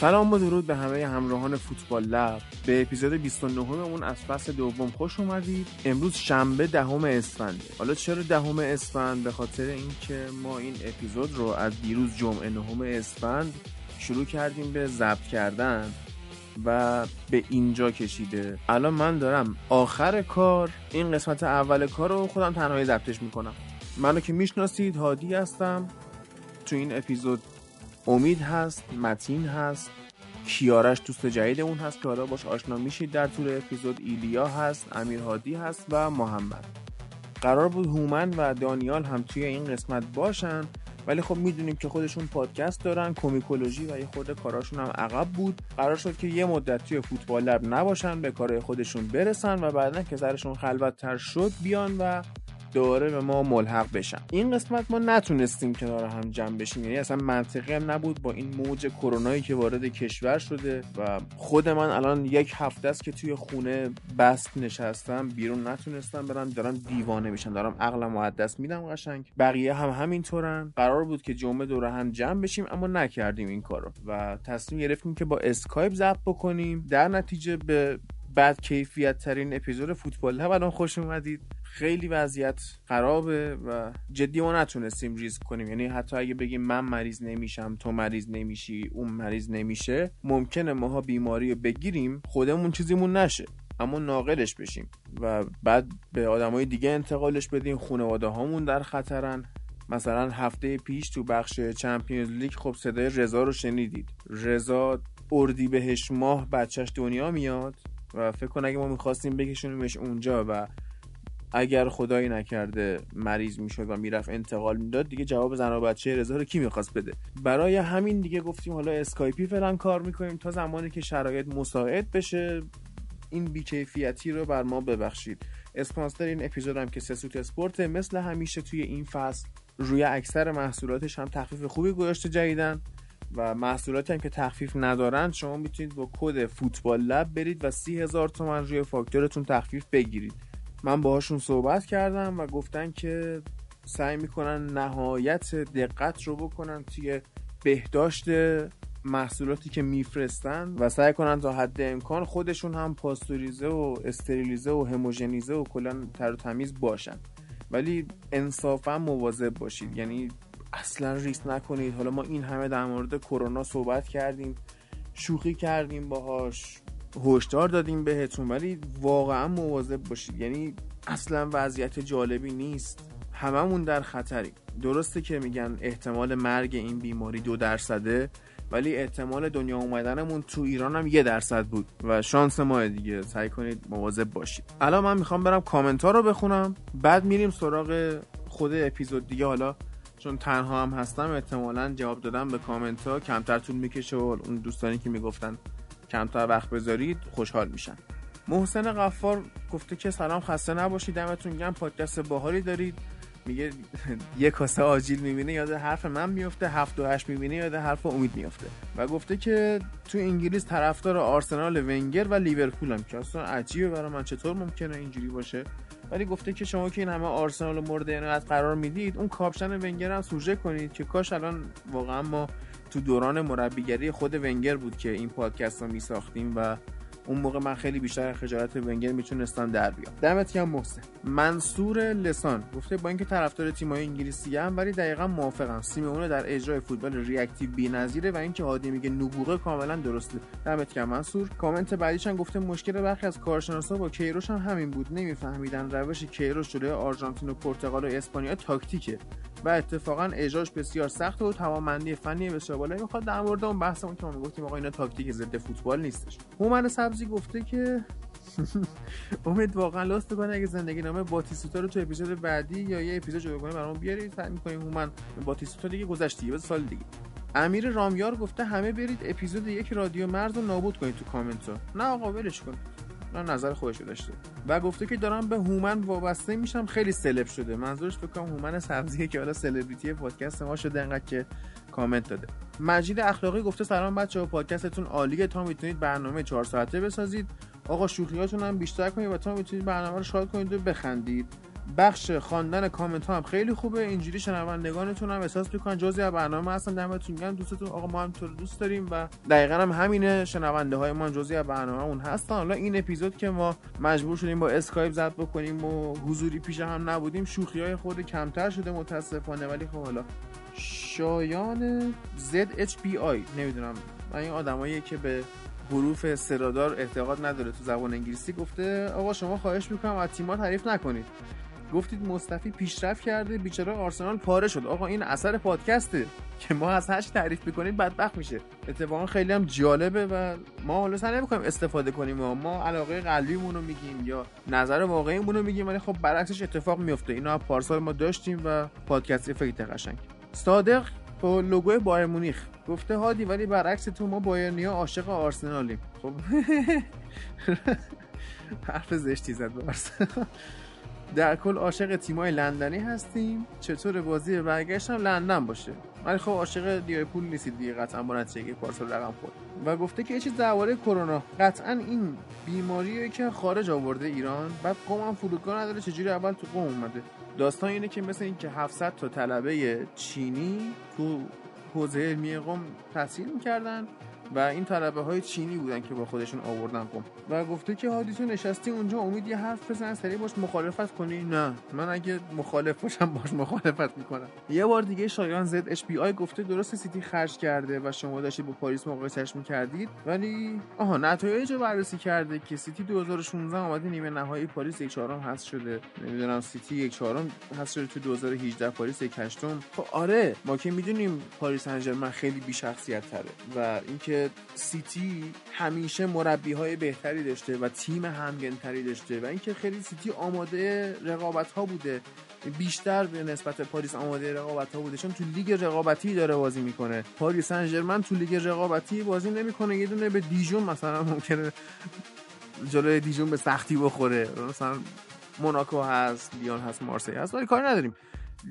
سلام و درود به همه همراهان فوتبال لب. به اپیزود 29 اون از فصل دوم خوش اومدید. امروز شنبه دهم اسفنده حالا چرا دهم اسفند؟ به خاطر اینکه ما این اپیزود رو از دیروز جمعه نهم اسفند شروع کردیم به ضبط کردن. و به اینجا کشیده. الان من دارم آخر کار این قسمت اول کار رو خودم تنهایی ضبطش می‌کنم. منو که می‌شناسید هادی هستم. تو این اپیزود امید هست متین هست. کیارش دوست جدید اون هست. که حالا باش آشنا میشید. در طول اپیزود ایلیا هست امیر هادی هست و محمد. قرار بود هومن و دانیال هم توی این قسمت باشن. ولی خب می‌دونیم که خودشون پادکست دارن کومیکولوژی و یه خورده کاراشون هم عقب بود. قرار شد که یه مدت توی فوتبال لب نباشن به کارهای خودشون برسن و بعدا که سرشون خلوت تر شد بیان و دوباره به ما ملحق بشن. این قسمت ما نتونستیم کنار هم جمع بشیم. یعنی اصلا منطقی هم نبود با این موج کرونایی که وارد کشور شده و خود من الان یک هفته است که توی خونه بست نشستم بیرون نتونستم برم دارم دیوانه میشم دارم عقلم و دست میدم قشنگ. بقیه هم همینطورن. قرار بود که جمعه دور هم جمع بشیم اما نکردیم این کارو و تصمیم گرفتیم که با اسکایپ ضبط بکنیم. در نتیجه به بعد کیفیت ترین اپیزود فوتبال. هم الان خوش اومدید. خیلی وضعیت خرابه و جدی ما نتونستیم ریسک کنیم. یعنی حتی اگه بگیم من مریض نمیشم تو مریض نمیشی اون مریض نمیشه ممکنه ماها بیماری رو بگیریم خودمون چیزیمون نشه اما ناقلش بشیم و بعد به آدمای دیگه انتقالش بدیم. خانواده هامون در خطرن. مثلا هفته پیش تو بخش چمپیونز لیگ خب صدای رضا رو شنیدید. رضا اردیبهشت ماه بچهش دنیا میاد و فکر کن اگه ما می‌خواستیم بکشونیمش اونجا و اگر خدایی نکرده مریض می‌شد و می‌رفت انتقال می‌داد دیگه جواب زن و بچه رضا رو کی می‌خواست بده؟ برای همین دیگه گفتیم حالا اسکایپی فعلا کار می‌کنیم تا زمانی که شرایط مساعد بشه. این بیکیفیتی رو بر ما ببخشید. اسپانسر این اپیزود هم که سسوت اسپورت مثل همیشه توی این فصل روی اکثر محصولاتش هم تخفیف خوبی گذاشته جدیدا و محصولاتی هم که تخفیف ندارن شما می‌تونید با کد فوتبال لب برید و سی هزار تومن روی فاکتورتون تخفیف بگیرید. من باهاشون صحبت کردم و گفتن که سعی می‌کنن نهایت دقت رو بکنن توی بهداشت محصولاتی که میفرستن و سعی کنن تا حد امکان خودشون هم پاستوریزه و استریلیزه و هموژنیزه و کلا تر و تمیز باشن. ولی انصافا مواظب باشید. یعنی اصلا ریس نکنید. حالا ما این همه در مورد کرونا صحبت کردیم شوخی کردیم باهاش. هشدار دادیم بهتون ولی واقعا مواظب باشید. یعنی اصلا وضعیت جالبی نیست. هممون در خطری درسته که میگن احتمال مرگ این بیماری دو درصده ولی احتمال دنیا اومدنمون تو ایران هم یه درصد بود و شانس ما دیگه. سعی کنید مواظب باشید. الان من می‌خوام برم کامنت ها رو بخونم. بعد میریم سراغ خود اپیزود دیگه. حالا چون تنها هم هستم احتمالا جواب دادم به کامنت ها. کمتر طول می‌کشه و اون دوستانی که می‌گفتن کمتر وقت بذارید خوشحال میشن محسن قفار گفته که سلام خسته نباشید دمتون گرم. پادکست باحالی دارید. میگه یه کاسه آجیل می‌بینه یاد حرف من میفته هفت و هشت می‌بینه یاد حرف امید میفته و گفته که تو انگلیس طرفدار آرسنال ونگر و لیورپول هم که اصلا عجیبه برای من. چطور ممکنه اینجوری باشه؟ ولی گفته که شما که این همه آرسنال مورد عنایت قرار می‌دید اون کاپشن ونگر هم سوژه کنید که کاش الان واقعا ما تو دوران مربیگری خود ونگر بود که این پادکست رو میساختیم و اون موقع من خیلی بیشتر خجالت ونگر می‌تونستم در بیام. دمت گرم محسن. منصور لسان گفته با اینکه طرفدار تیم‌های انگلیسی ام ولی دقیقا موافقم. سیمئونه در اجرای فوتبال reactive بی‌نظیره و اینکه هادی میگه نبوغه کاملا درسته. دمت گرم منصور. کامنت بعدیش هم گفته مشکل برخی از کارشناسا با کیروش هم همین بود. نمیفهمیدن روش کیروش جلوی آرژانتین و پرتغال و اسپانیا تاکتیکه. و اتفاقا اجراش بسیار سخت و توانمندی فنی بسیار بالایی. می‌خواد در مورد اون بحثمون که ما می‌گفتیم آقا اینا تاکتیک ضد فوتبال نیستش. هومن سبزی گفته که امید واقعا لاست کنه اگه زندگی نامه باتیستوتا رو تو اپیزود بعدی یا یه اپیزود جدا کنه برام بیاری سعی می‌کنیم هومن باتیستوتا دیگه گذشت بس سال دیگه. امیر رامیار گفته همه برید اپیزود یک رادیو مرز رو نابود کنید تو کامنت ها. نه آقا ولش کن. نه نظر خودش داشته. و گفته که دارم به هومن وابسته میشم. خیلی celeb شده. منظورش فکر کنم هومن سبزیه که حالا سلبریتی پادکست ما شده انقدر که کامنت داده. مجید اخلاقی گفته سلام بچه پادکستتون عالیه. تا می‌تونید برنامه 4 ساعته بسازید. آقا شوخیاتون هم بیشتر کنید و تا می‌تونید برنامه رو شاد کنید و بخندید. بخش خواندن کامنت ها هم خیلی خوبه. اینجوری شنوندگانتون هم احساس می‌کنن جزئی از برنامه هستن. دمتون گرم. دوستتون آقا ما هم تو دوست داریم و دقیقا هم همینه. شنونده های ما جزئی از برنامه‌مون هستن. حالا این اپیزود که ما مجبور شدیم با اسکایپ ضبط بکنیم و حضوری پیش هم نبودیم شوخی های خود کمتر شده متاسفانه. ولی خب حالا شایان ZHBI نمی‌دونم. این آدمایی که به حروف سرادار اعتقاد نداره تو زبان انگلیسی گفته آقا شما خواهش می‌کنم از تیم‌ها تعریف نکنید. گفتید مصطفی پیشرفت کرده بیچاره آرسنال پاره شد. آقا این اثر پادکسته که ما از هشت تعریف می‌کنیم بدبخت میشه. اتفاقا خیلی هم جالبه و ما حالا سعی نمی‌کنیم استفاده کنیم. ما علاقه قلبیمون رو میگیم یا نظر واقعیمون رو میگیم ولی خب برعکسش اتفاق میفته اینا پارسال ما داشتیم و پادکست فکر قشنگ. صادق با لوگوی بایر مونیخ گفته هادی ولی برعکس تو ما بایرنیا عاشق آرسنالیم. خب. حرف زشتی زد به در کل عاشق تیمای لندنی هستیم. چطور بازی هم لندن باشه. ولی خب عاشق پول نیستید دیگه قطعا با نتیجه پارسال رقم خورد. و گفته که چیز درباره کرونا. قطعا این بیماریه که خارج آورده ایران. بعد قوم هم فرودگاه نداره چجوری اول تو قوم اومده؟ داستان اینه که مثل اینکه 700 تا طلبه چینی تو حوزه علمیه قم تحصیل می‌کردن. و این طلبه های چینی بودن که با خودشون آوردن قم. و گفته که هادی نشستی اونجا امید یه حرف بزن سریع باش مخالفت کنی. نه من اگه مخالف باشم باش مخالفت می‌کنم. یه بار دیگه شایان ZHPI گفته درست سیتی خرج کرده و شما داشتید با پاریس مقایسش می‌کردید. ولی آها نتایج رو بررسی کرده که سیتی 2016 اومده نیمه نهایی پاریس یک چهارم هست شده. نمی‌دونم سیتی یک چهارم هست شده تو 2018 پاریس یک هشتم. خب آره ما که می‌دونیم پاریس سن خیلی بی شخصیت تره و اینکه سیتی همیشه مربی های بهتری داشته و تیم همگنتری داشته و اینکه خیلی سیتی آماده رقابت ها بوده. بیشتر به نسبت پاریس آماده رقابت ها بوده چون تو لیگ رقابتی داره بازی می‌کنه. پاریس سن تو لیگ رقابتی بازی نمی‌کنه. یه دونه به دیژون مثلا ممکنه جلوی دیژون به سختی بخوره. مثلا موناکو هست لیون هست مارسی هست. ولی کار نداریم.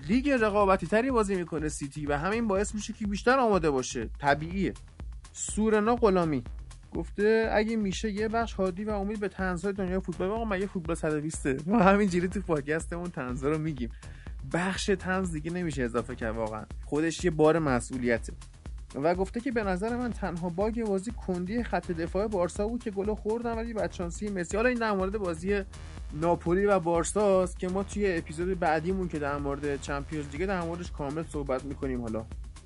لیگ رقابتی تری بازی می‌کنه سیتی و همین باعث میشه که بیشتر آماده باشه. طبیعیه. سورنا غلامی گفته اگه میشه یه بخش هادی و امید به تنزهای دنیا فوتبال آقا مگه فوتبال 120 ما همینجوری تو پادکستمون تنزا رو میگیم. بخش تنز دیگه نمیشه اضافه کرد واقعا. خودش یه بار مسئولیته. و گفته که به نظر من تنها باگ بازی کندی خط دفاع بارسا بود که گل خوردن ولی بدشانسی مسی. حالا این در مورد بازی ناپولی و بارساست که ما توی اپیزود بعدیمون که در مورد چمپیونز دیگه در موردش کامل صحبت می‌کنیم حالا.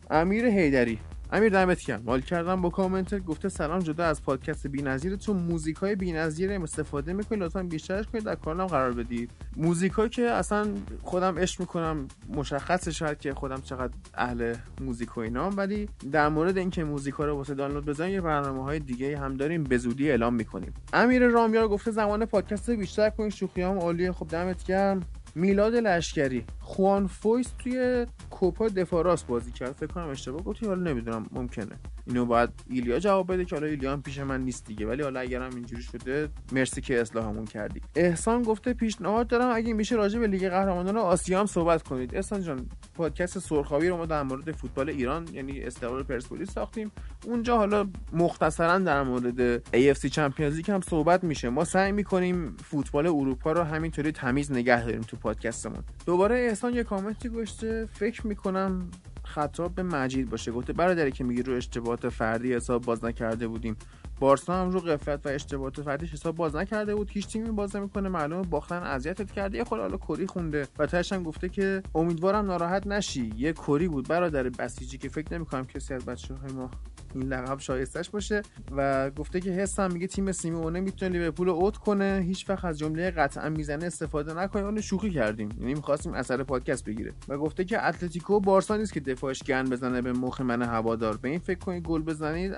امیر هیدری امیر دمت کم مال کردم با کامنت گفته سلام جدا از پادکست بی‌نظیر تو موزیک های بی‌نظیر استفاده می‌کنید لطفا بیشترش کنید در کانالم قرار بدید. موزیک که اصلا خودم عشق می‌کنم مشخصه شاید که خودم چقدر اهل موزیک و اینا ولی در مورد اینکه موزیک رو واسه دانلود بزنیم یه برنامه های دیگه هم داریم به زودی اعلام می‌کنیم. امیر رامیار گفته زمان پادکست بیشتر کنید شوخی هم عالیه. خب دمت گرم. میلاد لشکری خوان فویس توی کوپا دفاع بازی کرد. فکر کنم اشتباه گفتی حالا نمی‌دونم ممکنه. اینو باید ایلیا جواب بده که حالا ایلیا هم پیش من نیست دیگه. ولی حالا اگرم اینجوری شده مرسی که اصلاحمون کردی. احسان گفته پیشنهاد دارم. اگه میشه راجع به لیگ قهرمانان آسیا هم صحبت کنید. احسان جان پادکست سرخابی رو ما در مورد فوتبال ایران یعنی استقلال پرسپولیس ساختیم. اونجا حالا مختصرا در مورد AFC Champions League هم صحبت میشه. ما سعی می‌کنیم فوتبال اروپا رو همینطوری تمیز نگه داریم تو پادکستمون. دوباره احسان یه کامنتی گذاشته. فکر می‌کنم خطاب به مجید باشه. گفته برادری که میگی رو اشتباهات فردی حساب باز نکرده بودیم. بارسا هم رو قفلت و اشتباهات فردیش حساب باز نکرده بود. هیچ تیمی باز نمی‌کنه. معلومه باختن اذیتت کرده. یه خود حالا کری خونده. و تاش هم گفته که امیدوارم ناراحت نشی. یه کری بود. برادر بسیجی که فکر نمی‌کنم کسی از بچه های ما این لقب شایستش باشه و گفته که حسم میگه تیم سیمونه می‌تونه لیورپول رو اوت کنه. هیچ وقت از جمله قطعا می‌زنه استفاده نکنه. اون شوخی کردیم. یعنی می‌خواستیم اثر پادکست بگیره. و گفته که اتلتیکو بارسا نیست که دفاعش گند بزنه به مخ من هوادار. به این فکر کنید گل بزنید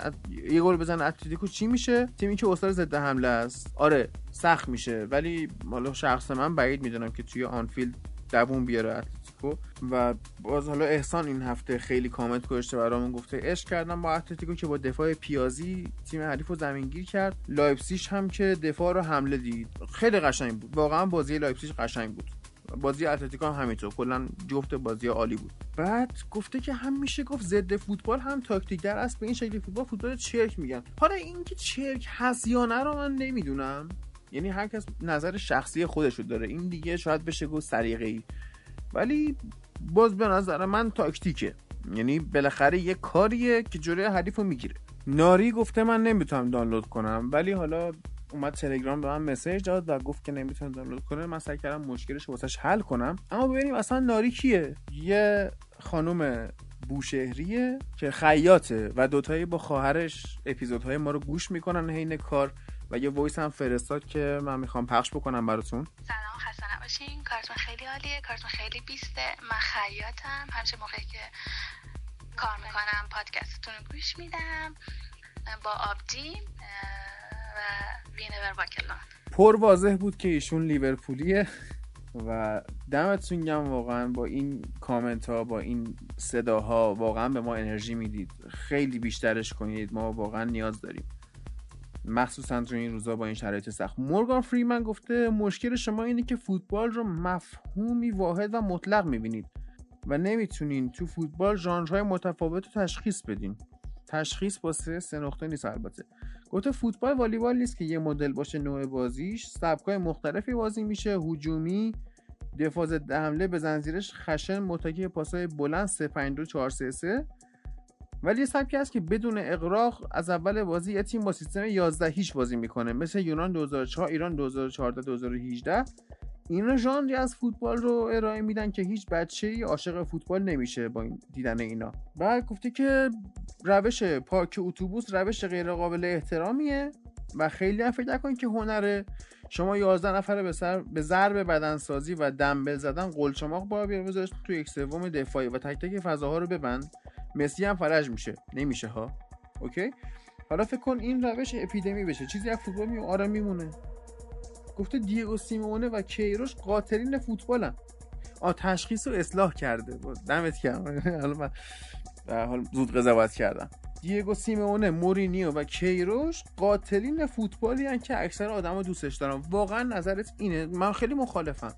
یه گل بزنه اتلتیکو چی میشه؟ تیمی که استاد ضد حمله است. آره سخت میشه. ولی حالا شخص من بعید می‌دونم که توی آنفیلد دووم بیاره و باز حالا احسان این هفته خیلی کامنت گذاشته برامون گفته عشق کردم با اتلتیکو که با دفاع پیازی تیم حریف رو زمینگیر کرد. لایپزیش هم که دفاع رو حمله دید. خیلی قشنگ بود. واقعا بازی لایپزیش قشنگ بود. بازی اتلتیکو هم همینطور. کلا جفت بازی عالی بود. بعد گفته که هم میشه گفت ضد فوتبال هم تاکتیک در است به این شکل فوتبال فوتبال چرک میگن. حالا اینکه چرک هست یا نه رو من نمی‌دونم. یعنی هر کس نظر شخصی خودشو داره. این دیگه شاید بشه گفت سریقه ای ولی باز به نظر من تاکتیکه. یعنی بالاخره یه کاریه که جلوی حریف رو می‌گیره. ناری گفته من نمی‌تونم دانلود کنم ولی حالا اومد تلگرام به من مسیج داد و گفت که نمی‌تونه دانلود کنه. من سعی کردم مشکلش واسش حل کنم. اما ببینیم اصلا ناری کیه؟ یه خانم بوشهریه که خیاطه و دوتایی با خواهرش اپیزودهای ما رو گوش می‌کنن حین کار. و یه voice هم فرستاد که من می‌خوام پخش بکنم براتون. سلام خسته نباشین. کارتون خیلی عالیه کارتون خیلی بیسته. من خیاطم. همیشه موقعی که کار می‌کنم پادکستتون رو گوش میدم. با آبدیم و You'll never walk alone پر واضح بود که ایشون لیورپولیه و دمتون گم واقعا با این کامنت ها با این صداها واقعا به ما انرژی می‌دید. خیلی بیشترش کنید. ما واقعا نیاز داریم. مخصوصا تو این روزا با این شرایط سخت. مورگان فریمن گفته مشکل شما اینه که فوتبال رو مفهومی واحد و مطلق می‌بینید و نمی‌تونین تو فوتبال ژانرهای متفاوت رو تشخیص بدین. تشخیص واسه سه نقطه نیست البته. گفته فوتبال والیبال نیست که یه مدل باشه نوع بازیش. سبکای مختلفی بازی میشه هجومی دفاع ضد حمله به زنجیرش خشن متکی پاسای بلند 3 5 2 4 3 3 ولی یه سبکی هست که بدون اقراق از اول بازی یه تیم با سیستم 11 هیچ بازی می‌کنه. مثل یونان 2004 ایران 2014 2018 اینا ژانری از فوتبال رو ارائه میدن که هیچ بچه ای عاشق فوتبال نمیشه با این دیدن اینا. بعد گفته که روش پارک اتوبوس روش غیر قابل احترامیه و خیلی هم فکر نکن که هنره. شما 11 نفره به سر به ضرب بدنسازی و دنبل زدن قلچماق با بیار بذارش تو یک سوم دفاعی و تک تک فضاها رو ببند. مسی هم فرج میشه. نمیشه ها. اوکی؟ حالا فکر کن این روش اپیدمی بشه. چیزی از فوتبال می آره میمونه. گفته دیگو سیمونه و کیروش قاتلین فوتبالن آ تشخیص رو اصلاح کرده. دمت گرم. حالا من حال زود قضاوت کردم. دیگو سیمونه مورینیو و کیروش قاتلین فوتبالی هن که اکثر آدما دوستش دارن. واقعا نظرت اینه؟ من خیلی مخالفم.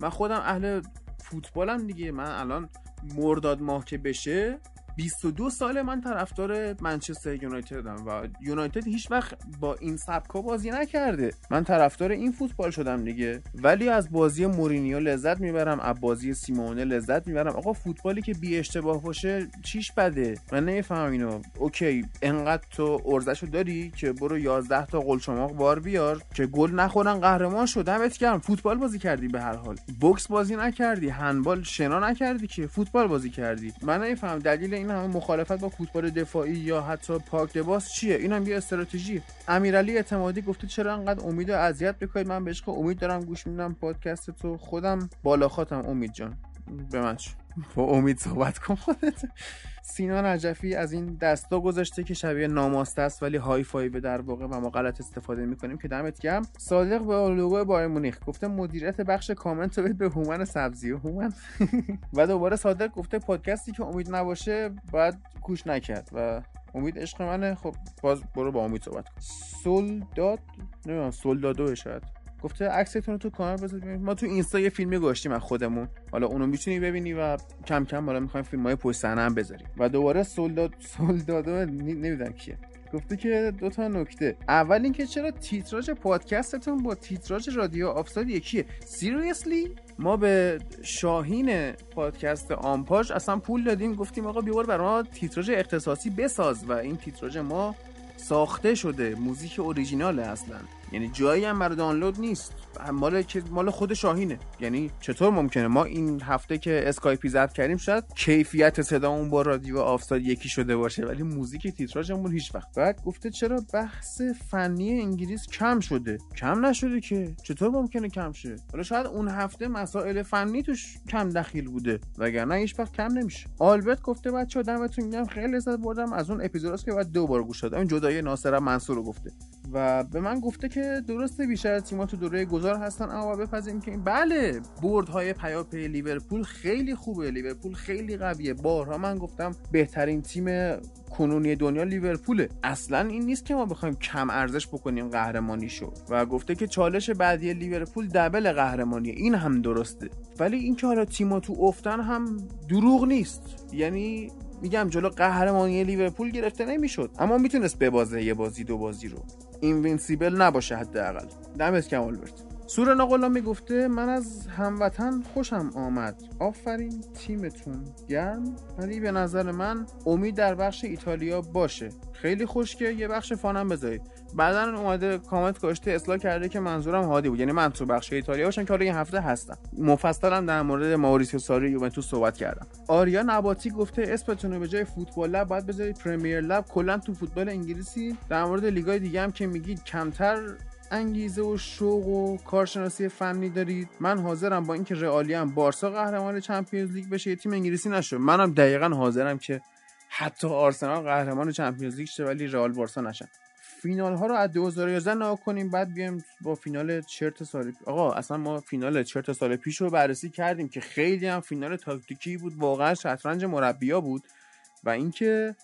من خودم اهل فوتبالم دیگه. من الان مرداد ماه که بشه 22 سال من طرفدار منچستر یونایتدم و یونایتد هیچ وقت با این سبکا بازی نکرده. من طرفدار این فوتبال شدم دیگه. ولی از بازی مورینیو لذت می‌برم از بازی سیمئونه لذت می‌برم. آقا فوتبالی که بی اشتباه باشه چیش بده؟ من نمی‌فهمم اینو. اوکی انقدر تو عرضشو داری که برو 11 تا قلچماق بار بیار که گل نخورن قهرمان شد دمت فوتبال بازی کردی به هر حال. بوکس بازی نکردی هندبال شنا نکردی که فوتبال بازی کردی. من نمی‌فهمم دلیل این همه مخالفت با فوتبال دفاعی یا حتی park the bus چیه؟ این هم یه استراتژی. امیرعلی اعتمادی گفته چرا انقدر امید و اذیت می‌کنید؟ من به عشق امید دارم گوش میدم پادکست تو خودم بالا خاتم امید جان به من با امید صحبت کن خودت. سینا نجفی از این دستا گذاشته که شبیه ناماسته است ولی high five در واقع و ما غلط استفاده می‌کنیم که دمت گرم. صادق به لوگو بایرن مونیخ گفته مدیریت بخش کامنت رو به هومن سبزی. و هومن. و دوباره صادق گفته پادکستی که امید نباشه باید کوش نکرد و امید عشق منه. خب باز برو با امید صحبت کن. سولداد نمی‌دونم سولدادو شاید. گفته عکستون رو تو کانال بذارید ما تو اینستا یه فیلمی گذاشتیم از خودمون. حالا اونو می‌تونی ببینی و کم کم بالا می‌خوایم فیلم های پشت صحنه هم بذاریم. و دوباره سولداد سولدادو نمی‌دونم کیه. گفته که دو تا نکته. اول اینکه چرا تیتراژ پادکستتون با تیتراژ رادیو آفساید یکیه. seriously ما به شاهین پادکست آمپاژ اصلا پول دادیم. گفتیم آقا بیار برای ما تیتراژ اختصاصی بساز. و این تیتراژ ما ساخته شده. موزیک اوریجیناله اصلا. یعنی جایی هم برای دانلود نیست. مال مال خود شاهینه. یعنی چطور ممکنه؟ ما این هفته که اسکایپی ضبط کردیم شاید کیفیت صدامون با رادیو آفساید یکی شده باشه ولی موزیک تیتراژمون هیچ وقت. بعد گفته چرا بحث فنی انگلیس کم شده؟ کم نشده که. چطور ممکنه کم شه؟ حالا شاید اون هفته مسائل فنی توش کم دخیل بوده وگرنه هیچ وقت کم نمیشه. آلبرت گفته بچه‌ها دمتون گرم خیلی لذت بردم. از اون اپیزوداست که بعد دو بار گوش دادم. جدای ناصر منصور رو گفته. و به من گفته که درسته بیشتر تیم‌ها تو دوره گذار هستن اما بپذیریم که بله بردهای پیاپی لیورپول خیلی خوبه لیورپول خیلی قویه. بارها من گفتم بهترین تیم کنونی دنیا لیورپوله. اصلا این نیست که ما بخوایم کم ارزش بکنیم قهرمانی شو و گفته که چالش بعدی لیورپول دبل قهرمانی این هم درسته. ولی اینکه حالا تیم‌ها تو افتن هم دروغ نیست. یعنی میگم جلو قهرمانی لیورپول گرفته نمی‌شد. اما می‌تونست ببازه یه بازی دو بازی رو. invincible نباشه حداقل. دمت گرم آلبرت. سور نقلا می‌گفته من از هموطن خوشم آمد. آفرین دمتون گرم. ولی به نظر من امید در بخش ایتالیا باشه. خیلی خوش که یه بخش fun م بذارید. بعدا اومده کامنت گذاشته اصلاح کرده که منظورم هادی بود. یعنی من تو بخش ایتالیا باشم که حالا این هفته هستم. مفصلا در مورد ماوریسیو ساری یوونتوس صحبت کردم. آریا نباتی گفته اسمتون رو به جای Football Lab باید بذارید Premier Lab. کلا تو فوتبال انگلیسی در مورد لیگای دیگه هم که میگید کمتر انگیزه و شوق و کارشناسی فنی دارید. من حاضرم با اینکه رئال یا هم بارسا قهرمان چمپیونز لیگ بشه تیم انگلیسی نشه. منم دقیقا حاضرم که حتی آرسنال قهرمان چمپیونز لیگ شه ولی رئال بارسا نشن. فینال ها رو از 2011 نگاه کنیم بعد بیایم با فینال چرت سال آقا اصلا ما فینال چرت سال پیش رو بررسی کردیم که خیلی هم فینال تاکتیکی بود واقعا شطرنج مربیا بود. و اینکه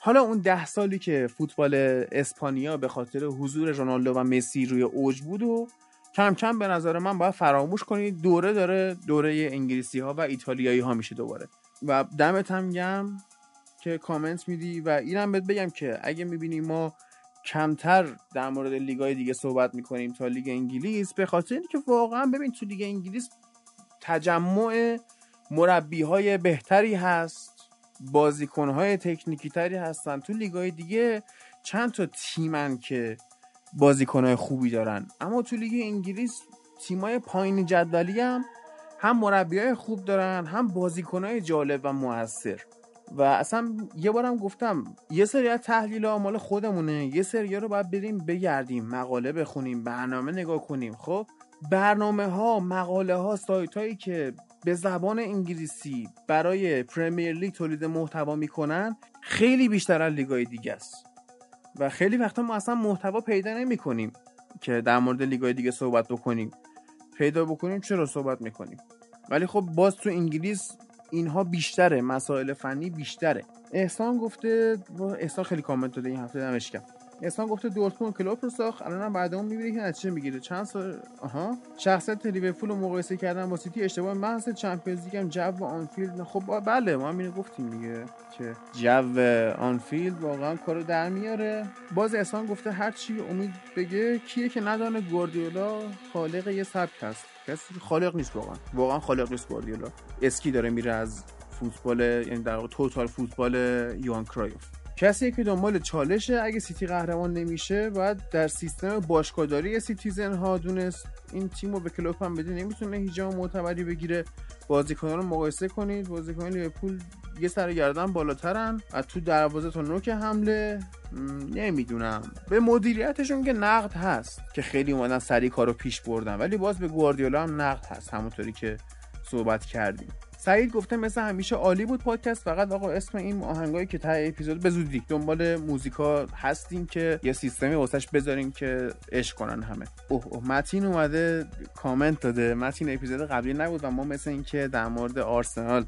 حالا اون ده سالی که فوتبال اسپانیا به خاطر حضور رونالدو و مسی روی اوج بود و کم کم به نظر من باید فراموش کنید دوره داره دوره انگلیسی ها و ایتالیایی ها میشه دوباره. و دمت هم گم که کامنت میدی و اینم بهت بگم که اگه می‌بینیم ما کمتر در مورد لیگای دیگه صحبت می‌کنیم تا لیگ انگلیس به خاطر اینکه واقعا ببین تو لیگ انگلیس تجمع مربی های بهتری هست بازیکن های تکنیکی تری هستن. تو لیگای دیگه چند تا تیمن که بازیکن های خوبی دارن. اما تو لیگ انگلیس تیمای پایین جدولی هم هم مربی های خوب دارن هم بازیکن های جالب و موثر و اصلا یه بارم گفتم یه سری از تحلیل مال خودمونه. یه سری رو باید بریم بگردیم مقاله بخونیم برنامه نگاه کنیم. خب برنامه ها مقاله ها سایت هایی که به زبان انگلیسی برای پرمیر لیگ تولید محتوا می‌کنن خیلی بیشتر از لیگای دیگه است. و خیلی وقتا ما اصلا محتوا پیدا نمی کنیم که در مورد لیگای دیگه صحبت بکنیم. پیدا بکنیم چرا صحبت می‌کنیم؟ ولی خب باز تو انگلیس اینها بیشتره مسائل فنی بیشتره. احسان گفته احسان خیلی کامنت داده این هفته دمش احسان گفته دورتموند کلوب رو ساخت. الان بعد اون می‌بینی که نتیجه می‌گیره. چند سال آها. شخصیت لیورپول رو مقایسه کردن با سیتی اشتباه. محض چمپیونز لیگ هم جو آنفیلد خب بله ما همین گفتیم دیگه که جو آنفیلد واقعا کارو در میاره. باز احسان گفته هر چی امید بگه کیه که ندانه گواردیولا خالق یه سبک هست. کسی خالق نیست واقعا. واقعا خالق نیست گواردیولا. اسکی داره میره از فوتبال یعنی در واقع total football یوهان کرایوف کسی که دنبال چالشه اگه سیتی قهرمان نمیشه باید در سیستم باشگاهداری citizen ها دونست این تیم رو به کلوب هم بده. نمی‌تونه هیچ جام معتبری بگیره. بازیکنان رو مقایسه کنید. بازیکنان لیورپول یه سر گردن بالاترن. از تو دروازه تا نوک حمله نمی‌دونم. به مدیریتشون که نقد هست که خیلی اومدن سریع کارو پیش بردن. ولی باز به گواردیولا هم نقد هست. همونطوری که صحبت کردیم. سعید گفته مثل همیشه عالی بود پادکست فقط آقا اسم این آهنگایی که ته اپیزود به زودی دنبال موزیکا هستیم که یه سیستمی واسش بذاریم که عشق کنن همه. اوه اوه متین اومده کامنت داده. متین اپیزود قبلی نبود و ما مثل اینکه در مورد آرسنال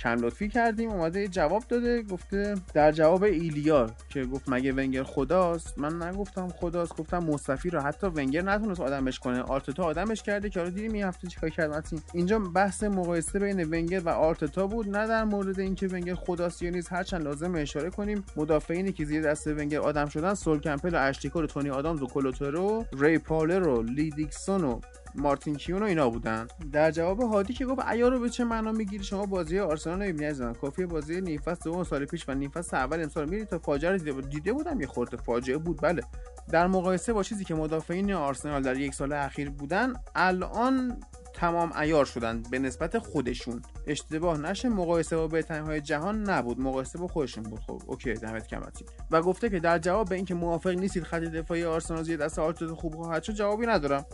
کم لطفی کردیم اومده جواب داده گفته در جواب ایلیا که گفت مگه ونگر خداست من نگفتم خداست گفتم مصطفی رو حتی ونگر نتونست آدمش کنه آرتتا آدمش کرده که حالا دیدیم این هفته چیکار کرد. اینجا بحث مقایسه بین ونگر و آرتتا بود نه در مورد اینکه ونگر خداست یا نیست هرچند لازم اشاره کنیم. مدافعینی که زیر دست ونگر آدم شدن سول کمپل و اشتیکو و تونی آدامز و کولو توره ری پارلر و لی دیکسون و مارتین کیون و اینا بودن. در جواب هادی که گفت عیار رو به چه معنا می‌گیری؟ شما بازی آرسنال رو می‌بینید زدن کافی بازی نیم فصل دوم سال پیش و نیم فصل اول امسال. میری تا فاجعه دیده, دیده بودم یه خورده فاجعه بود. بله. در مقایسه با چیزی که مدافعین آرسنال در یک سال اخیر بودن الان تمام عیار شدن به نسبت خودشون. اشتباه نشه مقایسه با بهترین های جهان نبود. مقایسه با خودشون بود. خب OK دمت گرم متین و گفته که در جواب به اینکه موافق نیستید خط دفاعی آرسنال زیر دست آرتتا خوب خواهد شد جوابی ندارم.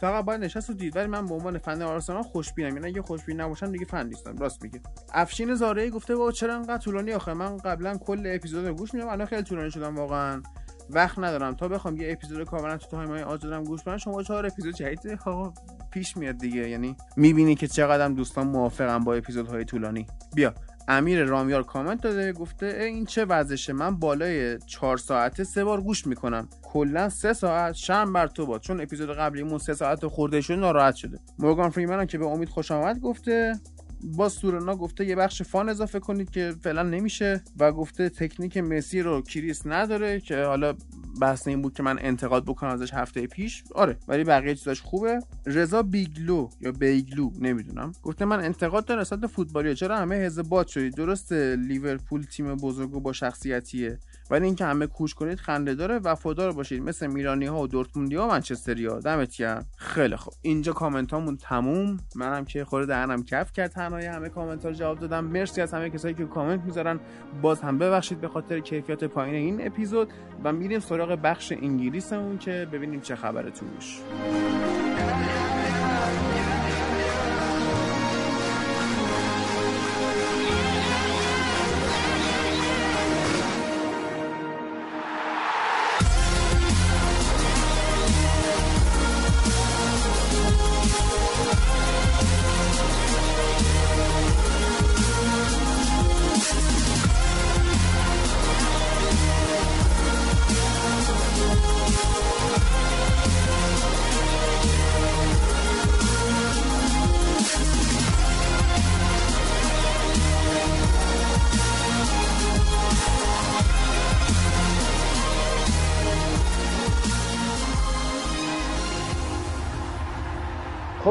فقط باید نشست و دید. ولی من به عنوان فن آرسنال خوشبینم. یعنی اگه خوشبین نباشم دیگه فن نیستم. راست میگه افشین زاره گفته بابا چرا انقدر طولانی آخه؟ من قبلا کل اپیزود گوش میدم الان خیلی طولانی شدم واقعا. وقت ندارم. تا بخوام یه اپیزود کاملا تو time های آزادم گوش کنم شما چهار اپیزود جدید آقا پیش میاد دیگه. یعنی می‌بینی که چقدر دوستان موافقم با اپیزودهای طولانی. بیا. امیر رامیار کامنت داده گفته این چه وضعشه من بالای چهار ساعته سه بار گوش می‌کنم. کلا سه ساعت شرم بر تو باد. چون اپیزود قبلیمون سه ساعت خورده شده ناراحت شده. مورگان فریمن که به امید خوش آمد گفته با سورنا گفته یه بخش فان اضافه کنید که فعلا نمیشه. و گفته تکنیک مسی رو کریس نداره که حالا بحث این بود که من انتقاد بکنم ازش هفته پیش. آره ولی بقیه چیزاش خوبه. رضا بیگلو یا بیگلو نمی‌دونم. گفته من انتقاد دارم نسبت فوتبالی چرا همه حزب باد شدید؟ درست لیورپول تیم بزرگ با شخصیتیه. ولی اینکه همه کوش کنید خنده داره وفادار باشید. مثل میلانی ها و دورتموندی ها منچستری ها دمت گرم. خیلی خوب. اینجا کامنت هامون تموم. منم که خورده دهنم کف کرد تنهای همه کامنت ها جواب دادم. مرسی از همه کسایی که کامنت می‌ذارن باز هم ببخشید به خاطر کیفیت پایین این اپیزود. و میریم سراغ بخش انگلیسمون که ببینیم چه خبره توش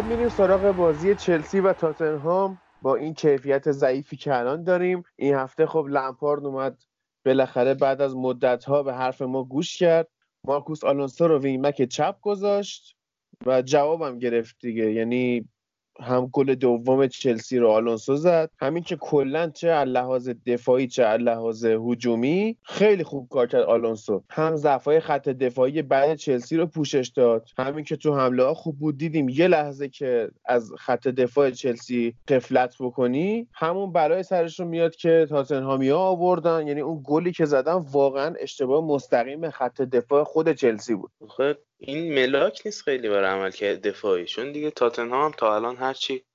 میریم سراغ بازی چلسی و تاتنهام. با این کیفیت ضعیفی که الان داریم این هفته خب لمپارد اومد بالاخره بعد از مدت ها به حرف ما گوش کرد. مارکوس آلونسو رو وینمک چپ گذاشت و جوابم گرفت دیگه. یعنی هم گل دوم چلسی رو آلونسو زد. همین که کلا چه لحاظ دفاعی چه لحاظ هجومی خیلی خوب کار کرد آلونسو. هم ضعفای خط دفاعی بعد چلسی رو پوشش داد. همین که تو حمله ها خوب بود دیدیم یه لحظه که از خط دفاع چلسی قفلت بکنی همون برای سرش رو میاد که تاتنهامی ها آوردن. یعنی اون گلی که زدن واقعا اشتباه مستقیم خط دفاع خود چلسی بود. این ملاک نیست خیلی برای عمل کرد دفاعی. چون دیگه تاتنهام هم تا الان هرچی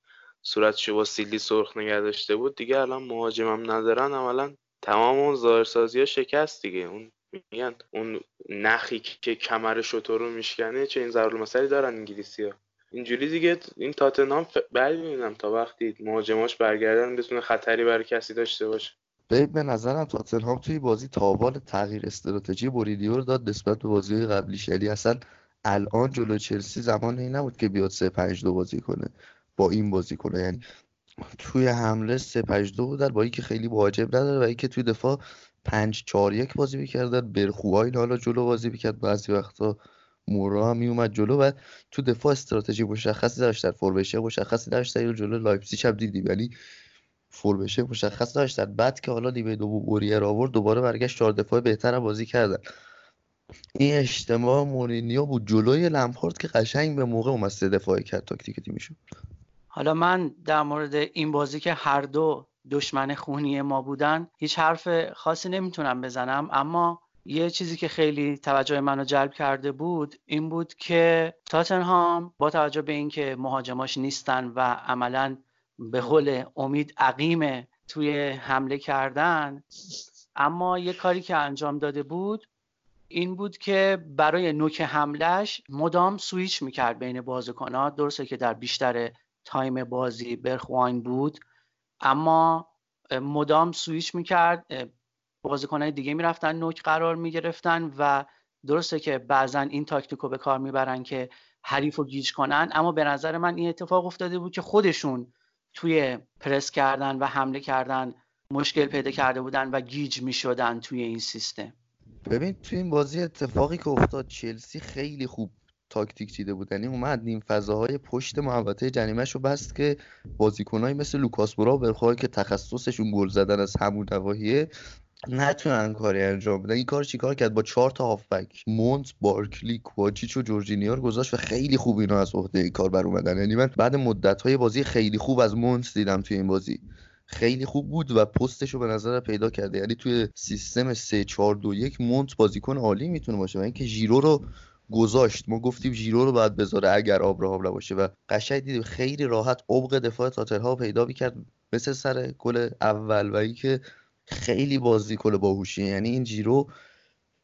صورتشو با سیلی سرخ نگه داشته بود دیگه الان مهاجمم ندارن. عملا تمام اون ظاهرسازی ها شکست دیگه. اون میگن اون نخی که کمر شطور میشکنه چه این ضرور مسئله دارن انگلیسی ها اینجوری دیگه این تاتنهام بعد تا وقتی مهاجماش برگردن بتونه خطری برای کسی داشته باشه. به نظرم تاتنهام توی بازی تاوان تغییر استراتژی مورینیو رو داد نسبت به بازی قبلیش یعنی اصلا الان جلو چلسی زمان این نبود که بیاد 3 5 2 بازی کنه با این بازی کنه. یعنی توی حمله 3 5 2 بودن با اینکه خیلی مهاجم نداره و اینکه توی دفاع 5 4 1 بازی می‌کردن. برخواین حالا جلو بازی می‌کرد. بعضی وقتا مورا هم میومد جلو و تو دفاع استراتژی مشخصی داشتن formation مشخصی داشتن جلو لایپزیگ هم دیدیم. یعنی بشه مشخص داشتن بعد که حالا نیمه دوم اوریر آورد دوباره برگشت چهار دفاع بهتر بازی کردن. این اجتماع مورینیو بود. جلوی لمپارد که قشنگ به موقع اومد سه دفاعی کرد تاکتیک تیمشون حالا من در مورد این بازی که هر دو دشمن خونی ما بودن هیچ حرف خاصی نمی‌تونم بزنم. اما یه چیزی که خیلی توجه منو جلب کرده بود این بود که تاتنهام با توجه به اینکه مهاجماش نیستن و عملا به قول امید عقیمه توی حمله کردن. اما یه کاری که انجام داده بود این بود که برای نوک حملش مدام سویچ می‌کرد بین بازیکنها درسته که در بیشتر تایم بازی برخواین بود اما مدام سویچ می‌کرد. بازیکنهای دیگه می‌رفتن نوک قرار می‌گرفتن و درسته که بعضا این تاکتیک به کار می‌برن که حریف رو گیج کنن اما به نظر من این اتفاق افتاده بود که خودشون توی پرس کردن و حمله کردن مشکل پیدا کرده بودن و گیج می شدن توی این سیستم. ببین توی این بازی اتفاقی که افتاد چلسی خیلی خوب تاکتیک چیده بود. یعنی اومد نیم فضاهای پشت محوطه جریمهش رو بست که بازیکنایی مثل لوکاس مورا که تخصصشون گل زدن از همون نواحیه. نتونن کاری انجام بدن. این کار چیکار کرد؟ با چهار تا هافبک. مونت بارکلی کواچیچ و جورجینیو رو گذاشت و خیلی خوب اینا از عهده این کار بر اومدن یعنی من بعد مدت ها یه بازی خیلی خوب از مونت دیدم توی این بازی. خیلی خوب بود و پستش رو به نظر پیدا کرده. یعنی توی سیستم 3 4 2 1 مونت بازیکن عالی می‌تونه باشه. و اینکه ژیرو رو گذاشت. ما گفتیم ژیرو رو باید بذاره اگر آبراهام نباشه. و قشنگ دیدیم خیلی راحت عمق دفاع تاتنهام پیدا می‌کرد. مثل سر گل اول. و اینکه خیلی بازیکن باهوشی. یعنی این جیرو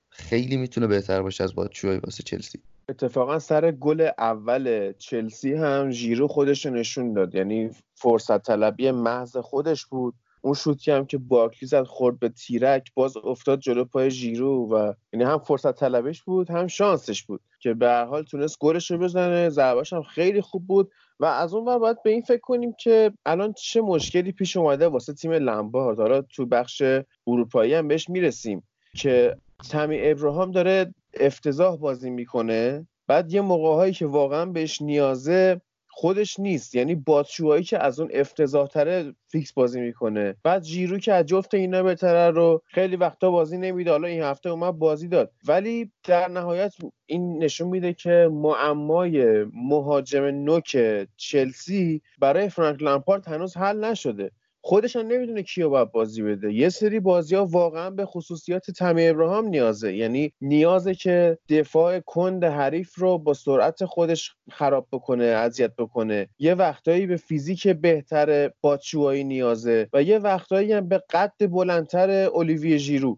خیلی می‌تونه بهتر باشه از باتشوی واسه چلسی. اتفاقا سر گل اول چلسی هم ژیرو خودش نشون داد. یعنی فرصت طلبی محض خودش بود. اون شوتی هم که باکلی زد خورد به تیرک باز افتاد جلو پای ژیرو و یعنی هم فرصت طلبش بود هم شانسش بود. که به هر حال تونست گلش رو بزنه. ضربش هم خیلی خوب بود. و از اون باید به این فکر کنیم که الان چه مشکلی پیش اومده واسه تیم لمبارد. حالا تو بخش اروپایی هم بهش می‌رسیم که تمی ابراهام داره افتضاح بازی می‌کنه. بعد یه موقع که واقعا بهش نیازه خودش نیست. یعنی باتشوایی که از اون افتضاح تره فیکس بازی می‌کنه. بعد جیرو که از جفت اینا بهتره رو خیلی وقتا بازی نمیده حالا این هفته اومد بازی داد. ولی در نهایت این نشون میده که معمای مهاجم نوک چلسی برای فرانک لامپارد هنوز حل نشده. خودش هم نمی‌دونه کیو باید بازی بده. یه سری بازی ها واقعا به خصوصیات تمی ابراهام نیازه. یعنی نیازه که دفاع کند حریف رو با سرعت خودش خراب بکنه اذیت بکنه. یه وقتایی به فیزیک بهتر باتشوایی نیازه و یه وقتایی هم به قد بلندتر اولیویه ژیرو.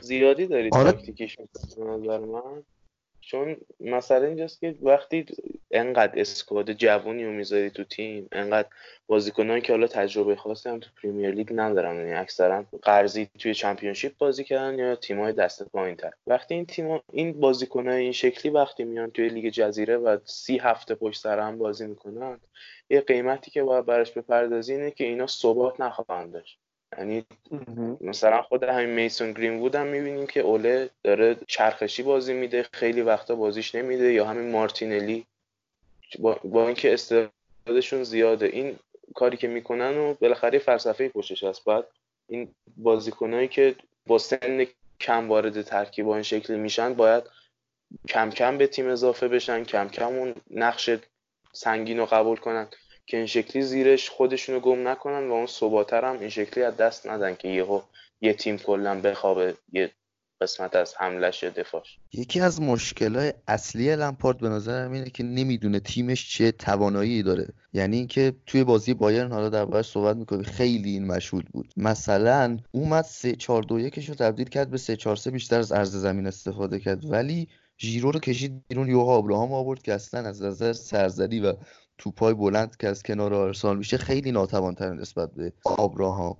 زیادی داری آره. نظر من. چون مثلا اینجاست که وقتی انقدر اسکواد جوونی رو می‌ذاری تو تیم انقدر بازیکنان که حالا تجربه خاصی هم تو پریمیر لیگ ندارن یعنی اکثرا قرضی توی چمپیونشیپ بازی کردن یا تیمای دست تر وقتی این تیم این بازیکنای این شکلی وقتی میان توی لیگ جزیره و سی هفته پشت سر هم بازی می‌کنن یه قیمتی که باید براش بپردازی اینه که اینا ثبات نخواهند داشت. یعنی مثلا خود همین میسون گرین وود هم می‌بینیم که اوله داره چرخشی بازی میده خیلی وقتا بازیش نمیده یا همین مارتینلی. با, با اینکه استعدادشون زیاده. این کاری که می‌کنن و بالاخره فلسفه پشتش هست. بعد این بازیکنایی که با سن کم وارد ترکیب این شکلی میشن باید کم کم به تیم اضافه بشن کم کم اون نقش سنگین رو قبول کنن. که این شکلی زیرش خودشونو گم نکنن و اون ثباتر هم این شکلی از دست ندن که یهو یه تیم کلا بخوابه یه قسمت از حملش دفاعش. یکی از مشکلات اصلی لمپارد به نظر اینه که نمی‌دونه تیمش چه توانایی داره. یعنی اینکه توی بازی بایرن حالا در صحبت می‌کنه خیلی این مشهود بود. مثلا اومد 3 4 2 1 رو تبدیل کرد به 3 4 3 بیشتر از عرض زمین استفاده کرد. ولی ژیرو رو کشید بیرون یوها ابراهام آورد که اصلا از نظر سرزدی و توپای بلند که از کنار آرسنال میشه خیلی ناتوانتر نسبت به آبراهام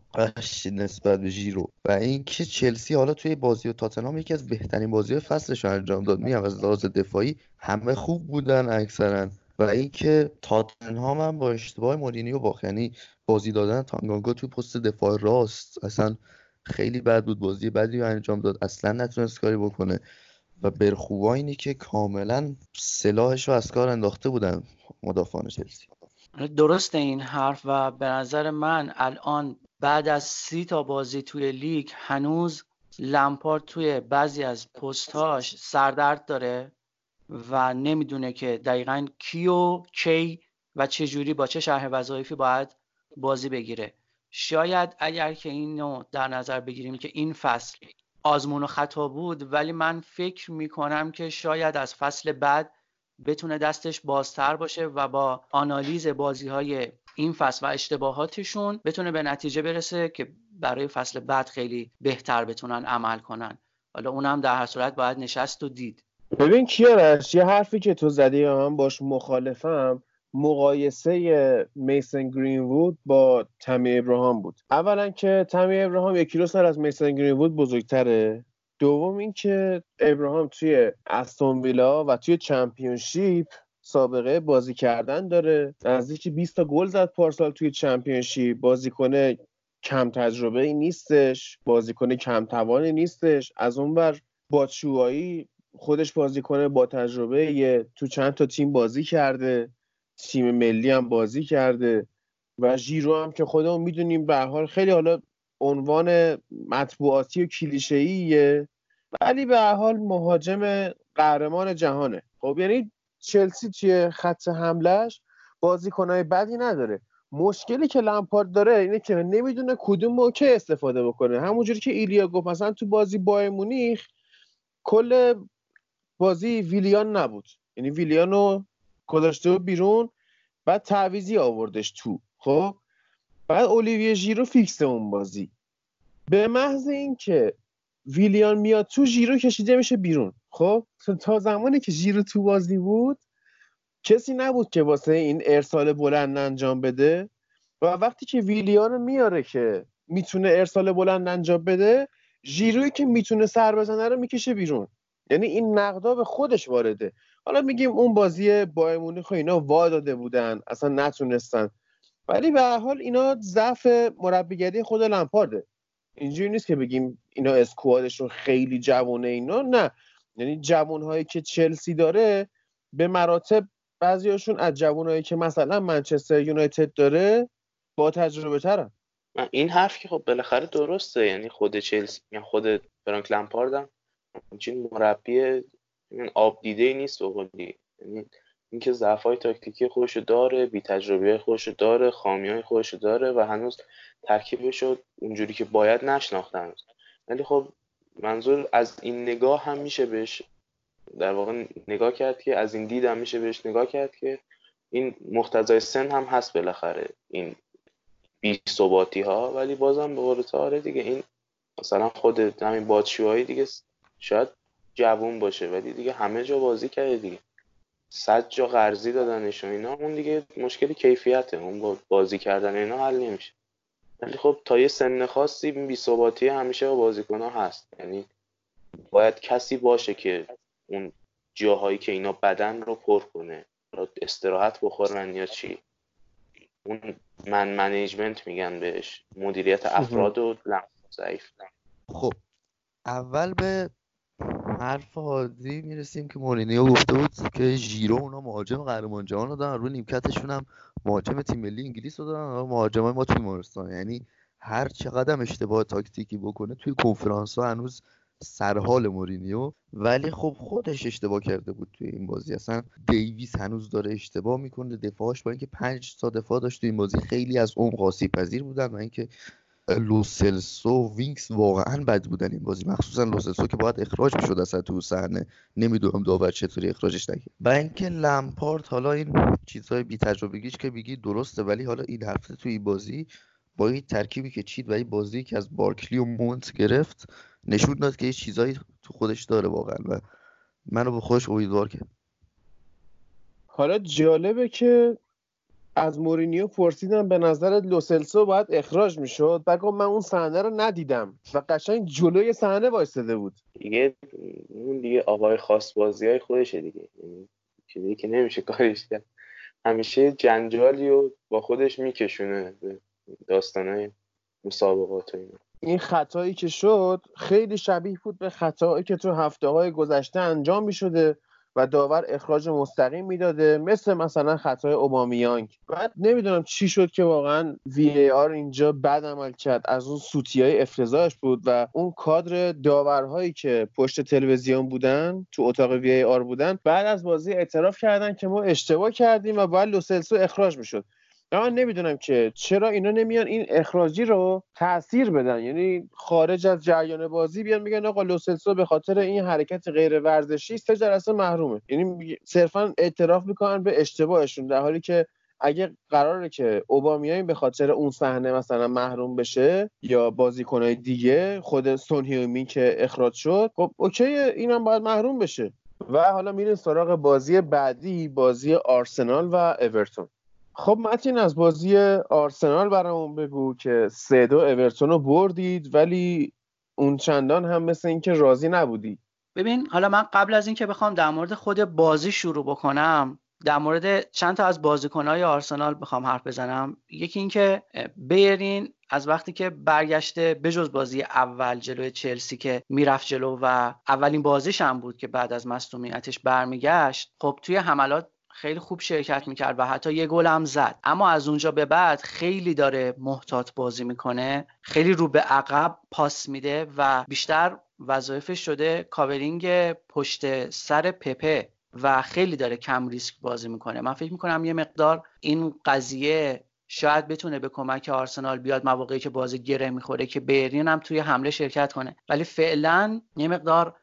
نسبت به ژیرو. و اینکه چلسی حالا توی بازی و تاتنهام یکی از بهترین بازی فصلش انجام داد. میگم از لحاظ دفاعی همه خوب بودن اکثرا. و اینکه تاتنهام هم با اشتباه مورینیو باخت. یعنی بازی دادن تانگانگا توی پست دفاع راست. اصلا خیلی بد بود. بازی بدی رو انجام داد. اصلا نتونست کاری بکنه. و برخوبا اینی که کاملا سلاحش رو از کار انداخته بودن مدافعان چلسی. درست این حرف و به نظر من الان بعد از سی تا بازی توی لیگ هنوز لمپارد توی بعضی از پستهاش سردرد داره و نمی‌دونه که دقیقا کیو کی و چه جوری با چه شرح وظایفی باید بازی بگیره. شاید اگر که اینو در نظر بگیریم که این فصل آزمون و خطا بود ولی من فکر می‌کنم که شاید از فصل بعد بتونه دستش بازتر باشه و با آنالیز بازی های این فصل و اشتباهاتشون بتونه به نتیجه برسه که برای فصل بعد خیلی بهتر بتونن عمل کنن. حالا اونم در هر صورت باید نشست و دید. ببین کیارش یه حرفی که تو زدی من باش مخالفم مقایسه میسن گرین با تمی ابراهام بود. اولا که تمی ابراهام یک کیلو سر از میسن گرین وود بزرگتره. دوم اینکه ابراهام توی استون ویلا و توی چمپیونشیپ سابقه بازی کردن داره. نزدیک 20 تا گل زد پارسال توی چمپیونشیپ. بازیکن کم تجربه ای نیستش. بازیکن کم توانی نیستش. از اونور باتشوایی خودش بازیکن با تجربه یه تو چند تا تیم بازی کرده. تیم ملی هم بازی کرده و ژیرو هم که خودمون می‌دونیم به حال خیلی حالا عنوان مطبوعاتی و کلیشه‌ایه ولی به حال مهاجم قهرمان جهانه. خب یعنی چلسی توی خط حملهش بازیکنهای بدی نداره. مشکلی که لمپارد داره اینه که نمی‌دونه کدوم موقع استفاده بکنه. همونجوری که ایلیا گفت مثلا تو بازی با مونیخ کل بازی ویلیان نبود. یعنی ویلیانو گذاشته بیرون بعد تعویزی آوردش تو. خب؟ بعد اولیویه ژیرو فیکس اون بازی. به محض اینکه ویلیان میاد تو ژیرو کشیده میشه بیرون. خب؟ تا زمانی که ژیرو تو بازی بود کسی نبود که واسه این ارسال بلند انجام بده. و وقتی که ویلیان میاره که می‌تونه ارسال بلند انجام بده ژیرویی که می‌تونه سر بزنه رو می‌کشه بیرون. یعنی این نقدا به خودش وارده. حالا میگیم اون بازی با مونیخ اینا وا داده بودن اصلا نتونستن. ولی به هر حال اینا ضعف مربیگری خود لمپارده. اینجوری نیست که بگیم اینا اسکوادشون خیلی جوونه اینا نه. یعنی جوانهایی که چلسی داره به مراتب بعضیاشون از جوانهایی که مثلا منچستر یونایتد داره با تجربه ترن. این حرف که خب بالاخره درسته یعنی خود چلسی یعنی خود فرانک لمپاردم همچین مربی آب دیده نیست بقولی یعنی اینکه ضعف های تاکتیکی خودشو داره بی تجربه خودشو داره خامی های خودشو داره و هنوز ترکیبش رو اونجوری که باید نشناختن. ولی خب منظور از این نگاه هم میشه بهش در واقع نگاه کرد که از این دید هم میشه بهش نگاه کرد که این مختزای سن هم هست بالاخره این بی ثباتی ها ولی بازم به قول آره دیگه این مثلا خود همین بادشوهایی دیگه شاید جوون باشه ولی دیگه همه جا بازی کرده دیگه. صد جا قرضی دادنش و اینا اون دیگه مشکل کیفیته. اون بازی کردن اینا حل نمیشه. ولی خب تا یه سن خاصی بی‌ثباتی همیشه با بازیکن هست. یعنی باید کسی باشه که اون جاهایی که اینا بدن رو پر کنه. استراحت بخورن یا چی. اون man management میگن بهش. مدیریت افرادو ضعیفه. خب. اول به حرف هادی می‌رسیم که مورینیو گفته بود که ژیرو اونا مهاجم قهرمان جهان رو دارن روی نیمکتشون هم مهاجم تیم ملی انگلیس رو دارن مهاجم ما توی بیمارستان. یعنی هر چقدر اشتباه تاکتیکی بکنه توی کنفرانس ها هنوز سرحاله مورینیو. ولی خب خودش اشتباه کرده بود توی این بازی. اصلا دیویس هنوز داره اشتباه می‌کنه. دفاعش با اینکه پنج تا دفاع داشت توی این بازی خیلی آسیب پذیر بودن و اینکه لوسلسو وینکس واقعا بد بودن این بازی. مخصوصا لوسلسو که باید اخراج می‌شد اصلا تو صحنه. نمی‌دونم داور چطوری اخراجش نکرد. و اینکه لمپارد حالا این چیزهای بی تجربگیش که بگی درسته ولی حالا این هفته تو این بازی با این ترکیبی که چید و این بازی که از بارکلی و مونت گرفت نشون داد که یه چیزایی تو خودش داره واقعا و منو به خودش امیدوار کرد. حالا جالبه که از مورینیو پرسیدم به نظرت لوسلسو باید اخراج می‌شد؟ بعد من اون صحنه رو ندیدم و قشنگ جلوی صحنه وایساده بود. دیگه اون دیگه آقای خاص بازی های خودشه دیگه. یعنی چیزی که نمیشه کارش کرد. همیشه جنجالی و با خودش میکشونه داستانهای مسابقات و اینا. این خطایی که شد خیلی شبیه بود به خطایی که تو هفته های گذشته انجام می شده و داور اخراج مستقیم می‌داده مثل مثلا خطای اوبامیانگ. بعد نمی‌دونم چی شد که واقعا وی آر اینجا بد عمل کرد. از اون سوتی های افتضاحش بود و اون کادر داورهایی که پشت تلویزیون بودن تو اتاق وی آر بودن بعد از بازی اعتراف کردن که ما اشتباه کردیم و باید لوسلسو اخراج می‌شد. من نمی‌دونم که. چرا اینا نمیان این اخراجی رو تاثیر بدن؟ یعنی خارج از جریان بازی بیان میگن آقا لوسلسو به خاطر این حرکت غیر ورزشی سه جلسه محرومه. یعنی صرفا اعتراف می‌کنن به اشتباهشون در حالی که اگه قراره که اوبامیان به خاطر اون صحنه مثلا محروم بشه یا بازیکنهای دیگه خود سون که اخراج شد خب اوکی اینم باید محروم بشه. و حالا میریم سراغ بازی بعدی بازی آرسنال و اورتون. خب متین از بازی آرسنال برامون بگو که سه دو اورتون رو بردید ولی اون چندان هم مثل اینکه راضی نبودی. ببین حالا من قبل از اینکه بخوام در مورد خود بازی شروع بکنم در مورد چند تا از بازیکنهای آرسنال بخوام حرف بزنم. یکی اینکه بیرین از وقتی که برگشته بجز بازی اول جلوی چلسی که می‌رفت جلو و اولین بازیش هم بود که بعد از مصونیتش برمیگشت خب توی حملات خیلی خوب شرکت می‌کرد و حتی یه گل هم زد. اما از اونجا به بعد خیلی داره محتاط بازی می‌کنه. خیلی رو به عقب پاس میده و بیشتر وظایفش شده کاورینگ پشت سر پپه و خیلی داره کم ریسک بازی می‌کنه. من فکر می‌کنم یه مقدار این قضیه شاید بتونه به کمک آرسنال بیاد مواقعی که بازی گره می‌خوره که بیرین هم توی حمله شرکت کنه. ولی فعلا یه مقدار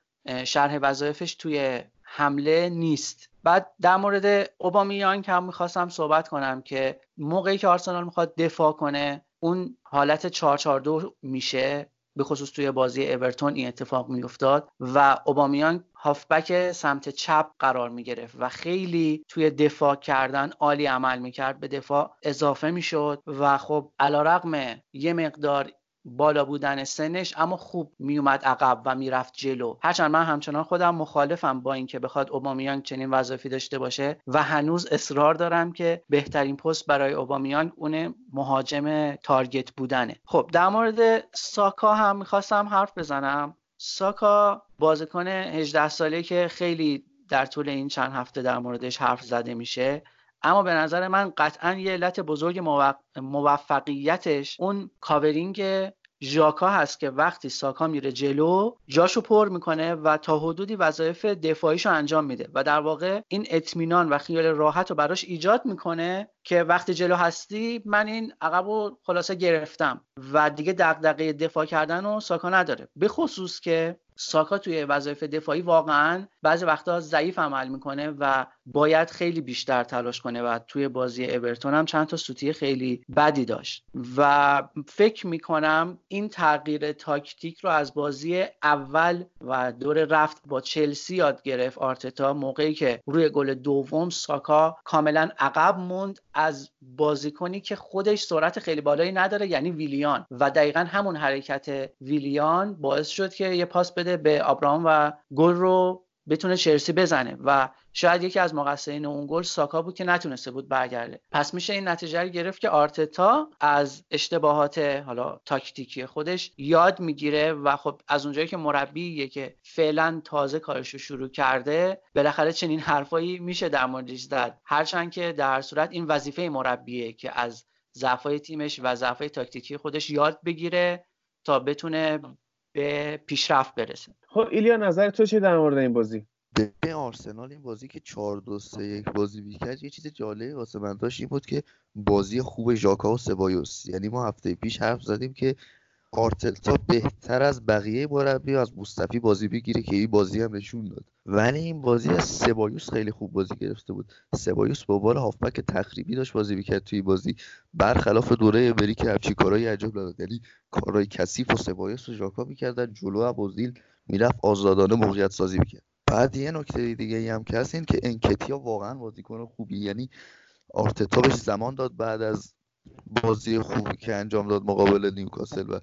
شرح وظایفش توی حمله نیست. بعد در مورد اوبامیان که هم می‌خواستم صحبت کنم که موقعی که آرسنال می‌خواد دفاع کنه اون حالت 442 میشه به خصوص توی بازی اورتون این اتفاق میافتاد و اوبامیان هافبک سمت چپ قرار می گرفت و خیلی توی دفاع کردن عالی عمل می‌کرد به دفاع اضافه می‌شد و خب علا رقم یه مقدار بالا بودن سنش اما خوب میومد عقب و می‌رفت جلو. هرچند من همچنان خودم مخالفم با اینکه بخواد اوبامیانگ چنین وظایفی داشته باشه و هنوز اصرار دارم که بهترین پست برای اوبامیانگ اون مهاجم تارگت بودنه. خب در مورد ساکا هم می‌خواستم حرف بزنم. ساکا بازیکن 18 ساله که خیلی در طول این چند هفته در موردش حرف زده میشه. اما به نظر من قطعا یه علت بزرگ موفقیتش اون covering ژاکا هست که وقتی ساکا میره جلو جاشو پر می‌کنه و تا حدودی وظایف دفاعیشو انجام میده. و در واقع این اطمینان و خیال راحت رو براش ایجاد می‌کنه که وقتی جلو هستی من این عقب رو خلاصه گرفتم و دیگه دغدغه دفاع کردنو ساکا نداره. به خصوص که ساکا توی وظایف دفاعی واقعا بعضی وقتا ضعیف عمل می‌کنه و باید خیلی بیشتر تلاش کنه و توی بازی اورتون هم چند تا سوتی خیلی بدی داشت. و فکر می‌کنم این تغییر تاکتیک رو از بازی اول و دور رفت با چلسی یاد گرفت آرتتا موقعی که روی گل دوم ساکا کاملا عقب موند. از بازیکنی که خودش سرعت خیلی بالایی نداره یعنی ویلیان. و دقیقا همون حرکت ویلیان باعث شد که یه پاس بده به آبراهام و گل رو بتونه چلسی بزنه. و شاید یکی از مقصرین اون گل ساکا بود که نتونسته بود برگرده. پس میشه این نتیجه رو گرفت که آرتتا از اشتباهات حالا تاکتیکی خودش یاد می‌گیره و خب از اونجایی که مربیه که فعلا تازه کارش رو شروع کرده بالاخره چنین حرفایی میشه در موردش زد. هرچند که در صورت این وظیفه مربیه که از ضعفای تیمش و ضعفای تاکتیکی خودش یاد بگیره تا بتونه به پیشرفت برسه. خب ایلیا نظر تو چه در مورد این بازی؟ به آرسنال این بازی که 4 2 3 1 بازی می‌کرد یه چیز جالبی واسه من داشت این بود که بازی خوب ژاکا و سبایوس. یعنی ما هفته پیش حرف زدیم که آرتلتا بهتر از بقیه مربی از مصطفی بازی بگیره که این بازی هم نشون داد. ولی این بازی از سبایوس خیلی خوب بازی گرفته بود. سبایوس با بال هافبک تخریبی داشت بازی می‌کرد توی بازی. برخلاف دوره بری که همچی کارهای عجب داد یعنی کارهای کثیف و سبایوس و ژاکا می‌کردن جلو ابوزیل می‌رفت آزادانه موقعیت سازی می‌کرد. بعد یه نکته دیگه هم که هست این که انکتیا واقعا بازیکن خوبی یعنی آرتتا بهش زمان داد بعد از بازی خوبی که انجام داد مقابل نیوکاسل و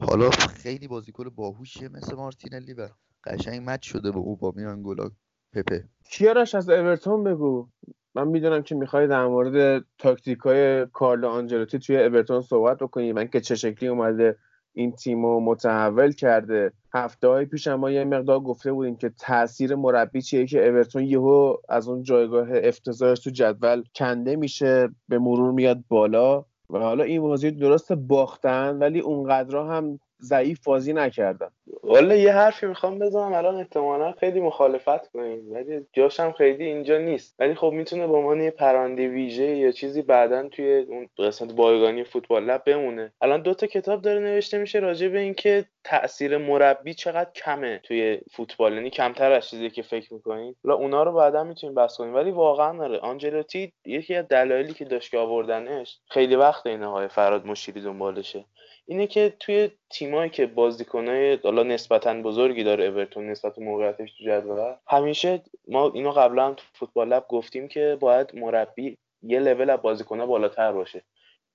حالا خیلی بازیکن باهوشیه مثل مارتینلی و قشنگ مچ شده به او با میانگولا پپه کیارش از اورتون بگو؟ من می‌دونم که می‌خوای در مورد تاکتیک های کارلو آنجلوتی توی اورتون صحبت بکنی. من که چه شکلی اومده این تیم رو متحول کرده. هفته های پیش ما یه مقدار گفته بودیم که تاثیر مربی چیه که اورتون یهو از اون جایگاه افتضاحش تو جدول کنده میشه به مرور میاد بالا. و حالا این بازی درست باختن ولی اونقدر هم ضعیف بازی نکردن والا یه حرفی می‌خوام بزنم الان احتمالا خیلی مخالفت کنیم ولی جاشم خیلی اینجا نیست. ولی خب می‌تونه به عنوان یه پرنده ویژه یا چیزی بعدا توی اون قسمت بایگانی فوتبال لب بمونه. الان دو تا کتاب داره نوشته میشه راجع به اینکه تاثیر مربی چقدر کمه توی فوتبال یعنی کمتر از چیزی که فکر می‌کنین حالا اونا رو بعدا می‌تونیم بحث کنیم ولی واقعا داره آنجلوتی یکی از دلایلی که داشت که آوردنش خیلی وقت این های فراد مشیری دنبالشه. اینه که توی تیمایی که بازیکنای حالا نسبتا بزرگی داره اورتون نسبت به موقعیتش تو جدول همیشه ما اینو قبلا هم تو فوتبال لب گفتیم که باید مربی یه لول از بازیکن‌ها بالاتر باشه.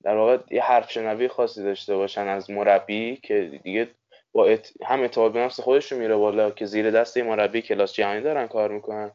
در واقع یه حرف شنوی خاصی داشته باشن از مربی که دیگه با هم اعتماد به نفس خودشون میره بالا که زیر دست مربی کلاس جهانی دارن کار می‌کنن.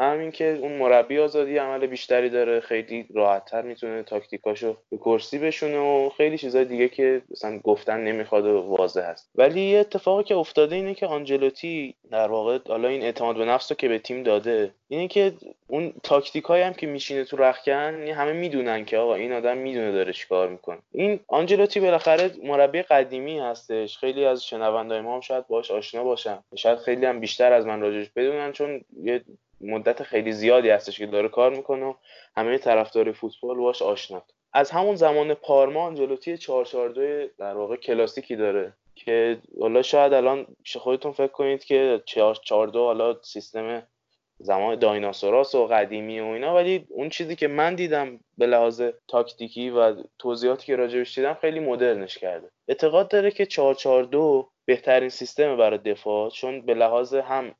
همین که اون مربی آزادی عمل بیشتری داره خیلی راحتتر می‌تونه تاکتیکاشو به کرسی بشونه و خیلی چیزای دیگه که مثلا گفتن نمی‌خواد و واضح هست. ولی یه اتفاقی که افتاده اینه که آنجلوتی در واقع حالا این اعتماد به نفس رو که به تیم داده اینه که اون تاکتیک هم که میشینه تو رخکن همه می‌دونن که آقا این آدم می‌دونه داره چیکار می‌کنه. این آنجلوتی بالاخره مربی قدیمی هستش. خیلی از شنوندای ما هم شاید باش آشنا باشن. شاید خیلی هم بیشتر از من راجعش بدونن چون یه مدت خیلی زیادی هستش که داره کار می‌کنه و همه طرفدار فوتبال باش آشنا. از همون زمان پارما آنجلوتی 442 در واقع کلاسیکی داره که حالا شاید الان خودتون فکر کنید که 442 حالا سیستم زمان دایناسوراس و قدیمی و اینا ولی اون چیزی که من دیدم به لحاظ تاکتیکی و توضیحاتی که راجبش دیدم خیلی مدرنش کرده. اعتقاد داره که 442 بهترین سیستم برای دفاع چون به لحاظ هم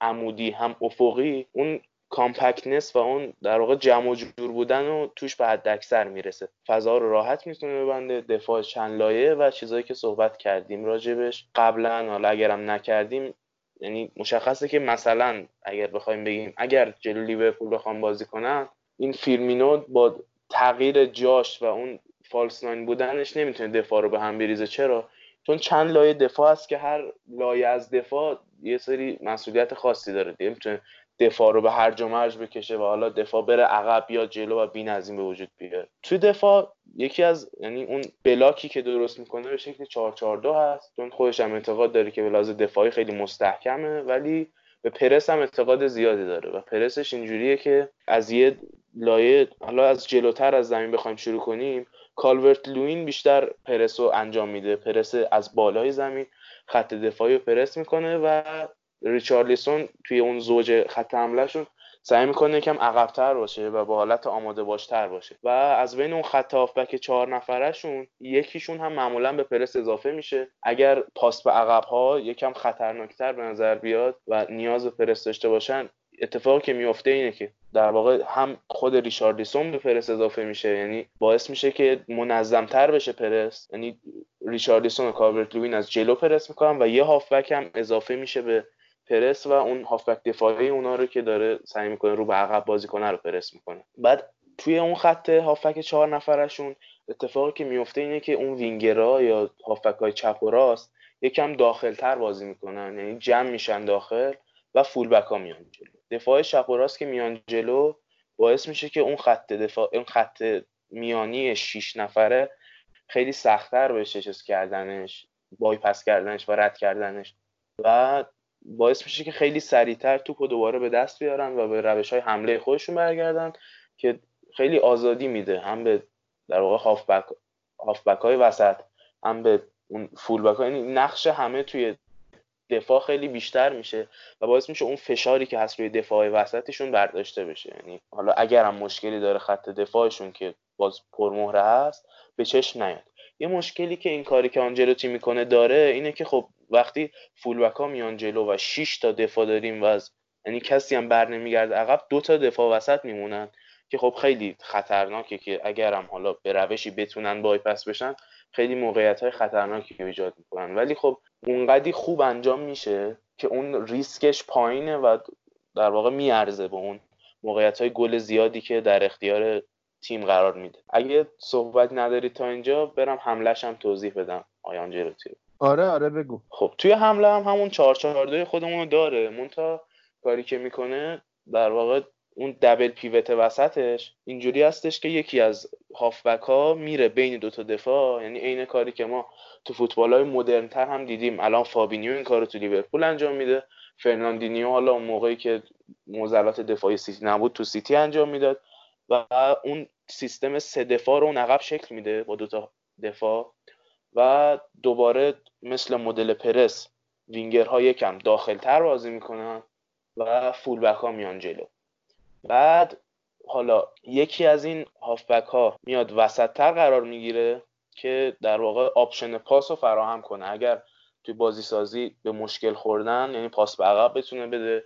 عمودی هم افقی اون compactness و اون در واقع جمع و جور بودن و توش به حد اکثر می‌رسه. فضا رو راحت می‌تونه ببنده دفاع چند لایه و چیزایی که صحبت کردیم راجبش. قبلا حالا اگرم نکردیم یعنی مشخصه که مثلا اگر بخوایم بگیم اگر جلو لیورپول بخوام بازی کنن این فیرمینو با تغییر جاش و اون false nine بودنش نمی‌تونه دفاع رو به هم بریزه. چرا؟ چون چند لایه دفاع هست که هر لایه از دفاع یه سری مسئولیت خاصی داره دیگه. می‌تونه دفاع رو به هر جا مرج بکشه و حالا دفاع بره عقب یا جلو و بینظیم به وجود بیاره. توی دفاع یکی از یعنی اون بلاکی که درست می‌کنه به شکل 442 هست. چون خودش هم اعتقاد داره که به دفاعی خیلی مستحکمه ولی به پرس هم اعتقاد زیادی داره و پرسش اینجوریه که از یه لایه حالا از جلوتر از زمین بخوایم شروع کنیم کالورت لوین بیشتر پرس رو انجام میده. پرس از بالای زمین. خط دفاعی رو پرس می‌کنه و ریچارلیسون توی اون زوج خط حملهشون سعی می‌کنه یکم عقبتر باشه و با حالت آماده باشتر باشه. و از بین اون خط هافبک چهار نفرشون یکیشون هم معمولا به پرس اضافه میشه. اگر پاس به عقب ها یکم خطرناکتر به نظر بیاد و نیاز به پرس داشته باشن اتفاقی که میفته اینه که در واقع هم خود ریچاردیسون به پرس اضافه میشه یعنی باعث میشه که منظمتر بشه پرس. یعنی ریچاردیسون و کاورت لوین از جلو پرس می‌کنن و یه هافبک هم اضافه میشه به پرس و اون هافبک دفاعی اونا رو که داره سعی می‌کنه رو به عقب بازی کنه رو پرس می‌کنه. بعد توی اون خط هافبک چهار نفرشون اتفاقی که میفته اینه که اون وینگرا یا هافبک های چپ و راست یکم داخلتر بازی می‌کنن یعنی جمع میشن داخل و فول بک ها میان جلو. دفاع چپ و راست که میان جلو باعث میشه که اون خط دفاع اون خط میانی 6 نفره خیلی سختتر بشه چیز کردنش بایپس کردنش و رد کردنش. و باعث میشه که خیلی سریعتر توپ و دوباره به دست بیارن و به روش های حمله خودشون برگردن که خیلی آزادی میده هم به در واقع هافبک هافبک های وسط هم به اون فول بک های نقش همه توی دفاع خیلی بیشتر میشه و باعث میشه اون فشاری که هست روی دفاع وسطشون برداشته بشه. یعنی حالا اگر هم مشکلی داره خط دفاعشون که باز پرمهره هست به چشم نیاد. یه مشکلی که این کاری که آنجلوتی می‌کنه داره اینه که خب وقتی فولبک ها میان جلو و 6 تا دفاع داریم و از یعنی کسی هم بر نمیگرده عقب دو تا دفاع وسط میمونن. که خب خیلی خطرناکه که اگر هم حالا به روشی بتونن بایپس بشن خیلی موقعیت های خطرناکی ایجاد می‌کنن. ولی خب اونقدی خوب انجام میشه که اون ریسکش پایینه و در واقع میارزه به اون موقعیت های گل زیادی که در اختیار تیم قرار میده. اگه صحبت نداری تا اینجا برم حملش هم توضیح بدم آیان جلوتی آره آره بگو. خب توی حمله هم همون 442 خودمون رو داره. مونتا کاری که می‌کنه در واقع اون دبل پیوت وسطش اینجوری هستش که یکی از هافبک ها میره بین دوتا دفاع. یعنی عین کاری که ما تو فوتبال های مدرن تر هم دیدیم. الان فابینیو این کارو تو لیورپول انجام میده. فرناندینیو حالا اون موقعی که معضلات دفاعی سیتی نبود تو سیتی انجام می‌داد. و اون سیستم سه دفاع رو اون عقب شکل میده با دوتا دفاع. و دوباره مثل مدل پرس وینگرها یکم داخلتر بازی می‌کنن و full back ها میان جلو. بعد حالا یکی از این هافبک ها میاد وسطتر قرار می‌گیره که در واقع option پاس رو فراهم کنه. اگر توی بازی سازی به مشکل خوردن یعنی پاس به عقب بتونه بده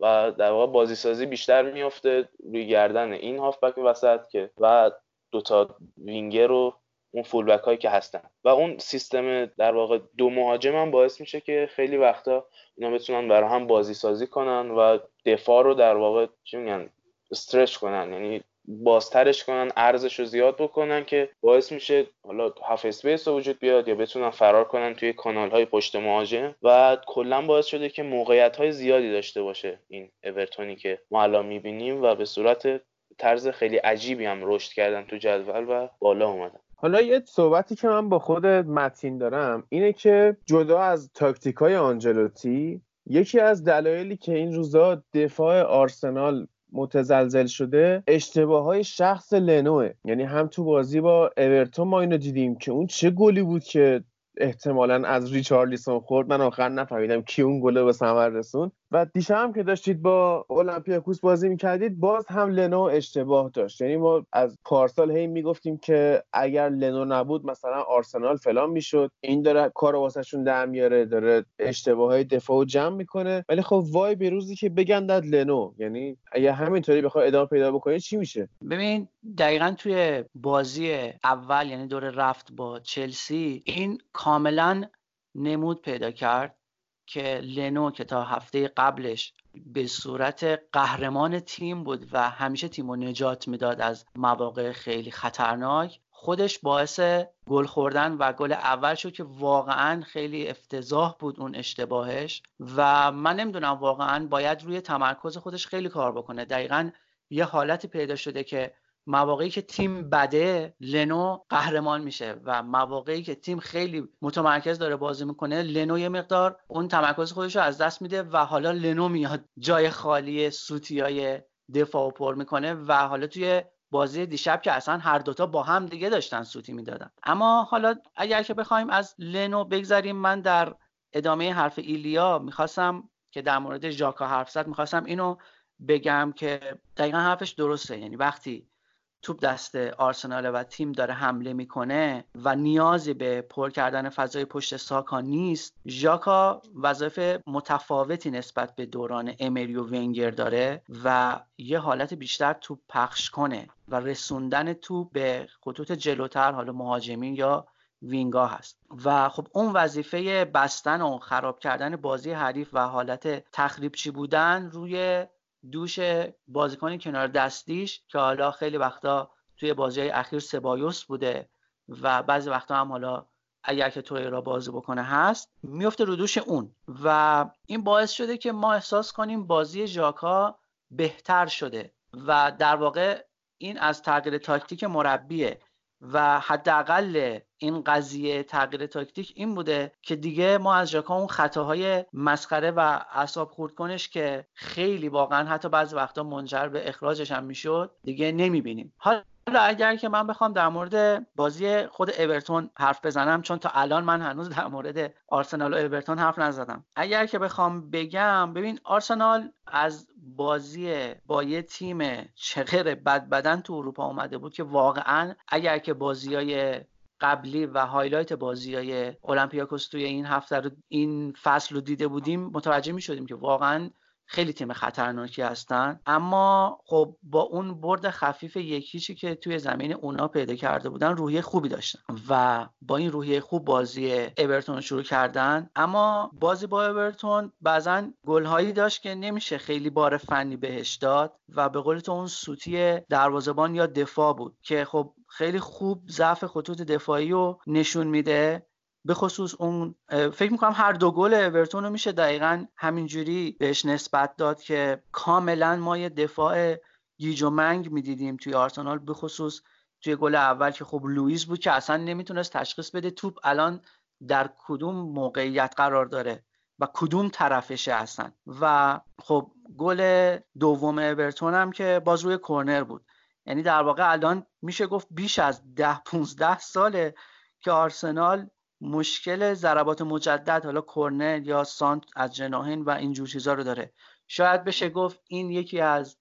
و در واقع بازی سازی بیشتر میافته روی گردن این هافبک وسط که و دوتا وینگر رو اون full back هایی که هستن. و اون سیستم در واقع دو مهاجم هم باعث میشه که خیلی وقتا اینا بتونن برای هم بازی سازی کنن و دفاع رو در واقع چی میگن stretch کنن یعنی بازترش کنن عرضش رو زیاد بکنن که باعث میشه حالا half space وجود بیاد یا بتونن فرار کنن توی کانال های پشت مهاجم. و کلا باعث شده که موقعیت های زیادی داشته باشه این اورتونی که ما الان می‌بینیم و به صورت طرز خیلی عجیبی هم رشد کردن تو جدول و بالا اومدن. حالا یه صحبتی که من با خود متین دارم اینه که جدا از تاکتیک های آنجلوتی یکی از دلایلی که این روزا دفاع آرسنال متزلزل شده اشتباه های شخص لنوه. یعنی هم تو بازی با اورتون ما اینو دیدیم که اون چه گلی بود که احتمالا از ریچارلیسون خورد. من آخر نفهمیدم کی اون گله به ثمر رسون و دیشب هم که داشتید با اولمپیاکوس بازی می‌کردید باز هم لنو اشتباه داشت. یعنی ما از پارسال هی می‌گفتیم که اگر لنو نبود مثلا آرسنال فلان می‌شد. این داره کار واسهشون در میاره داره اشتباه های دفاع جمع می‌کنه. ولی خب وای به روزی که بگندد لنو. یعنی اگه همینطوری بخواد ادامه پیدا بکنه چی میشه؟ ببین دقیقا توی بازی اول یعنی دور رفت با چلسی این کاملا نمود پیدا کرد. که لنو که تا هفته قبلش به صورت قهرمان تیم بود و همیشه تیم رو نجات می‌داد از مواقع خیلی خطرناک خودش باعث گل خوردن و گل اول شد که واقعا خیلی افتضاح بود اون اشتباهش و من نمی‌دونم واقعا باید روی تمرکز خودش خیلی کار بکنه. دقیقا یه حالتی پیدا شده که مواقعی که تیم بده لنو قهرمان میشه و مواقعی که تیم خیلی متمرکز داره بازی می‌کنه لنو یه مقدار اون تمرکز خودش رو از دست میده و حالا لنو میاد جای خالی های دفاع پر می‌کنه و حالا توی بازی دیشب که اصلا هر دوتا با هم دیگه داشتن سوتی می‌دادن. اما حالا اگر که بخوایم از لنو بگذاریم من در ادامه حرف ایلیا می‌خواستم که در مورد ژاکا حرف زد می‌خواستم اینو بگم که دقیقا حرفش درسته. یعنی وقتی توپ دست آرسنال و تیم داره حمله می‌کنه و نیازی به پر کردن فضای پشت ساکا نیست. ژاکا وظایف متفاوتی نسبت به دوران امری و ونگر داره و یه حالت بیشتر توپ پخش کنه و رسوندن توپ به خطوط جلوتر حالا مهاجمین یا وینگا هست. و خب اون وظیفه بستن و خراب کردن بازی حریف و حالت تخریبچی بودن روی دوش بازیکن کنار دستیش که حالا خیلی وقتا توی بازی اخیر سبایوس بوده و بعضی وقتا هم حالا اگر که توی را بازی بکنه هست میفته رو دوش اون. و این باعث شده که ما احساس کنیم بازی ژاکا بهتر شده. و در واقع این از تغییر تاکتیک مربیه. و حداقل این قضیه تغییر تاکتیک این بوده که دیگه ما از ژاکا اون خطاهای مسخره و اعصاب خورد کنش که خیلی واقعا حتی بعضی وقتا منجر به اخراجش هم می‌شد دیگه نمی‌بینیم. حالا اگر که من بخوام در مورد بازی خود اورتون حرف بزنم چون تا الان من هنوز در مورد آرسنال و اورتون حرف نزدم. اگر که بخوام بگم ببین آرسنال از بازی با یه تیم چغر بد بدن تو اروپا اومده بود که واقعا اگر که بازی های قبلی و highlight بازی های اولمپیاکوس توی این هفته رو این فصل رو دیده بودیم متوجه می شدیم که واقعا خیلی تیم خطرناکی هستن. اما خب با اون برد خفیف یک هیچی که توی زمین اونا پیدا کرده بودن روحیه خوبی داشتن. و با این روحیه خوب بازی اورتون شروع کردن. اما بازی با اورتون بعضا گلهایی داشت که نمیشه خیلی بار فنی بهش داد و به قول تو اون سوتی دروازبان یا دفاع بود که خب خیلی خوب ضعف خطوط دفاعی رو نشون میده. به خصوص اون فکر می‌کنم هر دو گل اورتون رو میشه دقیقا همینجوری بهش نسبت داد که کاملا ما یه دفاع گیج و منگ می‌دیدیم توی آرسنال به خصوص توی گل اول که خب لوئیس بود که اصلا نمی‌تونست تشخیص بده توپ الان در کدوم موقعیت قرار داره و کدوم طرفشه اصلا. و خب گل دوم اورتون هم که باز روی کرنر بود. یعنی در واقع الان میشه گفت بیش از ده 15 ساله که آرسنال مشکل ضربات مجدد حالا کرنر یا سانت از جناهین و اینجور چیزا رو داره. شاید بشه گفت این یکی از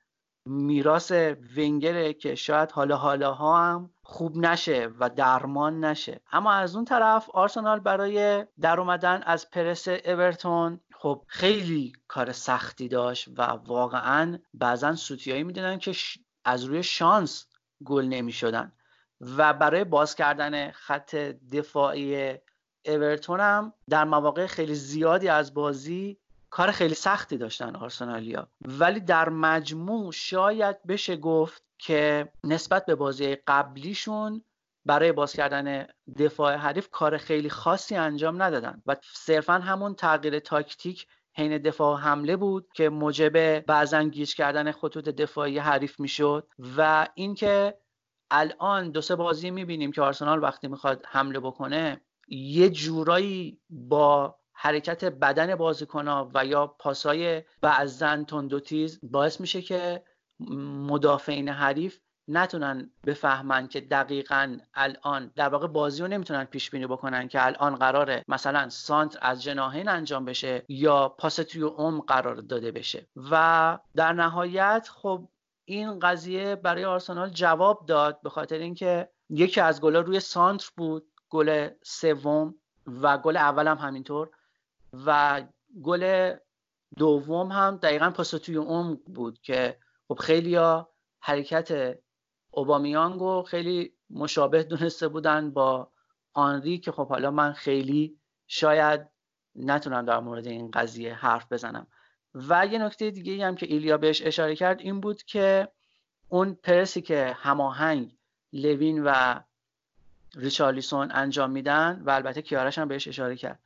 میراث ونگره که شاید حالا حالا ها هم خوب نشه و درمان نشه. اما از اون طرف آرسنال برای در اومدن از پرس اورتون خب خیلی کار سختی داشت و واقعا بعضا سوتیایی می‌دونن که از روی شانس گل نمی شدن و برای باز کردن خط دفاعی اورتون هم در مواقع خیلی زیادی از بازی کار خیلی سختی داشتن آرسنالیا. ولی در مجموع شاید بشه گفت که نسبت به بازی قبلیشون برای باز کردن دفاع حریف کار خیلی خاصی انجام ندادن. و صرفا همون تغییر تاکتیک حین دفاع حمله بود که موجب بعضا گیج کردن خطوط دفاعی حریف می‌شد. و اینکه الان دو سه بازی می‌بینیم که آرسنال وقتی می‌خواد حمله بکنه یه جورایی با حرکت بدن بازیکنها و یا پاسای بعضن تند و تیز باعث میشه که مدافعین حریف نتونن بفهمن که دقیقا الان در واقع بازی رو نمی‌تونن پیش بینی بکنن که الان قراره مثلا سانت از جناهین انجام بشه یا پاس توی عمق قرار داده بشه. و در نهایت خب این قضیه برای آرسنال جواب داد به خاطر اینکه یکی از گلا روی سانتر بود. گل سوم و گل اول هم همینطور و گل دوم هم دقیقا پاس توی عمق بود که خب خیلی حرکت اوبامیانگو خیلی مشابه دونسته بودن با آنری که خب حالا من خیلی شاید نتونم در مورد این قضیه حرف بزنم. و یه نکته دیگه هم که ایلیا بهش اشاره کرد این بود که اون پرسی که هماهنگ لوین و ریچارلیسون انجام میدن و البته کیارش هم بهش اشاره کرد.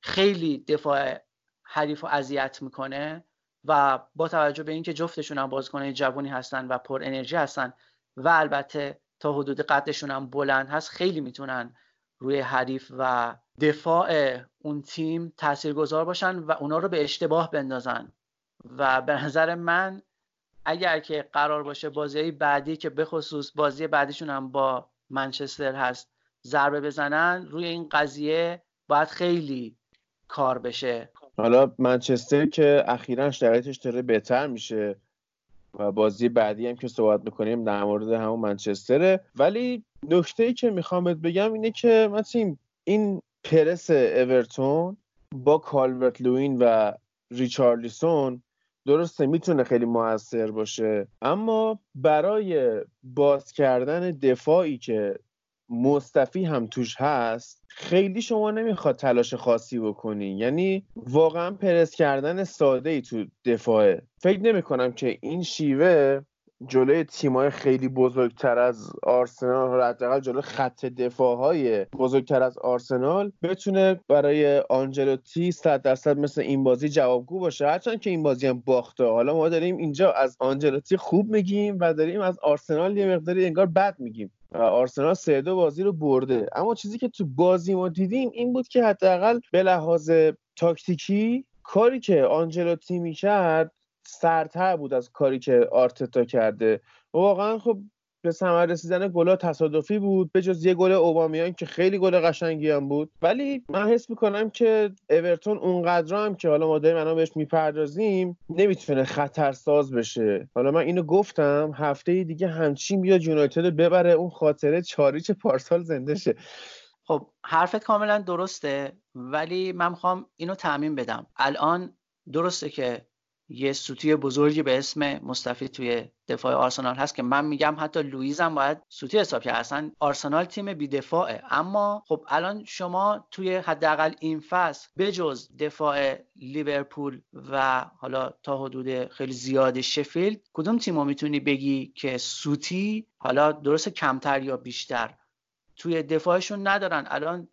خیلی دفاع حریف و اذیت می‌کنه و با توجه به اینکه جفتشون هم بازیکنهای جوانی هستن و پر انرژی هستن و البته تا حدود قدشون هم بلند هست خیلی می‌تونن روی حریف و دفاع اون تیم تاثیرگذار باشن و اونا رو به اشتباه بندازن. و به نظر من اگر که قرار باشه بازی بعدی که بخصوص بازی بعدیشون هم با منچستر هست. ضربه بزنن روی این قضیه باید خیلی کار بشه. حالا منچستر که اخیرا شرایطش داره بهتر میشه و بازی بعدی هم که صحبت می‌کنیم در مورد همون منچستره. ولی نکته ای که می‌خوام بهت بگم اینه که مثلا این پرس اورتون با کالورت لوین و ریچارلیسون درسته می‌تونه خیلی موثر باشه. اما برای باز کردن دفاعی که مصطفی هم توش هست خیلی شما نمی‌خواد تلاش خاصی بکنی. یعنی واقعا پرس کردن ساده ای تو دفاعه. فکر نمی کنم که این شیوه جلوی تیمای خیلی بزرگتر از آرسنال حداقل جلوی خط دفاع های بزرگتر از آرسنال بتونه برای آنجلوتی 100 درصد مثل این بازی جوابگو باشه. هرچند که این بازی هم باخته. حالا ما داریم اینجا از آنجلوتی خوب میگیم و داریم از آرسنال یه مقداری انگار بد میگیم. آرسنال سه دو بازی رو برده. اما چیزی که تو بازی ما دیدیم این بود که حداقل به لحاظ تاکتیکی کاری که آنجلوتی می‌کرد سرتر بود از کاری که آرتتا کرده. و واقعا خب به ثمر رسیدن گلا تصادفی بود به جز یه گل اوبامیان که خیلی گل قشنگی هم بود. ولی من حس می‌کنم که اورتون اونقدر هم که حالا ما داریم الان بهش می‌پردازیم نمی‌تونه خطرساز بشه. حالا من اینو گفتم هفته دیگه همچین بیاد یونایتد ببره اون خاطره چاریچ پارسال زنده شه. خب حرفت کاملا درسته ولی من می‌خوام اینو تعمین بدم. الان درسته که یه سوتی بزرگی به اسم مصطفی توی دفاع آرسنال هست که من میگم حتی لویز هم باید سوتی حساب کرد. اصلا آرسنال تیم بی دفاعه اما خب الان شما توی حداقل این فصل بجز دفاع لیورپول و حالا تا حدود خیلی زیاد شفیلد کدوم تیمو می‌تونی بگی که سوتی حالا درست کمتر یا بیشتر؟ توی دفاعشون ندارن. الان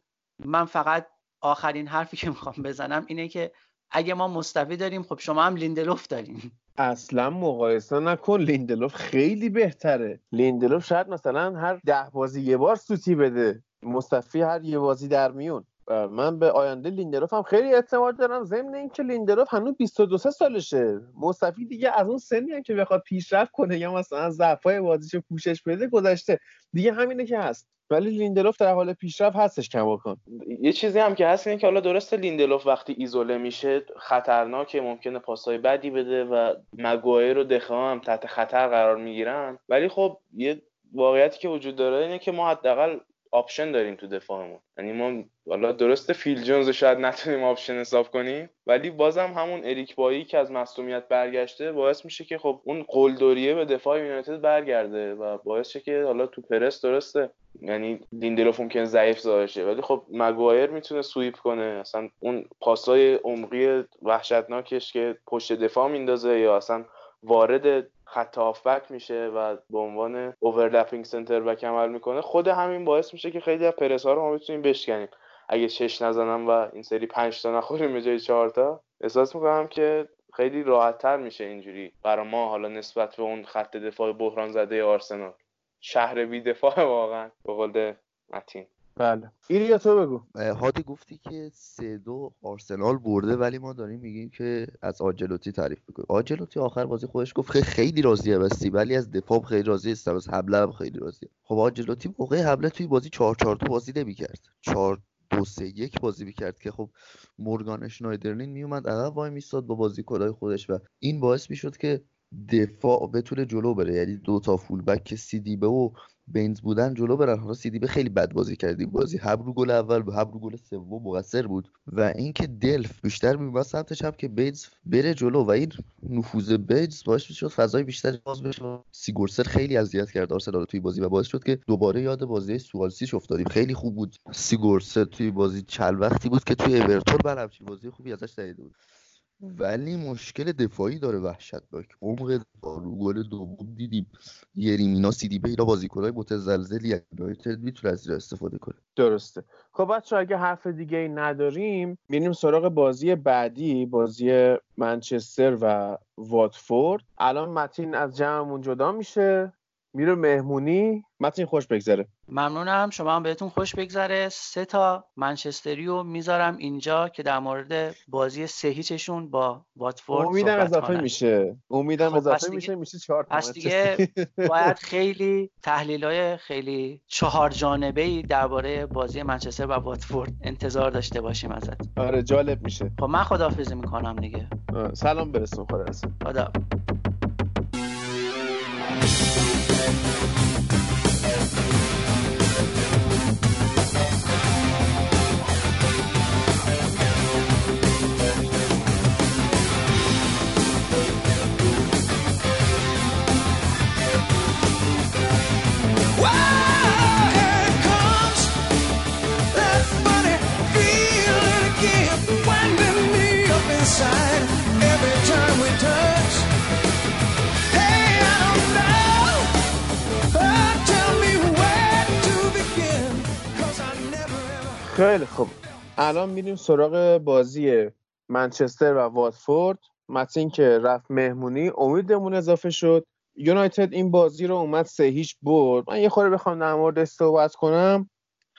من فقط آخرین حرفی که می‌خوام بزنم اینه که اگه ما مصطفی داریم خب شما هم لیندلوف داریم اصلا مقایسه نکن لیندلوف خیلی بهتره. لیندلوف شاید مثلا هر ده بازی یه بار سوتی بده. مصطفی هر یه بازی در میون. من به آینده لیندلوف هم خیلی اعتماد دارم. ضمن اینکه لیندلوف هنوز 22 سالشه. مصطفی دیگه از اون سنی هم که بخواد پیشرفت کنه یا مثلا ضعفای بازیشو پوشش بده گذشته. دیگه همینه که هست. ولی لیندلوف در حال پیشرفت هستش کماکان یه چیزی هم که هست اینه که حالا درسته لیندلوف وقتی ایزوله میشه خطرناکه ممکنه پاسای بدی بده و مگوایر و دخا هم تحت خطر قرار می‌گیرن. ولی خب یه واقعیتی که وجود داره اینه که ما حداقل option داریم تو دفاعمون. یعنی ما حالا درسته فیل جونز شاید نتونیم option حساب کنیم ولی بازم همون اریک بایی که از مصدومیت برگشته باعث میشه که خب اون قلدریه به دفاع یونایتد برگرده و باعث شه که حالا تو پرس درسته. یعنی لیندلوف ممکن ضعیف ظاهر ولی خب مگوایر می‌تونه sweep کنه. اصلا اون پاسای عمقی وحشتناکش که پشت دفاع میندازه یا اصلا وارد خط هافبک میشه و به عنوان overlapping center back عمل می‌کنه خود همین باعث میشه که خیلی از پرس ها رو ما بتونیم بشکنیم. اگه شش نزنم و این سری پنج تا نخوریم به جای چهار تا احساس می‌کنم که خیلی راحت تر میشه اینجوری برای ما حالا نسبت به اون خط دفاع بحران زده آرسنال. شهر بی دفاع واقعا. به قول متین. بله. ایریا تو بگو. هادی گفتی که سه دو آرسنال برده ولی ما داریم میگیم که از آجلوتی تعریف می‌کنیم. آجلوتی آخر بازی خودش گفت خیلی راضیه بستی ولی از دفاع خیلی راضی هستم از حمله خیلی راضیه. خب آجلوتی موقع حمله توی بازی 4 4 2 بازی نمی‌کرد. 4 دو سه یک بازی می‌کرد که خب مورگان شنایدرلین میومد عقب وای میستاد با بازیکنهای خودش و این باعث می‌شد که دفاع بتونه جلو بره. یعنی دو تا فول بک که سیدیبه و بینز بودن جلو برن. حالا سیدیبه خیلی بد بازی کردیم. بازی رو گل اول هم رو گل سوم مقصر بود. و اینکه دلف بیشتر میومد سمت چپ که بینز بره جلو و این نفوذ بینز باعث شد فضای بیشتری باز بشه سیگورسر خیلی اذیت کرد. آرسنال توی بازی و باعث شد که دوباره یاد بازی سوالسیش افتادیم. خیلی خوب بود. سیگورسر توی بازی چل وقتی بود که توی اورتون بر بازی خوبی ازش دیده بود ولی مشکل دفاعی داره وحشتناک. عمق رو گل دوم دیدیم. یریمینا سیدیبه اینا بازیکنای متزلزلی یونایتد می‌تونه از استفاده کنه. درسته. خب بچه اگه حرف دیگه ای نداریم میریم سراغ بازی بعدی بازی منچستر و واتفورد. الان متین از جمعمون جدا میشه. میره مهمونی. متین خوش بگذره. ممنونم. شما هم بهتون خوش بگذره. سه تا منچستری رو می‌ذارم اینجا که در مورد بازی سه هیچشون با واتفورد امیدم اضافه میشه. امیدم خب اضافه میشه. میشه چهار پس دیگه باید خیلی تحلیل های خیلی چهار جانبه ای درباره بازی منچستر و واتفورد انتظار داشته باشیم ازت. آره جالب میشه. خب من خداحافظی می‌کنم دیگه. سلام برسون خدا خدا خیلی خوب. الان میریم سراغ بازی منچستر و واتفورد. متین که رفت مهمونی امیدمون اضافه شد. یونایتد این بازی رو اومد سه هیچ برد. من یه خورده بخوام در مورد صحبت کنم.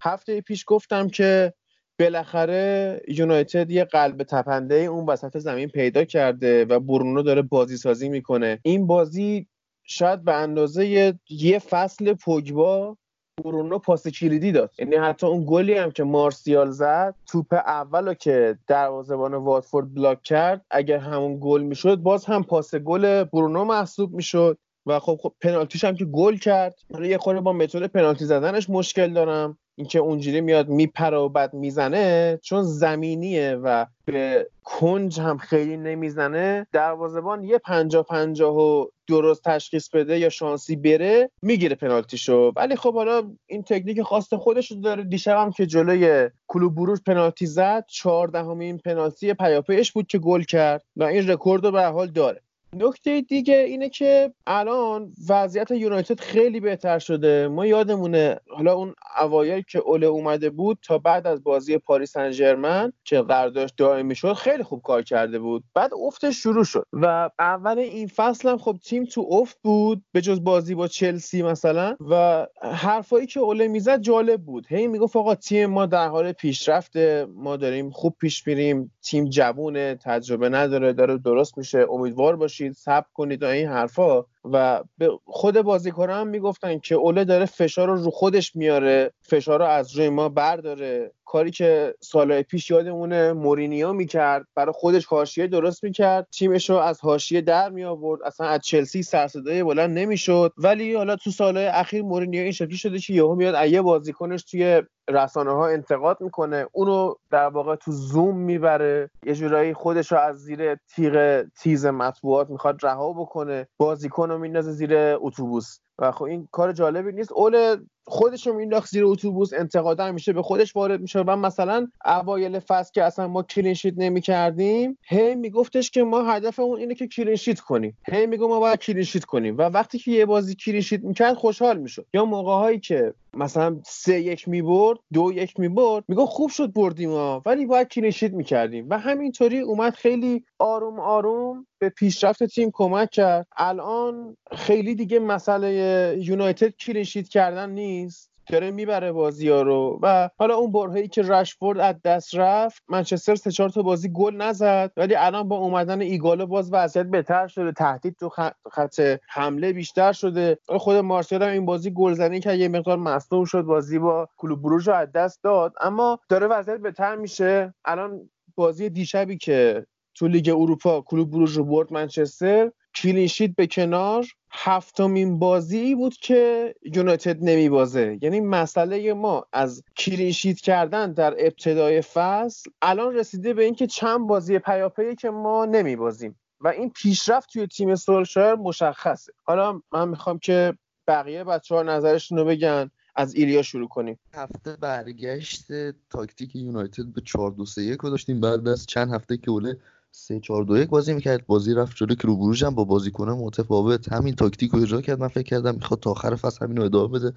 هفته پیش گفتم که بالاخره یونایتد یه قلب تپنده اون وسط زمین پیدا کرده و برونو داره بازی سازی می‌کنه. این بازی شاید به اندازه یه فصل پوگبا برونو پاس کلیدی داد. یعنی حتی اون گلی هم که مارسیال زد توپ اولو که دروازه‌بان واتفورد block کرد اگر همون گل می‌شد باز هم پاس گل برونو محسوب می‌شد. و خب, خب پنالتیش هم که گل کرد. یه خورده با متد پنالتی زدنش مشکل دارم. اینکه اونجوری میاد میپره و بعد می‌زنه چون زمینیه و به کنج هم خیلی نمی‌زنه. دروازبان یه پنجا پنجاه و درست تشخیص بده یا شانسی بره می‌گیره پنالتیشو. ولی خب حالا این تکنیک خاص خودش داره. دیشب هم که جلوی کلوب بروژ پنالتی زد چهاردهمین پنالتی پیاپیش بود که گل کرد. و این رکورد رو به حال داره. نکته دیگه اینه که الان وضعیت یونایتد خیلی بهتر شده. ما یادمونه حالا اون اوایل که اوله اومده بود تا بعد از بازی پاریس سن که قراردادش دائمی شد خیلی خوب کار کرده بود. بعد افتش شروع شد و اول این فصل هم خب تیم تو افت بود به جز بازی با چلسی مثلا و حرفایی که اوله می‌زد جالب بود. هی می‌گفت آقا تیم ما در حال پیشرفته ما داریم خوب پیش میریم تیم جوونه تجربه نداره داره درست میشه امیدوار باشید باشید صبر کنید و این حرفا. و به خود بازیکن هم می‌گفتن که اوله داره فشار رو رو خودش میاره فشار رو از روی ما برداره. کاری که سالهای پیش یادمونه مورینیو می‌کرد برای خودش حاشیه درست می‌کرد. تیمش رو از حاشیه در می آورد اصلا از چلسی سرصدای بلند نمی‌شد. ولی حالا تو سالهای اخیر مورینیو این شکلی شده که یهو میاد ایه بازیکنش توی رسانه ها انتقاد می‌کنه اونو در واقع تو زوم می‌بره. یه جورایی خودش رو از زیر تیغ تیز مطبوعات می‌خواد رها بکنه. بازیکن رو میندازه زیر اتوبوس و خب این کار جالبی نیست. اول خودش رو مینداخت زیر اتوبوس انتقاد میشه به خودش وارد میشه. و مثلا اوایل فصل که اصلا ما clean sheet نمی کردیم هی میگفتش که ما هدفمون اینه که clean sheet کنیم. هی میگفت ما باید clean sheet کنیم. و وقتی که یه بازی clean sheet می‌کرد خوشحال می‌شد. یا موقع هایی که مثلا سه یک می‌برد دو یک می‌برد میگفت خوب شد بردیم ها ولی باید clean sheet می‌کردیم. و همینطوری اومد خیلی آروم آروم به پیشرفت تیم کمک کرد. الان خیلی دیگه مسئله یونایتد clean sheet کردن نیست؟ داره می‌بره بازی ها رو. و حالا اون برهه‌ای که رشفورد از دست رفت منچستر سه چهار تا بازی گل نزد ولی الان با اومدن ایگالو باز وضعیت بهتر شده تهدید تو خط حمله بیشتر شده. خود مارسیال هم این بازی گلزنی که یه مقدار مصدوم شد بازی با کلوب بروژ رو از دست داد. اما داره وضعیت بهتر میشه. الان بازی دیشبی که تو لیگ اروپا کلوب بروژ رو برد منچستر. clean sheet به کنار. هفتمین بازی بود که یونایتد نمیبازه. یعنی مسئله ما از clean sheet کردن در ابتدای فصل الان رسیده به اینکه چند بازی پیاپی که ما نمیبازیم. و این پیشرفت توی تیم سولشایر مشخصه. حالا من می‌خوام که بقیه بچه ها نظرشون رو بگن. از ایلیا شروع کنیم. هفته برگشت تاکتیک یونایتد به 4 2 3 1 داشتیم. بعد از چند هفته که اوله 3 4 2 1 بازی می‌کرد. بازی رفت جلو که رو هم با بازیکن متفاوت. همین تاکتیک رو اجرا کرد. من فکر کردم می‌خواد تا آخر فصل همین رو ادامه بده.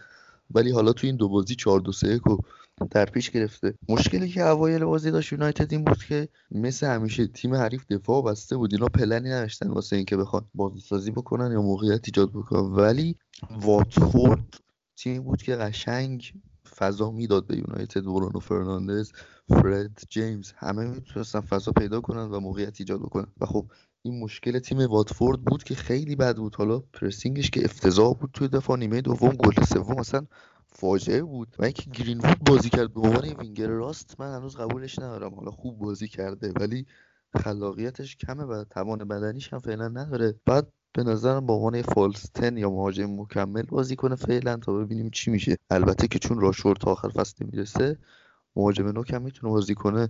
ولی حالا تو این دو بازی 4 2 3 1 در پیش گرفته. مشکلی که اوایل بازی داشت یونایتد این بود که مثل همیشه تیم حریف دفاع بسته بود. اینا پلنی نداشتن واسه اینکه بخوان بازی سازی بکنن یا موقعیت ایجاد بکنن. ولی واتفورد تیمی بود که قشنگ فضا می‌داد به یونایتد. برونو فرناندز فرد جیمز همه می‌تونستن فضا پیدا کنن و موقعیت ایجاد بکنن. و خب این مشکل تیم واتفورد بود که خیلی بد بود. حالا pressing ش که افتضاح بود توی دفاع نیمه دوم گل سوم اصلا فاجعه بود. و اینکه گرین وود بازی کرد به عنوان وینگر راست من هنوز قبولش ندارم. حالا خوب بازی کرده ولی خلاقیتش کمه و توان بدنیش هم فعلا نداره. بعد به نظرم با عنوان فالستن یا مهاجم مکمل بازی کنه فعلا تا ببینیم چی میشه. البته که چون راشورد تا آخر فصل می‌رسه مهاجم نوک هم می‌تونه بازی کنه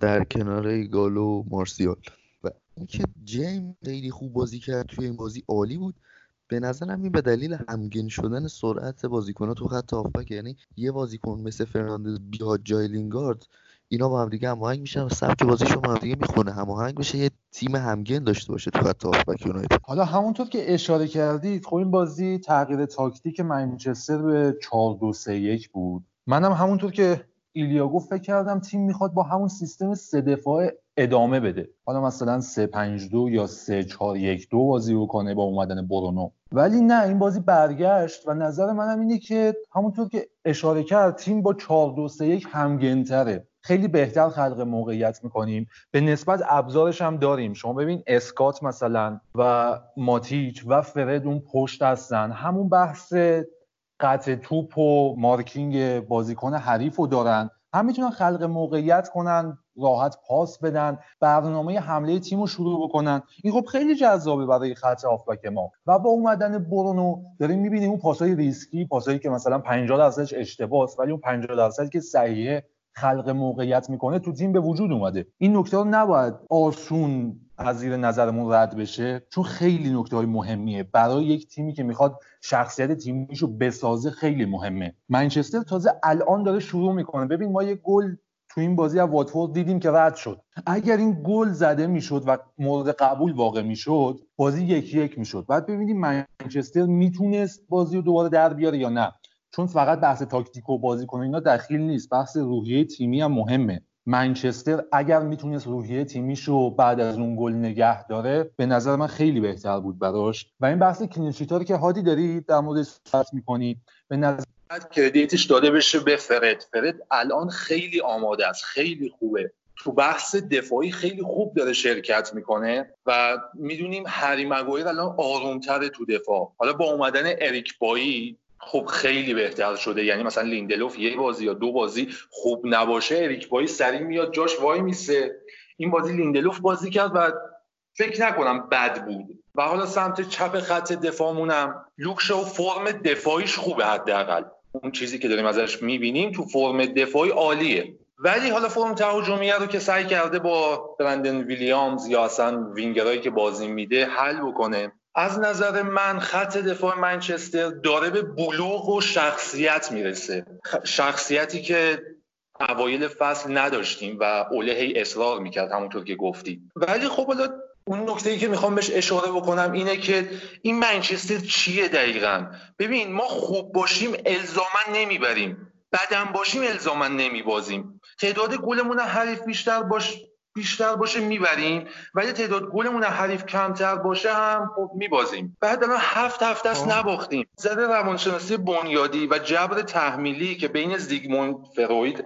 در کنار گالو مارسیال. و اینکه جیم خیلی خوب بازی کرد توی این بازی عالی بود. به نظرم این به دلیل همگین شدن سرعت بازیکن‌ها تو خط هافبک یعنی یه بازیکن مثل فرناندز بیاد جای لینگارد اینا با هم دیگه هماهنگ میشن و سبک بازیشون با هم دیگه می‌خونه. هماهنگ بشه یه تیم همگن داشته باشه تو خط هافبک یونایتد. حالا همونطور که اشاره کردید خب این بازی تغییر تاکتیک منچستر به 4 2 3 1 بود. منم همونطور که ایلیا گفت فکر کردم تیم می‌خواد با همون سیستم سه دفاع ادامه بده. حالا مثلا 3 5 2 یا 3 4 1 2 بازی بکنه با اومدن برونو. ولی نه این بازی برگشت و نظر منم اینه که همونطور که اشاره کرد تیم با 4 2 3 1 همگنتره. خیلی بهتر خلق موقعیت می‌کنیم. به نسبت ابزارش هم داریم. شما ببین اسکات مثلا و ماتیچ و فرد اون پشت هستن. همون بحث قطع توپ و مارکینگ بازیکن حریف رو دارن. هم می‌تونن خلق موقعیت کنن راحت پاس بدن برنامه حمله تیم رو شروع بکنن. این خب خیلی جذابه برای خط آفبک ما. و با اومدن برونو داریم می‌بینیم اون پاسای ریسکی پاسایی که مثلا 50 درصدش اشتباهه ولی اون 50 درصد که صحیحه خلق موقعیت می‌کنه تو تیم به وجود اومده. این نکته رو نباید آسون از زیر نظرمون رد بشه چون خیلی نکته های مهمیه. برای یک تیمی که می‌خواد شخصیت تیمیش رو بسازه خیلی مهمه. منچستر تازه الان داره شروع می‌کنه. ببین ما یه گل تو این بازی از واتفورد دیدیم که رد شد. اگر این گل زده می‌شد و مورد قبول واقع می‌شد بازی یکی یک می‌شد. بعد ببینیم منچستر می‌تونست بازی رو دوباره در بیاره یا نه. چون فقط بحث تاکتیک و بازیکن اینا دخیل نیست. بحث روحیه تیمی هم مهمه. منچستر اگر می‌تونست روحیه تیمیشو بعد از اون گل نگه داره به نظر من خیلی بهتر بود براش. و این بحث کلینشیتا رو که هادی داری در مورد صحبت می‌کنی به نظر credit ش داده بشه به فرد. فرد الان خیلی آماده است خیلی خوبه. تو بحث دفاعی خیلی خوب داره شرکت می‌کنه و می‌دونیم هری مگویر الان آرومتره تو دفاع. حالا با اومدن اریک بایی خب خیلی بهتر شده. یعنی مثلا لیندلوف یه بازی یا دو بازی خوب نباشه اریک بایی سریع میاد جاش وای میسه. این بازی لیندلوف بازی کرد و فکر نکنم بد بود. و حالا سمت چپ خط دفاعمونم. لوک شاو فرم دفاعیش خوبه حداقل. اون چیزی که داریم ازش می‌بینیم تو فرم دفاعی عالیه. ولی حالا فرم تهاجمیه رو که سعی کرده با برندن ویلیامز یا اصلا وینگرایی که بازی میده حل بکنه. از نظر من خط دفاع منچستر داره به بلوغ و شخصیت می‌رسه. شخصیتی که اوایل فصل نداشتیم و اوله هی اصرار می‌کرد همونطور که گفتیم ولی خب حالا اون نکته ای که می‌خوام بهش اشاره بکنم اینه که این منچستر چیه دقیقا؟ ببین ما خوب باشیم الزاما نمی‌بریم. بدم باشیم الزاما نمیبازیم. تعداد گلمون حریف بیشتر باش. بیشتر باشه می‌بریم ولی تعداد گلمون از حریف کمتر باشه هم خب میبازیم. بعد الان هفت هفته است نباختیم. زده روانشناسی بنیادی و جبر تحمیلی که بین زیگموند فروید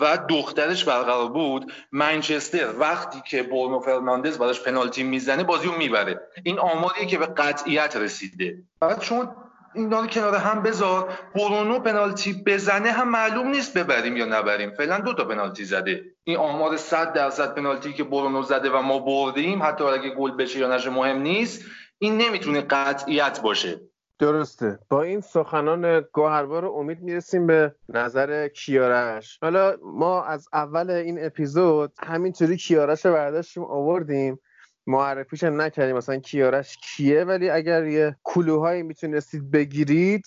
و دخترش برقرار بود منچستر وقتی که برونو فرناندز براش پنالتی می‌زنه بازی رو می‌بره. این آماریه که به قطعیت رسیده. بعد چون اینا رو کنار هم بذار. برونو پنالتی بزنه هم معلوم نیست ببریم یا نبریم. فعلا دو تا پنالتی زده. این آمار 100 درصد پنالتی که برونو زده و ما بردیم حتی اگه گل بشه یا نشه مهم نیست. این نمی‌تونه قطعیت باشه. درسته. با این سخنان گوهربار امید می‌رسیم به نظر کیارش. حالا ما از اول این اپیزود همینطوری کیارش رو برداشتیم آوردیم. معرفیش هم نکردیم؟ مثلا کیارش کیه؟ ولی اگر یه کلوهایی می‌تونستید بگیرید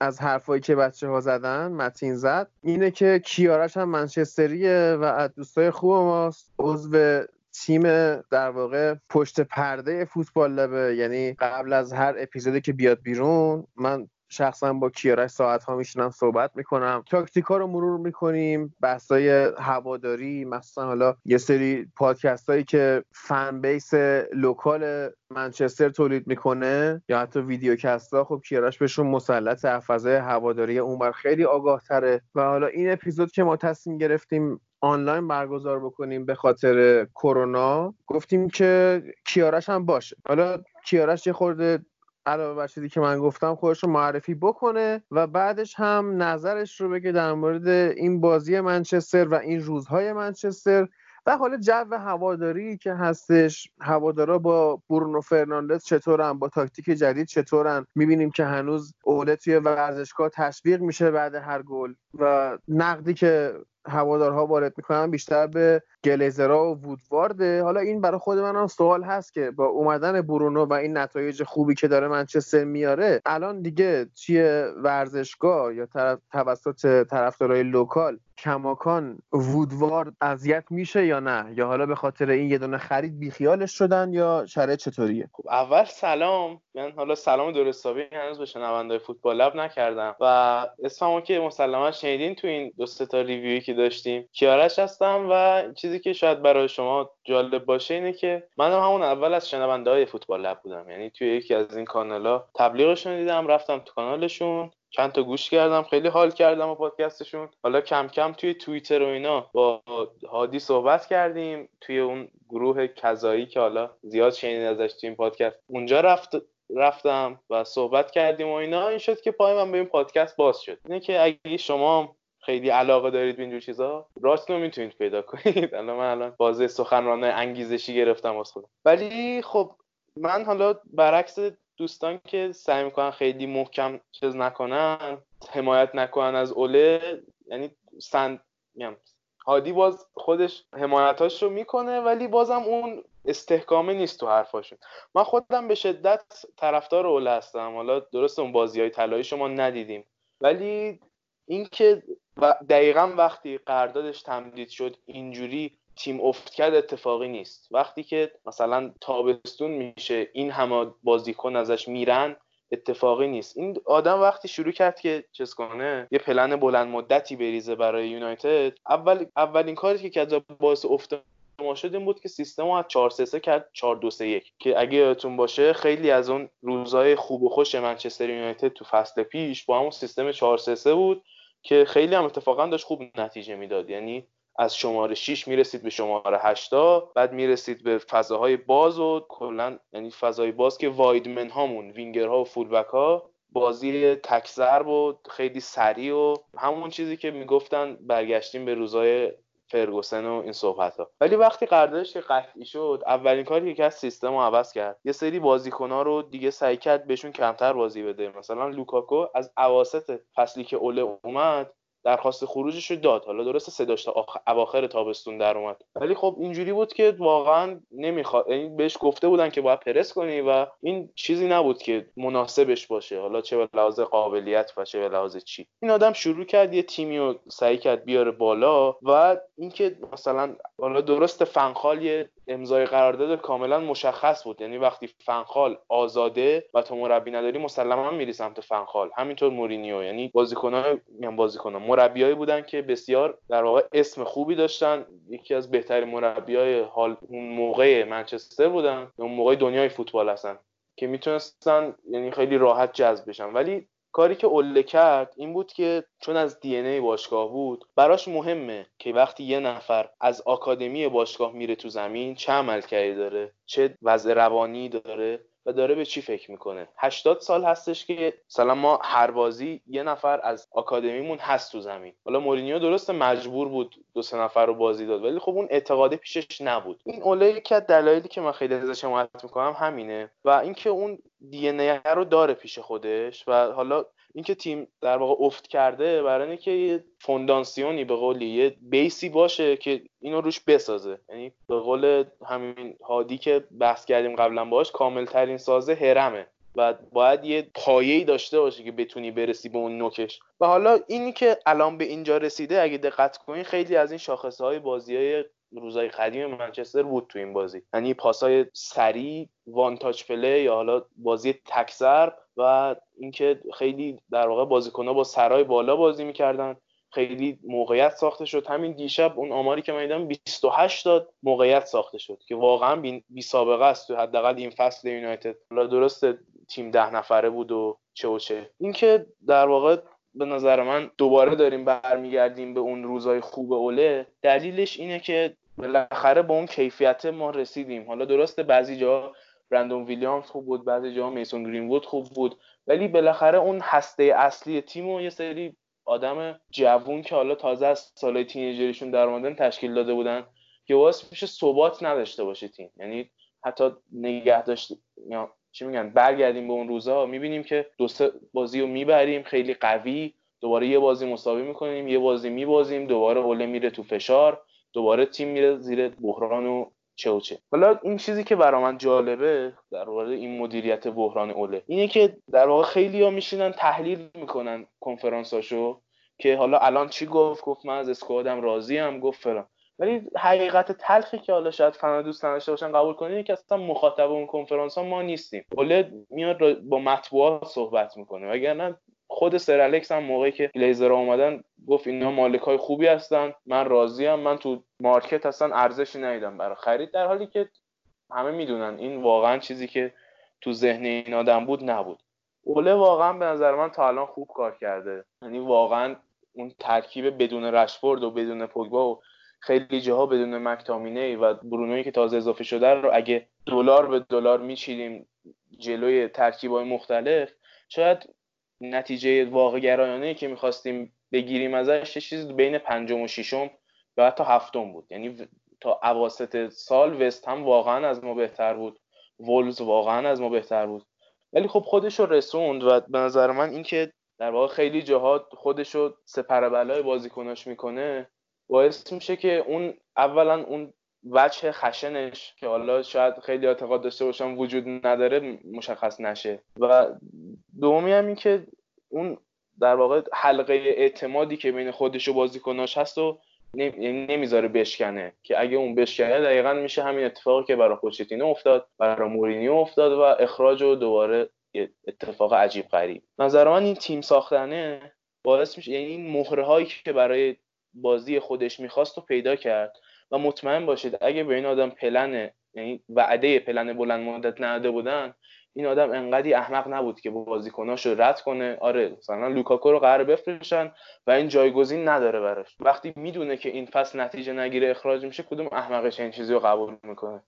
از حرفایی که بچه ها زدن متین زد اینه که کیارش هم منچستریه و از دوستای خوب ماست. عضو تیم در واقع پشت پرده فوتبال لبه. یعنی قبل از هر اپیزودی که بیاد بیرون من شخصا با کیارش ساعت ها میشینم صحبت می‌کنم. تاکتیکا رو مرور می‌کنیم بحثای هواداری مثلا حالا یه سری پادکست هایی که فن بیس local منچستر تولید می‌کنه یا حتی videocast ها خب کیارش بهشون مسلط فضای هواداری اونور خیلی آگاه تره و حالا این اپیزود که ما تصمیم گرفتیم آنلاین برگزار بکنیم به خاطر کرونا گفتیم که کیارش هم باشه. حالا کیارش یه خورده علاوه بر چیزی که من گفتم خودش رو معرفی بکنه و بعدش هم نظرش رو بگه در مورد این بازی منچستر و این روزهای منچستر. و حالا جو هواداری که هستش هوادارا با برونو فرناندز چطورن؟ با تاکتیک جدید چطورن؟ می‌بینیم که هنوز اوله توی ورزشگاه تشویق میشه بعد هر گل. و نقدی که هوادارها وارد می‌کنن بیشتر به گلیزرا و وودوارده. حالا این برای خود من هم سوال هست که با اومدن برونو و این نتایج خوبی که داره منچستر میاره الان دیگه توی ورزشگاه یا توسط طرفدارای local کماکان وودوارد اذیت میشه یا نه؟ یا حالا به خاطر این یه دونه خرید بیخیالش شدن یا شرایط چطوریه؟ خب اول سلام. من حالا سلام درست حسابی هنوز به شنوندای Football Lab نکردم. و اسممو که مسلما شنیدین تو این دو تا review ی که داشتیم؟ کیارش هستم و چیزی که شاید برای شما جالب باشه اینه که من هم همون اول از شنونده های Football Lab بودم. یعنی توی یکی از این کانالا تبلیغشون دیدم رفتم تو کانالشون چند تا گوش کردم خیلی حال کردم و پادکستشون. حالا کم کم توی توییتر و اینا با هادی صحبت کردیم توی اون گروه کذایی که حالا زیاد شنید ازش توی این پادکست. اونجا رفت رفتم و صحبت کردیم و اینا این شد که پای من به این پادکست باز شد. اینه که اگه شما خیلی علاقه دارید به اینجور چیزا راست رو می‌تونید پیدا کنید. الان من الان بازه سخنرانای انگیزشی گرفتم از خودم. ولی خب من حالا برعکس دوستان که سعی می‌کنن خیلی محکم چیز نکنن حمایت نکنن از اوله یعنی سند هادی باز خودش حمایتاش رو می‌کنه ولی بازم اون استحکامه نیست تو حرفاشون. من خودم به شدت طرفدار اوله هستم. حالا درست اون بازی های طلایی شما ندیدیم. ولی اینکه دقیقا وقتی قراردادش تمدید شد اینجوری تیم افت کرد اتفاقی نیست. وقتی که مثلا تابستون میشه این همه بازیکن ازش میرن اتفاقی نیست. این آدم وقتی شروع کرد که چیز کنه یه پلن بلند مدتی بریزه برای یونایتد اول اولین کاری که کرد باعث افت ما شد این بود که سیستم از 4 3 کرد 4 2 3 1 که اگه یادتون باشه خیلی از اون روزهای خوب و خوش منچستر یونایتد تو فصل پیش با همون سیستم 4 3 بود که خیلی هم اتفاقا داشت خوب نتیجه می‌داد. یعنی از شماره 6 می‌رسید به شماره 8 بعد می‌رسید به فضاهای باز و کلا یعنی فضای باز که وایدمن هامون وینگرها و فولبک ها بازی تک ضرب و خیلی سریع و همون چیزی که می‌گفتن برگشتیم به روزای فرگوسن و این صحبت ها ولی وقتی قراردادش که قطعی شد اولین کاری که از سیستم رو عوض کرد. یه سری بازیکن ها رو دیگه سعی کرد بهشون کمتر بازی بده. مثلا لوکاکو از اواسط فصلی که اوله اومد درخواست خروجش رو داد. حالا درسته صداش تا اواخر تابستون در اومد. ولی خب اینجوری بود که واقعا نمی‌خواد یعنی بهش گفته بودن که باید پرس کنی و این چیزی نبود که مناسبش باشه. حالا چه به لحاظ قابلیت و چه به لحاظ چی. این آدم شروع کرد یه تیمی رو سعی کرد بیاره بالا و اینکه مثلا حالا درست فنخال یه امضای قرارداد کاملا مشخص بود. یعنی وقتی فنخال آزاده و تو مربی نداری مسلما میری سمت فنخال. همینطور مورینیو. یعنی بازیکنان میگم بازیکنان مربیایی بودن که بسیار در واقع اسم خوبی داشتن. یکی از بهترین مربیای حال اون موقع منچستر بودن. اون موقع دنیای فوتبال هستن. که می‌تونستن یعنی خیلی راحت جذب بشن. ولی کاری که اوله کرد این بود که چون از دی ای باشگاه بود براش مهمه که وقتی یه نفر از آکادمی باشگاه میره تو زمین چه عملکردی داره؟ چه وضع روانی داره؟ و داره به چی فکر می‌کنه؟ 80 سال هستش که مثلا ما هر بازی یه نفر از آکادمیمون هست تو زمین. حالا مورینیو درست مجبور بود دو سه نفر رو بازی داد ولی خب اون اعتقاده پیشش نبود. این اوله که دلایلی که من خیلی ازش حمایت می‌کنم همینه. و اینکه اون دی رو داره پیش خودش و حالا اینکه تیم در واقع افت کرده برای اینکه یه فونداسیونی به قولی یه بیسی باشه که اینو روش بسازه. یعنی به قول همین هادی که بحث کردیم قبلا باش کامل ترین سازه هرمه. و باید یه پایه‌ای داشته باشه که بتونی برسی به اون نوکش. و حالا اینی که الان به اینجا رسیده اگه دقت کنین خیلی از این شاخصه های بازی های روزای قدیم منچستر بود تو این بازی. یعنی پاسای سریع وان تاچ پلی یا حالا بازی تکسر و اینکه خیلی در واقع بازیکن‌ها با سرای بالا بازی می‌کردن. خیلی موقعیت ساخته شد. همین دیشب اون آماری که من دیدم 28 داد موقعیت ساخته شد که واقعا بی سابقه است. تو حداقل این فصل یونایتد. حالا درسته تیم ده نفره بود و چه و چه. اینکه در واقع به نظر من دوباره داریم برمیگردیم به اون روزای خوب اوله دلیلش اینه که بالاخره به اون کیفیت ما رسیدیم. حالا درسته بعضی جا برندون ویلیامز خوب بود بعضی جا میسون گرینوود خوب بود. ولی بالاخره اون هسته اصلی تیم و یه سری آدم جوون که حالا تازه از سالهای تینیجریشون در اومدن تشکیل داده بودن که واسه میشه ثبات نداشته باشه تیم. یعنی حتی نگه داشت یا چی میگن؟ برگردیم به اون روزا می‌بینیم که دو سه بازی رو می‌بریم خیلی قوی. دوباره یه بازی مساوی می‌کنیم یه بازی میبازیم دوباره اوله میره تو فشار دوباره تیم میره زیر بحران و چه و چه حالا این چیزی که برا من جالبه در مورد این مدیریت بحران اوله اینه که در واقع خیلی ها میشینن تحلیل می‌کنن کنفرانساشو که حالا الان چی گفت؟ گفت من از اسکوادم راضی گفت فلان. ولی حقیقت تلخی که حالا شاید فنا دوست نداشته باشن قبول کنید که اصلا مخاطب اون کنفرانس ها ما نیستیم. اوله میاد با مطبوعات صحبت می‌کنه وگرنه خود سر الکس هم موقعی که گلیزر اومدن گفت اینا مالک های خوبی هستن من راضیم من تو مارکت اصلا ارزشی ندیدم برای خرید در حالی که همه می‌دونن این واقعا چیزی که تو ذهن این آدم بود نبود. اوله واقعا به نظر من تا الان خوب کار کرده. یعنی واقعا اون ترکیب بدون رشفورد و بدون پوگبا و خیلی جاها بدون مکتامینه و برونوی که تازه اضافه شده رو اگه دلار به دلار میچیدیم جلوی ترکیبای مختلف شاید نتیجه واقع گرایانه که می‌خواستیم بگیریم ازش یه چیزی بین پنجم و ششم یا حتی هفتم بود. یعنی تا اواسط سال وست هم واقعا از ما بهتر بود. ولز واقعا از ما بهتر بود. ولی خب خودش رو رسوند و به نظر من اینکه در واقع خیلی جاها خودش رو سپر بلای بازیکناش می‌کنه باعث میشه که اون اولا اون وجه خشنش که حالا شاید خیلی اعتقاد داشته باشم وجود نداره مشخص نشه. و دومی هم این که اون در واقع حلقه اعتمادی که بین خودش و بازیکناش هست و یعنی نمی‌ذاره بشکنه که اگه اون بشکنه دقیقا میشه همین اتفاقی که برای پوچتینو افتاد برای مورینیو افتاد و اخراج و دوباره اتفاق عجیب غریب. نظر من این تیم ساختنه باعث میشه یعنی این مهره هایی که برای بازی خودش می‌خواست و پیدا کرد و مطمئن باشید اگه به این آدم پلن یعنی وعده پلن بلند مدت نده بودن این آدم انقدی احمق نبود که بازیکناش رو رد کنه. آره مثلا لوکاکو رو قرار بفروشن و این جایگزین نداره براش. وقتی می‌دونه که این فصل نتیجه نگیره اخراج میشه کدوم احمقش این چیزی رو قبول می‌کنه؟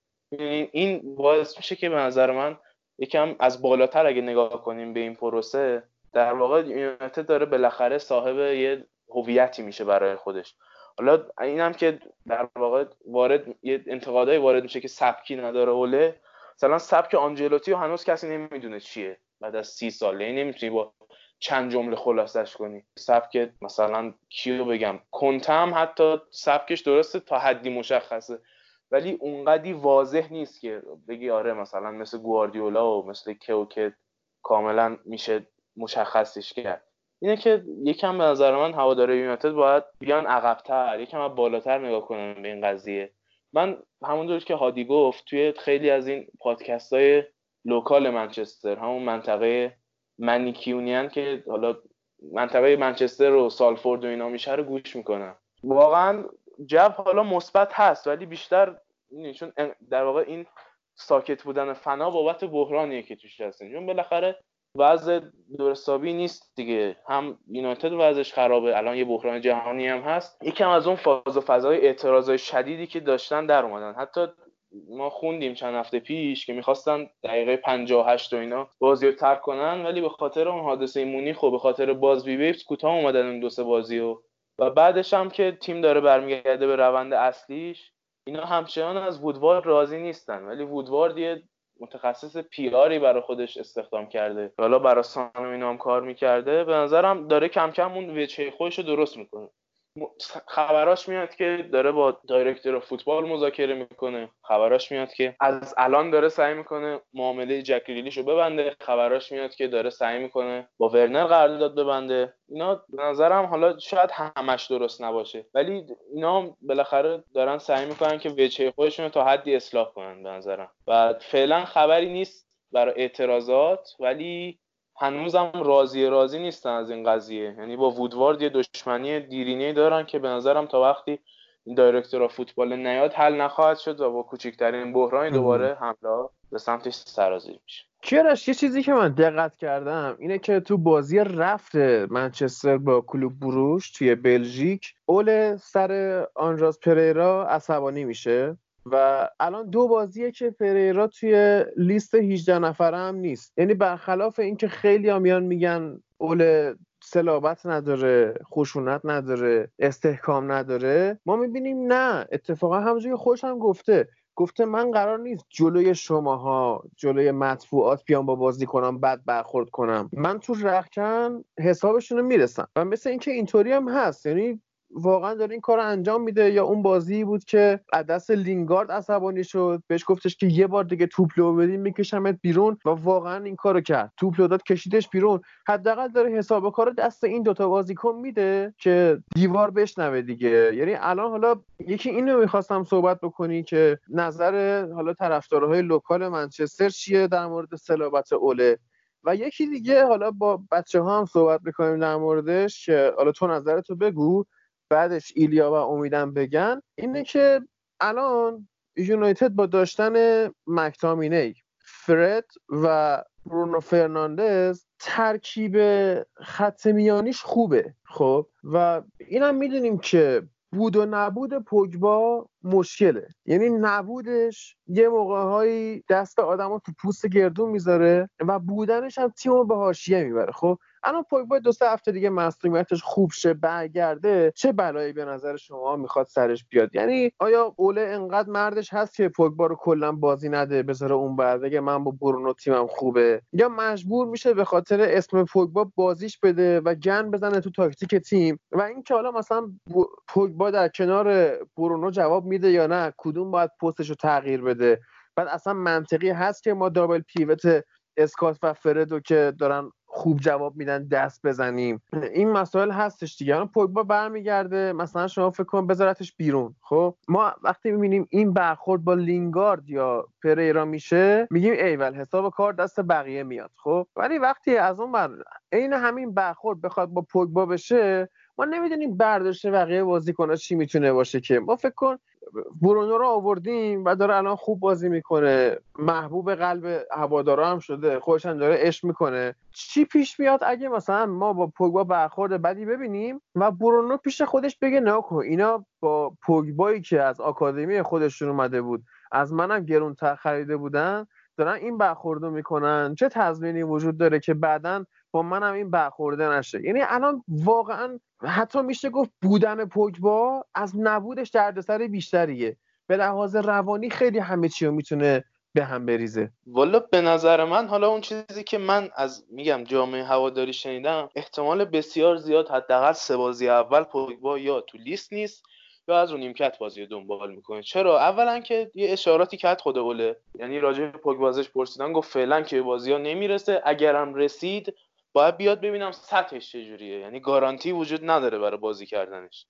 این باعث میشه که به نظر من یکم از بالاتر اگه نگاه کنیم به این پروسه در واقع یونایتد داره بالاخره صاحب یه هویتی میشه برای خودش. حالا اینم که در واقع وارد یه انتقادای وارد میشه که سبکی نداره اوله. مثلا سبک آنجلوتی هنوز کسی نمی‌دونه چیه. بعد از سی ساله این نمی‌تونی با چند جمله خلاصش کنی. سبک مثلا کیو بگم؟ کنته هم حتی سبکش درسته تا حدی مشخصه. ولی اونقدی واضح نیست که بگی آره مثلا مثل گواردیولا و مثل کیو که کاملا میشه مشخصش کرد. اینه که یکم به نظر من هواداره یونایتد باید بیان عقبتر یکم بالاتر نگاه کنن به این قضیه. من همونطور که هادی گفت توی خیلی از این پادکست های local منچستر همون منطقه Mancunian که حالا منطقه منچستر و سالفورد و اینا میشه رو گوش می‌کنم. واقعا جو حالا مثبت هست ولی بیشتر چون در واقع این ساکت بودن فنا بابت بحرانیه که توش هستیم چون بالاخره وضع درست حسابی نیست دیگه. هم یونایتد وضعش خرابه الان یه بحران جهانی هم هست. یکم از اون فاز و فضای اعتراضای شدیدی که داشتن در اومدن. حتی ما خوندیم چند هفته پیش که می‌خواستن دقیقه 58 و اینا بازی رو ترک کنن ولی به خاطر اون حادثه مونیخ و به خاطر باز ویویپس کوتاه اومدن اون دو سه بازی و و بعدش هم که تیم داره برمیگرده به روند اصلیش اینا همچنان از وودوارد راضی نیستن. ولی وودوارد یه متخصص پیاری برای خودش استخدام کرده. حالا برای سانو اینا هم کار می‌کرده. به نظرم داره کم کم اون وجهه خودش رو درست می‌کنه. خبراش میاد که داره با دایرکتور فوتبال مذاکره می‌کنه. خبراش میاد که از الان داره سعی می‌کنه معامله جک رو ببنده. خبراش میاد که داره سعی می‌کنه با ورنر قرارداد ببنده. اینا به نظرم حالا شاید همش درست نباشه. ولی اینا بالاخره دارن سعی می‌کنن که وجهه خودشون تا حدی اصلاح کنن به نظرم. و فعلا خبری نیست برای اعتراضات ولی هنوزم راضی راضی نیستن از این قضیه. یعنی با وودوارد یه دشمنی دیرینه دارن که به نظرم تا وقتی این دایرکتور فوتبال نیاد حل نخواهد شد و با کوچکترین بحرانی دوباره حمله به سمتش سرازیر میشه. کیارش یه چیزی که من دقت کردم اینه که تو بازی رفت منچستر با کلوب بروش توی بلژیک اول سر آنراز پریرا عصبانی میشه. و الان دو بازیه که پریرا توی لیست 18 نفره هم نیست. یعنی برخلاف اینکه خیلی هم میان میگن اول سلابت نداره خشونت نداره استحکام نداره ما می‌بینیم نه. اتفاقا همونجوری خوش هم گفته. گفته من قرار نیست جلوی شماها جلوی مطبوعات بیام با بازی کنم بعد برخورد کنم. من تو رخکن حسابشون رو می‌رسم. و مثل اینکه اینطوری هم هست. یعنی واقعا داره این کار انجام میده یا اون بازی بود که دست لینگارد عصبانی شد بهش گفتش که یه بار دیگه توپ لو بدیم میکشمت بیرون و واقعا این کارو کرد. توپ لو داد کشیدش بیرون. حداقل داره حساب کار دست این دوتا بازیکن میده که دیوار بشنوه دیگه. یعنی الان حالا یکی اینو می‌خواستم صحبت بکنی که نظر حالا طرفدارهای local منچستر چیه در مورد صلابت اوله؟ و یکی دیگه حالا با بچه ها هم صحبت می‌کنیم در موردش که حالا تو نظرتو بگو. بعدش ایلیا و امیدم بگن اینه که الان یونایتد با داشتن مکتامینی فرد و برونو فرناندز ترکیب خط میانیش خوبه خب؟ و اینم می‌دونیم که بود و نبود پوگبا مشکله. یعنی نبودش یه موقع دست آدم رو تو پوست گردون می‌ذاره و بودنش هم تیم رو به حاشیه می‌بره خب؟ الان پوگبا دو سه هفته دیگه مصونیتش خوب شه برگرده چه بلایی به نظر شما می‌خواد سرش بیاد؟ یعنی آیا اوله انقدر مردش هست که پوگبا رو کلا بازی نده بذاره اون بعد بگه من با برونو تیمم خوبه؟ یا مجبور میشه به خاطر اسم پوگبا بازیش بده و گن بزنه تو تاکتیک تیم؟ و اینکه حالا مثلا پوگبا در کنار برونو جواب میده یا نه کدوم باید پستش رو تغییر بده؟ بعد اصلا منطقی هست که ما دابل پیوت اسکات و فردو که دارن خوب جواب میدن دست بزنیم. این مسائل هستش دیگه. الان پوگبا برمیگرده مثلا شما فکر کن بذارتش بیرون. خب؟ ما وقتی می‌بینیم این برخورد با لینگارد یا پریرا میشه میگیم ایول حساب کار دست بقیه میاد. خب؟ ولی وقتی از اون بر عین همین برخورد بخواد با پوگبا بشه ما نمی‌دونیم برداشت بقیه بازیکن‌ها چی می‌تونه باشه که. ما فکر کن برونو رو آوردیم و داره الان خوب بازی می‌کنه. محبوب قلب هوادارا هم شده. خودش هم داره عشق می‌کنه. چی پیش میاد؟ اگه مثلا ما با پوگبا برخورد بدی ببینیم و برونو پیش خودش بگه نکن اینا با پوگبایی که از آکادمی خودشون اومده بود از منم گرونتر خریده بودن دارن این برخوردو می‌کنن. چه تضمینی وجود داره که بعدا با منم این برخورده نشه. یعنی الان واقعا حتی میشه گفت بودن پوگبا از نبودش دردسر بیشتریه. به لحاظ روانی خیلی همه چی رو می‌تونه به هم بریزه. والا به نظر من حالا اون چیزی که من از میگم جامعه هواداری شنیدم احتمال بسیار زیاد حداقل سه بازی اول پوگبا یا تو لیست نیست یا از اون نیمکت بازی دنبال می‌کنه. چرا؟ اولا که یه اشاراتی کرد خود اوله یعنی راجع به پوگبازش پرسیدن گفت فعلا که بازی ها نمی‌رسه. اگرم رسید باید بیاد ببینم سطحش چجوریه. یعنی گارانتی وجود نداره برای بازی کردنش.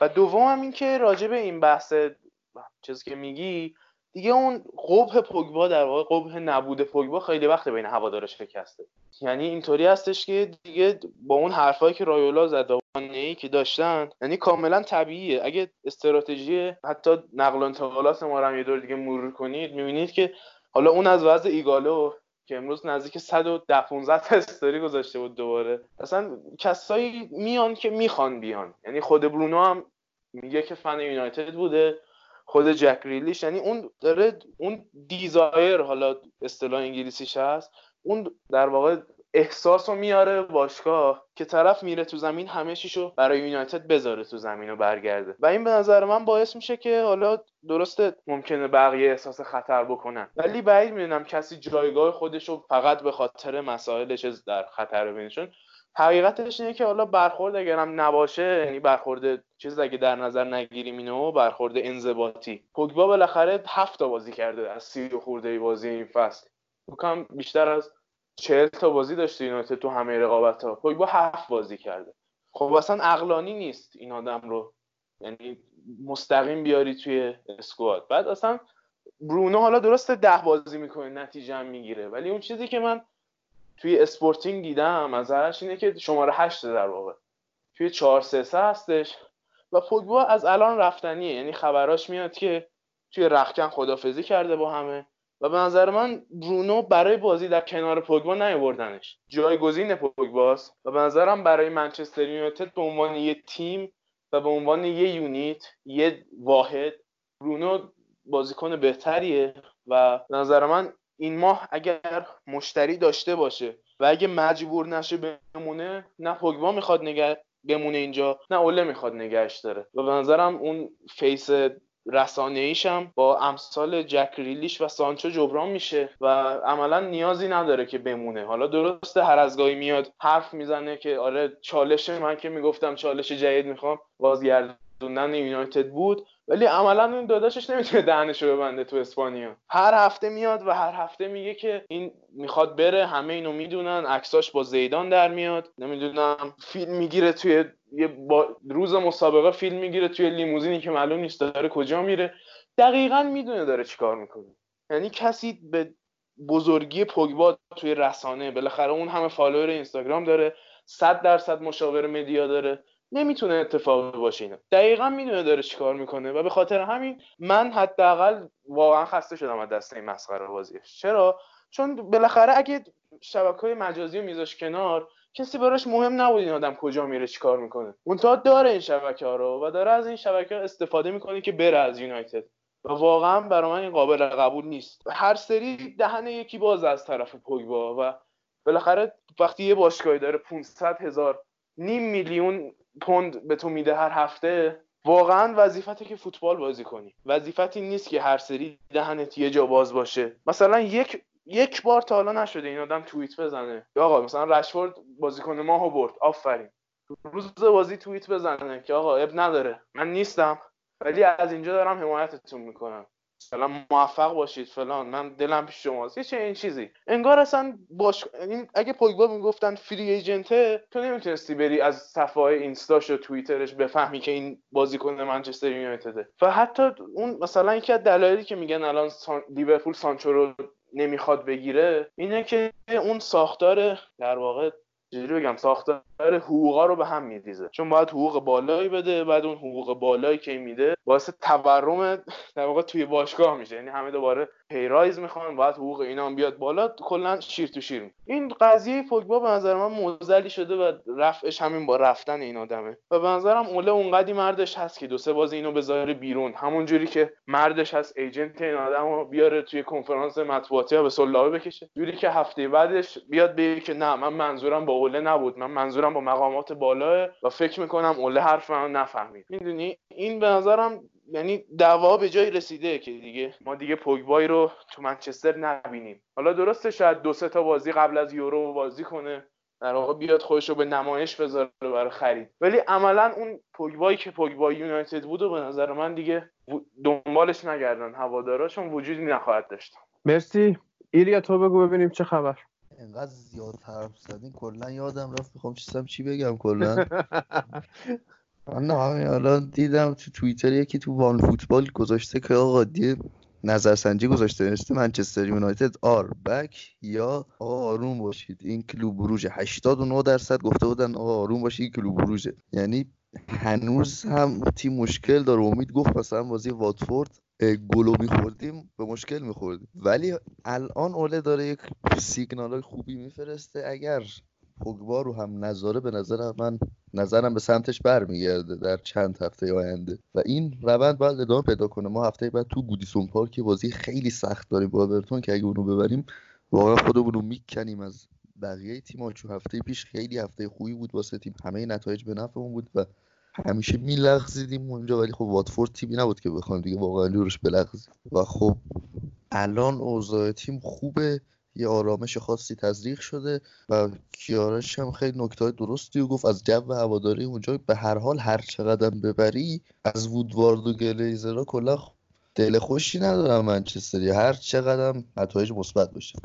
و دوم هم این راجع به این بحث چیزی که میگی دیگه اون قبه پوگبا در واقع قبه نبود پوگبا خیلی وقت بین هوادارش شکسته. یعنی اینطوری هستش که دیگه با اون حرفایی که رایولا زد ای که داشتن یعنی کاملا طبیعیه. اگه استراتژی حتی نقل و انتقالات ما رو یه دور دیگه مرور کنید می‌بینید که حالا اون از وضع ایگالو که امروز نزدیک 110 15 تا استوری گذاشته بود دوباره. اصلا کسایی میان که می‌خوان بیان. یعنی خود برونو هم میگه که فن یونایتد بوده. خود جک گریلیش یعنی اون داره اون desire حالا اصطلاح انگلیسیش هست اون در واقع احساس رو میاره باشگاه که طرف میره تو زمین همه چیشو برای یونایتد بذاره تو زمین و برگرده. و این به نظر من باعث میشه که حالا درسته ممکنه بقیه احساس خطر بکنن. ولی بعید می‌دونم کسی جایگاه خودش رو فقط به خاطر مسائل چیز در خطر ببینه. چون حقیقتش اینه که حالا برخورد اگرم نباشه یعنی برخورد چیز اگه در نظر نگیریم اینو برخورد انضباطی. پوگبا بالاخره هفت تا بازی کرده از سی خورده بازی این فصل. کم بیشتر از چهل تا بازی داشته یونایتد تو همه رقابت ها پوگبا هفت بازی کرده. خب اصلا عقلانی نیست این آدم رو. یعنی مستقیم بیاری توی squad. بعد اصلا برونو حالا درسته ده بازی می‌کنه نتیجه هم می‌گیره. ولی اون چیزی که من توی اسپورتینگ دیدم ازش اینه که شماره هشت در واقع. توی چهار سه سه هستش و پوگبا از الان رفتنیه. یعنی خبراش میاد که توی رختکن خدافزی کرده با همه. و به نظر من برونو برای بازی در کنار پوگبا نیاوردنش. جایگزین پوگباست و به نظرم برای منچستر یونایتد به عنوان یه تیم و به عنوان یه unit یه واحد برونو بازیکن بهتریه و به نظر من این ماه اگر مشتری داشته باشه و اگه مجبور نشه بمونه نه پوگبا می‌خواد نگه بمونه اینجا نه اوله می‌خواد نگهش داره. و به نظرم اون face رسانه ایشم با امثال جک گریلیش و سانچو جبران میشه و عملا نیازی نداره که بمونه. حالا درسته هر از گاهی میاد حرف می‌زنه که آره چالش من که می‌گفتم چالش جدید می‌خوام بازگردوندن یونایتد بود. ولی عملا این داداشش نمی‌تونه دهنشو ببنده تو اسپانیا. هر هفته میاد و هر هفته میگه که این می‌خواد بره همه اینو می‌دونن. عکساش با زیدان در میاد. نمی‌دونم فیلم می‌گیره توی یه با روز مسابقه فیلم می‌گیره توی لیموزینی که معلوم نیست داره کجا میره. دقیقا می‌دونه داره چیکار می‌کنه. یعنی کسی به بزرگی پوگبا توی رسانه بالاخره اون همه فالوور اینستاگرام داره صد درصد مشاور مدیا داره. نمی‌تونه اتفاقی باشه اینا. دقیقا می‌دونه داره چیکار می‌کنه و به خاطر همین من حداقل واقعا خسته شدم از دست این مسخره بازیش. چرا؟ چون بالاخره اگه شبکه های مجازی رو میذاش کنار کسی براش مهم نبود این آدم کجا میره چیکار می‌کنه. منتها داره این شبکه ها رو و داره از این شبکه استفاده می‌کنه که بره از یونایتد. و واقعا برای من این قابل قبول نیست. هر سری دهن یکی باز از طرف پوگبا و بالاخره وقتی یه باشگاهی داره 500 هزار نیم میلیون پوند به تو میده هر هفته واقعا وظیفته که فوتبال بازی کنی. وظیفتی نیست که هر سری دهنت یه جا باز باشه. مثلا یک یک بار تا حالا نشده این آدم توییت بزنه. یا آقا مثلا رشفورد بازیکن ماهو برد. آفرین. روز بازی توییت بزنه که آقا اب نداره. من نیستم ولی از اینجا دارم حمایتتون می‌کنم. مثلا موفق باشید فلان. من دلم پیش شماست. یه چه این چیزی. انگار اصلا باش این اگه پوگبا می‌گفتن فری ایجنته تو نمی‌تونستی بری از صفحه اینستاش و توییترش بفهمی که این بازیکن منچستر یونایتده. و حتی اون مثلا یکی از دلایلی که میگن الان سان... لیورپول سانچو رو نمی‌خواد بگیره اینه که اون ساختار در واقع چجوری بگم؟ ساختار حقوقا رو به هم میریزه. چون باید حقوق بالایی بده بعد اون حقوق بالایی که میده باعث تورم در واقع توی باشگاه میشه. یعنی همه دوباره پیرایز می‌خوان باید حقوق اینا هم بیاد بالا کلا شیر تو شیر. این قضیه پوگبا به نظر من موزلی شده و رفعش همین با رفتن این آدمه. و به نظرم اوله اونقدی مردش هست که دو سه بازی اینو بذاره بیرون. همون جوری که مردش هست ایجنت این آدمو بیاره توی کنفرانس مطبوعاتی به سلابه بکشه. جوری که هفته بعدش بیاد بگه که نه من منظورم با اوله نبود. من منظورم با مقامات بالاه و فکر می‌کنم اوله حرف من نفهمید. می‌دونی؟ این به نظرم یعنی دعوا به جای رسیده که دیگه ما دیگه پوگبای رو تو منچستر نبینیم. حالا درسته شاید دو سه تا بازی قبل از یورو بازی کنه. در واقع بیاد خودش رو به نمایش بذاره برای خرید. ولی عملا اون پوگبایی که پوگبای یونایتد بود و به نظر من دیگه دنبالش نگردن هواداراشون وجودی نخواهد داشت. مرسی. ایلیا تو بگو ببینیم چه خبر. انقدر زیاد حرف زدین کلا یادم رفت می‌خوام چیزم چی بگم کلا. نه همین الان دیدم تو توییتر یکی تو وان فوتبال گذاشته که آقا دی نظرسنجی گذاشته نوشته منچستر یونایتد آر بک یا آقا آروم باشید. این کلوب بروژه 89 درصد گفته بودن آقا آروم باشید این کلوب بروژه یعنی هنوز هم تیم مشکل داره. امید گفت مثلا بازی واتفورد گلو میخوردیم به مشکل میخوردیم. ولی الان اوله داره یک سیگنال خوبی میفرسته. اگر پوگبا رو هم نظاره به نظر من نظرم به سمتش برمیگرده در چند هفته آینده. و این روند باید ادامه پیدا کنه. ما هفته بعد تو گودیسون پارک بازی خیلی سخت داریم با اورتون که اگه اونو ببریم واقعا خودمون رو می‌کنیم از بقیه تیم چون هفته پیش خیلی هفته خوبی بود واسه تیم. همه نتایج به نفعمون بود و همیشه میلغزیدیم اونجا. ولی خب واتفورد تیمی نبود که بخوایم دیگه. واقعا روش بلغزیم و خب الان اوضاع تیم خوبه. یه آرامش خاصی تزریق شده و کیارش هم خیلی نکته درستی و گفت. از جو هواداری اونجا به هر حال هر چقدر ببری از وودوارد و گلیزرها کلا دل خوشی ندارم منچستری هر چقدر نتایج مثبت باشه.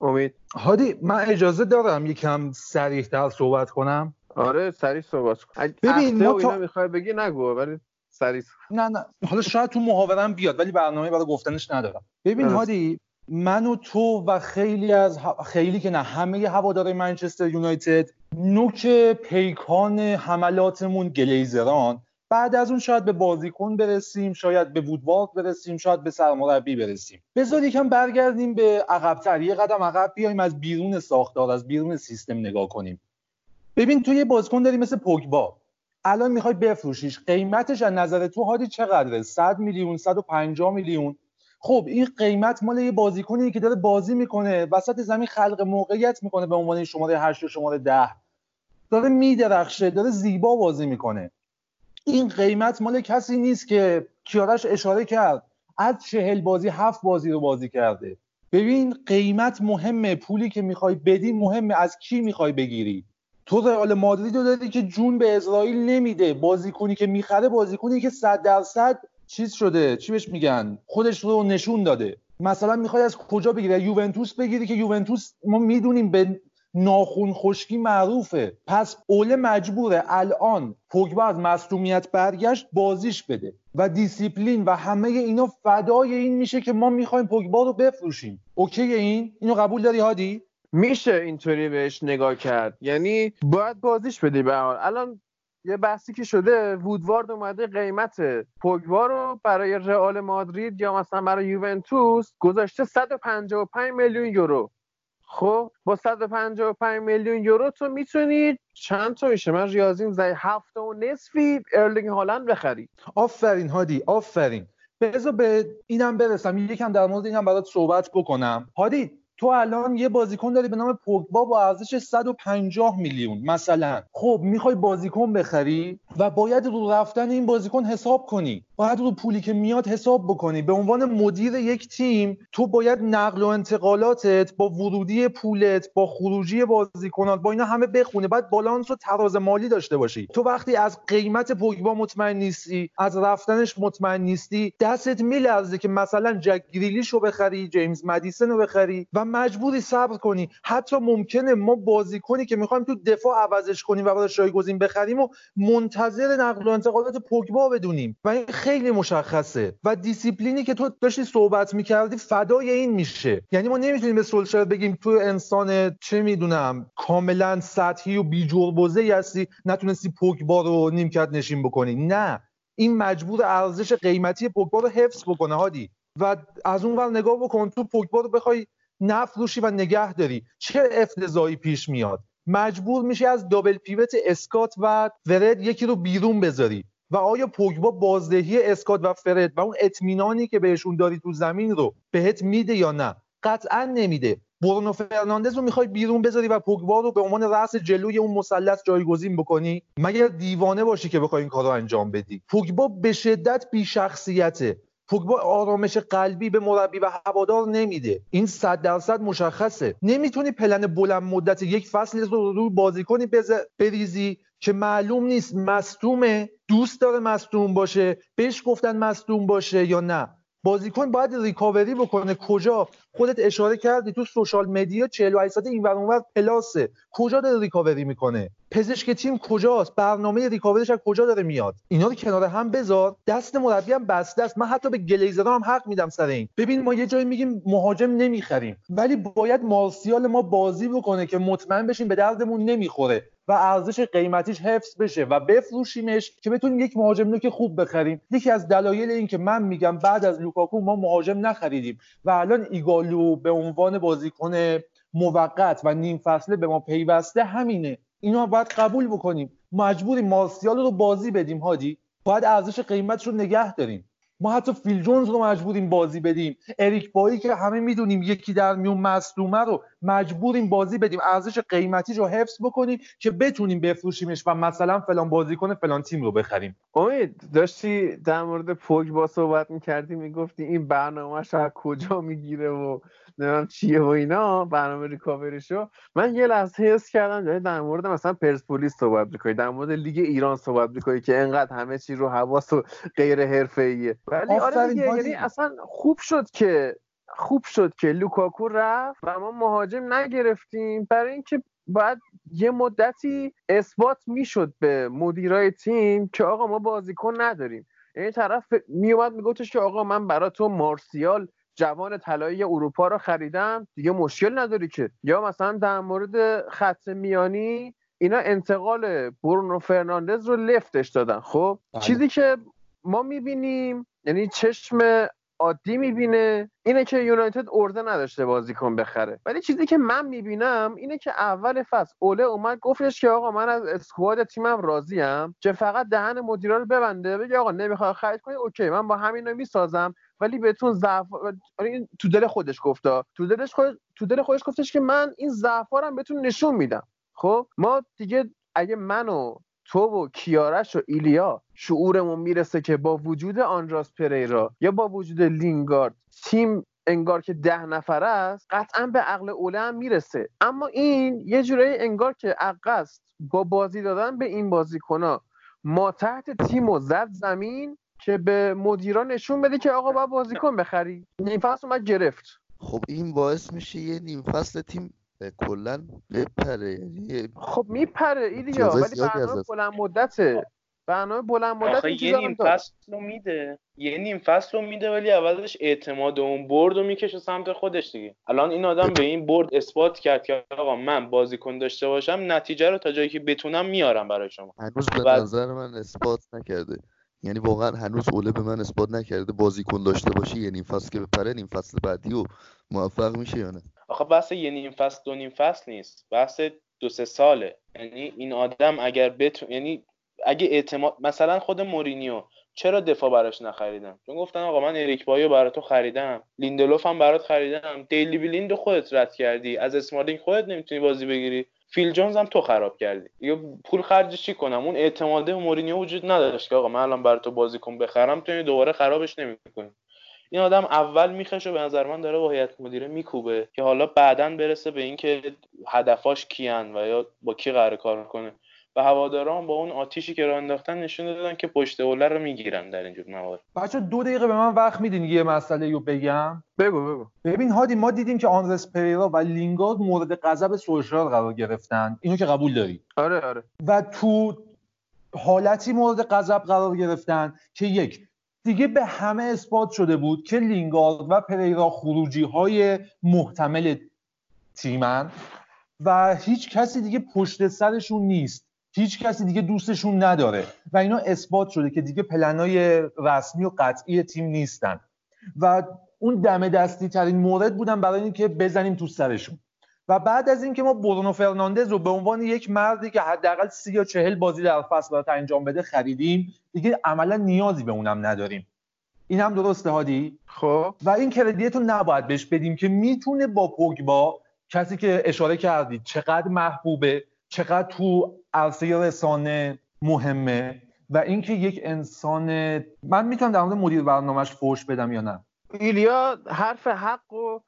امید. هادی من اجازه دارم یکم سریعتر صحبت کنم؟ آره سریع صحبت کن. ببین ما تا... می‌خوای بگی نگو ولی سریع نه نه. حالا شاید تو محاورم بیاد ولی برنامه برای گفتنش ندارم. ببین هادی من و تو و خیلی از خیلی که نه همه هوادارهای منچستر یونایتد نوک پیکان حملاتمون گلیزران. بعد از اون شاید به بازیکن برسیم شاید به وودوارد برسیم شاید به سرمربی برسیم. بذار یکم برگردیم به عقبتر. یه قدم عقب بیایم از بیرون ساختار از بیرون سیستم نگاه کنیم. ببین تو یه بازیکن داری مثل پوگبا. الان می‌خوای بفروشیش. قیمتش از نظر تو هادی چقدره؟ 100 میلیون 150 میلیون. خب این قیمت مال یه بازیکنی که داره بازی می‌کنه. وسط زمین خلق موقعیت می‌کنه به عنوان شماره 8 و شماره 10 داره میدرخشه داره زیبا بازی می‌کنه. این قیمت مال کسی نیست که کیارش اشاره کرد. از چهل بازی هفت بازی رو بازی کرده. ببین قیمت مهمه. پولی که می‌خوای بدی مهمه. از کی می‌خوای بگیری؟ تو رئال مادرید رو داری که جون به عزرائیل نمیده. بازیکنی که می‌خره بازیکنی که صد درصد چیز شده؟ چی بهش میگن؟ خودش رو نشون داده. مثلا می‌خوای از کجا بگیری یوونتوس بگیری که یوونتوس ما می‌دونیم به ناخون خشکی معروفه. پس اوله مجبوره الان پوگبا از مصدومیت برگشت بازیش بده و دیسیپلین و همه اینا فدای این میشه که ما می‌خوایم پوگبا رو بفروشیم. OK این؟ اینو قبول داری هادی؟ میشه اینطوری بهش نگاه کرد. یعنی باید بازیش بدی به الان یه بحثی که شده وودوارد اومده قیمت پوگبا رو برای رئال مادرید یا مثلا برای یوونتوس گذاشته 155 میلیون یورو. خب با 155 میلیون یورو تو می‌تونی چند تا میشه؟ من ریاضیم زای هفته و نصفی ارلینگ هالند بخری. آفرین هادی آفرین. بذار به اینم برسم یکم در مورد اینم برات صحبت بکنم. هادی تو الان یه بازیکن داری به نام پوگبا با ارزش 150 میلیون مثلا. خب می‌خوای بازیکن بخری و باید رو رفتن این بازیکن حساب کنی. باید رو پولی که میاد حساب بکنی. به عنوان مدیر یک تیم تو باید نقل و انتقالاتت با ورودی پولت با خروجی بازیکنات با اینا همه بخونه. باید بالانس و تراز مالی داشته باشی. تو وقتی از قیمت پوگبا مطمئن نیستی از رفتنش مطمئن نیستی دستت میلرزه که مثلا جک گریلیش رو بخری جیمز مدیسن رو بخری و مجبوری صبر کنی. حتی ممکنه ما بازیکنی که می‌خوایم تو دفاع عوضش کنیم و براش جایگزین بخریم و منتظر نقل و انتقالات پوگبا بدونیم. و این خیلی مشخصه و دیسیپلینی که تو داشتی صحبت می‌کردی فدای این میشه. یعنی ما نمی‌تونیم به سولشر بگیم تو انسان چه می‌دونم کاملا سطحی و بی ای هستی نتونستی پوگبا رو نیمکت نشین بکنی. نه. این مجبور ارزش قیمتی پوگبا رو حفظ بکنه هادی. و از اون ور نگاه بکن تو پوگبا رو بخوای نفروشی و نگه داری. چه افتضایی پیش میاد؟ مجبور میشی از دابل پیوت اسکات و فرد یکی رو بیرون بذاری. و آیا پوگبا بازدهی اسکات و فرد و اون اطمینانی که بهشون داری تو زمین رو بهت میده یا نه؟ قطعا نمیده. برونو فرناندز رو می‌خوای بیرون بذاری و پوگبا رو به عنوان رأس جلوی اون مثلث جایگزین بکنی؟ مگر دیوانه باشی که بخوای این کار رو انجام بدی؟ پوگبا به شدت بی شخصیته پوگبا آرامش قلبی به مربی و هوادار نمیده. این صد درصد مشخصه. نمی‌تونی پلن بلند مدت یک فصل رو روی بازیکنی بریزی که معلوم نیست مصدومه دوست داره مصدوم باشه بهش گفتن مصدوم باشه یا نه. بازیکن باید ریکاوری بکنه. کجا؟ خودت اشاره کردی تو سوشال مدیا 48 ساعت این اونور پلاسه. کجا داره ریکاوری می‌کنه؟ پزشک تیم کجاست؟ برنامه ریکاورش از کجا داره میاد؟ اینا رو کنار هم بذار. دست مربی هم بسته است من حتی به گلیزرها هم حق میدم سر این. ببین ما یه جایی میگیم مهاجم نمی‌خریم. ولی باید مارسیال ما بازی بکنه که مطمئن بشیم به دردمون نمی‌خوره و ارزش قیمتیش حفظ بشه و بفروشیمش که بتونیم یک مهاجم نوک خوب بخریم. یکی از دلایل این که من میگم بعد از لوکاکو ما مهاجم نخریدیم و الان ایگالو به عنوان بازیکن موقت و نیم فصله به ما پیوسته همینه. اینا باید قبول بکنیم. مجبوریم مارسیال رو بازی بدیم هادی. باید ارزش قیمتش رو نگه داریم. ما حتی فیل جونز رو مجبوریم بازی بدیم. اریک بایی که همه می‌دونیم یکی در میون مصدومه رو مجبوریم بازی بدیم. ارزش قیمتیش رو حفظ بکنیم که بتونیم بفروشیمش و مثلا فلان بازیکن فلان تیم رو بخریم. امید داشتی در مورد پوگبا صحبت می‌کردی می‌گفتی این برنامهش از کجا می‌گیره و نمی‌دونم چیه و اینا برنامه ریکاوریشو. من یه لحظه حس کردم داری در مورد مثلا پرسپولیس صحبت می‌کنی در مورد لیگ ایران صحبت می‌کنی که انقدر همه چی رو حواس و غیر حرفه‌ایه. ولی آره دیگه یعنی اصلا خوب شد که خوب شد که لوکاکو رفت و ما مهاجم نگرفتیم. برای اینکه باید یه مدتی اثبات می‌شد به مدیرای تیم که آقا ما بازیکن نداریم. یعنی طرف میومد میگفتش که آقا من برا تو مارسیال جوان طلایی اروپا رو خریدم. دیگه مشکل نداری که. یا مثلا در مورد خط میانی اینا انتقال برونو فرناندز رو لفتش دادن. خب بله. چیزی که ما می‌بینیم یعنی چشم عادی می‌بینه اینه که یونایتد اراده نداشته بازیکن بخره. ولی چیزی که من می‌بینم اینه که اول فصل اوله اومد گفتش که آقا من از squad تیمم راضیم که فقط دهن مدیرا رو ببنده بگه آقا نمی‌خواد خرید کنی؟ OK من با همین می‌سازم. ولی بهتون ضعف آره، تو دل خودش گفتا تو دلش خود... تو دل خودش گفتش که من این ضعفا بهتون نشون میدم. خب؟ ما دیگه اگه منو تو و کیارش و ایلیا شعورمون می‌رسه که با وجود آنراس پریرا یا با وجود لینگارد تیم انگار که ده نفره است قطعا به عقل اوله هم می‌رسه. اما این یه جورایی انگار که عقل است. با بازی دادن به این بازیکنها. ما تحت تیم و زد زمین که به مدیران نشون بده که آقا باید بازیکن بخری. نیم فصل اومد گرفت. خب این باعث میشه یه نیم فصل تیم کلا بپره. یعنی خب میپره ایلیا ولی برنامه بلند مدته. برنامه بلند مدت یه نیم فصل رو میده. یه نیم فصل رو میده ولی اولش اعتماد اون برد رو می‌کشه سمت خودش دیگه. الان این آدم به این برد اثبات کرد که آقا من بازیکن داشته باشم نتیجه رو تا جایی که بتونم میارم برای شما. هنوز به نظر من اثبات نکرده. یعنی واقعا هنوز اوله به من اثبات نکرده بازیکن داشته باشی یه نیم فصل که بپره نیم فصل بعدی و موفق میشه یا نه. آخه بحث یه نیم فصل دو نیم فصل نیست. بحث دو سه ساله. یعنی این آدم اگر بتون یعنی اگه اعتماد مثلا خود مورینیو چرا دفاع براش نخریدم؟ چون گفتن آقا من اریک بایو برای تو خریدم. لیندلوف هم برات خریدم. دیلی بلیند خودت رد کردی. از اسمارلینگ خودت نمی‌تونی بازی بگیری. فیل جونز هم تو خراب کردی. یا پول خرج چی کنم؟ اون اعتماده مورینیو وجود نداشت که آقا من الان برای تو بازیکن بخرم تو دوباره خرابش نمی‌کنی. این آدم اول میخشه به نظر من داره با هیئت مدیره میکوبه که حالا بعدا برسه به اینکه هدفاش کیان و یا با کی قرار کار کنه. و هواداران با اون آتیشی که راه انداختن نشون دادن که پشت اوله رو می‌گیرن در اینجور موارد. بچه دو دقیقه به من وقت میدین یه مسئله رو بگم؟ بگو بگو. ببین هادی ما دیدیم که آندرس پریرا و لینگارد مورد غضب سوشال قرار گرفتن. اینو که قبول داری؟ آره آره. و تو حالتی مورد غضب قرار گرفتن که یک دیگه به همه اثبات شده بود که لینگارد و پریرا خروجی های محتمل تیمن و هیچ کسی دیگه پشت سرشون نیست. هیچ کسی دیگه دوستشون نداره. و اینا اثبات شده که دیگه پلنای رسمی و قطعی تیم نیستن. و اون دم دستی ترین مورد بودن برای اینکه بزنیم تو سرشون. و بعد از اینکه ما برونو فرناندز رو به عنوان یک مردی که حداقل سی یا چهل بازی در فصل باید انجام بده خریدیم دیگه عملا نیازی به اونم نداریم. این هم درسته هادی؟ خب. و این کردیت رو نباید بهش بدیم که می‌تونه با پوگبا کسی که اشاره کردید چقدر محبوبه چقدر تو عرصه رسانه مهمه و اینکه یک انسان من می‌تونم در مورد مدیر برنامهش فوش بدم یا نه؟ ایلیا حرف حق و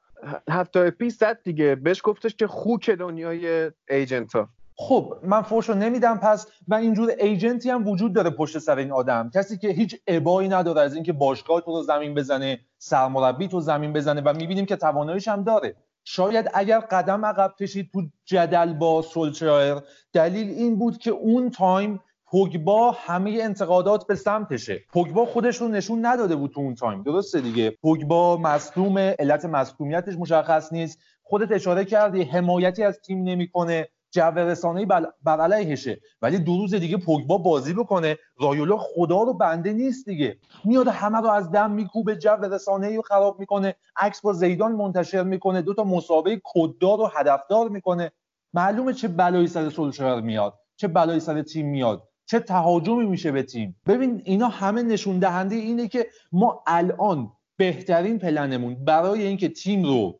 هفته پیش زد دیگه. بهش گفتش که خوک دنیای ایجنت ها خب من فوش رو نمیدم پس و اینجور agent ی هم وجود داره پشت سر این آدم. کسی که هیچ ابایی نداره از اینکه باشگاه تو رو زمین بزنه سرمربی تو زمین بزنه و می‌بینیم که تواناییش هم داره. شاید اگر قدم عقب کشید تو جدل با سولشایر دلیل این بود که اون time پوگبا همه انتقادات به سمتشه. پوگبا خودش رو نشون نداده بود تو اون time. درسته دیگه. پوگبا مصدوم علت مصدومیتش مشخص نیست. خودت اشاره کردی حمایتی از تیم نمی‌کنه. جو رسانه‌ای بر علیهشه. ولی دو روز دیگه پوگبا بازی بکنه. رایولا خدا رو بنده نیست دیگه. میاد همه رو از دم میکوبه جو رسانه‌ای رو خراب می‌کنه. عکس با زیدان منتشر می‌کنه. دو تا مسابقه کددار و هدفدار می‌کنه. معلومه چه بلایی سر سولشایر میاد چه بلایی سر تیم میاد چه تهاجمی میشه به تیم. ببین اینا همه نشون دهنده اینه که ما الان بهترین پلنمون برای اینکه تیم رو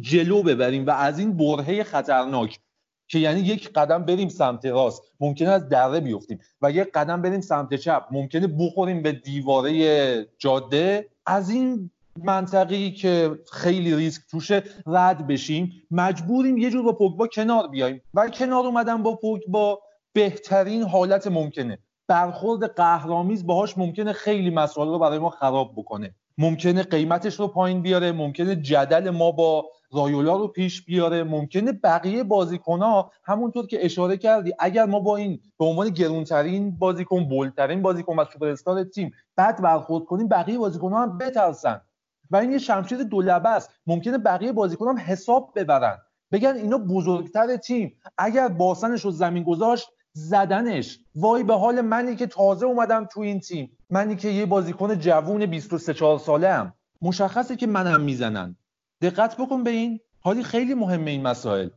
جلو ببریم و از این برهه خطرناک که یعنی یک قدم بریم سمت راست. ممکنه از دره بیفتیم. و یک قدم بریم سمت چپ. ممکنه بخوریم به دیواره جاده. از این منطقی که خیلی ریسک توشه رد بشیم. مجبوریم یه جور با پوگبا کنار بیایم. و کنار اومدن با پوگبا بهترین حالت ممکنه. برخورد قهرامیز باهاش ممکنه خیلی مسائل رو برای ما خراب بکنه. ممکنه قیمتش رو پایین بیاره. ممکنه جدل ما با رایولا رو پیش بیاره. ممکنه بقیه ها همونطور که اشاره کردی اگر ما با این به عنوان گرونترین بازیکن بولترین بازیکن و سوپر تیم بعد برخورد کنیم بقیه ها هم بترسن. و این یه شمشیر دولبه است. ممکنه بقیه بازیکن هم حساب ببرن. بگن اینا بزرگتر تیم. اگر باسنش رو زمین گذاشت زدنش. وای به حال منی که تازه اومدم تو این تیم. منی که یه بازیکن جوون 23 4 ساله هم مشخصه که منم می‌زنن. دقت بکن به این. هادی خیلی مهمه این مسائل.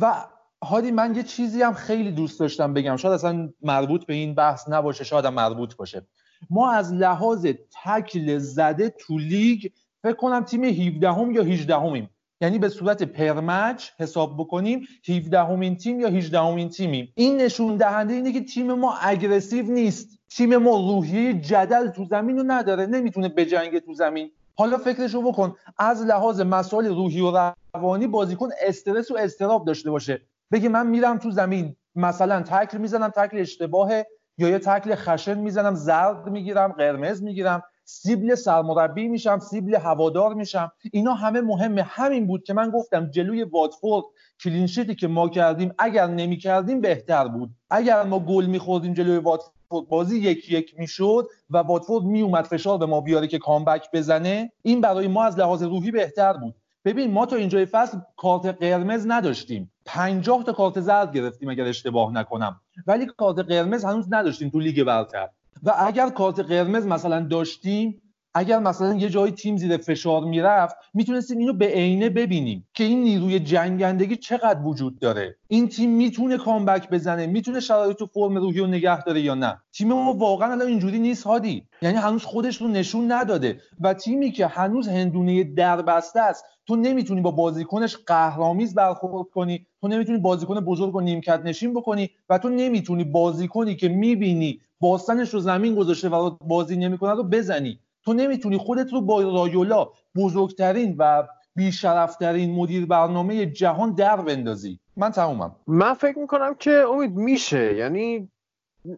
و هادی من یه چیزی هم خیلی دوست داشتم بگم. شاید اصلا مربوط به این بحث نباشه شاید هم مربوط باشه. ما از لحاظ تکل زده تو لیگ فکر کنم تیم 17 هم یا 18 همیم یعنی به صورت per match حساب بکنیم 17 همین تیم یا 18 همین تیمیم. این نشون دهنده اینه که تیم ما aggressive نیست. تیم ما روحیه جدل تو زمین رو نداره. نمی‌تونه بجنگه تو زمین حالا فکرشو بکن. از لحاظ مسائل روحی و روانی بازیکن استرس و اضطراب داشته باشه. بگی من میرم تو زمین. مثلا تکل می‌زنم تکل اشتباهه. یا یه تکل خشن می‌زنم زرد می‌گیرم قرمز می‌گیرم. سیبل سرمربی میشم سیبل هوادار میشم. اینا همه مهمه. همین بود که من گفتم جلوی واتفورد clean sheet ی که ما کردیم اگر نمی‌کردیم بهتر بود. اگر ما گل میخوردیم جلوی واتفورد بازی یک یک می‌شد و واتفورد میومد فشار به ما بیاره که comeback بزنه. این برای ما از لحاظ روحی بهتر بود. ببین ما تا اینجای فصل کارت قرمز نداشتیم. پنجاه تا کارت زرد گرفتیم اگر اشتباه نکنم. ولی کارت قرمز هنوز نداشتیم تو لیگ برتر و اگر کارت قرمز مثلا داشتیم اگر مثلا یه جایی تیم زیر فشار می‌رفت می‌تونستیم اینو به عینه ببینیم که این نیروی جنگندگی چقدر وجود داره. این تیم می‌تونه کامبک بزنه می‌تونه شرایط و فرم روحی رو نگه داره یا نه. تیم ما واقعا الان اینجوری نیست هادی. یعنی هنوز خودش رو نشون نداده و تیمی که هنوز هندونه دربسته است تو نمی‌تونی با بازیکنش قهرامیز برخورد کنی تو نمی‌تونی بازیکن بزرگ و نیمکت نشین بکنی و تو نمی‌تونی بازیکنی که می‌بینی باستنش رو زمین گذاشته و بازی نمی‌کنه رو بزنی. تو نمی‌تونی خودت رو با رایولا بزرگترین و بیشرفترین مدیر برنامه جهان در بندازی. من تمومم. من فکر می‌کنم که امید میشه. یعنی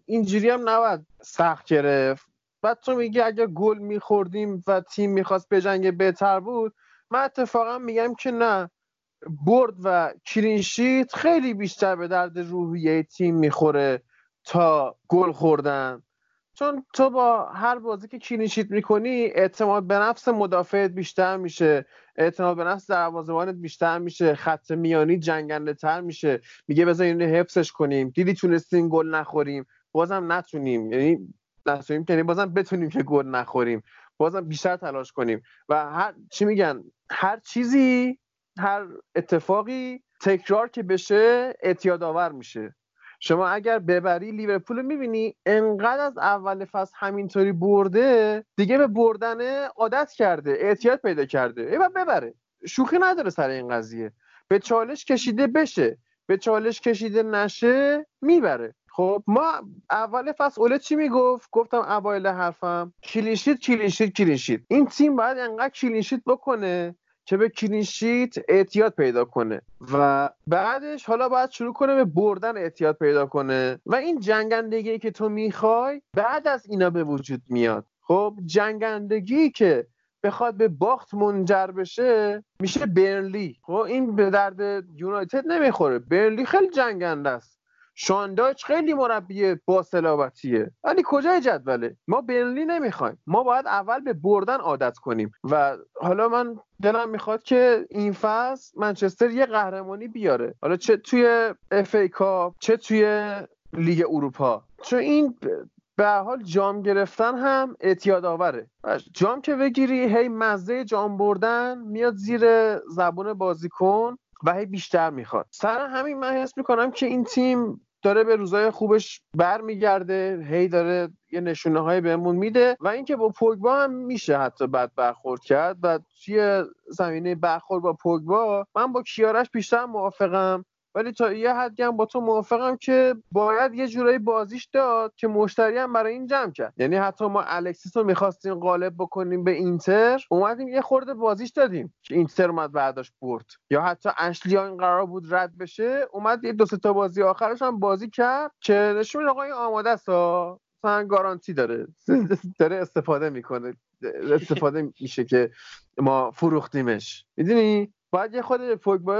اینجوری هم نباید سخت گرفت. بعد تو میگی اگر گل میخوردیم و تیم می‌خواست بجنگه بهتر بود من اتفاقا میگم که نه. برد و کلینشیت خیلی بیشتر به درد روحیه تیم می‌خوره تا گل خوردن. چون تو با هر بازی که کلینشیت می‌کنی اعتماد به نفس مدافعت بیشتر میشه. اعتماد به نفس دروازه‌بانت بیشتر میشه. خط میانی جنگنده تر میشه. میگه بذار اینو حفظش کنیم. دیدی تونستیم گل نخوریم. بازم نتونیم. یعنی نتونیم. یعنی بازم بتونیم که گل نخوریم. بازم بیشتر تلاش کنیم. و هر چی میگن؟ هر چیزی هر اتفاقی تکرار که بشه اعتیاد آور میشه. شما اگر ببری لیورپول می‌بینی انقدر از اول فصل همینطوری برده دیگه به بردن عادت کرده اعتیاد پیدا کرده. هی ببره. شوخی نداره سر این قضیه. به چالش کشیده بشه. به چالش کشیده نشه می‌بره. خب ما اول فصل اوله چی می‌گفت؟ گفتم اوایل حرفم clean sheet clean sheet clean sheet این تیم باید انقدر clean sheet بکنه که به clean sheet اعتیاد پیدا کنه. و بعدش حالا باید شروع کنه به بردن اعتیاد پیدا کنه. و این جنگندگی که تو می‌خوای بعد از اینا به وجود میاد. خب جنگندگی که بخواد به باخت منجر بشه میشه برنلی خب این به درد یونایتد نمی‌خوره. برنلی خیلی جنگنده است. شانداچ خیلی مربی با صلابتیه ولی کجای جدوله؟ ما برنلی نمی‌خوایم. ما باید اول به بردن عادت کنیم. و حالا من دلم می‌خواد که این فصل منچستر یه قهرمانی بیاره. حالا چه توی اف ای کاپ چه توی لیگ اروپا. چون این به حال جام گرفتن هم اعتیاد آوره. جام که بگیری هی مزه جام بردن میاد زیر زبون بازیکن و هی بیشتر می‌خواد. سر همین من حس می‌کنم که این تیم داره به روزای خوبش برمیگرده هی داره یه نشونه های بهمون میده و اینکه با پوگبا هم میشه حتی بد برخورد کرد. و توی زمینه برخورد با پوگبا من با کیارش بیشتر موافقم. ولی تا یه حدی هم با تو موافقم که باید یه جورایی بازیش داد که مشتری هم برای این جمع کرد. یعنی حتی ما الکسیس رو می‌خواستیم غالب بکنیم به اینتر اومدیم یه خورده بازیش دادیم که اینتر اومد بعدش برد. یا حتی اشلیا این قرار بود رد بشه اومد یه دو تا بازی آخرش هم بازی کرد که نشون آقا این آماده است مثلا گارانتی داره. داره استفاده می‌کنه. استفاده میشه که ما فروختیمش. می‌دونی؟ باید یه خود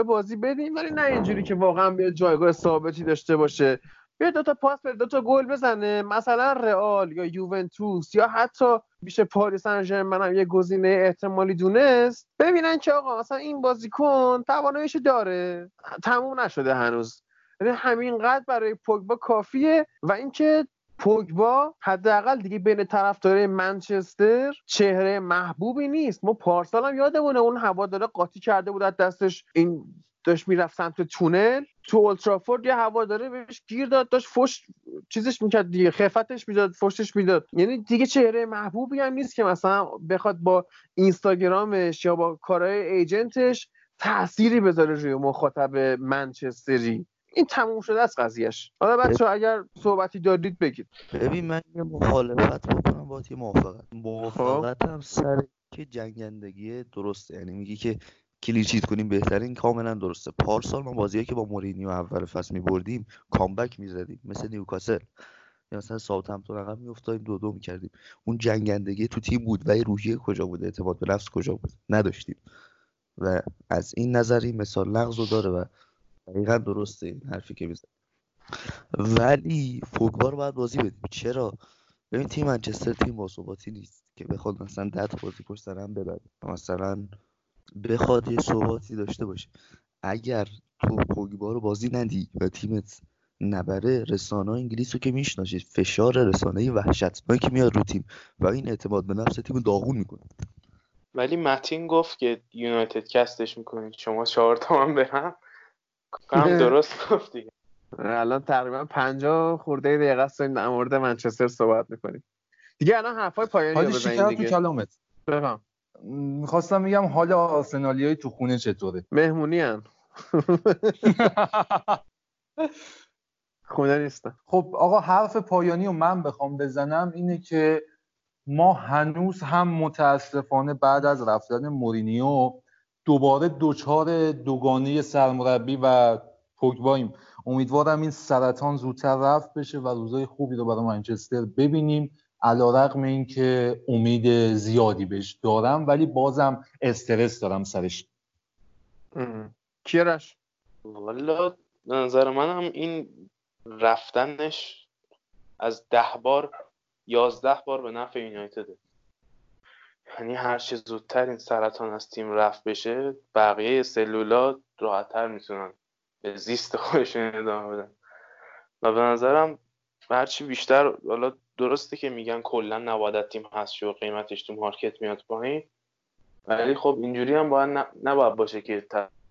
بازی بدیم ولی نه اینجوری که واقعا بیاد جایگاه ثابتی داشته باشه. بیاد دو تا پاس بده دو تا گل بزنه. مثلا رئال یا یوونتوس یا حتی میشه پاریس سن هم یه گزینه احتمالی دونست. ببینن که آقا مثلا این بازیکن تواناییش داره. تموم نشده هنوز. یعنی همینقدر برای پوگبا کافیه و اینکه پوگبا حداقل دیگه بین طرفدارای منچستر چهره محبوبی نیست. ما پارسال هم یادمونه اون هواداره قاطی کرده بود از دستش این داشت می‌رفت سمت تونل. تو اولترافورد یه هواداره بهش گیر داد داشت فش چیزش می‌کرد دیگه خفتش می‌داد فشتش می‌داد. یعنی دیگه چهره محبوبی هم نیست که مثلا بخواد با اینستاگرامش یا با کارهای ایجنتش تأثیری بذاره روی مخاطب منچستری. این تموم شده از قضیهش حالا بچه اگر صحبتی دارید بگید. ببین من یه مخالفت بکنم با یه موافقت. موافقت هم سر که جنگندگی درسته. یعنی میگی که کلیچیت کنیم بهترین کاملا درسته. پارسال ما بازیه که با مورینیو اول فصل میبردیم کامبک می‌زدیم مثل نیوکاسل. یا مثلا ساوت همتون عقب میافتادیم دو دو می‌کردیم. اون جنگندگی تو تیم بود و روحیه کجا بود؟ اعتماد به نفس کجا بود؟ نداشتیم. و از این نظری مثال نقض داره و دقیقا درسته این حرفی که میزن ولی فوگبا رو باید بازی بدیم. چرا؟ ببین تیم منچستر تیم باثباتی نیست که بخواد مثلا ده بازی پشت هم ببره. مثلا بخواد یه ثباتی داشته باشه. اگر تو پوگبا رو بازی ندی و تیمت نبره رسانه انگلیس رو که می‌شناسید فشار رسانه وحشتناکی که میاد رو تیم و این اعتماد به نفس تیم داغون می‌کنه. ولی متین گفت که یونایتد کستش می‌کنید شما چهار تا من برم. هم درست گفت دیگه الان تقریبا 50 خورده دقیقه است در مورد منچستر صحبت می‌کنیم. دیگه الان حرفای پایانی رو بزنید دیگه. تو کلامت بفهم. می‌خواستم بگم حال آرسنالیای تو خونه چطوره؟ مهمونی هم خونه نیستم خب آقا حرف پایانی رو من بخوام بزنم اینه که ما هنوز هم متاسفانه بعد از رفتن مورینیو دوباره دوچار دوگانه سرمربی و پوگباییم. امیدوارم این سرطان زودتر رفت بشه و روزای خوبی رو برای منچستر ببینیم. علا رقم این که امید زیادی بهش دارم ولی بازم استرس دارم سرش. کیرش والا نظر منم این رفتنش از ده بار یازده بار به نفع یونایتده. یعنی هر چه زودتر این سرطان از تیم رفت بشه بقیه سلولا راحتتر می‌تونن به زیست خودشون ادامه بدن. و به نظرم هرچی بیشتر حالا درسته که میگن کلا نباید تیم هست و قیمتش تو مارکت میاد پایین ولی خب اینجوری هم باید نباید باشه که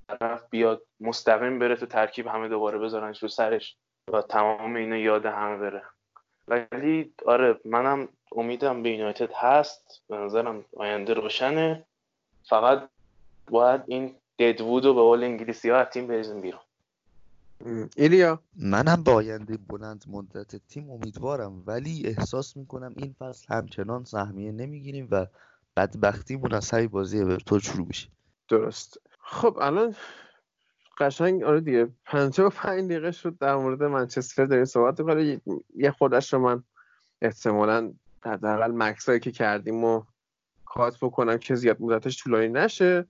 طرف بیاد مستقیم بره تو ترکیب همه دوباره بذارنش رو سرش و تمام اینا یاد همه بره. ولی آره منم امیدم به یونایتد هست. به نظرم آینده روشنه. فقط باید این ددوود رو به قول انگلیسی ها تیم بریزیم بیرون. ایلیا؟ منم به آینده بلند مدت تیم امیدوارم ولی احساس می‌کنم این فصل همچنان سهمیه نمی‌گیریم و بدبختیمون از های بازی اورتون شروع میشه. درست. خب الان قشنگ آره دیگه 55 دقیقه شد در مورد منچستر داریم صحبت کنیم یه خودش رو من احتمالا حداقل مکسایی که کردیم و کات بکنم که زیاد مدتش طولانی نشه.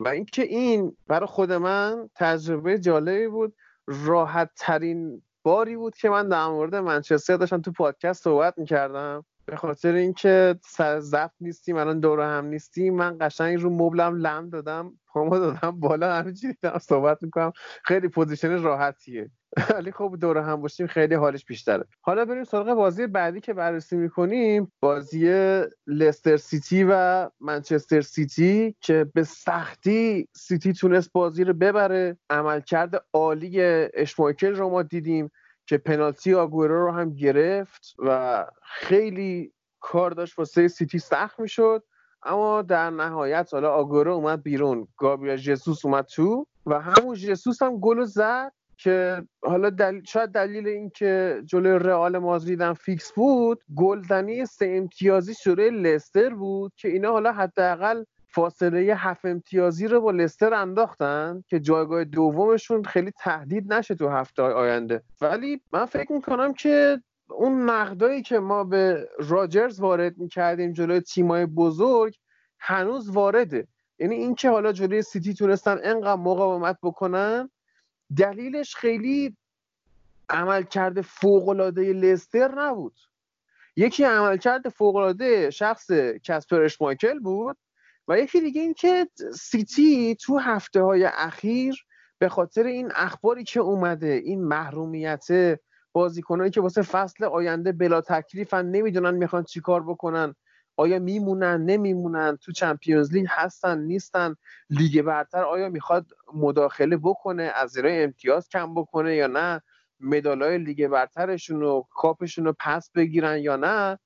و اینکه این برای خود من تجربه جالبی بود راحت ترین باری بود که من در مورد منچستر داشتم تو پادکست صحبت می‌کردم. به خاطر اینکه سر زفت نیستیم الان دور هم نیستیم. من قشنگ رو مبلم لم دادم پامو دادم بالا همینجوری دارم صحبت می‌کنم. خیلی position راحتیه. ولی خب دور هم باشیم خیلی حالش بیشتره. حالا بریم سراغ بازی بعدی که بررسی می‌کنیم. بازی لستر سیتی و منچستر سیتی که به سختی سیتی تونست بازی رو ببره. عملکرد عالی اشمایکل رو ما دیدیم. که پنالتی آگورو رو هم گرفت و خیلی کار داشت واسه سیتی سخت می‌شد. اما در نهایت حالا آگورو اومد بیرون. گابریل جسوس اومد تو و همون جسوس هم گل زد که حالا دل... شاید دلیل اینکه جلوی رئال مادرید فیکس بود گلزنی سه امتیازی شده لستر بود که اینا حالا حداقل فاصله هفت امتیازی رو با لستر انداختن که جایگاه دومشون خیلی تهدید نشه تو هفته آینده. ولی من فکر می‌کنم که اون نقدایی که ما به راجرز وارد می‌کردیم جلوی تیمای بزرگ هنوز وارده. یعنی اینکه حالا جلوی سیتی تونستن انقدر مقاومت بکنن دلیلش خیلی عملکرد فوقالعاده لستر نبود. یکی عملکرد فوقالعاده شخص کسپر اشمایکل بود و یکی دیگه این که سیتی تو هفته های اخیر به خاطر این اخباری که اومده این محرومیت بازیکنایی که واسه فصل آینده بلا تکلیفن نمی‌دونن می‌خوان چیکار بکنن. آیا میمونن؟ نمیمونن؟ تو Champions League هستن؟ نیستن؟ لیگ برتر آیا می‌خواد مداخله بکنه؟ از زیرای امتیاز کم بکنه یا نه؟ مدالای لیگ برترشون و کاپشون رو پس بگیرن یا نه؟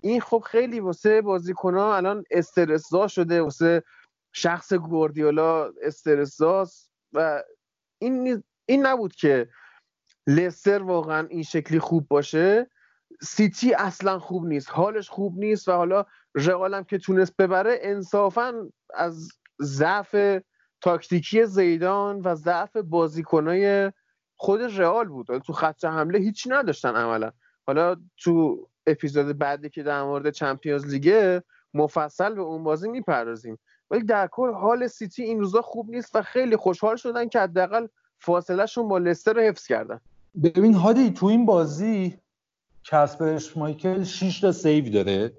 این خب خیلی واسه ها الان استرسزا شده واسه شخص گوردیولا استرسزاست و این این نبود که لستر واقعا این شکلی خوب باشه. سیتی اصلا خوب نیست حالش خوب نیست و حالا رئالم که تونست ببره انصافا از ضعف تاکتیکی زیدان و ضعف بازیکنای خود رئال بود. تو خط حمله هیچی نداشتن عملا. حالا تو اپیزود بعدی که در مورد Champions League ه مفصل به اون بازی می‌پردازیم. ولی در کل حال سیتی این روزا خوب نیست و خیلی خوشحال شدن که حداقل فاصلهشون با لستر رو حفظ کردن. ببین هادی تو این بازی کسپر اشمایکل 6 تا save داره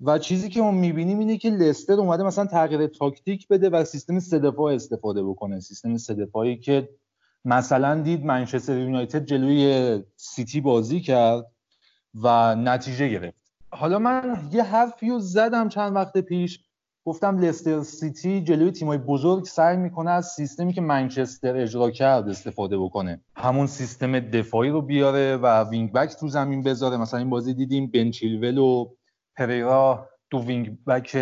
و چیزی که ما می‌بینیم اینه که لستر اومده مثلا تغییر تاکتیک بده و سیستم سه دفاع استفاده بکنه. سیستم سه دفاعی که مثلا دید منچستر یونایتد جلوی سیتی بازی کرد. و نتیجه گرفت. حالا من یه حرفی رو زدم چند وقت پیش. گفتم لستر سیتی جلوی تیمای بزرگ سعی می‌کنه از سیستمی که منچستر اجرا کرد استفاده بکنه. همون سیستم دفاعی رو بیاره و wing back تو زمین بذاره. مثلا این بازی دیدیم بن چیلول و پریرا تو wing back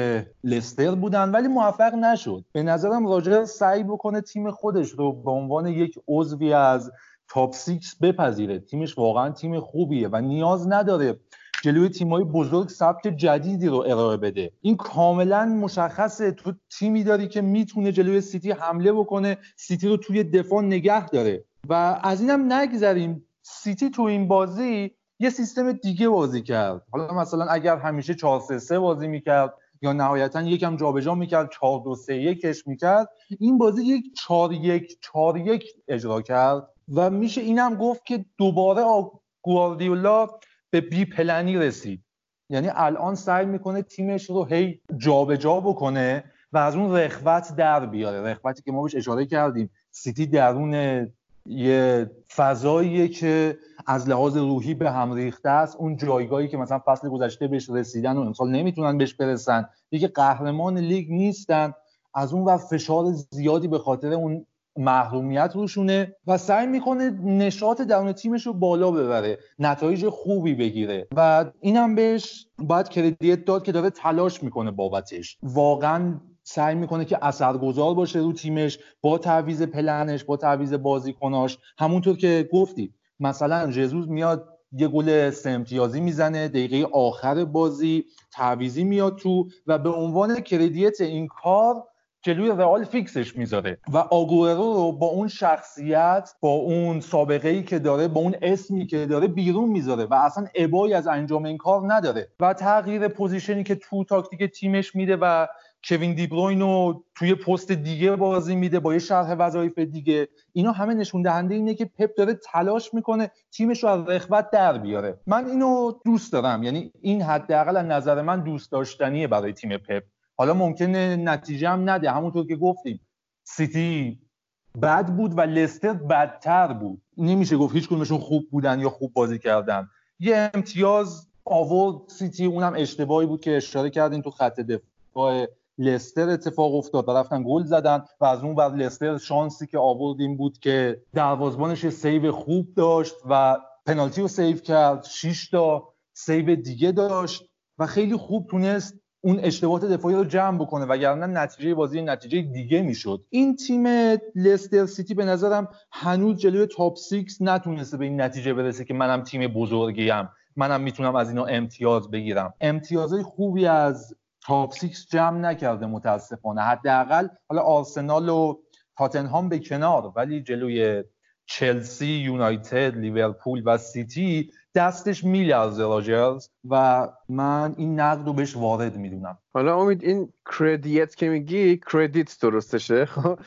لستر بودن ولی موفق نشد. به نظرم راجرز سعی بکنه تیم خودش رو به عنوان یک عضوی از top six بپذیره. تیمش واقعا تیم خوبیه و نیاز نداره جلوی تیمای بزرگ سبک جدیدی رو ارائه بده. این کاملا مشخصه. تو تیمی داری که می‌تونه جلوی سیتی حمله بکنه. سیتی رو توی دفاع نگه داره. و از اینم نگذریم. سیتی تو این بازی یه سیستم دیگه بازی کرد. حالا مثلا اگر همیشه 4 3 3 بازی می‌کرد یا نهایتا یکم جابجا می‌کرد 4 2 3 1 کش می‌کرد این بازی یک 4 1 4 1 اجرا کرد. و میشه اینم گفت که دوباره گواردیولا به بی پلنی رسید. یعنی الان سعی می‌کنه تیمش رو هی جابجا جا بکنه و از اون رخوت در بیاره. رخوتی که ما بهش اشاره کردیم. سیتی درون یه فضاییه که از لحاظ روحی به هم ریخته است. اون جایگاهی که مثلا فصل گذشته بهش رسیدن و امسال نمی‌تونن بهش برسن. دیگه قهرمان لیگ نیستن. از اون و فشار زیادی به خاطر اون محرومیت روشونه و سعی می‌کنه نشاط درون تیمش رو بالا ببره نتایج خوبی بگیره. و اینم بهش باید کردیت داد که داره تلاش می‌کنه بابتش. واقعا سعی می‌کنه که اثرگذار باشه رو تیمش با تعویز پلنش با تعویز بازیکناش. همونطور که گفتی مثلا جزوز میاد یه گل سه امتیازی می‌زنه دقیقه آخر بازی تعویضی میاد تو و به عنوان credit این کار جلوی رئال فیکسش می‌ذاره. و آگورو رو با اون شخصیت با اون سابقه ای که داره با اون اسمی که داره بیرون می‌ذاره و اصلا ابایی از انجام این کار نداره. و تغییر position ی که تو تاکتیک تیمش میده و کوین دیبروین رو توی پست دیگه بازی میده با یه شرح وظایف دیگه اینا همه نشون دهنده اینه که پپ داره تلاش می‌کنه تیمش رو از رخوت در بیاره. من اینو دوست دارم. یعنی این حداقل از نظر من دوست داشتنیه برای تیم پپ. حالا ممکنه نتیجه هم نده. همونطور که گفتیم سیتی بد بود و لستر بدتر بود. نمیشه گفت هیچ کدومشون خوب بودن یا خوب بازی کردن. یه امتیاز آورد سیتی اونم اشتباهی بود که اشاره کردیم تو خط دفاع. لستر اتفاق افتاد و رفتن گل زدن و از اون بعد لستر شانسی که آوردیم بود که دروازه‌بانش save خوب داشت و پنالتی رو save کرد 6 تا save دیگه داشت و خیلی خوب تونست اون اشتباهات دفاعی رو جمع بکنه وگرنه نتیجه بازی نتیجه دیگه می‌شد. این تیم لستر سیتی به نظرم هنوز جلوی تاپ 6 نتونسته به این نتیجه برسه که منم تیم بزرگیم. منم می‌تونم از اینا امتیاز بگیرم. امتیازهای خوبی از تاپ 6 جمع نکرده متاسفانه. حداقل حالا آرسنال و تاتنهام به کنار ولی جلوی چلسی، یونایتد، لیورپول و سیتی دستش میلرزه راجرز و من این نقد رو بهش وارد می‌دونم. حالا امید این کردیت که میگی کردیت درستشه خب؟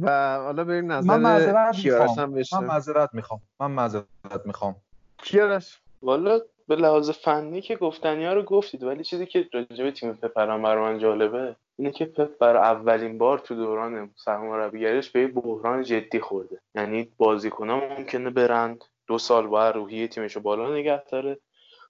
و حالا بریم نظر من کیارش هم من معذرت می‌خوام. من معذرت می‌خوام. کیارش؟ والا به لحاظ فنی که گفتنی ها رو گفتید ولی چیزی که راجع تیم پپران بر من جالبه اینه که پپ برای اولین بار تو دوران سرمربیگریش به بحران جدی خورده. یعنی بازیکنان ممکنه برند دو سال باید روحیه تیمش بالا نگه داره.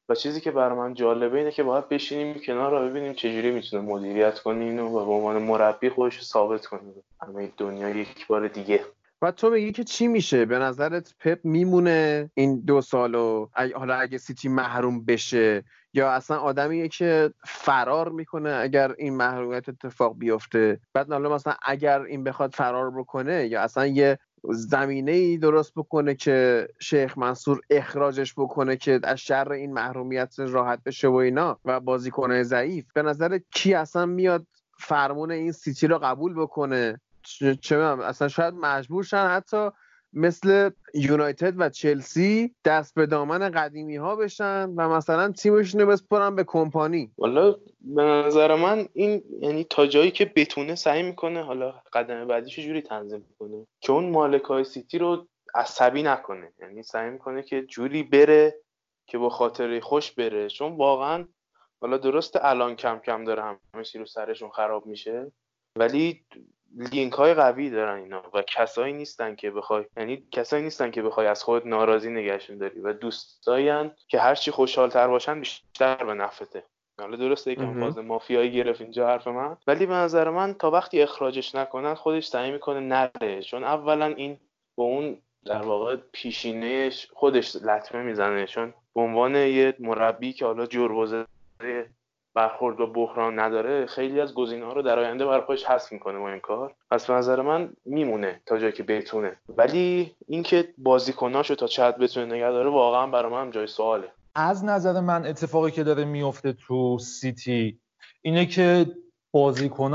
و چیزی که برای من جالبه اینه که باید بشینیم کنار رو ببینیم چجوری می‌تونه مدیریت کنه اینو و به عنوان مربی خودش ثابت کنه. همه دنیا یک بار دیگه. و تو میگی که چی میشه؟ به نظرت پپ میمونه این دو سالو؟ حالا اگه سیتی محروم بشه یا اصلا آدمیه که فرار می‌کنه اگر این محرومیت اتفاق بیفته؟ بعد حالا مثلا اگر این بخواد فرار بکنه یا اصلا یه زمینه ای درست بکنه که شیخ منصور اخراجش بکنه که از شر این محرومیت راحت بشه و اینا و بازیکنه ضعیف. به نظر کی اصلا میاد فرمون این سیتی رو قبول بکنه؟ چه اصلا شاید مجبور شن حتی مثل یونایتد و چلسی دست به دامن قدیمی ها بشن و مثلا تیمشون رو بسپرن به کمپانی. والا به نظر من این یعنی تا جایی که بتونه سعی می‌کنه حالا قدم بعدیش جوری تنظیم کنه؟ که اون مالک های سیتی رو عصبی نکنه. یعنی سعی می‌کنه که جوری بره که با خاطره خوش بره. چون واقعا حالا درست الان کم کم داره همه رو سرشون خراب میشه ولی لینک های قوی دارن اینا و کسایی نیستن که بخوای یعنی کسایی نیستن که بخوای از خود ناراضی نگهشون داری و دوستایین که هرچی خوشحالتر باشن بیشتر به نفته حالا درسته یکم فاز مافیایی گرفت اینجا حرف من. ولی به نظر من تا وقتی اخراجش نکنن خودش سعی می‌کنه نره. چون اولا این با اون در واقع پیشینهش خودش لطمه می‌زنه. چون به عنوان یه مربی که حالا جربوزه برخورد با بحران نداره خیلی از گزینه ها رو در آینده برای خودش حذف می‌کنه با این کار. به نظر من میمونه تا جایی که بتونه. ولی اینکه بازیکناشو تا چقدر بتونه نگه داره واقعا برای من جای سواله. از نظر من اتفاقی که داره میفته تو سیتی اینه که بازیکن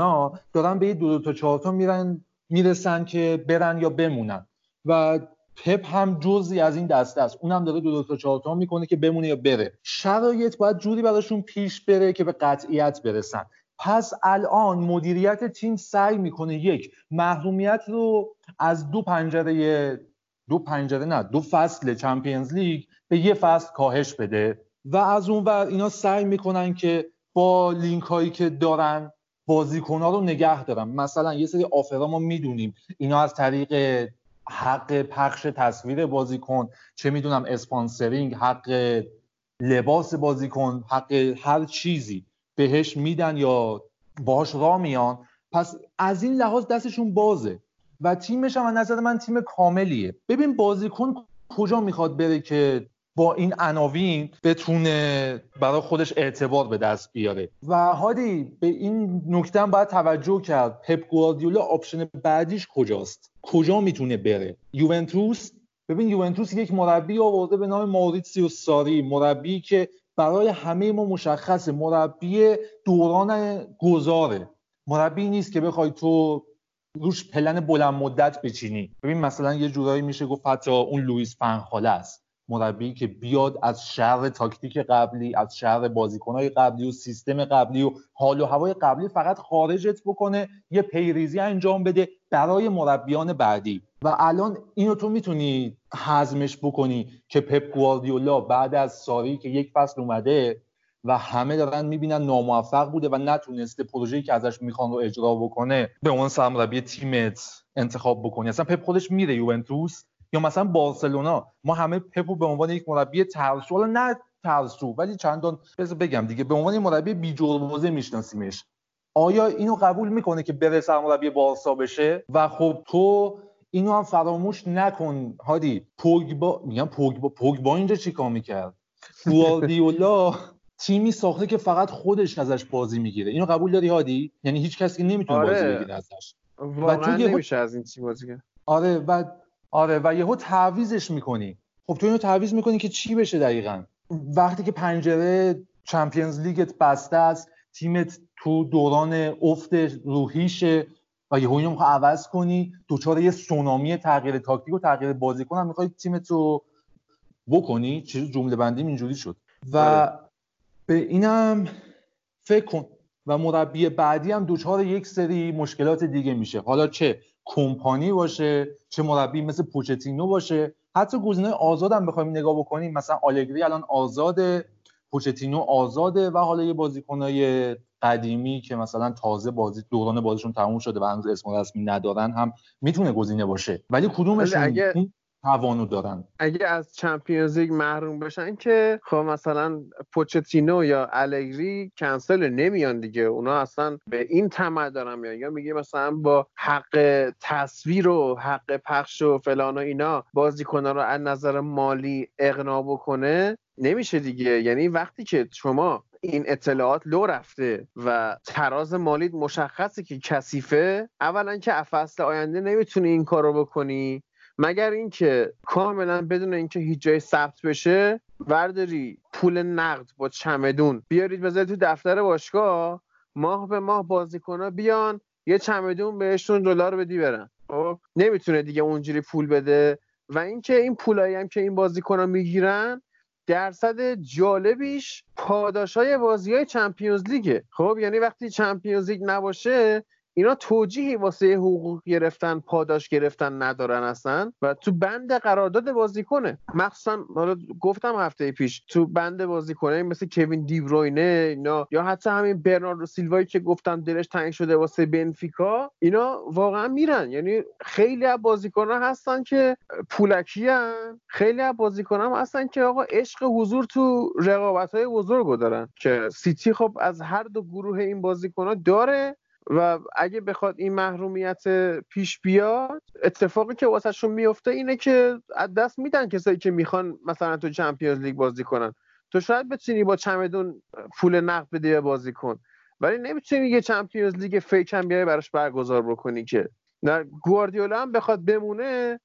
دارن به دو, دو تا چهار تا میرن می‌رسن که برن یا بمونن. و پپ هم جزی از این دسته است. اونم داره دو دو تا چهار تا می‌کنه که بمونه یا بره. شرایط باید جوری براشون پیش بره که به قطعیت برسن. پس الان مدیریت تیم سعی می‌کنه یک محرومیت رو از دو پنجره دو پنجره نه دو فصل چمپیونز لیگ به یه فصل کاهش بده و از اون ور اینا سعی می‌کنن که با لینک هایی که دارن بازیکن ها رو نگه دارن. مثلا یه سری آفرها ما می‌دونیم. اینا از طریق حق پخش تصویر بازیکن چه می‌دونم اسپانسرینگ حق لباس بازیکن حق هر چیزی بهش میدن یا باهاش راه میان. پس از این لحاظ دستشون بازه و تیمش هم نظر من تیم کاملیه. ببین بازیکن کجا می‌خواد بره که با این عناوین بتونه برای خودش اعتبار به دست بیاره. و هادی به این نکته هم باید توجه کرد. پپ گواردیولا option بعدیش کجاست؟ کجا می‌تونه بره؟ یوونتوس؟ ببین یوونتوس یک مربی آورده به نام ماریتسیو ساری مربی که برای همه ما مشخصه. مربی دوران گذاره. مربی نیست که بخوای تو روش پلن بلند مدت بچینی. ببین مثلا یه جورایی میشه گفت حتی اون لوئیس فنخاله است. مربی که بیاد از شر تاکتیک قبلی از شر بازیکنهای قبلی و سیستم قبلی و حال و هوای قبلی فقط خارجت بکنه یه پیریزی انجام بده برای مربیان بعدی. و الان اینو تو می‌تونی حزمش بکنی که پپ گواردیولا بعد از ساری که یک فصل اومده و همه دارن می‌بینن ناموفق بوده و نتونسته پروژه‌ای که ازش می‌خوان رو اجرا بکنه به عنوان سرمربی تیمت انتخاب بکنی. اصلا پپ خودش میره یوونتوس. یا مثلا بارسلونا ما همه پپو به عنوان یک مربی ترسو نه ترسو ولی چندان بذار بگم دیگه به عنوان مربی بی جربوزه میشناسیمش. آیا اینو قبول می‌کنه که بره سرمربی بارسا بشه؟ و خب تو اینو هم فراموش نکن هادی. پوگبا میگم پوگبا پوگبا اینجا چیکار می‌کرد؟ گواردیولا تیمی ساخته که فقط خودش ازش بازی می‌گیره. اینو قبول داری هادی؟ یعنی هیچ کسی نمی‌تونه آره. بازی بگیره ازش. واقعا تو یهو- نمیشه از این تیم بازی آره و آره و یهو تعویزش می‌کنی. خب تو اینو تعویز می‌کنی که چی بشه دقیقا؟ وقتی که پنجره چمپیونز لیگت بسته است تیمت تو دوران افت روحیشه و یهو اینو می‌خوای عوض کنی دوچار یه سونامی تغییر تاکتیک و تغییر بازیکن هم می‌خوای تیمت رو بکنی. چیز جمله بندیم اینجوری شد. و آره. به اینم فکر کن. و مربی بعدی هم دوچار یک سری مشکلات دیگه میشه. حالا چه؟ کمپانی باشه چه مربی مثل پوچتینو باشه. حتی گزینه آزاد هم بخوایم نگاه بکنیم. مثلا آلگری الان آزاده پوچتینو آزاده و حالا یه بازیکنای قدیمی که مثلا تازه بازی دوران بازیشون تموم شده و هنوز اسم رسمی ندارن هم می‌تونه گزینه باشه. ولی کدومشون؟ اگه- توانو دارن. اگه از چمپیونز لیگ محروم بشن که خب مثلا پوچتینو یا الگری کنسل نمیان دیگه. اونا اصلا به این طمع دارن میان. یا میگه مثلا با حق تصویر و حق پخش و فلان و اینا بازیکنان رو از نظر مالی اقنا بکنه نمیشه دیگه. یعنی وقتی که شما این اطلاعات لو رفته و تراز مالی مشخصه که کثیفه اولا که فصل آینده نمی‌تونی این کارو بکنی. مگر اینکه کاملا بدون اینکه هیچ جای ثبت بشه ورداری پول نقد با چمدون. بیارید بذارید تو دفتر باشگاه ماه به ماه بازیکنها بیان یه چمدون بهشون دلار بدی برن. خب؟ نمی‌تونه دیگه اونجوری پول بده. و اینکه این پولایی هم که این بازیکنها می‌گیرن درصد جالبیش پاداشای بازی های چمپیونز لیگه. خب؟ یعنی وقتی چمپیونز لیگ نباشه اینا توجیهی واسه حقوق گرفتن پاداش گرفتن ندارن اصلا. و تو بند قرارداد بازیکنه. مخصوصا حالا گفتم هفته پیش تو بند بازیکنه مثل کوین دیبروینه اینا. یا حتی همین برناردو سیلوایی که گفتم دلش تنگ شده واسه بنفیکا اینا واقعا میرن. یعنی خیلی از بازیکنان هستن که پولکی هن. خیلی از بازیکنان هم هستن که آقا عشق حضور تو رقابت های بزرگ دارن. که سیتی خب از هر دو گروه این بازیکنان داره. و اگه بخواد این محرومیت پیش بیاد اتفاقی که واسهشون میفته اینه که از دست میدن کسایی که می‌خوان مثلا تو چمپیونز لیگ بازی کنن. تو شاید بتونی با چمدون پول نقد بدی به بازیکن ولی نمی‌تونی یه چمپیونز لیگ fake هم بیای براش برگزار بکنی که. نه گواردیولا هم بخواد بمونه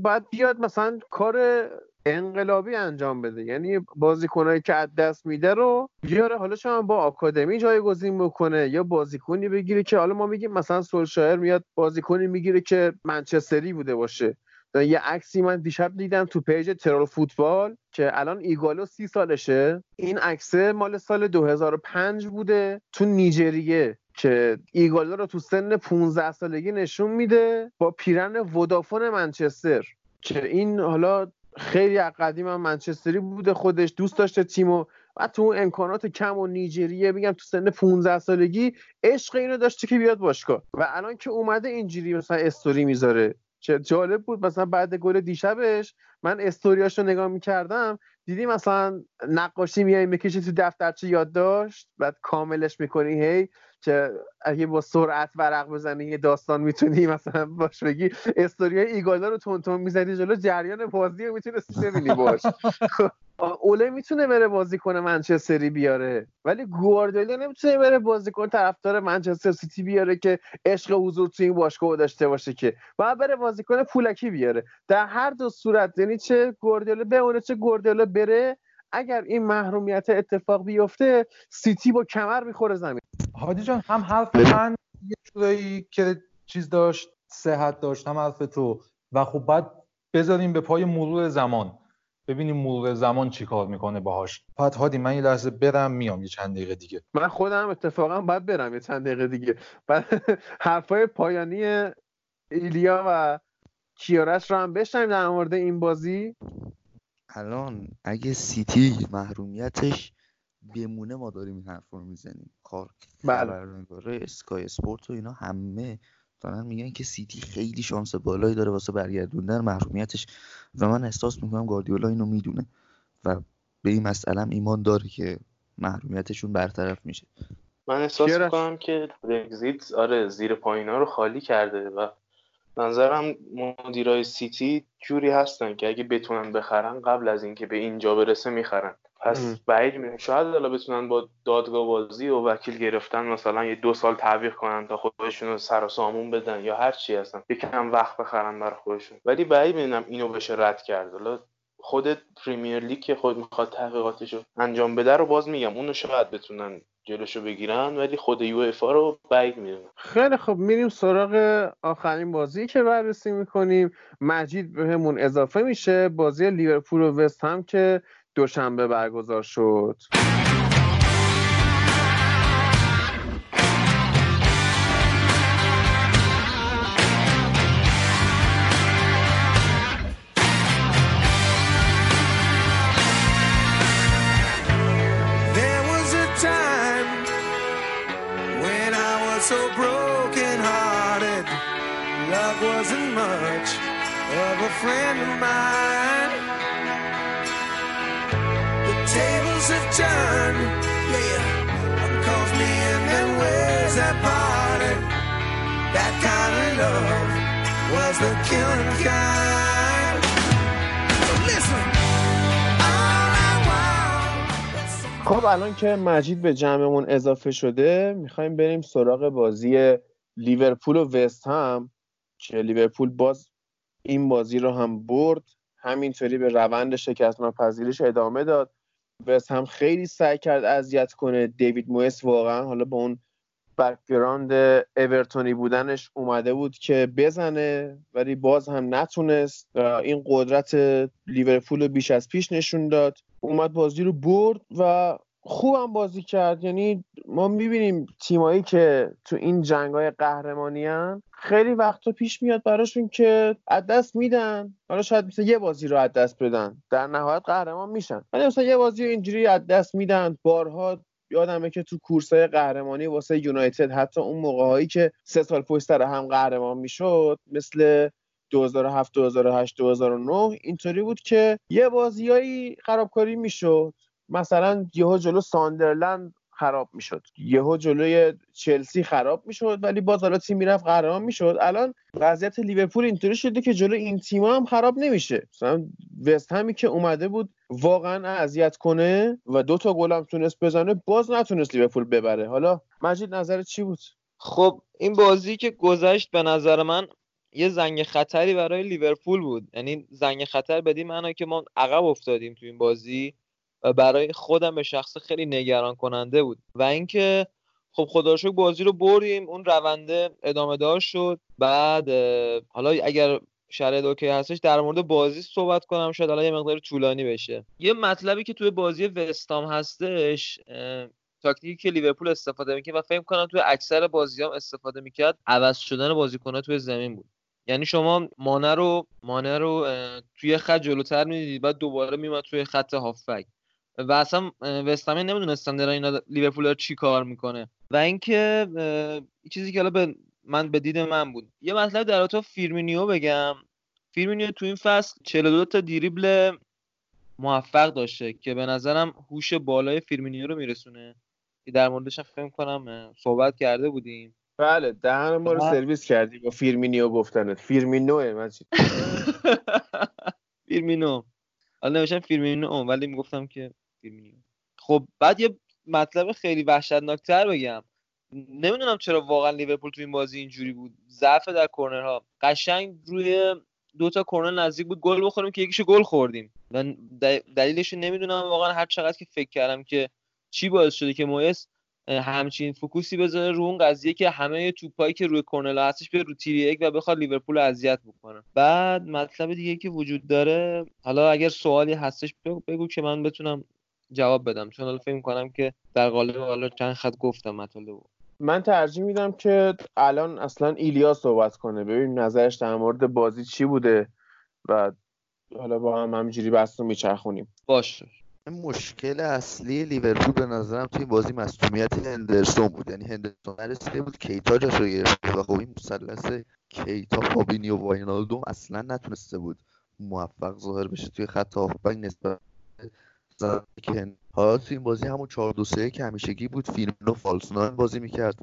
باید بیاد مثلا کار انقلابی انجام بده. یعنی بازیکنایی که از دست میده رو بیاره. حالا شما با آکادمی جایگزین بکنه یا بازیکنی بگیره که حالا ما میگیم مثلا سولشایر میاد بازیکنی می‌گیره که منچستری بوده باشه. یه عکسی من دیشب دیدم تو page ترور فوتبال که الان ایگالو سی سالشه. این عکسه مال سال 2005 بوده تو نیجریه که ایگالو رو تو سن 15 سالگی نشون میده با پیرهن ودافون منچستر که این حالا خیلی از قدیم هم منچستری بوده خودش دوست داشته تیمو. و تو اون امکانات کم و نیجریه میگم تو سن 15 سالگی عشق اینو داشته که بیاد باشگاه. و الان که اومده اینجوری مثلا استوری می‌ذاره. چه جالب بود. مثلا بعد گل دیشبش من استوریاش رو نگاه می‌کردم دیدی مثلا نقاشی میای می‌کشی تو دفترچه یادداشت بعد کاملش می‌کنی هی که اگه با سرعت ورق بزنی یه داستان می‌تونی مثلا باش بگی. استوریای ایگالا رو تون می‌زنی جلو جریان بازی رو می‌تونستی ببینی باش. اوله می‌تونه بره بازی کنه منچستری بیاره ولی گواردیولا نمی‌تونه بره بازی کنه طرفدار منچستر سیتی بیاره که عشق حضور تو این باشگاه داشته باشه که. باید بره بازی کنه پولکی بیاره. در هر دو صورت یعنی چه گواردیولا بمونه چه گواردیولا بره اگر این محرومیت اتفاق بیفته سیتی با کمر می‌خوره زمین. هادی جان هم حرف من یه جورایی که چیز داشت صحت داشت هم حرف تو. و خب بعد بذاریم به پای مرور زمان. ببینیم مرور زمان چی کار می‌کنه باهاش. بعد هادی من یه لحظه برم میام یه چند دقیقه دیگه. من خودم اتفاقا باید برم یه چند دقیقه دیگه. بعد حرفای پایانی ایلیا و کیارش رو هم بشنیم در مورد این بازی. الان اگه سیتی محرومیتش بمونه ما داریم این حرف رو می‌زنیم کار بله. اسکای اسپورت و اینا همه دارن میگن که سیتی خیلی شانس بالایی داره واسه برگردوندن محرومیتش و من احساس می‌کنم گاردیولا اینو می‌دونه و به این مسئله ایمان داره که محرومیتشون برطرف میشه من احساس؟ می‌کنم که برگزیت آره زیر پایینا رو خالی کرده و به نظرم مدیرای سیتی جوری هستن که اگه بتونن بخرن قبل از اینکه به اینجا برسه می‌خرن. پس. بعید می‌دونم شاید حالا بتونن با دادگاه بازی و وکیل گرفتن مثلا یه دو سال تعویق کنن تا خودشون رو سر و سامون بدن یا هر چی هستن. یکم وقت بخرن برای خودشون. ولی بعید می‌دونم اینو بشه رد کرد. حالا خود پریمیر لیگ که خود می‌خواد تحقیقاتش رو انجام بده رو باز میگم. اونو شاید بتونن جلوشو بگیرن ولی خود یو اف رو بعید می‌دونم. خیلی خب میریم سراغ آخرین بازی که بررسی می‌کنیم. مجید بهمون اضافه میشه. بازی لیورپول و وست هم که دوشنبه برگزار شد. Friend of mine. The tables have turned, yeah. One calls me and then ways have parted. That kind of love was the killing kind. So listen, خب الان که مجید به جمعمون اضافه شده می‌خوایم بریم سراغ بازی لیورپول و وستهم که لیورپول باز این بازی رو هم برد همینطوری به روند شکست ناپذیریش ادامه داد. وستهم خیلی سعی کرد اذیت کنه. دیوید مویس واقعا حالا با اون background اورتونی بودنش اومده بود که بزنه ولی باز هم نتونست. این قدرت لیورپول رو بیش از پیش نشون داد. اومد بازی رو برد و خوبم بازی کرد. یعنی ما می‌بینیم تیمایی که تو این جنگ های قهرمانی هستن خیلی وقتا پیش میاد براشون که از دست میدن. حالا شاید مثلا یه بازی رو از دست بدن. در نهایت قهرمان میشن. ولی مثلا یه بازی اینجوری از دست میدن. بارها یادمه که تو کورسای قهرمانی واسه یونایتد حتی اون موقعهایی که سه سال پشت سر هم قهرمان می‌شد مثل 2007 2008 2009 اینطوری بود که یه بازیایی خرابکاری می‌شد. مثلا یهو جلو ساندرلند خراب می‌شد. یهو جلوی چلسی خراب می‌شد ولی باز حالا تیم می‌رفت قهرمان می‌شد. الان وضعیت لیورپول اینطوری شده که جلو این تیم‌ها هم خراب نمیشه. مثلا وست همی که اومده بود واقعا اذیت کنه و دو تا گل هم تونست بزنه باز نتونست لیورپول ببره. حالا مجید نظرت چی بود؟ خب این بازی که گذشت به نظر من یه زنگ خطری برای لیورپول بود. یعنی زنگ خطر بدیم معنا که ما عقب افتادیم تو این بازی. برای خودم به شخص خیلی نگران کننده بود. و اینکه خب خدا بازی رو بردیم اون رونده ادامه دار شد. بعد حالا اگر شرایط اوکی هستش در مورد بازی صحبت کنم شاید حالا یه مقدار طولانی بشه. یه مطلبی که توی بازی وستام هستش تاکتیکی که لیورپول استفاده می‌کنه و فکر کنم توی اکثر بازی هم استفاده می‌کرد عوض شدن بازیکن‌ها توی زمین بود. یعنی شما مانه رو مانه رو توی خط جلوتر می‌دیدید بعد دوباره میومد توی خط هافک و اصلا وستهمه نمی‌دونستن دارن اینا لیورپول داره چی کار می‌کنه. و اینکه چیزی که حالا به من به دید من بود. یه مطلب در با فیرمینیو بگم. فیرمینیو تو این فصل 42 تا دریبل موفق داشته که به نظرم هوش بالای فیرمینیو رو میرسونه. که در موردش هم فکر کنم صحبت کرده بودیم. بله دهن ما رو سرویس کردی با فیرمینیو گفتنت. فیرمینوئه مجید. فیرمینو. حالا نوشتم فیرمینو ولی می‌گفتم که فیرمینیو خب بعد یه مطلب خیلی وحشتناکتر بگم. نمی‌دونم چرا واقعا لیورپول تو این بازی اینجوری بود. ضعف در کرنرها قشنگ روی دو تا کرنر نزدیک بود. گل بخوریم که یکیشو گل خوردیم. و دلیلش نمی‌دونم واقعا هر چقدر که فکر کردم که چی باعث شده که مویس همچین focus ی بذاره رو اون قضیه که همه توپایی که روی کرنرا هستش به رو تیری و بخواد لیورپول اذیت بکنه. بعد مطلب دیگه که وجود داره حالا اگر سوالی هستش بگو که من بتونم جواب بدم. چون حالا فکر کنم که در قالب حالا چند خط گفتم مطالب. من ترجیح میدم که الان اصلا ایلیا صحبت کنه. ببین نظرش در مورد بازی چی بوده و حالا با هم همینجوری بحث رو میچرخونیم. باشه. مشکل اصلی لیورپول به نظرم توی بازی مصونیت هندرسون بود. یعنی هندرسون نرسیده بود. کیتا جاش رو گرفته و خب این مثلث کیتا فابینیو واینالدوم اصلا نتونسته بود موفق ظاهر بشه توی خط هافبک نسبت که حالا توی این بازی همون 4 2 3 که همیشگی بود فیلمینو فالس ناین بازی می‌کرد.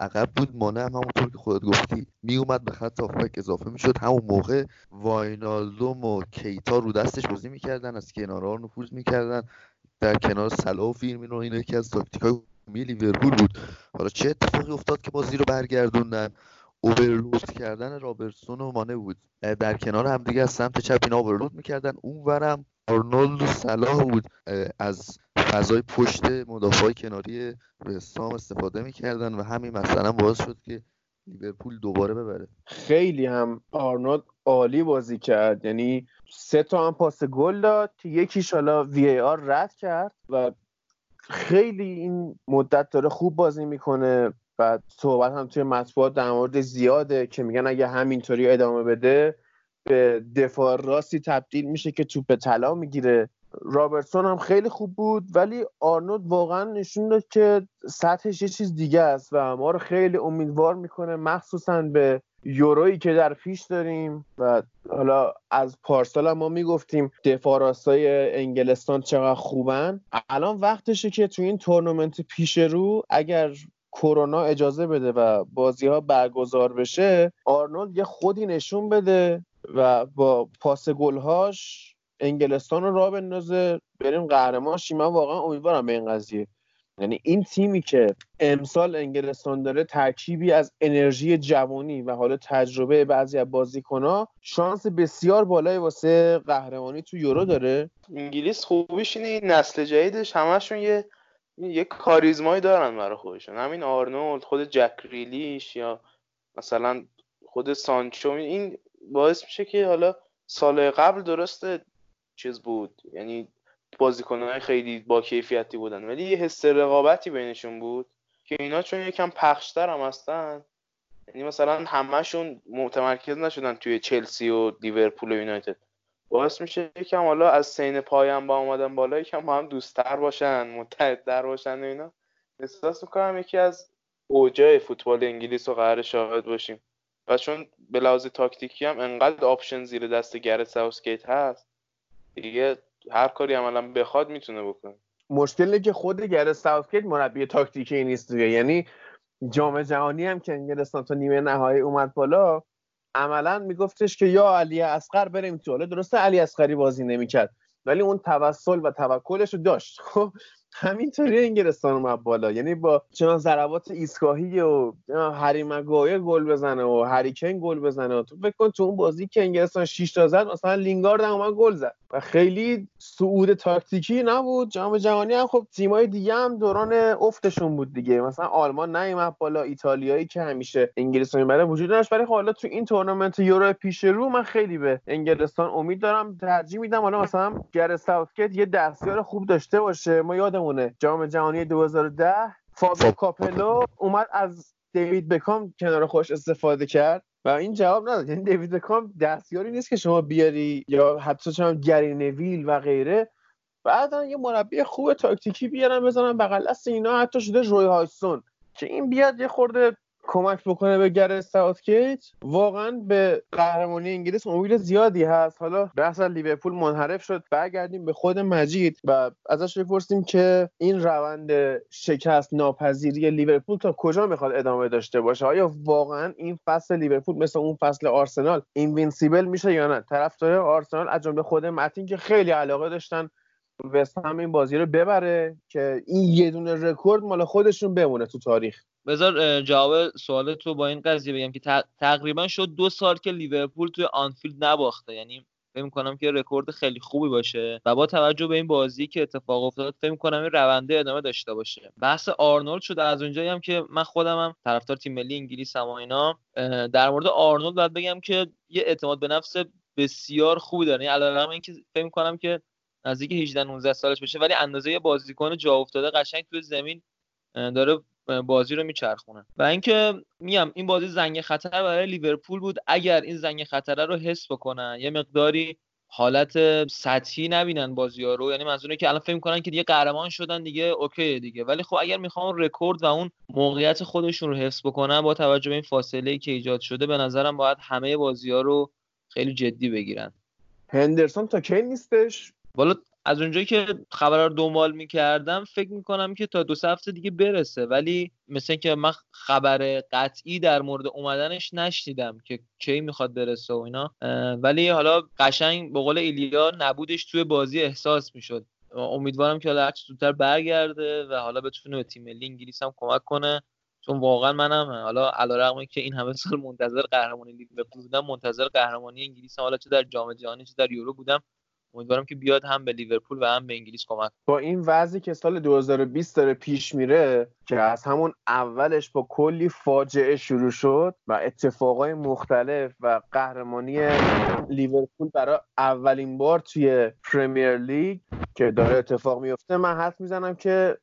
عقب بود مانع هم همونطور که خودت گفتی. میومد به خط هافبک اضافه می‌شد. همون موقع واینالدوم و کیتا رو دستش بازی می‌کردن از کنارها نفوذ می‌کردن. در کنار سلا و فیلمینو این یکی از تاکتیکای می لیورپول بود. حالا چه اتفاقی افتاد که بازی رو برگردوندن؟ overload کردن رابرتسون و مانه بود. در کنار هم دیگه از سمت چپ اینا overload می‌کردن. اونورم آرنولد و صلاح بود از فضای پشت مدافع کناری رسام استفاده می‌کردن و همین مثلا باعث شد که لیورپول دوباره ببره. خیلی هم آرنولد عالی بازی کرد. یعنی سه تا هم پاس گل داد که یکیش حالا VAR رد کرد و خیلی این مدت داره خوب بازی می‌کنه و صحبت هم توی مطبوعات در مورد زیاده که میگن اگه همینطوری ادامه بده به دفاع راستی تبدیل میشه که توپ طلا می‌گیره. رابرتسون هم خیلی خوب بود ولی آرنولد واقعا نشون داد که سطحش یه چیز دیگه است و ما رو خیلی امیدوار می‌کنه مخصوصا به یورویی که در پیش داریم و حالا از پارسال ما می‌گفتیم دفاع راستای انگلستان چقدر خوبن. الان وقتشه که تو این تورنمنت پیش رو اگر کرونا اجازه بده و بازی ها برگزار بشه آرنولد یه خودی نشون بده و با پاس گلهاش انگلستان رو راه بندازه. بریم قهرمان شیم. من واقعا امیدوارم به این قضیه. یعنی این تیمی که امسال انگلستان داره ترکیبی از انرژی جوانی و حالا تجربه بعضی از بازیکنها شانس بسیار بالایی واسه قهرمانی تو یورو داره. انگلیس خوبیش اینه این نسل جدیدش همشون یه یه کاریزمایی دارن برای خودشون. همین آرنولد خود جک ریلیش یا مثلا خود سانچو. این باعث میشه که حالا سال قبل درسته چیز بود. یعنی بازیکنان خیلی با کیفیتی بودن. ولی یه حس رقابتی بینشون بود که اینا چون یکم پخشتر هم هستن یعنی مثلا همهشون متمرکز نشدن توی چلسی و لیورپول و یونایتد. باعث میشه یکم حالا از سین پایم با اومدن بالا یکم با هم دوست‌تر باشن متحدتر باشن و اینا. احساس می‌کنم یکی از اوجای فوتبال انگلیس رو قراره شاهد باشیم. و چون به لحاظ تاکتیکی هم انقدر option زیر دست گرت ساوتگیت هست دیگه هر کاری عملا بخواد می‌تونه بکنه. مشکل که خود گرت ساوتگیت مربی تاکتیکی نیست دیگه. یعنی جام جهانی هم که انگلستان تا نیمه نهایی اومد بالا عملا میگفتش که یا علی اصغر بریم تو حالا درسته علی اصغری بازی نمی‌کرد ولی اون توسل و توکلش رو داشت. خب همینطوری انگلستان اومد بالا. یعنی با چنان ضربات ایستگاهی و هری گل بزنه و هری کین گل بزنه. تو فکر کن تو اون بازی که انگلستان 6 تا زد مثلا لینگارد هم گل زد. و خیلی صعود تاکتیکی نبود. جام جهانی هم خب تیمای دیگه هم دوران افتشون بود دیگه. مثلا آلمان نیومد بالا ایتالیایی که همیشه انگلیس می‌بره وجود داشت ولی خب حالا تو این تورنمنت یورو پیش رو من خیلی به انگلستان امید دارم ترجیح میدم. حالا مثلا گرث ساوتگیت یه دستیار خوب داشته باشه. ما یادمونه جام جهانی 2010 فابیو کاپلو اومد از دیوید بکام کنار خودش استفاده کرد. و این جواب نداد. یعنی دیوید بکام دستیاری نیست که شما بیاری یا حتی چون گری نویل و غیره. بعدا یه مربی خوب تاکتیکی بیارن بزنن. بغل دست اینا حتی شده روی هاجسون. که این بیاد یه خورده کمک بکنه به گرث ساوتگیت. واقعا به قهرمانی انگلیس امید زیادی هست. حالا بحث لیورپول منحرف شد. برگردیم به خود مجید و ازش بپرسیم که این روند شکست ناپذیری لیورپول تا کجا می‌خواد ادامه داشته باشه؟ آیا واقعا این فصل لیورپول مثل اون فصل آرسنال Invincible میشه یا نه؟ طرفدار آرسنال از جمله خود متین که خیلی علاقه داشتن وست هم این بازی رو ببره که این یه دونه رکورد مال خودشون بمونه تو تاریخ. بذار جواب سوال تو با این قضیه بگم که تقریبا شد دو سال که لیورپول توی آنفیلد نباخته. یعنی فکر می‌کنم که رکورد خیلی خوبی باشه. و با توجه به این بازی که اتفاق افتاد فکر می‌کنم این رونده ادامه داشته باشه. بحث آرنولد شده از اونجایی هم که من خودم هم طرفدار تیم ملی انگلیس هم اینا در مورد آرنولد باید بگم که یه اعتماد به نفس بسیار خوبی داره. یعنی علاوه اینکه فکر می‌کنم که نزدیک 18 19 سالش بشه ولی اندازه بازیکن جا افتاده قشنگ توی زمین داره بازی رو میچرخونه. و اینکه میام این بازی زنگ خطر برای لیورپول بود. اگر این زنگ خطره رو حس بکنن یه مقداری حالت سطحی نبینن بازی ها رو. یعنی منظوره که الان فکر می‌کنن که دیگه قهرمان شدن دیگه OK دیگه. ولی خب اگر می‌خوان رکورد و اون موقعیت خودشون رو حفظ بکنن با توجه به این فاصله که ایجاد شده به نظرم باید همه بازی ها رو خیلی جدی بگیرن. هندرسون تا کی نیستش؟ والا از اونجایی که خبر رو دنبال می‌کردم فکر می‌کنم که تا دو هفته دیگه برسه. ولی مثل که من خبر قطعی در مورد اومدنش نشنیدم که کی می‌خواد برسه و اینا. ولی حالا قشنگ به قول ایلیا نبودش توی بازی احساس می‌شد. امیدوارم که حالا هرچی زودتر برگرده و حالا بتونه به تیم ملی انگلیس هم کمک کنه. چون واقعا منم حالا علیرغم که این همه سال منتظر قهرمانی لیورپول بودم منتظر قهرمانی انگلیس هم حالا چه در جام جهانی چه در یورو بودم. امیدوارم که بیاد هم به لیورپول و هم به انگلیس کمک با این وضعی که سال 2020 داره پیش میره که از همون اولش با کلی فاجعه شروع شد و اتفاقای مختلف و قهرمانی لیورپول برای اولین بار توی پرمیر لیگ که داره اتفاق میفته من حد می‌زنم که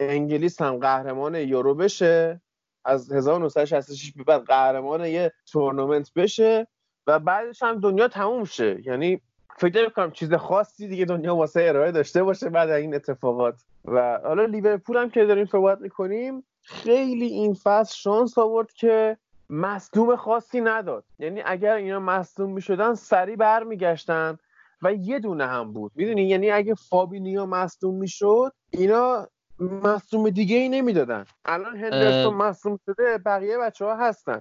انگلیس هم قهرمان یورو بشه از 1966 به بعد قهرمان یه تورنمنت بشه و بعدش هم دنیا تموم شه. یعنی فکر کنم چیز خاصی دیگه دنیا واسه ارائه داشته باشه بعد این اتفاقات. و حالا لیورپول هم که داریم صحبت می‌کنیم خیلی این فصل شانس آورد که مصدوم خاصی نداد. یعنی اگر اینا مصدوم می‌شدن سریع برمیگشتن و یه دونه هم بود. می‌دونی؟ یعنی اگه فابینیو مصدوم می‌شد اینا مصدوم دیگه ای نمی‌دادن. الان هندرسون مصدوم شده بقیه بچه ها هستن.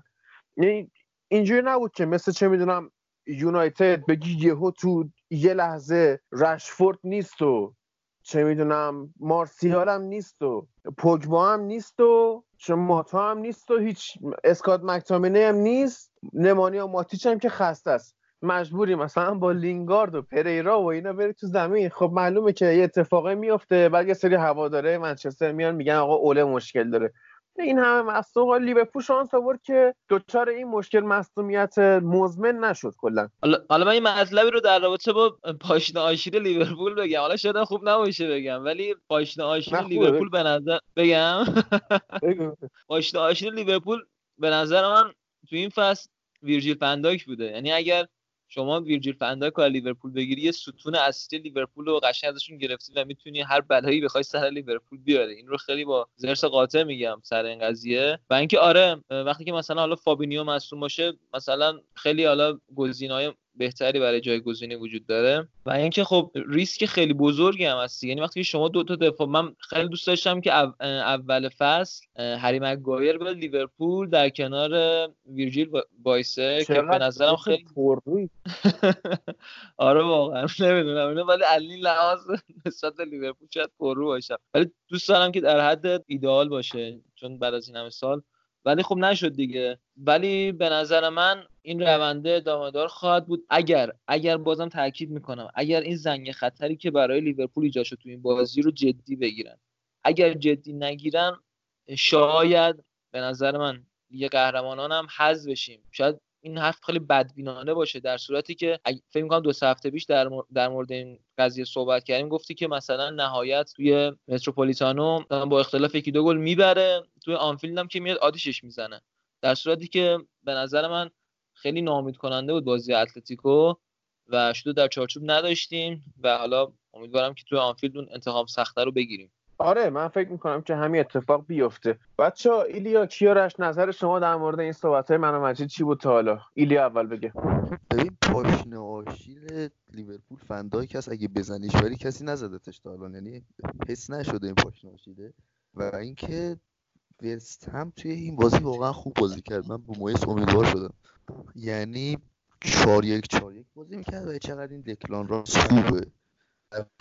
یعنی اینجوری نبود که مثل چه می‌دونم یونایتد بگی یهو تو یه لحظه رشفورد نیست و چه می‌دونم مارسیال هم نیست و پوگبا هم نیست و چه ماتا هم نیست و هیچ اسکات مکتامینه هم نیست. نمانی و ماتیچ هم که خسته است. مجبوری مثلا با لینگارد و پریرا و اینا بری تو زمین. خب معلومه که یه اتفاقی میفته بعد یه سری هواداره منچستر میان میگن آقا اوله مشکل داره. این همه مصدوم لیورپول شانس آورد که دچار این مشکل مصدومیت مزمن نشد کلا. حالا من این مطلبی رو در رابطه با پاشنه آشیل لیورپول بگم. حالا شاید خوب نباشه بگم ولی پاشنه آشیل لیورپول به نظر بگم؟ پاشنه آشیل لیورپول به نظر من تو این فصل ویرجیل فن‌دایک بوده. یعنی اگر شما ویرجیل فن‌دایک و لیورپول بگیری یه ستون اصلی لیورپول رو قشنگ ازشون گرفتی و می‌تونی هر بلایی بخوای سر لیورپول بیاره این رو خیلی با ضرس قاطع میگم سر این قضیه. و اینکه آره وقتی که مثلا حالا فابینیو مصدوم باشه مثلا خیلی حالا گزینه‌های بهتری برای جایگزینی وجود داره. و اینکه خب ریسک خیلی بزرگی هم هست یعنی وقتی شما دو تا دفاع من خیلی دوست داشتم که اول فصل هری مگایر به لیورپول در کنار ویرجیل بایسه که به نظرم خیلی پرروی آره واقعا. نمی‌دونم. ولی علی لحاظ نسبت به لیورپول شاید پررو باشه ولی دوست دارم که در حد ایدئال باشه. چون بعد از این همه سال ولی خب نشد دیگه. ولی به نظر من این رونده ادامه دار خواهد بود. اگر اگر بازم تاکید می‌کنم اگر این زنگ خطری که برای لیورپول ایجاد شد تو این بازی رو جدی بگیرن. اگر جدی نگیرن شاید به نظر من لیگ قهرمانان هم حذف بشیم. شاید این حرف خیلی بدبینانه باشه در صورتی که فکر می‌کنم دو هفته پیش در, در مورد این قضیه صحبت کردیم گفتی که مثلا نهایت توی متروپولیتانو با اختلاف یکی دو گل می‌بره توی آنفیلد هم که میاد آتیشش می‌زنه. در صورتی که به نظر من خیلی ناامید کننده بود بازی اتلتیکو و شوت در چارچوب نداشتیم و حالا امیدوارم که توی آنفیلد اون انتخاب سخته رو بگیریم. آره من فکر می‌کنم که همین اتفاق بیفته. بچه ایلیا کیارش نظر شما در مورد این صحبت های من و مجید چی بود تا حالا؟ ایلیا اول بگه. ببین پاشنه آشیل لیورپول فندایک هست اگه بزنیش ولی کسی نزدتش تا حالا. یعنی حس نشده این پاشنه آشیله. و اینکه وست هم توی این بازی واقعا خوب بازی کرد. من با مویس امیدوار شدم. یعنی چهار یک چهار یک بازی می‌کرد و چقدر این دکلان راست خوبه.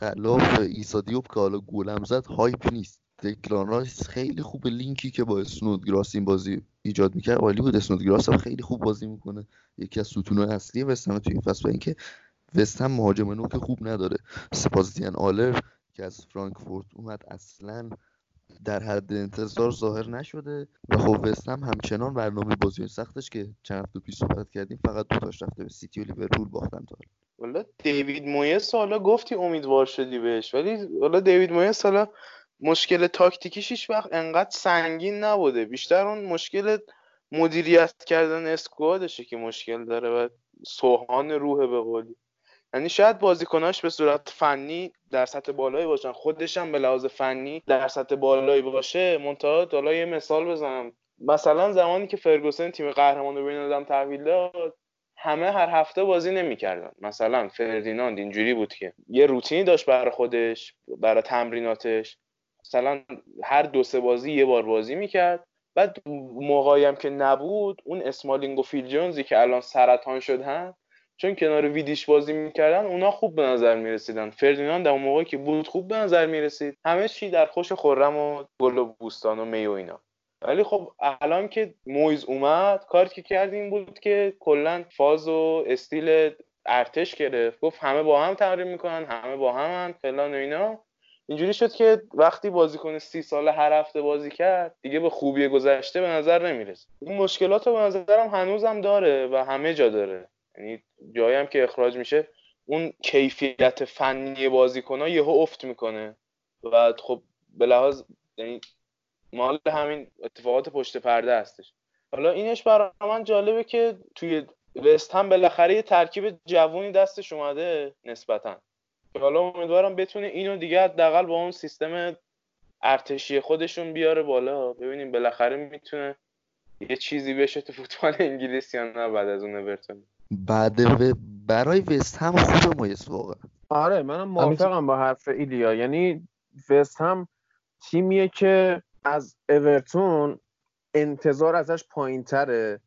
خلاف ایسا دیوپ که حالا گلم زد hype نیست. دکلان رایس خیلی خوب لینکی که با اسنودگراس این بازی ایجاد می‌کرد عالی بود. اسنودگراس هم خیلی خوب بازی می‌کنه. یکی از ستون اصلی وستهم توی این فصل اینکه وست هم مهاجم نوک خوب نداره. سباستین آلر که از فرانکفورت اومد اصلا در حد انتظار ظاهر نشده و خب وست هم همچنان برنامه بازی سختش که چند هفته پیش صحبت کردیم فقط دو تاش رفته به سیتی و لیورپول باختن تا والا دیوید مویس حالا گفتی امیدوار شدی بهش ولی والا دیوید مویس حالا مشکل تاکتیکیش هیچ وقت انقدر سنگین نبوده. بیشتر اون مشکل مدیریت کردن اسکوادشه که مشکل داره و سوهان روحه به قولی. یعنی شاید بازیکناش به صورت فنی در سطح بالایی باشن. خودش هم به لحاظ فنی در سطح بالایی باشه منتها حالا یه مثال بزنم. مثلا زمانی که فرگوسن تیم قهرمان رو بین آدم تحویل داد همه هر هفته بازی نمی‌کردن. مثلا فردیناند اینجوری بود که یه روتینی داشت برای خودش برای تمریناتش. مثلا هر دو سه بازی یه بار بازی می‌کرد. بعد موقعی هم که نبود اون اسمالینگ و فیل جونزی که الان سرطان شدن چون کنار ویدیش بازی می‌کردن اونا خوب به نظر می‌رسیدن. فردیناند اون موقعی که بود خوب به نظر می‌رسید. همه چی در خوش خورم و گل و بوستان و می و اینا. ولی خب الان که مویز اومد کاری که کرد این بود که کلا فاز و استیل ارتش گرفت. گفت همه با هم تمرین می‌کنن همه با هم فلان و اینا. اینجوری شد که وقتی بازیکن سی ساله هر هفته بازی کرد دیگه به خوبی گذشته به نظر نمی‌رسه. این مشکلات رو به نظرم هنوزم داره و همه جا داره. یعنی جایی هم که اخراج میشه اون کیفیت فنی بازیکن ها یهو افت می‌کنه. و خب به لحاظ یعنی مال همین اتفاقات پشت پرده هستش. حالا اینش برای من جالبه که توی وست هم بالاخره یه ترکیب جوونی دستش اومده نسبتا. حالا امیدوارم بتونه اینو دیگه حداقل با اون سیستم ارتشی خودشون بیاره بالا. ببینیم بالاخره می‌تونه یه چیزی بشه تو فوتبال انگلیس یا نه بعد از اون اورتون. بعد و برای وست هم خوبه مایس واقعا آره منم موافقم با حرف ایلیا. یعنی وست هم تیمیه که از اورتون انتظار ازش پایین تره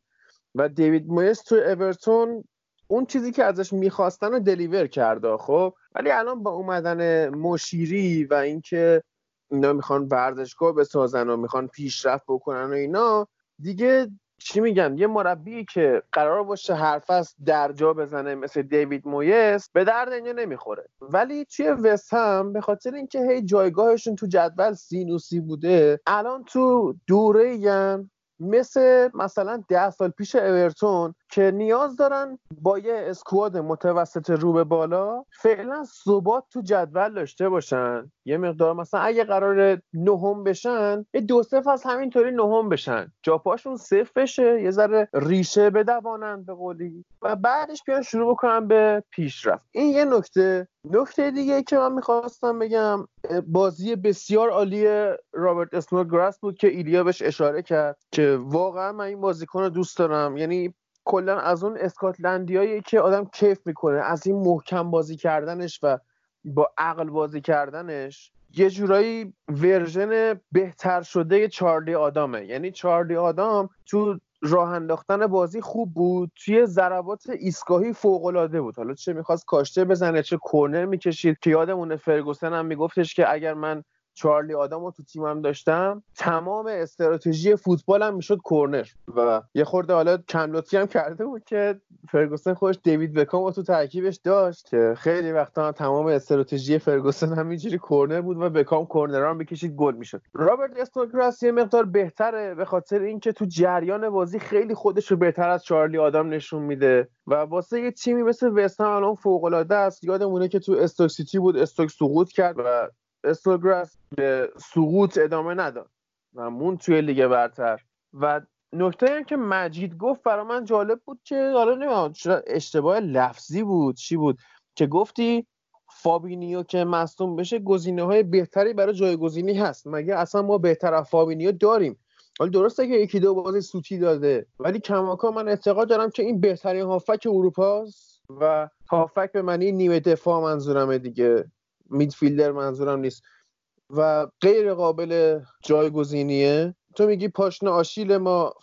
و دیوید مویس تو اورتون اون چیزی که ازش می‌خواستن رو دلیور کرده خب؟ ولی الان با اومدن مشیری و اینکه اینا می‌خوان ورزشگاه بسازن و می‌خوان پیشرفت بکنن و اینا دیگه چی میگن یه مربی که قرار باشه هر فصل در جا بزنه مثل دیوید مویس به درد اینجا نمی‌خوره. ولی توی وست هم به خاطر اینکه هی جایگاهشون تو جدول سینوسی بوده الان تو دوره مثل مثلا ده سال پیش اورتون که نیاز دارن با یه اسکواد متوسط رو به بالا فعلا ثبات تو جدول داشته باشن. یه مقدار مثلا اگه قرار نهم بشن یه دو سه فصل همینطوری نهم بشن. جاپاشون صفر بشه یه ذره ریشه بدوانن به قولی و بعدش بیان شروع بکنن به پیشرفت این یه نکته. نکته دیگه که من می‌خواستم بگم بازی بسیار عالی رابرت اسنودگراس بود که ایلیا بهش اشاره کرد که واقعا من این بازیکن رو دوست دارم. یعنی کلا از اون اسکاتلندیایی که آدم کیف می‌کنه از این محکم بازی کردنش و با عقل بازی کردنش یه جورایی version بهتر شده چارلی آدامه. یعنی چارلی آدام تو راه انداختن بازی خوب بود توی ضربات ایستگاهی فوق العاده بود. حالا چه می‌خواست کاشته بزنه چه کرنر می‌کشید که یادمونه فرگوسن هم میگفتش که اگر من چارلی آدم رو تو تیمم داشتم. تمام استراتژی فوتبالم می‌شد کرنر و یه خورده حالا کم لطفی هم کرده بود که فرگوسن خودش دیوید بکام تو ترکیبش داشت که خیلی وقتا تمام استراتژی فرگوسن همینجوری کرنر بود و بکام کرنر هم بکشید گل می‌شد. رابرت اسنودگراس یه مقدار بهتره به خاطر اینکه تو جریان بازی خیلی خودش رو بهتر از چارلی آدم نشون میده و واسه یه تیمی مثل وستهم الان فوق العاده است. یادمونه که تو استوک سیتی بود استوک سقوط کرد و اسنودگراس به سقوط ادامه نداد و موند توی لیگ برتر. و نکته هم که مجید گفت برای من جالب بود که حالا نمی‌دونم اشتباه لفظی بود چی بود که گفتی فابینیو که مصدوم بشه گزینه های بهتری برای جایگزینی هست. مگه اصلا ما بهتر از فابینیو داریم؟ حالا درسته که یکی دو بازی سوتی داده ولی کماکان من اعتقاد دارم که این بهترین هافبک اروپاست و هافبک به معنی نیمه دفاع منظورمه دیگه. midfielder منظورم نیست. و غیر قابل جایگزینیه. تو میگی پاشنه آشیل ما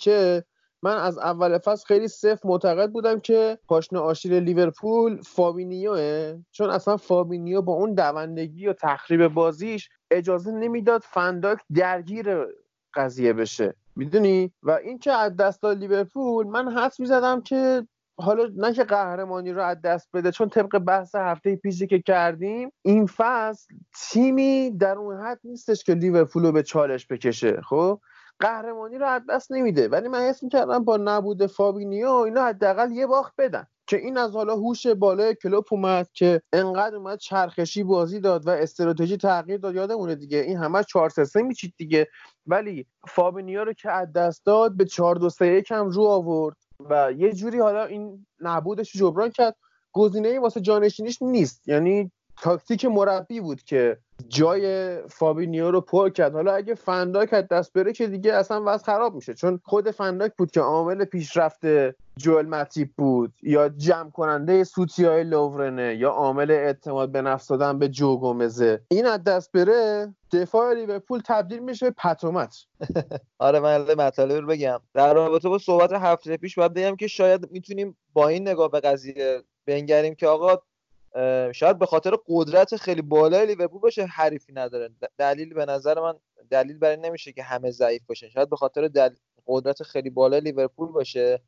که من از اول فصل خیلی سفت معتقد بودم که پاشنه آشیل لیورپول فابینیوه. چون اصلا فابینیو با اون دوندگی و تخریب بازیش اجازه نمی‌داد فندایک درگیر قضیه بشه. می‌دونی؟ و این که از دست لیورپول من حس می‌زدم که حالا نه که قهرمانی رو از دست بده چون طبق بحث هفته پیشی که کردیم این فصل تیمی در اون حد نیستش که لیورپول رو به چالش بکشه خب؟ قهرمانی رو از دست نمیده. ولی من حس می‌کردم با نبود فابینیو اینا حداقل یه باخت بدن. که این از حالا هوش بالای کلوپ اومد که انقدر اومد چرخشی بازی داد و استراتژی تغییر داد. یادمونه دیگه این همه 4 3 3 میچید دیگه. ولی فابینیو رو که از دست داد به 4 2 3 1 هم رو آورد. و یه جوری حالا این نبودش جبران کرد. گزینه واسه جانشینیش نیست. یعنی تاکتیک مربی بود که جای فابینیو رو پر کرد. حالا اگه فندایک از دست بره که دیگه اصلا وضع خراب میشه. چون خود فندایک بود که عامل پیشرفت جوئل متیپ بود یا جمع کننده سوتی های لوورنه یا عامل اعتماد به نفس دادن به جو گومزه. این از دست بره دفاع لیورپول تبدیل میشه به پت و مت آره من مطالب رو بگم. در رابطه با صحبت هفته پیش باید بگم که شاید می‌تونیم با این نگاه به قضیه بنگریم که آقا شاید به خاطر قدرت خیلی بالای لیورپول باشه حریفی نداره. دلیل به نظر من دلیل برای نمیشه که همه ضعیف باشن. شاید به خاطر. قدرت خیلی بالای لیورپول باشه.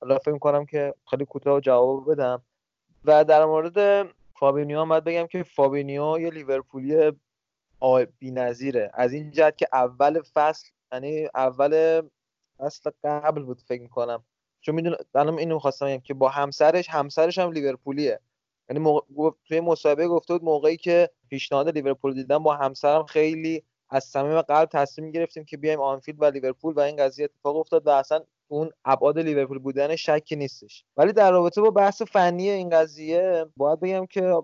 حالا فکر کنم که خیلی کوتاه جواب بدم. و در مورد فابینیو هم باید بگم که فابینیو یه لیورپولی بی‌نظیره. از این جهت که اول فصل یعنی اول فصل قبل بود فکر کنم چون می‌دونم الان اینو می‌خواستم بگم که با همسرش همسرش هم لیورپولیه. یعنی موقع... توی مصاحبه گفته بود موقعی که پیشنهاد لیورپول دیدم با همسرم خیلی از صمیم قلب تصمیم گرفتیم که بیایم آنفیلد و لیورپول و این قضیه اتفاق افتاد و اصلا اون ابعاد لیورپول بودن شکی نیستش. ولی در رابطه با بحث فنی این قضیه باید بگم که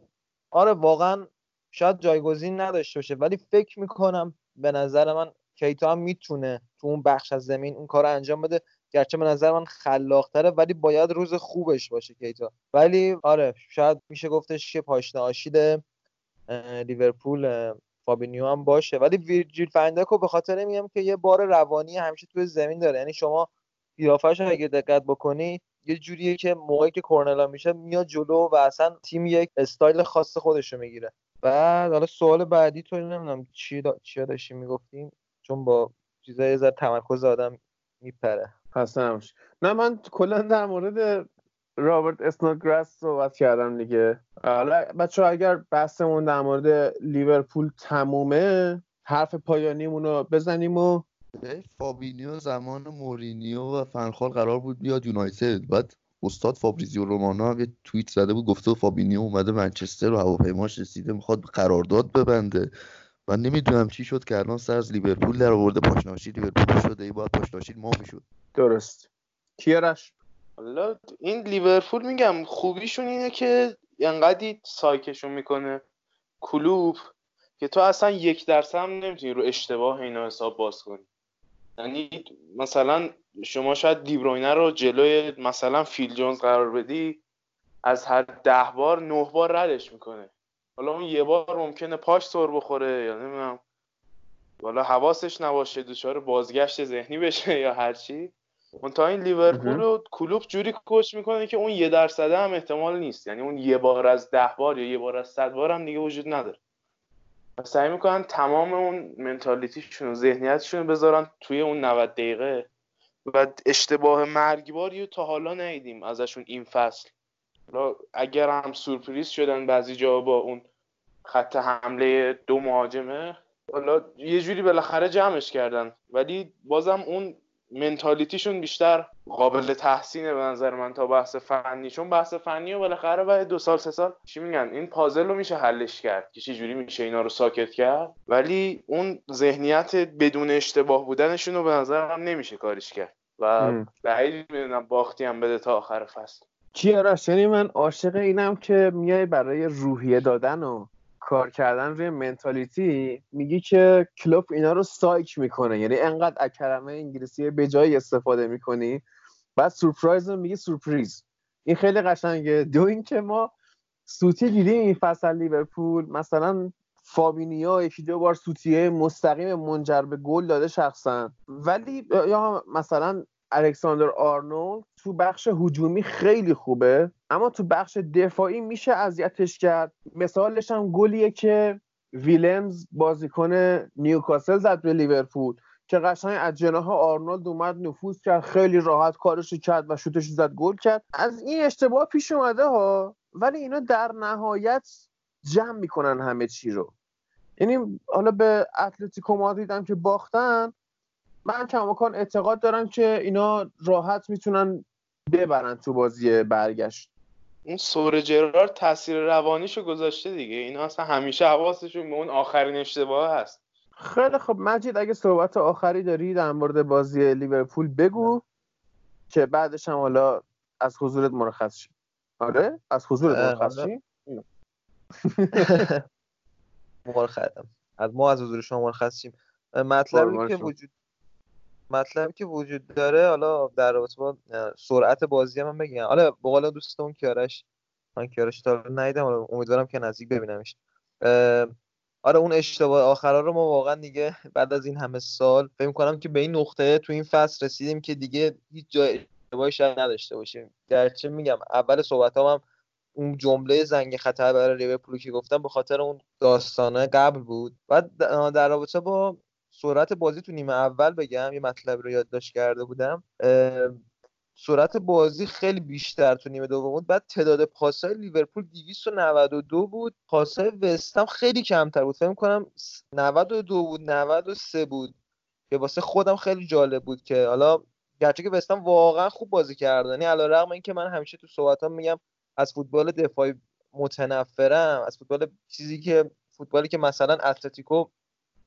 آره واقعا شاید جایگزین نداشته باشه. ولی فکر می‌کنم به نظر من کیتا هم می‌تونه تو اون بخش از زمین اون کار انجام بده. گرچه به نظر من خلاقتره ولی باید روز خوبش باشه کیتا ولی آره شاید میشه گفتش که پاشنه آشیل لیورپول فابینیو هم باشه. ولی ویرجیل فندایکو به خاطر میگم که یه بار روانی همیشه توی زمین داره. یعنی شما قیافش اگه دقت بکنی یه جوریه که موقعی که کرنرا میشه میاد جلو و اصلا تیم یک استایل خاص خودش رو می‌گیره. بعد حالا سوال بعدی تو نمی‌دونم چی دا... چی داشتی می‌گفتیم؟ چون با چیزای زر تمرکز آدم میپره. خسته نه من کلا در مورد رابرت اسنوگراس صحبت کردم دیگه. حالا بچه اگر بحثمون در مورد لیورپول تمومه حرف پایانیمون رو بزنیم و فابینیو زمان مورینیو و فنخال قرار بود بیاد یونایتد. بعد استاد فابریزیو رومانو هم یه توییت زده بود گفته فابینیو اومده منچستر و هواپیماش رسیده می‌خواد قرارداد ببنده. من نمی‌دونم چی شد که الان سر از لیورپول در آورده پاشناشی لیورپول شده ای باید پاشناشی ما می‌شد. درست. کیارش؟ حالا این لیورپول میگم خوبیشون اینه که انقدی سایکشون می‌کنه. کلوب که تو اصلا یک درصد هم نمی‌تونی رو اشتباه اینا حساب باز کنی. یعنی مثلا شما شاید دیبروینه رو جلوی مثلا فیل جونز قرار بدی از هر ده بار نه بار ردش می‌کنه. حالا اون یه بار ممکنه پاش سر بخوره یا نمی‌دونم. حالا حواسش نباشه دچار بازگشت ذهنی بشه یا هرچی تا این لیورپول رو کلوب جوری کوچ می‌کنه که اون یه درصد هم احتمال نیست. یعنی اون یه بار از ده بار یا یه بار از صد بار هم دیگه وجود نداره. و سعی می‌کنن تمام اون منتالیتیشون و ذهنیتشون رو بذارن توی اون 90 دقیقه و اشتباه مرگباری تا حالا ندیدیم ازشون این فصل. اگر هم سورپریز شدن بعضی جا با اون خط حمله دو مهاجمه حالا یه جوری بالاخره جمعش کردن. ولی بازم اون منتالیتیشون بیشتر قابل تحسینه به نظر من تا بحث فنی. چون بحث فنی و بالاخره بعد دو سال سه سال چی میگن؟ این پازل رو میشه حلش کرد که جوری میشه اینا رو ساکت کرد. ولی اون ذهنیت بدون اشتباه بودنشون رو به نظر هم نمیشه کارش کرد. و بعید می‌دونم باختی هم بده تا آخر فصل. کیارش یعنی من عاشق اینم که میای برای روحیه دادن و کار کردن روی منتالیتی میگی که کلوب اینا رو سایک می‌کنه. یعنی انقدر از کلمه انگلیسی به جای استفاده می‌کنی. بعد سورپرایز رو میگی سورپریز. این خیلی قشنگه. دو این که ما سوتی دیدیم این فصل لیورپول. مثلا فابینیا یکی دو بار سوتیه مستقیم منجر به گل داده شخصا. ولی یا مثلا الکساندر آرنولد تو بخش هجومی خیلی خوبه اما تو بخش دفاعی میشه اذیتش کرد. مثالش هم گلیه که ویلمز بازیکن نیوکاسل زد به لیورپول که قشنگ از جناح آرنولد اومد نفوذ کرد خیلی راحت کارش کرد و شوتش زد گل کرد. از این اشتباه پیش اومده ها ولی اینا در نهایت جمع می‌کنن همه چی رو. یعنی حالا به اتلتیکو مادرید هم که باختن من کماکان اعتقاد دارم که اینا راحت می‌تونن ببرن تو بازی برگشت. اون سور جرار تاثیر روانیشو گذاشته دیگه. اینا اصلا همیشه حواسشون به اون آخرین اشتباه هست. خیلی خب مجید اگه صحبت آخری داری در مورد بازی لیورپول بگو که بعدش هم حالا از حضورت مرخص شی آره؟ از حضورت مرخص شی مرخصم از ما از حضور شما مرخص شیم. مطلبی که. وجود مطلبی که وجود داره حالا در رابطه با سرعت بازی هم, من بگم. حالا به قول دوستمون کیارش من کیارش تا ندیدم امیدوارم که نزدیک ببینمش. آره اون اشتباه آخرا رو ما واقعا دیگه بعد از این همه سال فکر کنم که به این نقطه تو این فصل رسیدیم که دیگه هیچ جای اشتباهی شاید نداشته باشیم. گرچه میگم اول صحبت هم اون جمله زنگ خطر برای لیورپول که گفتم به خاطر اون داستانه قبل بود. در در رابطه با سرعت بازی تو نیمه اول بگم یه مطلب رو یادداشت کرده بودم سرعت بازی خیلی بیشتر تو نیمه دوم بود. بعد تعداد پاسهای لیورپول 292 بود. پاسهای وستهم خیلی کمتر بود. فکر کنم 92 بود 93 بود. که واسه خودم خیلی جالب بود که حالا گرچه که وستهم واقعا خوب بازی کردن. یعنی علیرغم اینکه من همیشه تو صحبتام میگم از فوتبال دفاعی متنفرم از فوتبال چیزی که فوتبالی که مثلا اتلتیکو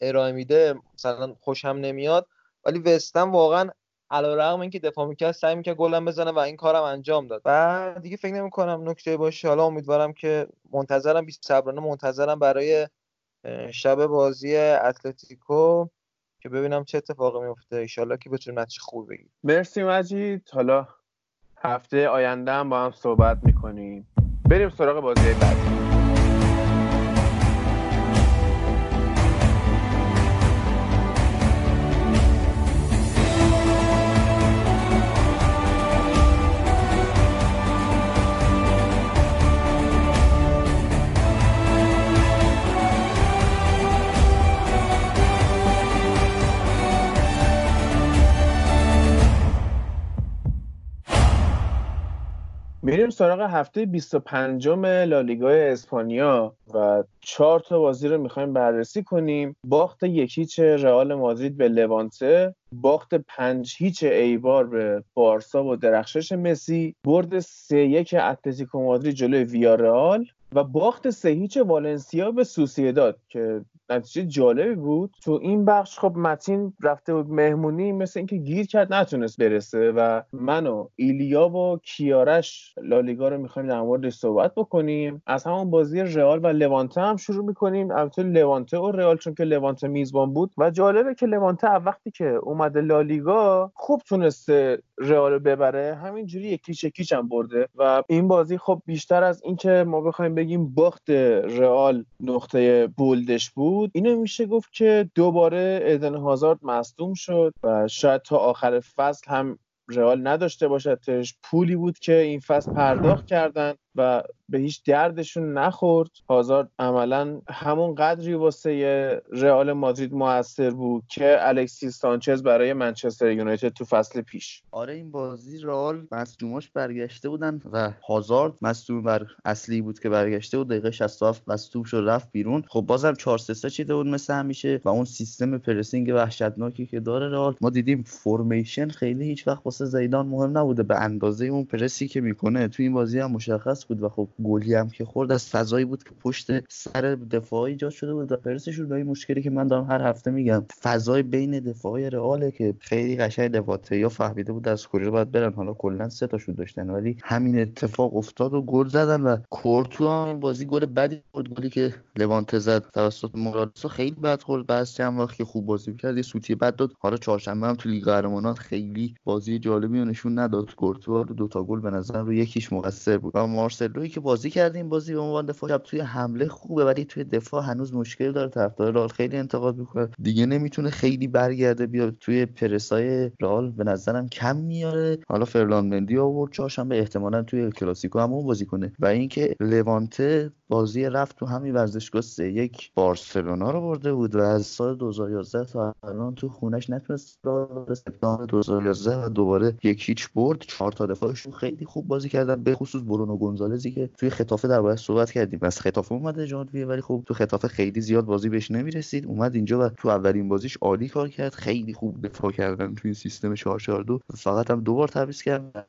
ارائه میده مثلا خوشم نمیاد. ولی وستهم واقعا علیرغم اینکه دفاع می‌کرد سعی می‌کرد گلم بزنه و این کارم انجام داد. و دیگه فکر نمی‌کنم نکته باشه. حالا امیدوارم که منتظرم بیست صبرانه منتظرم برای شب بازی اتلتیکو که ببینم چه اتفاقی میفته ایشالله که بتونیم نتیجه خوب بگیریم. مرسی مجید. حالا هفته آینده هم با هم صحبت می‌کنیم. بریم سراغ بازی بعدی. میریم سراغ هفته 25 لالیگا اسپانیا و چهار تا بازی رو می‌خوایم بررسی کنیم. باخت یک هیچ رئال مادرید به لوانته باخت پنج هیچ ایبار به بارسا و درخشش مسی برد سه یک اتلتیکو مادرید جلوی ویارئال و باخت سه هیچ والنسیا به سوسیداد که نتیجه جالبی بود. تو این بخش خب متین رفته بود مهمونی مثل اینکه گیر کرد نتونست برسه و من و ایلیا و کیارش لالیگا رو می‌خوایم در موردش صحبت بکنیم. از همون بازی رئال و لوانته هم شروع می‌کنیم. البته لوانته و رئال چون که لوانته میزبان بود. و جالبه که لوانته وقتی که اومده لالیگا خوب تونسته رئال رو ببره همینجوری یکیش یکیش هم برده و این بازی خب بیشتر از اینکه ما بخوایم بگیم باخت رئال نقطه بولدش بود اینو میشه گفت که دوباره ادن هازارد مصدوم شد و شاید تا آخر فصل هم رئال نداشته باشدش پولی بود که این فصل پرداخت کردن. و به هیچ دردشون نخورد. هازارد عملا همون قدری واسه رئال مادرید موثر بود که الکسیس سانچز برای منچستر یونایتد تو فصل پیش. آره این بازی رئال مصدوماش برگشته بودن و هازارد مصدوم بر اصلی بود که برگشته بود. دقیقه 67 مصدوم شد رفت بیرون. خب بازم 4 3 3 چیده بود مثل همیشه و اون سیستم پرسینگ وحشتناکی که داره رئال. ما دیدیم فرمیشن خیلی هیچ وقت واسه زیدان مهم نبوده. به اندازه اون پرسی که می‌کنه تو این بازی هم مشخص بود و خب گلی هم که خورد از فضایی بود که پشت سر دفاع ایجاد شده بود. و پرسشون این مشکلی که من دارم هر هفته میگم فضای بین دفاعی رئاله که خیلی قشنگ لواته یا فهمیده بود از کجا باید برن. حالا کلا سه تاشون داشتن ولی همین اتفاق افتاد و گل زدن و کورتو هم بازی گل بدی بود گلی که لوانته زد توسط مورالسو خیلی بد خورد. بعد چند وقت که خوب بازی کرد یه سوتی بد داد. حالا چهارشنبه هم تو لیگ قهرمانان خیلی بازی جالبی نشون نداد. کورتو دو تا گل به نظر رو یکیش مقصر بود. و مارسلوی که بازی کردیم بازی به عنوان دفاع شب توی حمله خوبه ولی توی دفاع هنوز مشکل داره. طرفدار رئال خیلی انتقاد می‌کنه. دیگه نمی‌تونه خیلی برگرده بیاد توی پرسای رئال. به نظرم کم میاره. حالا فرلان مندی آورد چهارشنبه احتمالا توی کلاسیکو هم اون بازی کنه. و اینکه لوانته بازی رفت تو همین ورزشگاه سه یک بارسلونا رو برده بود و از سال 2011 تا الان تو خونش نتونست راه سپتامبر 2011 و دوباره یک هیچ برد. چهار تا دفاعشون خیلی خوب بازی کردن به خصوص برونو گونزالزی که توی خطافه درباره صحبت کردیم. از خطافه اومده جانویه ولی خب تو خطافه خیلی زیاد بازی بهش نمی‌رسید. اومد اینجا و تو اولین بازیش عالی کار کرد. خیلی خوب دفاع کردن توی سیستم 442 فقط هم دو بار تعویض کرد.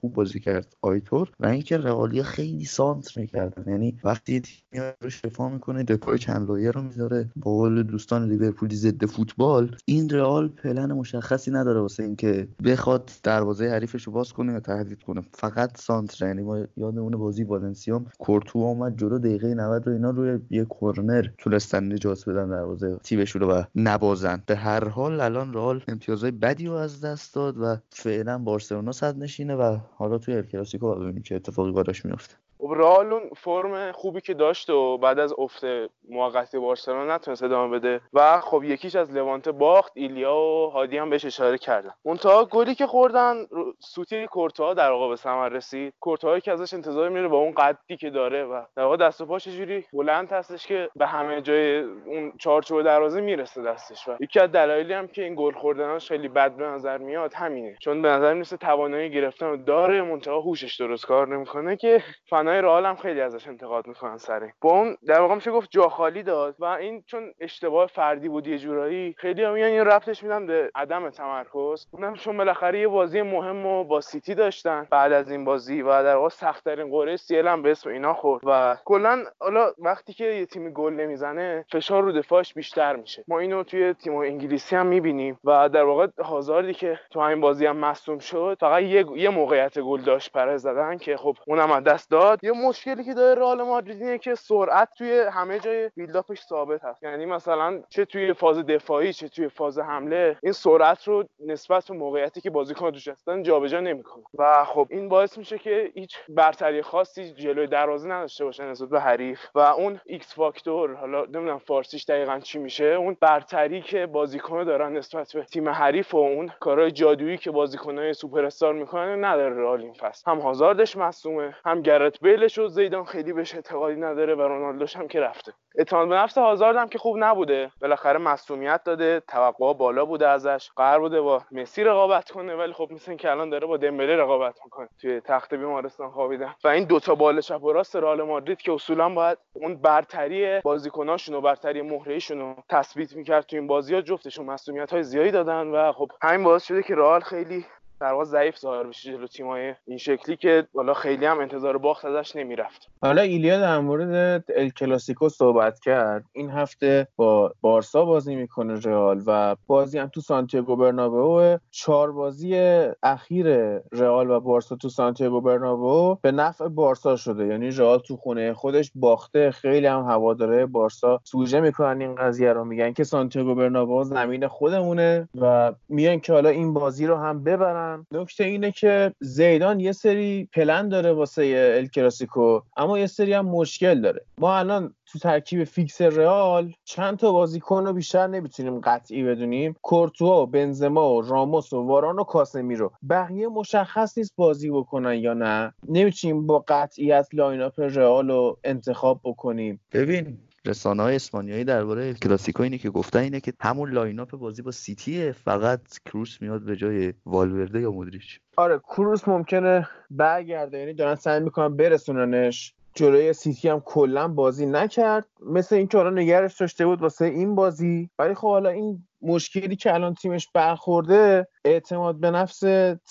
خوب بازی کرد آیتور. و اینکه رئالیا خیلی سانتر می‌کردن. یعنی وقتی تیم رو شفا می‌کنه دفاع چند لایه رو می‌ذاره. به قول دوستان لیورپولی ضد فوتبال این رئال پلن مشخصی نداره واسه اینکه بخواد دروازه حریفش رو باز کنه یا تهدید کنه. فقط سانتر یعنی ما یادمون بازی والنسیا کورتوا اومد جلو دقیقه 90 رو اینا روی یه کورنر. تونستن نجات بدن دروازه تیمشون رو و نبازن. به هر حال الان رئال امتیازهای بدی رو از دست داد و فعلا بارسلونا صدرنشینه و حالا توی الکلاسیکو ببینیم چه اتفاقی براش میفته خب رئال اون فرم خوبی که داشت و بعد از افت موقتی بارسلونا نتونست ادامه بده و خب یکیش از لوانته باخت ایلیا و هادی هم بهش اشاره کردن. منتها گلی که خوردن سوتی کورتوا در واقع به ثمر رسید. کورتوا که ازش انتظار میره با اون قدی که داره و در واقع دست و پاش جوری بلند هستش که به همه جای اون چارچوب دروازه می‌رسه دستش و یکی از دلایلی هم که این گل خوردناش خیلی بد به نظر میاد همینه. چون به نظر می‌رسه توانایی گرفتن داره منتها هوشش درست کار نمی‌کنه که فنای رئال هم خیلی ازش انتقاد می‌کنن سر با اون در واقع میشه گفت جا خالی داد و این چون اشتباه فردی بود یه جورایی خیلی هم این ربطش میدن به عدم تمرکز. اونم چون بالاخره یه بازی مهم و با سیتی داشتن بعد از این بازی و در واقع سخت ترین قرعه سیل هم به اسم اینا خورد و کلا حالا وقتی که یه تیم گل نمی‌زنه فشار رو دفاعش بیشتر میشه. ما اینو توی تیم انگلیسی هم می‌بینیم و در واقع هازاردی که تو این بازی هم مصدوم شد فقط یه, یه موقعیت گل داشت برای زدن که خب اونم از دست داد. یه مشکلی که داره رئال مادرید اینه که سرعت توی همه جای بیلداپش ثابت هست. یعنی مثلا چه توی فاز دفاعی چه توی فاز حمله این سرعت رو نسبت به موقعیتی که بازیکن توش هستن جابجا نمی‌کنه. و خب این باعث میشه که هیچ برتری خاصی جلوی دروازه نداشته باشه نسبت به حریف. و اون X factor حالا نمی‌دونم فارسیش دقیقا چی میشه اون برتری که بازیکن دارن نسبت به تیم حریف و اون کارهای جادویی که بازیکنای سوپر استار می‌کنن نداره رئال این فصل. هم هازاردش مصدومه هم گرت بیلش و زیدان خیلی بهش اعتقادی نداره و رونالدوش هم که رفته. اعتماد به نفس هازارد هم که خوب نبوده. بالاخره مصدومیت داده توقع بالا بوده ازش. قرار بوده با مسی رقابت کنه ولی خب مثل که الان داره با دمبله رقابت می‌کنه. توی تخت بیمارستان خوابیدن. و این دوتا بال چپ و راست رئال مادرید که اصولا باید اون برتری بازیکناشون و برتری مهرهشون رو تثبیت می‌کرد تو این بازی ها جفتشون های زیادی دادن. و خب همین باعث شده که رئال خیلی در واقع ضعیف ظاهر بشه جلو تیمای این شکلی که حالا خیلی هم انتظار باخت ازش نمی‌رفت. حالا ایلیا در مورد ال کلاسیکو صحبت کرد. این هفته با بارسا بازی می‌کنه رئال و بازی هم تو سانتیاگو برنابئو. چهار بازی اخیر رئال و بارسا تو سانتیاگو برنابئو به نفع بارسا شده. یعنی رئال تو خونه خودش باخته. خیلی هم هواداره بارسا سوژه می‌کنن این قضیه رو. میگن که سانتیاگو برنابئو زمین خودمونه و میگن که حالا این بازی رو هم ببرن. نکته اینه که زیدان یه سری پلن داره واسه ال کلاسیکو اما یه سری هم مشکل داره. ما الان تو ترکیب فیکس رئال چند تا بازیکن رو بیشتر نمی‌تونیم قطعی بدونیم. کورتوا و بنزما و راموس و واران و کاسمیرو بقیه مشخص نیست بازی بکنن یا نه. نمی‌تونیم با قطعیت lineup رئال رو انتخاب بکنیم. ببین رسانه های اسپانیایی درباره کلاسیکو اینه که گفتن اینه که همون lineup بازی با سیتیه فقط کروس میاد به جای والورده یا مودریچ. آره کروس ممکنه برگرده یعنی دارن سعی می‌کنن برسوننش. جلوی سیتی هم کلا بازی نکرد. مثل اینکه حالا نگرش داشته بود واسه این بازی. ولی خب حالا این مشکلی که الان تیمش برخورده اعتماد به نفس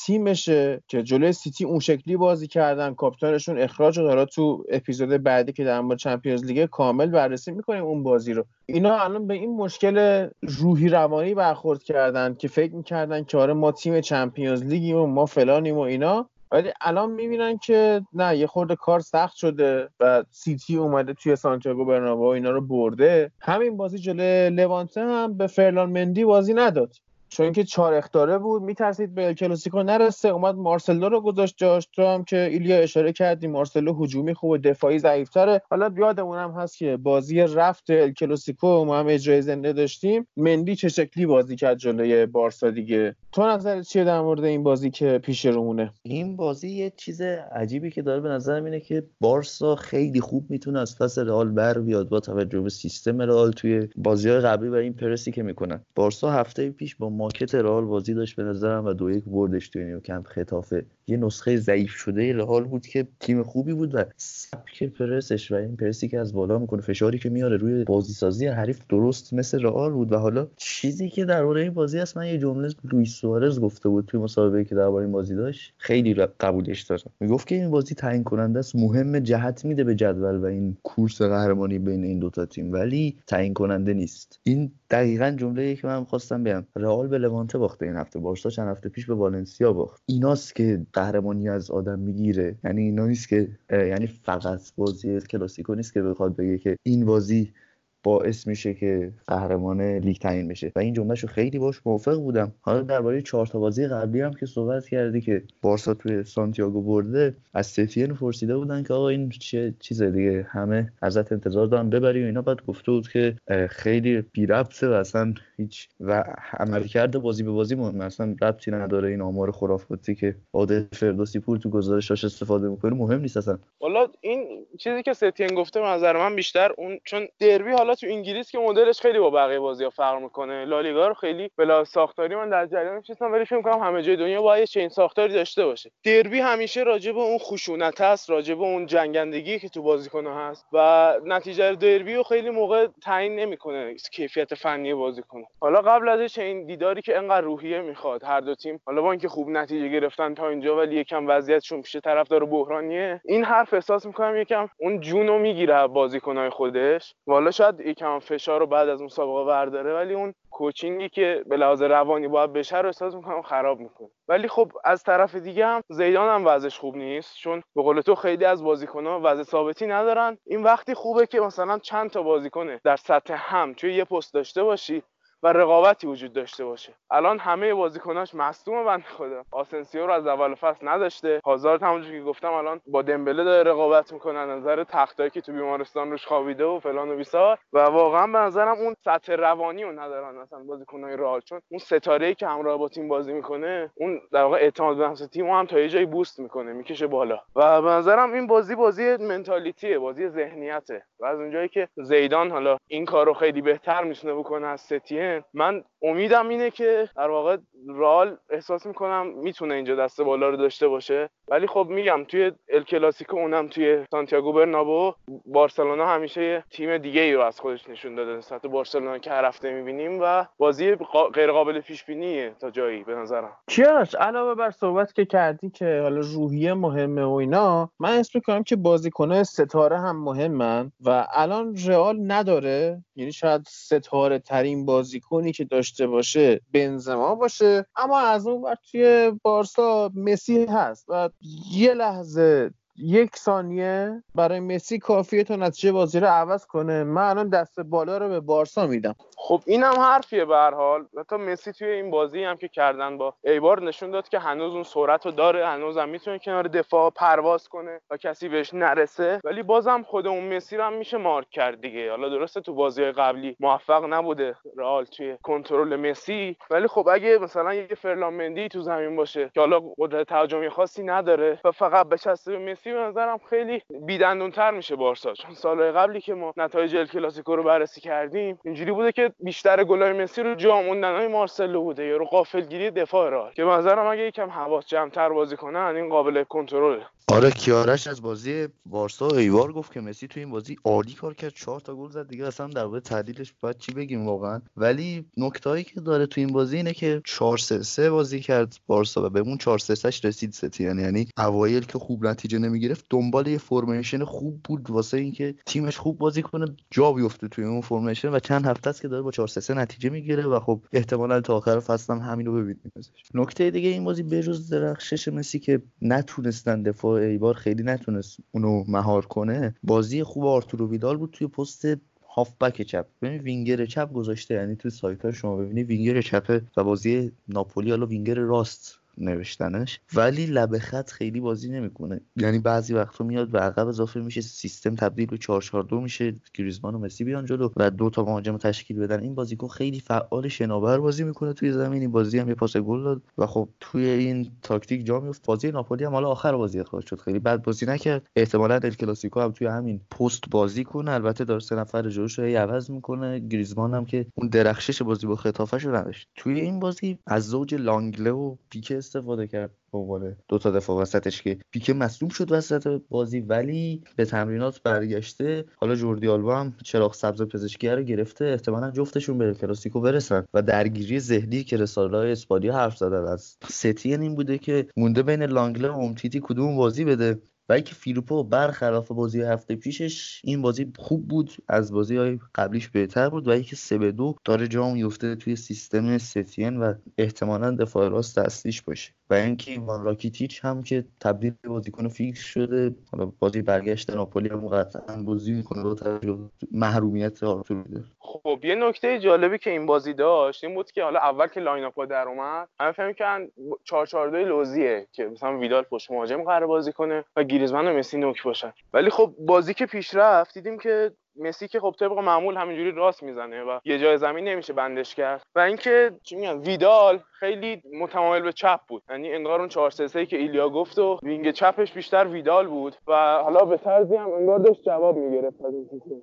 تیمشه که جلوی سیتی اون شکلی بازی کردن. کاپیتانشون اخراج داره تو اپیزود بعدی که در مورد چمپیونز لیگ کامل بررسی می‌کنیم اون بازی رو. اینا الان به این مشکل روحی روانی برخورد کردن که فکر می‌کردن که آره ما تیم چمپیونز لیگیم و ما فلانیم و اینا. ولی الان می‌بینن که نه یه خورده کار سخت شده و سیتی اومده توی سانتیاگو برنابئو اینا رو برده. همین بازی جلوی لوانته هم به فرلان مندی بازی نداد. چون که چهار اختاره بود میترسید به کلاسیکو نرسه. اومد مارسلو رو گذاشت جاش. تو هم که ایلیا اشاره کردی مارسلو هجومی خوب دفاعی ضعیفتره. حالا یادمون هم هست که بازی رفت کلاسیکو ما هم اجرای زنده داشتیم. مندی چه شکلی بازی کرد جلوی بارسا دیگه؟ تو نظرت چیه در مورد این بازی که پیش رومونه؟ این بازی یه چیز عجیبی که داره به نظرم اینه که بارسا خیلی خوب می‌تونه از پس رئال بر بیاد با توجه به سیستم رئال توی بازی های قبلی و این پرسی که می‌کنن. بارسا هفته پیش با ماکت رئال بازی داشت به نظرم و دو یک بردش توی نیوکمپ خطافه یه نسخه ضعیف شده رئال بود که تیم خوبی بود و سبک پرسش و این پرسی که از بالا می‌کنه فشاری که میاره روی بازی سازی حریف درست مثل رئال بود و حالا چیزی که درباره این بازی هست من یه جمله لوئیس سوارز گفته بود توی مسابقه که درباره این بازی داشت. خیلی قبولش دارم. می‌گفت که این بازی تعیین کننده است مهم جهت میده به جدول و این کورس قهرمانی بین این دوتا تیم ولی تعیین کننده نیست. این دقیقا جمله که من خواستم بگم. رئال به لوانته باخته این هفته. بارسا چند هفته پیش به والنسیا باخت. ایناست که قهرمانی از آدم می‌گیره. یعنی اینا نیست که یعنی فقط بازی کلاسیکو نیست که بخواد بگه که این بازی باعث میشه که قهرمان لیگ تعیین بشه. و این جملهشو خیلی باش موافق بودم. حالا درباره چهار تا بازی قبلی هم که صحبت کردی که بارسا توی سانتیاگو برده از ستین پرسیده بودن که آقا این چه چیز دیگه همه ازت انتظار دارن ببری و اینا. بعد گفته بود که خیلی بی ربطه و اصلا هیچ و عملکرد بازی به بازی مهم اصلا ربطی نداره این آمار خرافاتی که عادل فردوسی پور تو گزارشاش استفاده می‌کنه. مهم نیست اصلا. این چیزی که ستین گفته نظر من بیشتر اون چون دربی حالا تو انگلیس که مدلش خیلی با بقیه بازی ها فرق می‌کنه. لالیگا رو خیلی بلا ساختاری من در جریان نیستم ولی فکر می‌کنم همه جای دنیا باید چین ساختاری داشته باشه. دربی همیشه راجع به اون خشونت هست راجع به اون جنگندگی که تو بازیکن هست و نتیجه دربی رو خیلی موقع تعیین نمی‌کنه کیفیت فنی بازیکن. حالا قبل از این دیداری که انقدر روحیه می‌خواد هر دو تیم حالا با اینکه خوب نتیجه گرفتن تا اینجا ولی یکم وضعیتشون پیش طرفدار بحرانیه این حرف احساس می‌کنم یکم اون جونو می‌گیره بازیکنهای خودش. والا شاید یکم فشار رو بعد از مسابقه برداره ولی اون کوچینگی که به لحاظ روانی باید بشه رو احساس می‌کنم خراب می‌کنه. ولی خب از طرف دیگه هم زیدان هم وضعش خوب نیست چون به قول تو خیلی از بازیکن‌ها وضع ثابتی ندارن. این وقتی خوبه که مثلا چند تا بازیکنه در سطح هم توی یه پست داشته باشی و رقابتی وجود داشته باشه. الان همه بازیکناش مصدوم بند خدا. آسنسیو رو از اول فصل نداشته. هازارد همونجوری که گفتم الان با دمبله داره رقابت می‌کنه. نظر تختایی که تو بیمارستان روش خوابیده و فلان و بیسار. و واقعا به نظرم اون سطح روانی رو ندارن مثلا بازیکنای رئال. چون اون ستاره ای که همراه با تیم بازی می‌کنه اون در واقع اعتماد به نفس تیم هم تا یه جایی بوست می‌کنه می‌کشه بالا. و به نظرم این بازی بازی منتالیتیه بازی ذهنیته. و از اونجایی که زیدان حالا این کارو خیلی بهتر می‌تونه بکنه از ستین من امیدم اینه که در واقع رال احساس می‌کنم می‌تونه اینجا دست بالا رو داشته باشه. ولی خب میگم توی ال کلاسیکو اونم توی سانتیاگو برنابو بارسلونا همیشه تیم دیگه ای رو از خودش نشون داده. نسبت بارسلونا که هر هفته می‌بینیم و بازی غیر قابل پیش بینیه تا جایی به نظرم. کیارش علاوه بر صحبت که کردی که حالا روحیه مهمه و اینا من اسم می‌کنم که بازیکنه ستاره هم مهمن و الان رئال نداره. یعنی شاید ستاره ترین بازیکنی که داشته باشه بنزما باشه اما از اون وقت توی بارسا مسی هست و یه لحظه یک ثانیه برای مسی کافیه تا نتیجه بازی رو عوض کنه؟ من الان دست بالا رو به بارسا میدم. خب اینم حرفیه به هر حال. تا مسی توی این بازی هم که کردن با ایبار نشون داد که هنوز اون سرعت رو داره هنوز هم می‌تونه کنار دفاع پرواز کنه و کسی بهش نرسه. ولی بازم خود اون مسی رو هم میشه مارک کرد دیگه. حالا درسته تو بازی قبلی موفق نبوده رئال توی کنترل مسی. ولی خب اگه مثلا یه فرلان تو زمین باشه که حالا قدرت تهاجمی خاصی نداره و فقط بچسته به مسی به نظرم خیلی بیدندونتر میشه بارسا. چون سالهای قبلی که ما نتایج ال کلاسیکو رو بررسی کردیم اینجوری بوده که بیشتر گلای مسی رو جا موندنهای مارسلو بوده یا رو قافلگیری دفاع را که به نظرم اگه یکم حواس جمعتر بازی کنن این قابل کنترله. آره کیارش از بازی بارسا ایوار گفت که مسی تو این بازی عالی کار کرد چهار تا گل زد. دیگه اصلا در تحلیلش باید چی بگیم واقعا. ولی نکتهایی که داره تو این بازی اینه که 4 3 3 بازی کرد بارسا و به اون 4 3 رسید ستی یعنی اوایل که خوب نتیجه نمی‌گرفت دنبال یه فرمیشن خوب بود واسه اینکه تیمش خوب بازی کنه جا بیفته توی اون فرمیشن و چند هفته است که داره با 4 3 نتیجه می‌گیره و خب احتمالا تا آخر فصل هم همین رو ببینیم نکته دیگه این بازی بجز درخشش مسی که نتونستن دفاع ایبار خیلی نتونست اونو مهار کنه بازی خوب آرتورو ویدال بود توی پست هافبک چپ. ببین وینگر چپ گذاشته یعنی تو سایت ها شما ببینی وینگر چپه و بازی ناپولی حالا وینگر راست. نوشتنش. ولی لب خط خیلی بازی نمی‌کنه. یعنی بعضی وقتا میاد و عقب اضافه میشه سیستم تبدیل به 442 میشه گریزمان و مسی بیان جلو و دو تا مهاجم تشکیل بدن. این بازیکن خیلی فعال شناور بازی می‌کنه توی زمین. این بازی هم یه پاس گل داد و خب توی این تاکتیک جا میفت بازی ناپولی هم حالا آخر بازی اخراج شد. خیلی بد بازی نکرد. احتمالا ال کلاسیکو هم توی همین پست بازی کنه. البته داره سه نفر جلوش رو عوض می‌کنه. گریزمان هم که اون درخشش بازی با ختافه‌ش رو نداشت. توی این بازی از زوج لانگله و پیکه استفاده کرد به عنوان دو تا دفاع وسطش که پیکه مصدوم شد وسط بازی ولی به تمرینات برگشته. حالا جوردی آلبا هم چراغ سبز پزشکی رو گرفته. احتمالا جفتشون به کلاسیکو برسن و درگیری ذهنی که رسانه های اسپانیا حرف زدن از ستین این بوده که مونده بین لانگله و امتیتی کدوم بازی بده. و اینکه فیرپو برخلاف بازی هفته پیشش این بازی خوب بود از بازی های قبلیش بهتر بود و اینکه سمدو داره جا میفته توی سیستم ستین و احتمالا دفاع راست اصلیش باشه. و اینکه ایوان راکیتیچ هم که تبدیل به بازیکن فیکس شده حالا بازی برگشت ناپولی هم قطعا بازی می‌کنه توجه محرومیت آرتورو ویدال خب یه نکته جالبی که این بازی داشت این بود که حالا اول که line up در اومد همه فکر کردن 4 4 2 لوزیه که مثلا ویدال پشت مهاجم قرار بازی کنه و گریزمان و مسی نوک باشن. ولی خب بازی که پیش رفت دیدیم که مسی که خب طبق معمول همینجوری راست می‌زنه و یه جای زمین نمیشه بندش کرد. و اینکه چی میگن ویدال خیلی متمایل به چپ بود. یعنی انگار اون 4 3 که ایلیا گفت و وینگ چپش بیشتر ویدال بود. و حالا به طرزی هم انگار داشت جواب می‌گرفت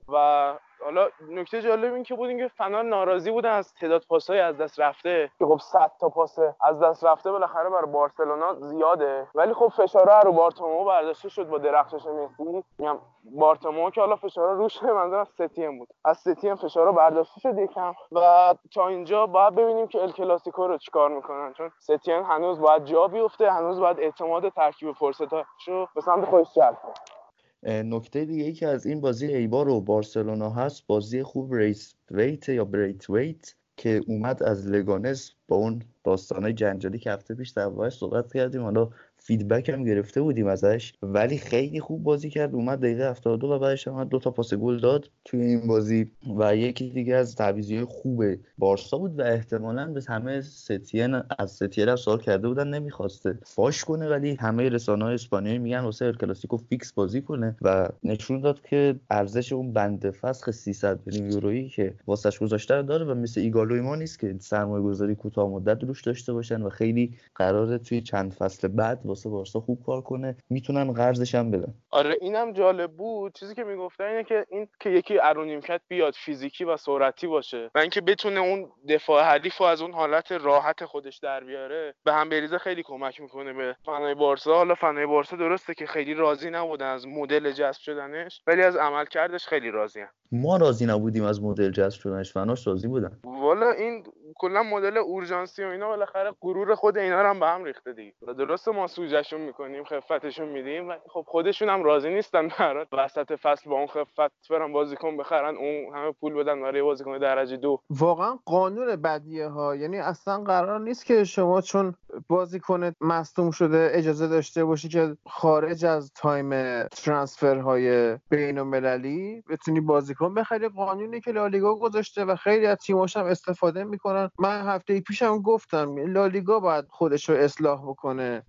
و حالا نکته جالب این که بود اینکه فنار ناراضی بوده از تعداد پاسهای از دست رفته. که خب 100 تا پاس از دست رفته بالاخره برای بارسلونا زیاده. ولی خب فشارها رو بارتومو برداشته شد با درخشش مسی. میگم بارتومو که حالا فشارها روش منظورم ستیم بود. از ستیم فشارها برداشته شد یکم. و تا اینجا باید ببینیم که ال کلاسیکو رو چیکار می‌کنن. چون ستیم هنوز باید جا بیفته. هنوز باید اعتماد ترکیب فرصتاشو به سمت خودش جلب کنه. نکته دیگه ای که از این بازی ایبار و بارسلونا هست بازی خوب بریس ویت یا بریث ویت که اومد از لگانس با اون داستانه جنجالی که هفته پیش در صحبت کردیم. حالا feedback هم گرفته بودیم ازش. ولی خیلی خوب بازی کرد. اومد دقیقه 72 و بعدش هم دو تا پاس گل داد توی این بازی. و یکی دیگه از تعویضی خوب بارسا بود و احتمالا به همه ستین از ستین هم سوال کرده بودن نمی‌خواسته فاش کنه ولی همه رسانه های اسپانیایی میگن واسه کلاسیکو فیکس بازی کنه. و نشون داد که ارزش اون بنده فسخ 300 میلیون یورویی که واسش گذاشته داره و مثل ایگالوی ما نیست که سرمایه گذاری کوتاه مدت روش داشته باشن و خیلی قراره توی چند فصل بعد واسه بارسا خوب کار کنه می‌تونن قرضش هم بدن. آره اینم جالب بود. چیزی که می‌گفتن اینه که این که یکی ارونیمکت بیاد فیزیکی و سرعتی باشه و اینکه بتونه اون دفاع حریف و از اون حالت راحت خودش در بیاره به هم بریزه خیلی کمک می‌کنه به فنای بارسا. حالا فنای بارسا درسته که خیلی راضی نبودن از مدل جذب شدنش ولی از عمل کردش خیلی راضی ما راضی نبودیم از مدل جذب شدنش. فناش راضی بودن. والا این کلا مدل اورژانسی و اینا بالاخره غرور خود اینا رو هم به هم ریخته دیگه. درسته ما سوجهشون می‌کنیم خفتشون میدیم. ولی خب خودشون هم راضی نیستن برات. وسط فصل با اون خفت برن بازیکن بخرن اون همه پول بدن برای بازیکن درجه دو. واقعا قانون بدیه ها. یعنی اصلا قرار نیست که شما چون بازیکن مصدوم شده اجازه داشته باشی که خارج از تایم ترانسفر های بین المللی بتونی بازیکن بخری. قانونی که لالیگا گذاشته و خیلی از تیماش هم استفاده می‌کنن. من هفته پیشم گفتم لالیگا باید خودش رو اصلاح بکنه.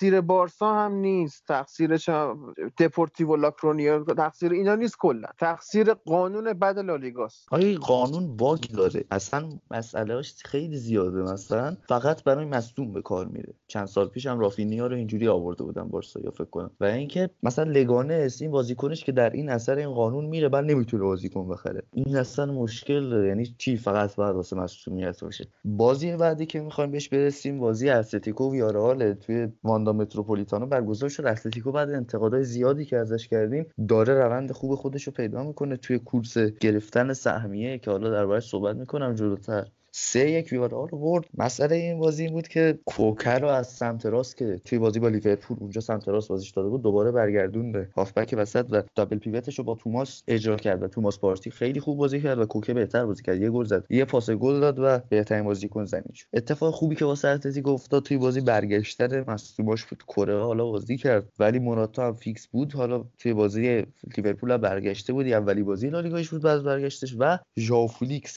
تقصیر بارسا هم نیست. تقصیر دپورتیو لاکرونیا تقصیر اینا نیست کلا. تقصیر قانون بد لالیگاست. آیا قانون باگ داره. اصلا مسئلهاش خیلی زیاده. مثلا فقط برای مصدوم به کار میره. چند سال پیشم رافینیا رو اینجوری آورده بودن بارسا یا فکر کنم. و اینکه مثلا لگانه این بازیکنش که در این اثر این قانون میره بعد نمی‌تونه بازیکن بخره. این اصلا مشکل داره. یعنی چی؟ فقط باید واسه مصدومیت باشه. بازی بعدی که می‌خوایم بهش برسیم بازی اتلتیکو ویارال توی متروپولیتانو برگزار شد. اتلتیکو بعد انتقادهای زیادی که ازش کردیم داره روند خوب خودش رو پیدا می‌کنه توی کورس گرفتن سهمیه که حالا دربارش صحبت می‌کنم جلوتر. سه یک ویارال برد. مسئله این بازی این بود که کوکه رو از سمت راست که توی بازی با لیورپول اونجا سمت راست بازیش داده بود دوباره برگردون به هافبک وسط و double pivot ش رو با توماس اجرا کرد و توماس پارتی خیلی خوب بازی کرد و کوکه بهتر بازی کرد. یه گل زد. یه پاس گل داد و بهترین بازیکن زمین شد. اتفاق خوبی که واسه اتلتیکو افتاد توی بازی برگشتن مصدوماش بود. کره حالا بازی کرد. ولی موراتا هم فیکس بود. حالا توی بازی لیورپول برگشته بود. اولی بازی لالیگاش بود بعد برگشتش و ژائو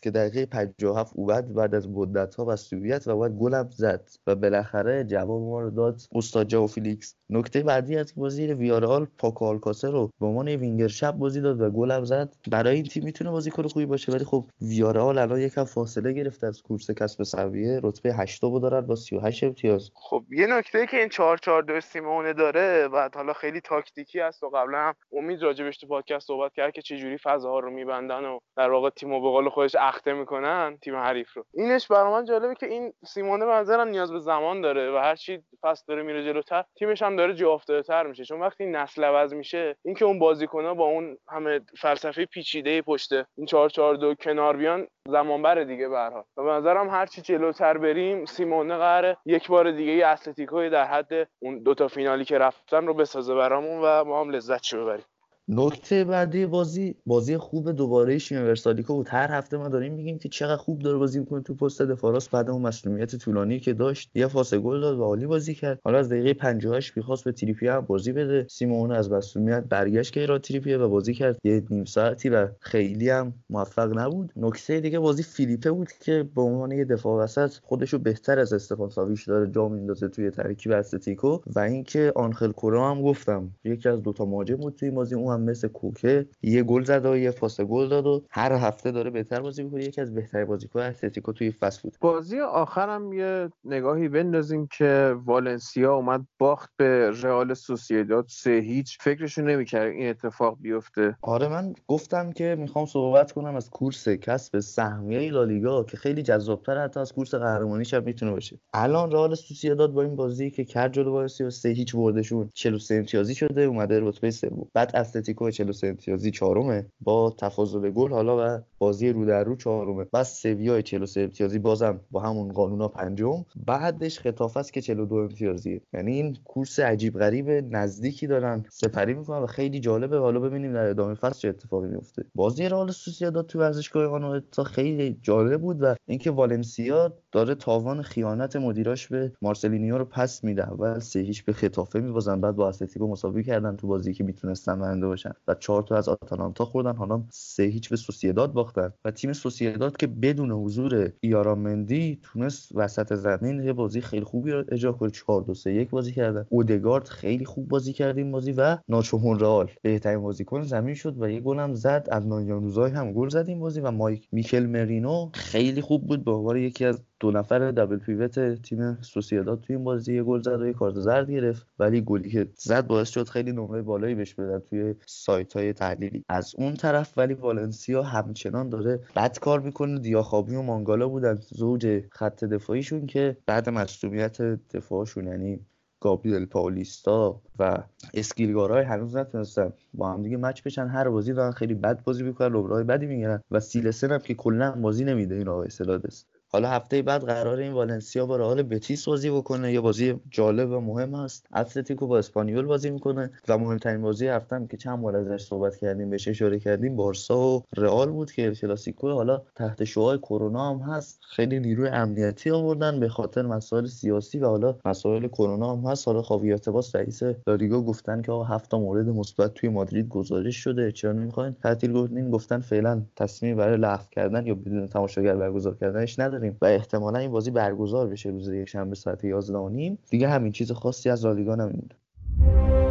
که دقیقه 57 بعد از مدت ها مصدومیت و بعد گلم زد و بالاخره جواب ما رو داد استاد ژائو فلیکس نکته بعدی از بازی ویارال پاکو آلکاسر رو به عنوان وینگر چپ بازی داد و گلم زد. برای این تیم می‌تونه بازیکن خوبی باشه ولی خب ویارال الان یکم فاصله گرفته از کورس کسب سهمیه. رتبه 8 دارن با 38 امتیاز. خب یه نکته که این 4 4 2 سیمونه داره و حالا خیلی تاکتیکی است و قبلا هم امید راجبش تو پادکست صحبت کرد که چه جوری فضاها رو میبندن و در واقع تیمو به قول خودش اخته می‌کنن تیم حریف. رو اینش برای من جالبه که این سیمونه به نیاز به زمان داره و هر چی فصل داره میره جلوتر تیمش هم داره جا تر میشه. چون وقتی نسل عوض میشه اینکه اون بازیکن‌ها با اون همه فلسفه پیچیده پشته این 4 4 2 کنار بیان زمان بره دیگه به و به نظرم هر چی جلوتر بریم سیمونه قراره یک بار دیگه اتلتیکو در حد اون دوتا فینالی که رفتن رو بسازه برامون و ما هم لذت ببریم. نکته بعدی بازی بازی خوب دوباره شیمه ورسالیکو بود. هر هفته ما داریم میگیم که چقدر خوب داره بازی می‌کنه تو پست دفاع راست بعد اون مصدومیت طولانی که داشت یه پاس گل داد و عالی بازی کرد. حالا از دقیقه 58 می‌خواست به تریپیر هم بازی بده. سیمونه از مصدومیت برگشت که کیران تریپیر و بازی کرد. یه نیم ساعتی و خیلی هم موفق نبود. نکته دیگه بازی فیلیپه بود که به عنوان یه دفاع وسط خودشو بهتر از استفان ساویش داره جا میندازه توی ترکیب استتیکو و اینکه آنخل کورا هم گفتم یکی از دوتا مهاجم بود توی بازی. اون هم مثل کوکه یه گل زد و یه پاس گل داد و هر هفته داره بهتر بازی می‌کنه یکی از بهترین بازیکن اتلتیکو توی فصل بود بازی آخرم یه نگاهی بندازیم که والنسیا اومد باخت به رئال سوسییداد سه هیچ. فکرشو نمی‌کرد این اتفاق بیفته. آره من گفتم که می‌خوام صحبت کنم از کورس کسب سهمیه لالیگا که خیلی جذابتر حتی از کورس قهرمانی شب می‌تونه باشه. الان رئال سوسییداد با این بازی که کرد جلو والنسیا سه هیچ بردشون 43 امتیازی شده اومده رتبه سوم. بعد اتلتیکو 43 امتیازی چهارمه. با تفاضل گل حالا و بازی رو در رو چهارمه. بعد سویا 43 امتیازی بازم با همون قانونا پنجم. بعدش خطافه است که 42 امتیازیه. یعنی این کورس عجیب غریب نزدیکی دارن. سپری می‌کنن و خیلی جالبه. حالا ببینیم در ادامه فصل چه اتفاقی میفته بازی رئال سوسییداد تو ورزشگاه آنوئتا خیلی جالب بود و اینکه والنسیا داره تاوان خیانت مدیراش به مارسلینیو رو پس میده. اول سه هیچ به خطافه میبازن بعد با اتلتیکو مساوی کردن تو بازی که می‌تونستن باشن. و چهار تا از آتالانتا خوردن. حالا سه هیچ به سوسییداد باختن. و تیم سوسییداد که بدون حضور مندی تونست وسط زمین یه بازی خیلی خوبی رو اجرا کنه. 4 2 3 1 بازی کردن. اودگارد خیلی خوب بازی کرد این بازی و ناچو مونرال بهترین بازیکن زمین شد و یه گل هم زد. از نایانوزای هم گل زد این بازی و مایک میکل مرینو خیلی خوب بود. به عنوان یکی از دو نفر دبل پیوت تیم سوسییداد توی این بازی یه گل زد و یه کارت زرد گرفت. ولی گلی که زد باعث شد خیلی نمره بالایی بهش بدن توی سایت های تحلیلی. از اون طرف ولی والنسیا همچنان داره بد کار می‌کنه. دیاخابی و مانگالا بودن زوج خط دفاعیشون که بعد مصدومیت دفاعشون یعنی گابریل پاولیستا و اسکیلگارای هنوز نتونستن با هم دیگه مچ بشن. هر بازی دارن خیلی بد بازی می‌کنن لبرای بدی می‌گیرن و سیلسن هم که کلا بازی نمیده این آقای سلادس. حالا هفته بعد قرار این والنسیا با رئال بتیس بازی بکنه. یه بازی جالب و مهم است اتلتیکو با اسپانیول بازی می‌کنه و مهمترین بازی هفته که چند بار ازش صحبت کردیم بهش اشاره کردیم بارسا و رئال بود که کلاسیکو. حالا تحت شعاع کرونا هم هست. خیلی نیروی امنیتی آوردن به خاطر مسائل سیاسی و حالا مسائل کرونا هم هست. حالا خاوی ارتباس رئیس لالیگا گفتن که آقا هفت مورد مثبت توی مادرید گزارش شده. چرا نمی‌خواین؟ تعطیل گفتن فعلا تصمیم برای لغو کردن یا بدون تماشاگر برگزار کردنش نداره. و احتمالا این بازی برگزار بشه روز یکشنبه ساعت 11 دیگه همین چیز خاصی از لالیگا نمیمونه.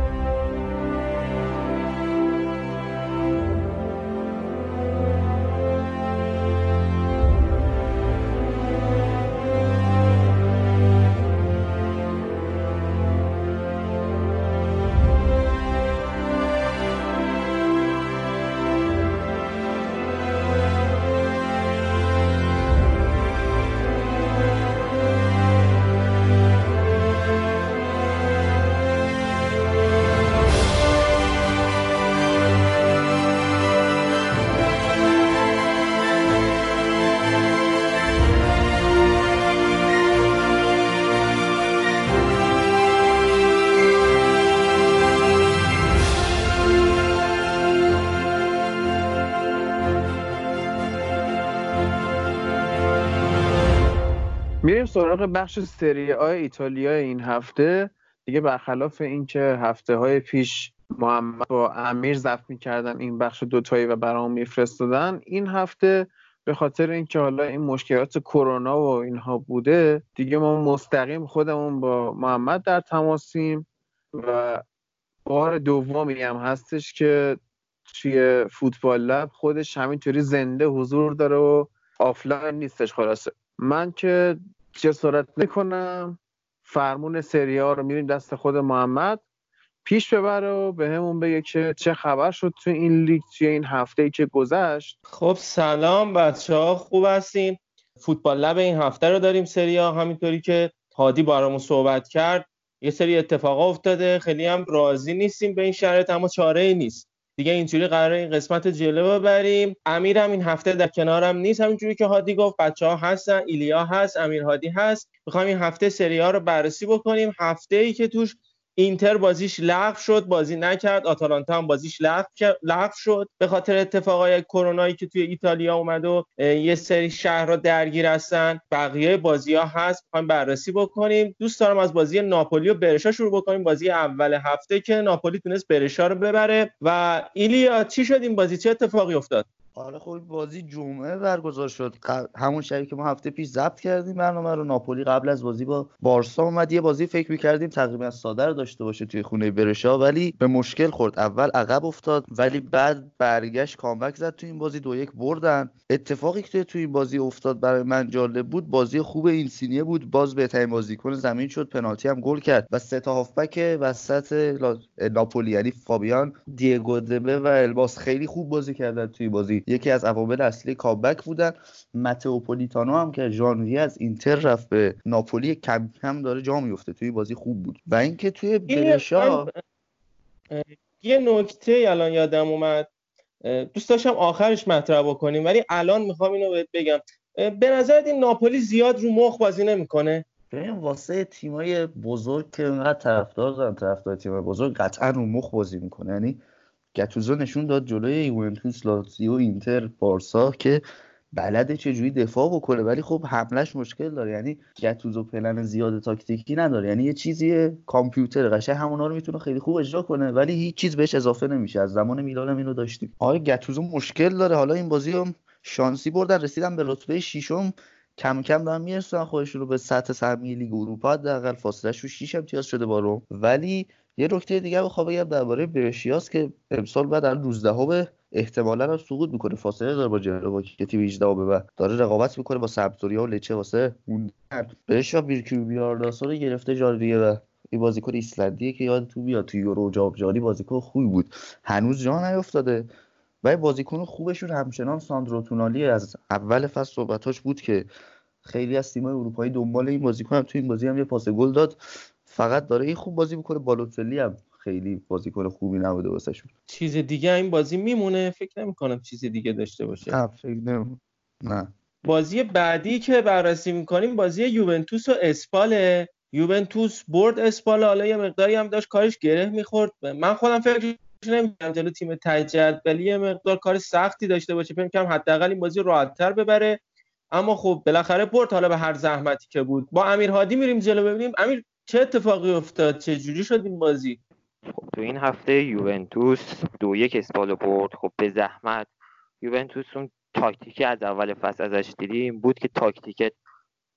بخش سری آ ایتالیا این هفته دیگه برخلاف اینکه هفته های پیش محمد با امیر ضبط می‌کردن این بخش دوتایی و برام میفرستادن این هفته به خاطر اینکه حالا این مشکلات کرونا و اینها بوده دیگه ما مستقیم خودمون با محمد در تماسیم و بار دومی هم هستش که توی فوتبال لب خودش همینطوری زنده حضور داره و آفلاین نیستش خلاصه. من که جسارت نکنم فرمون سری آ رو میدیم دست خود محمد. پیش ببره و به همون بگه که چه خبر شد تو این لیگ توی این هفته ای که گذشت. خب سلام بچه ها خوب هستین؟ فوتبال لب این هفته رو داریم سری آ همینطوری که هادی برامون صحبت کرد. یه سری اتفاقا افتاده. خیلی هم راضی نیستیم به این شرایط اما چاره ای نیست. دیگه اینجوری قراره این قسمت جلو ببریم. امیر هم این هفته در کنارم نیست. همینجوری که هادی گفت بچه ها هستن ایلیا هست امیر هادی هست. می‌خوایم این هفته سری ها رو بررسی بکنیم. هفته ای که توش اینتر بازیش لغو شد بازی نکرد آتالانتا هم بازیش لغو شد. به خاطر اتفاقای کرونایی که توی ایتالیا اومد و یه سری شهرها درگیر هستن. بقیه بازی ها هست. می‌خوایم بررسی بکنیم. دوست دارم از بازی ناپولی و برشا شروع بکنیم. بازی اول هفته که ناپولی تونست برشا رو ببره. و ایلیا چی شد این بازی؟ چه اتفاقی افتاد؟ آره خب بازی جمعه برگزار شد. همون شبی که ما هفته پیش ضبط کردیم برنامه رو. ناپولی قبل از بازی با بارسا اومد. یه بازی فکر می‌کردیم تقریبا ساده رو داشته باشه توی خونه برشا ولی به مشکل خورد. اول عقب افتاد ولی بعد برگشت کامبک زد تو این بازی. دو یک بردن. اتفاقی که توی این بازی افتاد برای من جالب بود بازی خوب این بود. باز بهترین بازیکن زمین شد. پنالتی هم گل کرد. و سه تا هافبک وسط ناپولی یعنی فابیان دیگو دبه و الباس خیلی خوب بازی کردن توی بازی. یکی از عوامل اصلی کابک بودن. متئوپولیتانو هم که ژانویه از اینتر رفت به ناپولی کم کم داره جا میفته. توی بازی خوب بود. و اینکه توی برشا یه نکته الان یادم اومد. دوست داشتم آخرش مطرح بکنیم ولی الان می‌خوام اینو بهت بگم. به نظر این ناپولی زیاد رو مخ بازی نمی‌کنه؟ ببین واسه تیمای بزرگ که اینقدر طرفدار دارن طرفدار تیمای بزرگ قطعا رو مخ بازی می‌کنه. یعنی گتوزو نشون داد جلوی یوونتوس لاتزیو اینتر بارسا که بلده چجوری دفاع بکنه. ولی خب حملش مشکل داره. یعنی گتوزو پلن زیاد تاکتیکی نداره. یعنی یه چیزی کامپیوتر قشنگ همونا رو می‌تونه خیلی خوب اجرا کنه. ولی هیچ چیز بهش اضافه نمیشه. از زمان میلان اینو داشتیم. آره گتوزو مشکل داره. حالا این بازی هم شانسی بردن. رسیدن به رتبه ششم. کم کم دارن می‌رسن خودشون رو به سطح سهمیه لیگ اروپا. حداقل فاصله رو 6 امتیاز شده با روم. ولی یه نکته دیگه بخوام بگم درباره برشیاس که امسال بعد در 19 به احتمالا هم سقوط می‌کنه. فاصله داره با جلو با که تیم 18 به بعد داره رقابت می‌کنه با سمپدوریا و لچه واسه موندن. برشا بیرکیو بیارداسو رو گرفته جارویه و این بازیکن ایسلندیه که یاد تو بیاد تو یورو جابجانی بازیکن خوبی بود. هنوز جا نیافتاده و بازیکن خوبشون همچنان ساندرو تونالی از اول فصل صحبتاش بود که خیلی از تیم‌های اروپایی دنبال این بازیکن هم. تو این بازی هم یه پاس گل داد. فقط داره این خوب بازی می‌کنه. بالوتلی هم خیلی بازیکن خوبی نبوده واسه شون چیز دیگه این بازی میمونه؟ فکر نمی کنم چیز دیگه داشته باشه. نه فکر نمی نه. بازی بعدی که بررسی می‌کنیم بازی یوونتوس و اسپال یوونتوس برد اسپال حالا یه مقداری هم داشت کارش گره می‌خورد. من خودم فکر نمی‌کنم جلو تیم تجد ولی یه مقدار کار سختی داشته باشه. فکر کنم حداقل این بازی راحتتر ببره. اما خب بالاخره برد حالا به هر زحمتی که بود. با امیر هادی میریم جلو ببینیم. امیر چه اتفاقی افتاد؟ چه جوری شد این بازی؟ خب تو این هفته یوونتوس دو یک اسپالو برد. خب به زحمت. یوونتوس اون تاکتیکی از اول فصل ازش دیدیم. بود که تاکتیک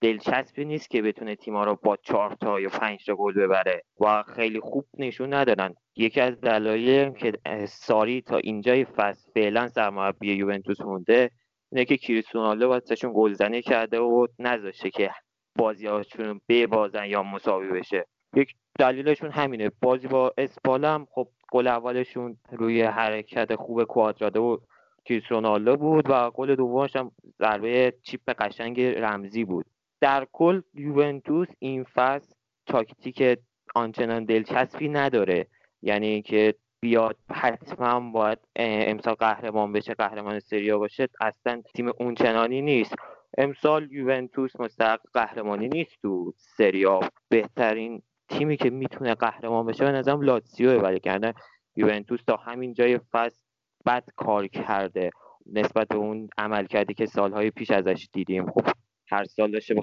دلچسبی نیست که بتونه تیما رو با چهار تا یا پنج تا گل ببره و خیلی خوب نشون ندادن. یکی از دلایل که ساری تا اینجای فصل فعلا سرمربی یوونتوس مونده اینه که کریستیانو واسهشون گلزنی کرده و نذاشته که بازی هاشون ببازن یا مساوی بشه. یک دلیلشون همینه. بازی با اسپالم خب گل اولشون روی حرکت خوب کوادرادو و کریستیانو بود و گل دومش هم ضربه چیپ قشنگ رمزی بود. در کل یوونتوس این فصل تاکتیک آنچنان دلچسبی نداره. یعنی که بیاد حتما باید امسال قهرمان بشه قهرمان سریا باشه اصلا تیم اونچنانی نیست. امسال یوونتوس مستحق قهرمانی نیست تو سریا بهترین تیمی که می‌تونه قهرمان بشه به نظرم لاتسیو ولی کرده یوونتوس تا همین جای فصل بد کار کرده. نسبت به اون عمل کرده که سالهای پیش ازش دیدیم. خب هر سال داشته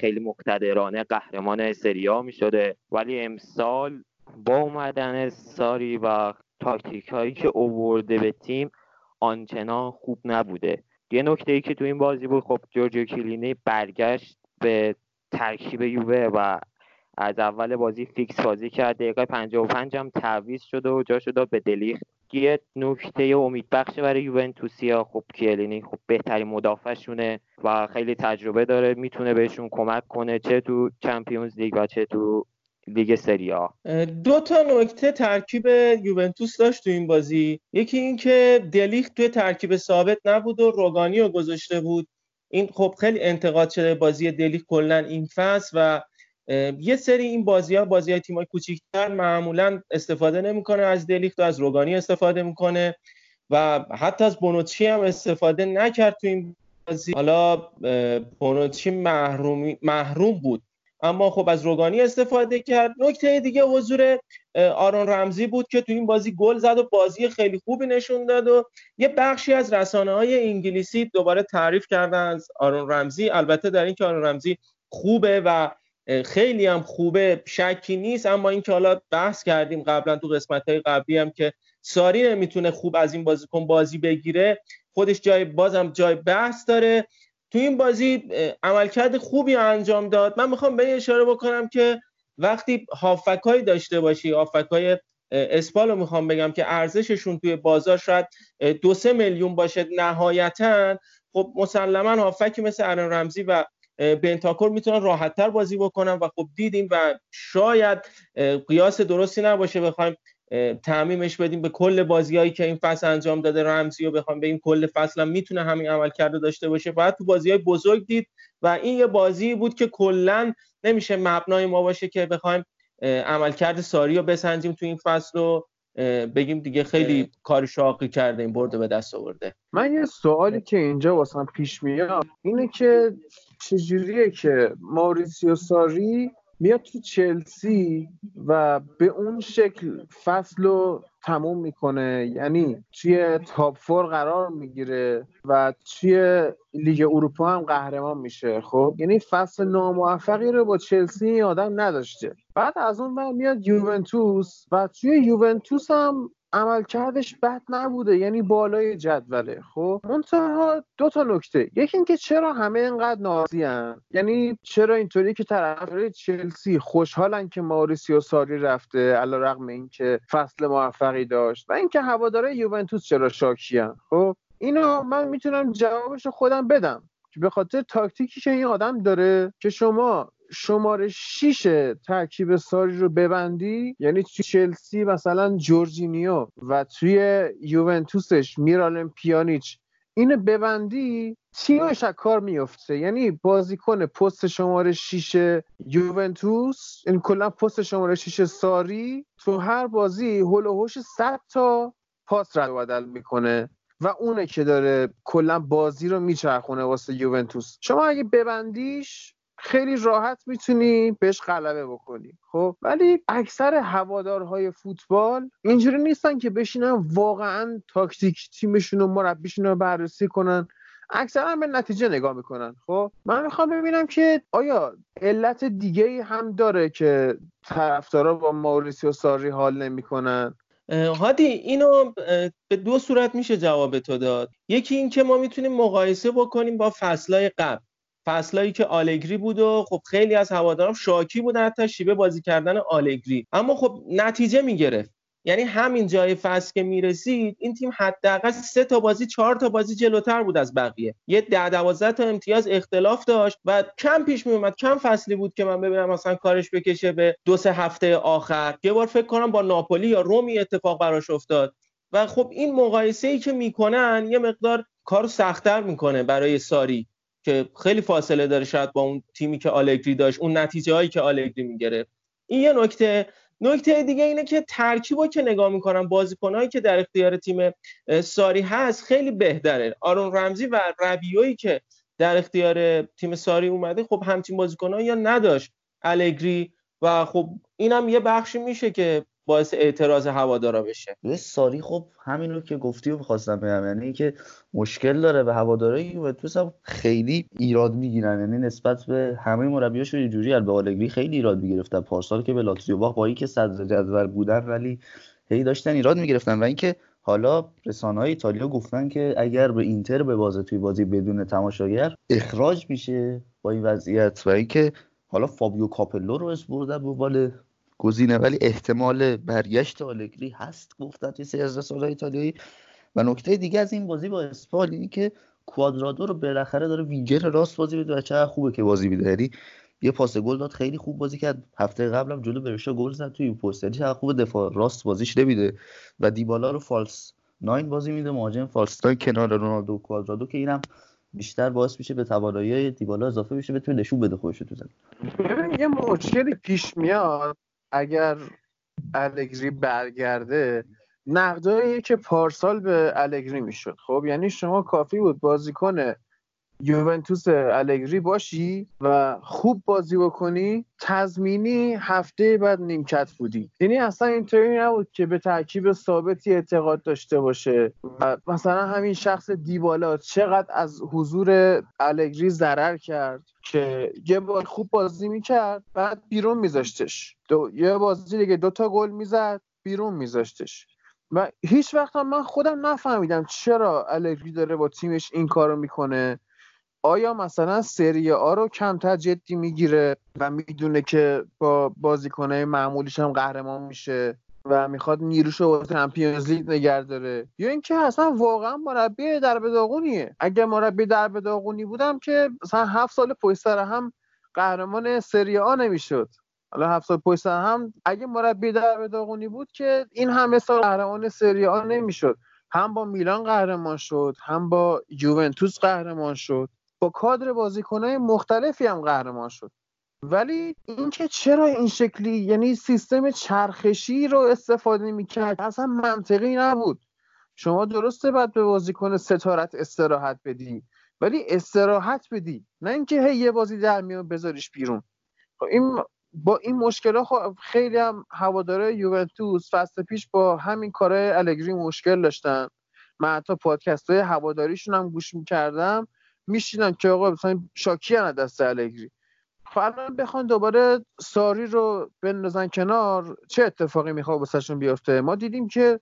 خیلی مقتدرانه قهرمان سریا می شده ولی امسال با اومدن ساری و تاکتیک هایی که اوورده به تیم آنچنان خوب نبوده. یه نکته ای که تو این بازی بود خب جورجیو کیلینی برگشت به ترکیب یووه و از اول بازی فیکس بازی کرد. دقیقه 55 هم تعویض شده و جاشو داده به دلیخت. یه نکته امید بخش برای یوونتوسیا خب کیلینی خب بهترین مدافعشونه و خیلی تجربه داره. می‌تونه بهشون کمک کنه چه تو Champions League و چه تو لیگ سریا دو تا نکته ترکیب یوونتوس داشت تو این بازی. یکی اینکه دلیخت توی ترکیب ثابت نبود و روگانی رو گذاشته بود. این خب خیلی انتقاد شده بازی دلیخت کلا این فصل و یه سری این بازی ها بازی های تیم های کوچیکتر معمولا استفاده نمی‌کنه از دلیخت و از روگانی استفاده می‌کنه و حتی از بونوچی هم استفاده نکرد تو این بازی. حالا بونوچی محروم بود. اما خب از روگانی استفاده کرد. نکته دیگه حضور آرون رمزی بود که تو این بازی گل زد و بازی خیلی خوبی نشون داد و یه بخشی از رسانه های انگلیسی دوباره تعریف کردن از آرون رمزی. البته در اینکه آرون رمزی خوبه و خیلی هم خوبه شکی نیست اما اینکه حالا بحث کردیم قبلا تو قسمت های قبلی هم که ساری نمی‌تونه خوب از این بازیکن بازی بگیره خودش جای بازم جای بحث داره. تو این بازی عملکرد خوبی انجام داد. من می‌خوام به اشاره بکنم که وقتی هافکایی داشته باشی هافکای اسپال رو می‌خوام بگم که ارزششون توی بازار شاید دو سه میلیون باشه نهایتا. خب مسلما هافکی مثل ارن رمزی و بنتاکور می‌تونن راحتتر بازی بکنن و خب دیدیم و شاید قیاس درستی نباشه بخوایم تعمیمش بدیم به کل بازیهایی که این فصل انجام داده. رمزی و بخوام بگیم کل فصل هم می‌تونه همین عمل کرده داشته باشه. فقط تو بازی های بزرگ دید و این یه بازی بود که کلا نمیشه مبنای ما باشه که بخوایم عملکرد ساری رو بسنجیم تو این فصل رو بگیم دیگه خیلی کار شاقی کرده این برده به دست آورده. من یه سوالی که اینجا واسم پیش میاد اینه که چجوریه که ماریسیو ساری میاد تو چلسی و به اون شکل فصل رو تموم می‌کنه. یعنی توی تاپ فور قرار می‌گیره و توی لیگ اروپا هم قهرمان میشه. خب؟ یعنی فصل ناموفقی رو با چلسی آدم نداشته. بعد از اون بعد میاد یوونتوس و توی یوونتوس هم عملکردش بد نبوده یعنی بالای جدوله. خب منتها دو تا نکته. یکی اینکه چرا همه اینقدر نازی؟ یعنی چرا اینطوری که طرفدارای چلسی خوشحالن که ماریسیو ساری رفته علیرغم اینکه فصل موفقی داشت و اینکه هوادارای یوونتوس چرا شاکیان خب اینو من می‌تونم جوابش خودم بدم به خاطر تاکتیکی که این آدم داره که شما شماره 6 ترکیب ساری رو ببندی یعنی توی چلسی مثلا جورجینیو و توی یوونتوسش میرالم پیانیچ اینو ببندی تیمش از کار میفته یعنی بازیکن پست شماره 6 یوونتوس این کلا پست شماره 6 ساری تو هر بازی هول و هوش 100 تا پاس رد بدل می‌کنه و اونه که داره کلا بازی رو میچرخونه واسه یوونتوس. شما اگه ببندیش خیلی راحت می‌تونی بهش غلبه بکنی. خب ولی اکثر هوادارهای فوتبال اینجوری نیستن که بشینن واقعا تاکتیک تیمشون و مربیشون رو بررسی کنن. اکثرا به نتیجه نگاه می‌کنن. خب من می‌خوام ببینم که آیا علت دیگه هم داره که طرفدارا با ماوریسیو ساری حال نمی‌کنن؟ هادی اینو به دو صورت میشه جواب تو داد. یکی این که ما می‌تونیم مقایسه بکنیم با فصلهای قبل. فصلایی که آلگری بود و خب خیلی از هواداران شاکی بودن حتی شیبه بازی کردن آلگری. اما خب نتیجه می‌گرفت. یعنی همین جای فصل که می‌رسید این تیم حداقل سه تا بازی چهار تا بازی جلوتر بود از بقیه. یه ده دوازده تا امتیاز اختلاف داشت و کم پیش میومد کم فصلی بود که من ببینم مثلا کارش بکشه به دو سه هفته آخر. یه بار فکر کنم با ناپولی یا رومی اتفاق براش افتاد. و خب این مقایسه ای که می‌کنن یه مقدار کار سختتر می‌کنه برای ساری. که خیلی فاصله داره شاید با اون تیمی که آلگری داشت اون نتیجه هایی که آلگری می‌گرفت. این یه نکته. نکته دیگه اینه که ترکیب که نگاه می‌کنم بازیکنهایی که در اختیار تیم ساری هست خیلی بهتره. آرون رمزی و ربیویی که در اختیار تیم ساری اومده خب همچین بازیکنهایی یا نداشت. الگری و خب اینم یه بخشی میشه که باعث اعتراض هوادارا بشه. یه ساری خب همین رو که گفتی و می‌خواستم بگم یعنی اینکه مشکل داره به هوادارای یوونتوس هم خیلی ایراد می‌گیرن. یعنی نسبت به همه مربیاشو اینجوری به آلگری خیلی ایراد می‌گرفتن. پارسال که به لاتزیو باخت با اینکه صدر جدول بودن ولی هی داشتن ایراد می‌گرفتن. و اینکه حالا رسانه های ایتالیا گفتن که اگر به اینتر به بازه توی بازی بدون تماشاگر اخراج میشه با این وضعیت. و اینکه حالا فابیو کاپلو رو اسپردن به بال گزینه ولی احتمال برگشت آلگری هست گفتن توی سری ایتالیایی. و نکته دیگه از این بازی با اسپال اینه که کوادرادو رو بالاخره داره وینگر راست بازی میده و چقدر خوبه که بازی میده. یعنی یه پاس گل داد خیلی خوب بازی کرد. هفته قبلم جلو برشا گل زد توی پست یعنی چقدر خوب دفاع راست بازیش نمیده. و دیبالا رو فالس ناین بازی میده مهاجم فالس ناین کنار رونالدو کوادرادو که اینم بیشتر باعث میشه به توانایی دیبالا اضافه بشه بتونه نشون بده خودش تو ببین یه مشکلی پیش میاد. اگر الگری برگرده نقدایی که پارسال به الگری می‌شد. خب یعنی شما کافی بود بازیکن یوونتوس الگری باشی و خوب بازی بکنی تضمینی هفته بعد نیمکت بودی. یعنی اصلا اینطوری نبود که به ترکیب ثابتی اعتقاد داشته باشه. و مثلا همین شخص دیبالا چقدر از حضور الگری ضرر کرد که یه بار خوب بازی می‌کرد بعد بیرون میذاشتش. دو یه بازی دیگه دوتا گل می‌زد بیرون میذاشتش. و هیچ وقت من خودم نفهمیدم چرا الگری داره با تیمش این کارو می‌کنه. آیا مثلا سری آ رو کمتر جدی می‌گیره و می‌دونه که با بازیکنهای معمولیش هم قهرمان میشه و می‌خواد نیروش رو چمپیونز لیگ نگه داره؟ یا اینکه اصلا واقعا مربی در داغونیه اگه مربی در داغونی بودم که مثلا هفت سال پشت هم قهرمان سری آ نمی‌شد. حالا هفت سال پشت هم اگه مربی در داغونی بود که این همه سال قهرمان سری آ نمی‌شد. هم با میلان قهرمان شد هم با یوونتوس قهرمان شد. با کادر بازیکنهای مختلفی هم قهرمان شد. ولی اینکه چرا این شکلی یعنی سیستم چرخشی رو استفاده می‌کرد اصلا منطقی نبود. شما درسته باید به بازیکن ستارت استراحت بدی ولی استراحت بدی. نه اینکه هی یه بازی در میان بذاریش بیرون. خب این با این مشکل خب خیلی هم هواداره یوونتوس فصل پیش با همین کارهای الگری مشکل داشتن. من حتی پادکست های هواداریشون هم گوش می‌کردم. میشینن که آقا مثلا شاکی از دست الگری. الان بخوان دوباره ساری رو بندازن کنار چه اتفاقی می‌خواد واسهشون بیفته؟ ما دیدیم که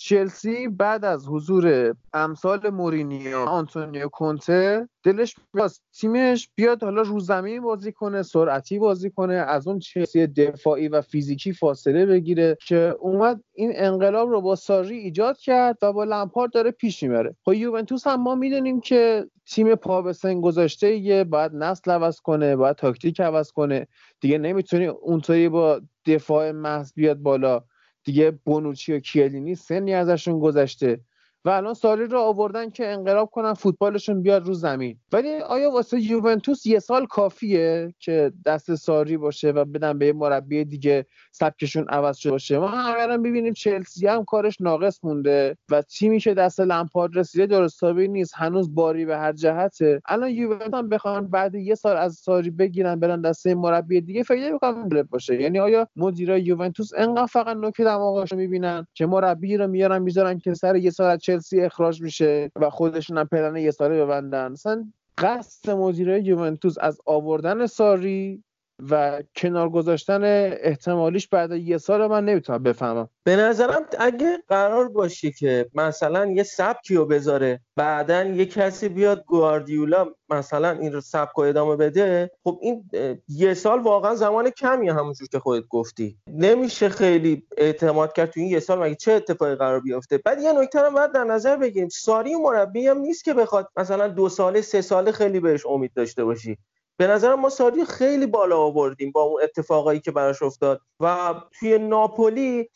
چلسی بعد از حضور امثال مورینیو آنتونیو کونته دلش بیاد تیمش بیاد حالا رو زمین بازی کنه سرعتی بازی کنه از اون چلسی دفاعی و فیزیکی فاصله بگیره که اومد این انقلاب رو با ساری ایجاد کرد و با لمپارد داره پیش می‌بره. خب یوونتوس هم ما می‌دونیم که تیم پا به سن گذاشته یه باید نسل عوض کنه باید تاکتیک عوض کنه. دیگه نمی‌تونی اونطوری با دفاع محض بیاد بالا. دیگه بونوچی و کیلینی سنی ازشون گذشته. و الان ساری رو آوردن که انقلاب کنن فوتبالشون بیاد رو زمین. ولی آیا واسه یوونتوس یه سال کافیه که دست ساری باشه و بدن به یه مربی دیگه سبکشون عوض شده باشه؟ ما هم ببینیم چلسی هم کارش ناقص مونده و تیمی که دست لمپارد رسیده درستابی نیست. هنوز باری به هر جهته. الان یوونتوس هم بخوان بعد یه سال از ساری بگیرن برن دست مربی دیگه فکر نمی‌کنم باشه. یعنی آیا مدیرای یوونتوس انقدر فقط نوک دماغاشو می‌بینن که مربی رو میارن می‌ذارن که سر یه سال چلسی اخراج میشه و خودشون هم پلن یه ساله ببندن. مثلا قصد مدیره یوونتوس از آوردن ساری و کنار گذاشتن احتمالیش بعد یه سال من نمی‌تونم بفهمم. به نظرم اگه قرار باشه که مثلا یه سبکی رو بذاره بعدا یه کسی بیاد گواردیولا مثلا این رو سبک رو ادامه بده خب این یه سال واقعا زمان کمی همونجور که خودت گفتی. نمیشه خیلی اعتماد کرد تو این یه سال مگه چه اتفاقی قرار بیفته؟ بعد یه نکته رو باید در نظر بگیریم. ساری مربی هم نیست که بخواد مثلا دو ساله سه ساله خیلی بهش امید داشته باشی. به نظرم ما ساری خیلی بالا آوردیم با اون اتفاقایی که براش افتاد و توی ناپولی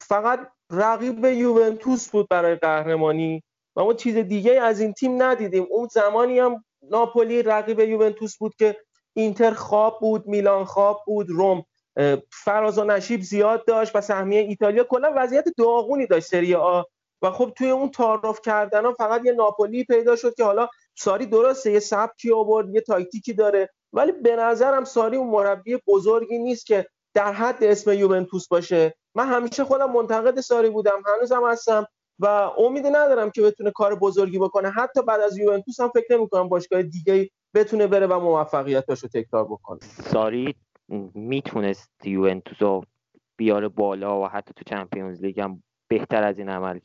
فقط رقیب یوونتوس بود برای قهرمانی و ما چیز دیگه از این تیم ندیدیم. اون زمانی هم ناپولی رقیب یوونتوس بود که اینتر خواب بود میلان خواب بود روم فراز و نشیب زیاد داشت و سهمیه ایتالیا کلا وضعیت داغونی داشت سری آ. و خب توی اون تعارف کردن ها فقط یه ناپولی پیدا شد که حالا ساری درسته یه سبکی آورد یه تاکتیکی داره ولی به نظرم ساری اون مربی بزرگی نیست که در حد اسم یوونتوس باشه. من همیشه خودم منتقد ساری بودم هنوزم هستم و امیدی ندارم که بتونه کار بزرگی بکنه. حتی بعد از یوونتوس هم فکر نمی‌کنم باشگاه دیگه بتونه بره و موفقیتاشو رو تکرار بکنه. ساری می‌تونست یوونتوس رو بیاره بالا و حتی تو چمپیونز لیگ هم بهتر از این عمل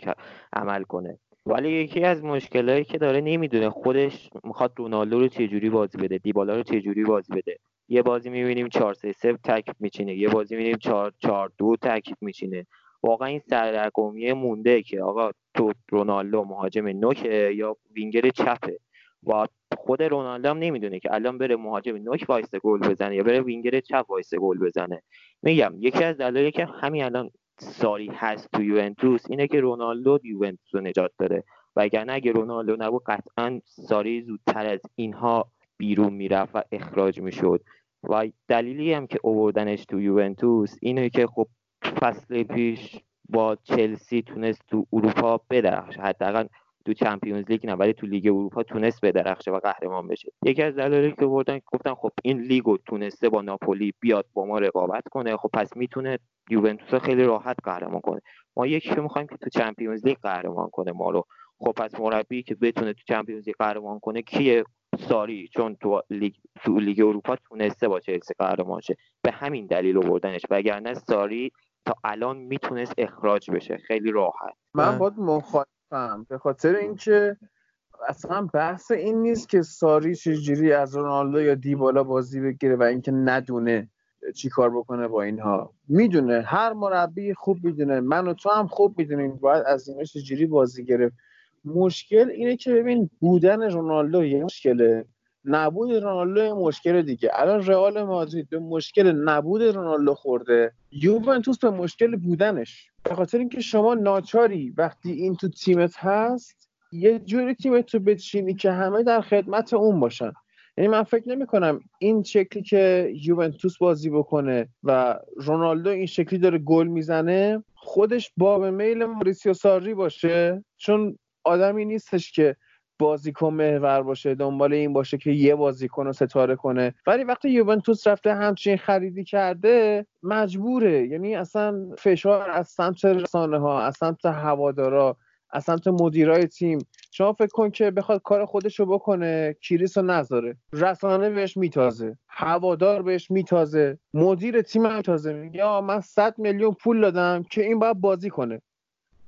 عمل کنه. ولی یکی از مشکلایی که داره نمی‌دونه خودش می‌خواد رونالدو رو چجوری بازی بده دیبالا رو چجوری بازی بده. یه بازی می‌بینیم 4 3 3 ترکیب میچینه یه بازی می‌بینیم 4 4 2 ترکیب میچینه. واقعا این سردرگمی مونده که آقا تو رونالدو مهاجم نوکه یا وینگر چپه. و خود رونالدو هم نمی‌دونه که الان بره مهاجم نوک وایسه گل بزنه یا بره وینگر چپ وایسه گل بزنه. میگم یکی از دلایلی که همین الان ساری هست تو یوونتوس اینه که رونالدو یوونتوس رو نجات داره وگرنه اگه رونالدو نبود قطعا ساری زودتر از اینها بیرون می‌رفت و اخراج می‌شد. و دلیلی هم که اووردنش تو یوونتوس اینه که خب فصل پیش با چلسی تونست تو اروپا بدرخشه حداقل تو چمپیونز لیگ نه ولی تو لیگ اروپا تونست بدرخشه و قهرمان بشه. یکی از دلایلی که بردن گفتن خب این لیگو تونسته با ناپولی بیاد با ما رقابت کنه خب پس می‌تونه یوونتوس خیلی راحت قهرمان کنه. ما یکی می‌خوایم که تو Champions League قهرمان کنه ما رو. خب پس مربی که بتونه تو Champions League قهرمان کنه کیه؟ ساری چون تو لیگ تو لیگ اروپا تونسته با چلسی قهرمان شه. به همین دلیل آوردنش. وگرنه ساری تا الان می‌تونست اخراج بشه. خیلی راحت. من باید مخالفم به خاطر اینکه اصلا بحث این نیست که ساری چجوری از رونالدو یا دیبالا بازی بگیره و اینکه ندونه چی کار بکنه با اینها. می‌دونه. هر مربی خوب می‌دونه. من و تو هم خوب می‌دونیم باید از اینا چجوری بازی گرفت. مشکل اینه که ببین بودن رونالدو یه مشکله. نبود رونالدو مشکل دیگه. الان رئال مادرید به مشکل نبود رونالدو خورده. یوونتوس به مشکل بودنش. به خاطر اینکه شما ناچاری وقتی این تو تیمت هست یه جوری تیمت رو بچینی که همه در خدمت اون باشن. یعنی من فکر نمی کنم این شکلی که یوونتوس بازی بکنه و رونالدو این شکلی داره گل می‌زنه خودش باب میل موریسیو ساری باشه. چون آدمی نیستش که بازیکن محور باشه دنبال این باشه که یه بازیکن رو ستاره کنه. ولی وقتی یوونتوس رفته همچین خریدی کرده مجبوره. یعنی اصلا فشار از سمت رسانه ها از سمت هوادارا از سمت مدیرای تیم. شما فکر کن که بخواد کار خودش رو بکنه کریس رو نذاره. رسانه بهش میتازه. هوادار بهش میتازه. مدیر تیم هم میتازه. میگه من 100 میلیون پول دادم که این باید بازی کنه.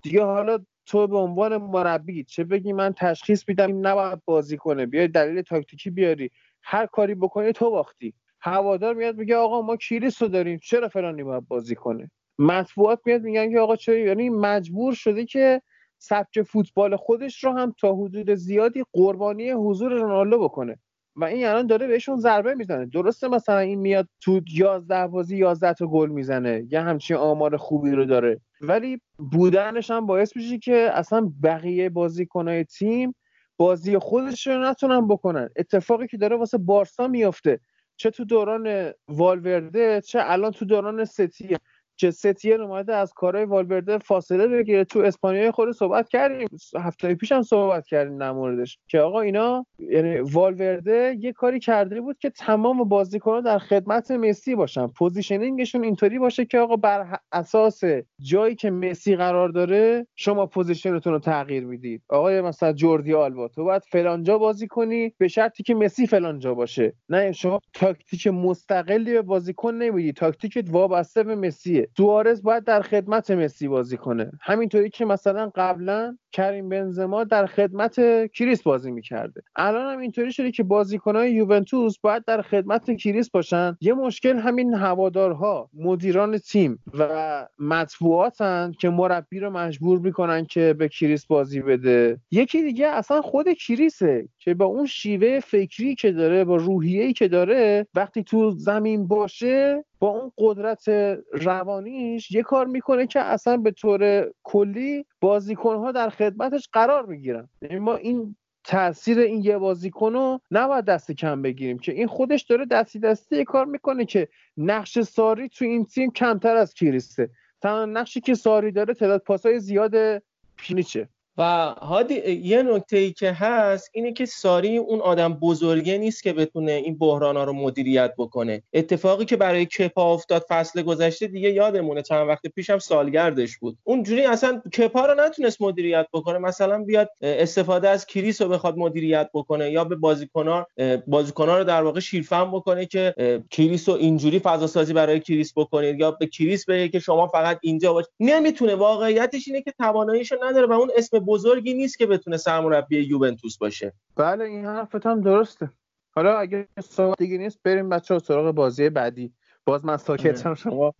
دیگه حالا تو به عنوان مربی چه بگی من تشخیص میدم نباید بازی کنه؟ بیای دلیل تاکتیکی بیاری. هر کاری بکنی تو باختی. هوادار میاد میگه آقا ما کریس رو داریم. چرا فلانی باید بازی کنه؟ مطبوعات میاد میگن که آقا چرا؟ یعنی مجبور شده که سبک فوتبال خودش رو هم تا حدود زیادی قربانی حضور رونالدو بکنه. و این الان داره بهشون ضربه می‌زنه. درسته مثلا این میاد تو 11 بازی 11 تا گل می‌زنه. یا همچین آمار خوبی رو داره. ولی بودنش هم باعث میشه که اصلا بقیه بازیکنهای تیم بازی خودش رو نتونن بکنن. اتفاقی که داره واسه بارسا میافته. چه تو دوران والورده چه الان تو دوران ستیه که ستین اومده از کارهای والورده فاصله بگیره. تو اسپانیای خود صحبت کردیم. هفته پیش هم صحبت کردیم در موردش. که آقا اینا یعنی والورده یه کاری کرده بود که تمام بازیکن‌ها در خدمت مسی باشن. positioning شون اینطوری باشه که آقا بر اساس جایی که مسی قرار داره شما position تون رو تغییر می‌دید. آقای مثلا جوردی آلبا تو باید فلانجا بازی کنی به شرطی که مسی فلانجا باشه. نه شما تاکتیک مستقلی به بازیکن نمیدی تاکتیکت وابسته به مسیه. سوارز باید در خدمت مسی بازی کنه. همینطوری که مثلا قبلا کریم بنزما در خدمت کریس بازی می‌کرده. الان هم اینطوری شده که بازیکنهای یوونتوس باید در خدمت کریس باشن. یه مشکل همین هوادارها مدیران تیم و مطبوعاتن که مربی رو مجبور می‌کنن که به کریس بازی بده. یکی دیگه اصلا خود کریسه. که با اون شیوه فکری که داره با روحیه‌ای که داره وقتی تو زمین باشه با اون قدرت روانیش یه کار می‌کنه که اصلا به طور کلی بازیکنها در خدمتش قرار می‌گیرن. یعنی ما این تاثیر این یه بازیکن رو نباید دست کم بگیریم که این خودش داره دستی دستی کار می‌کنه که نقش ساری تو این تیم کمتر از کریسته تنها نقشی که ساری داره تعداد پاسای زیاد پینیچه. و هادی یه نکته ای که هست اینه که ساری اون آدم بزرگه نیست که بتونه این بحران ها رو مدیریت بکنه. اتفاقی که برای کپا افتاد فصل گذشته دیگه یادمونه چند وقت پیشم سالگردش بود. اونجوری اصلا کپا رو نتونست مدیریت بکنه. مثلا بیاد استفاده از کریس رو بخواد مدیریت بکنه یا به بازیکنان بازیکنان رو در واقع شیرفهم بکنه که کریس رو اینجوری فضا سازی برای کریس بکنید یا به کریس بگه که شما فقط اینجا باش. نمی‌تونه. واقعیتش اینه که تواناییشو نداره و اون اسم بزرگی نیست که بتونه سرمربی یوونتوس باشه. بله این حرفت هم درسته. حالا اگه صحبت دیگه نیست بریم بچه سراغ بازی بعدی. باز من ساکتم شما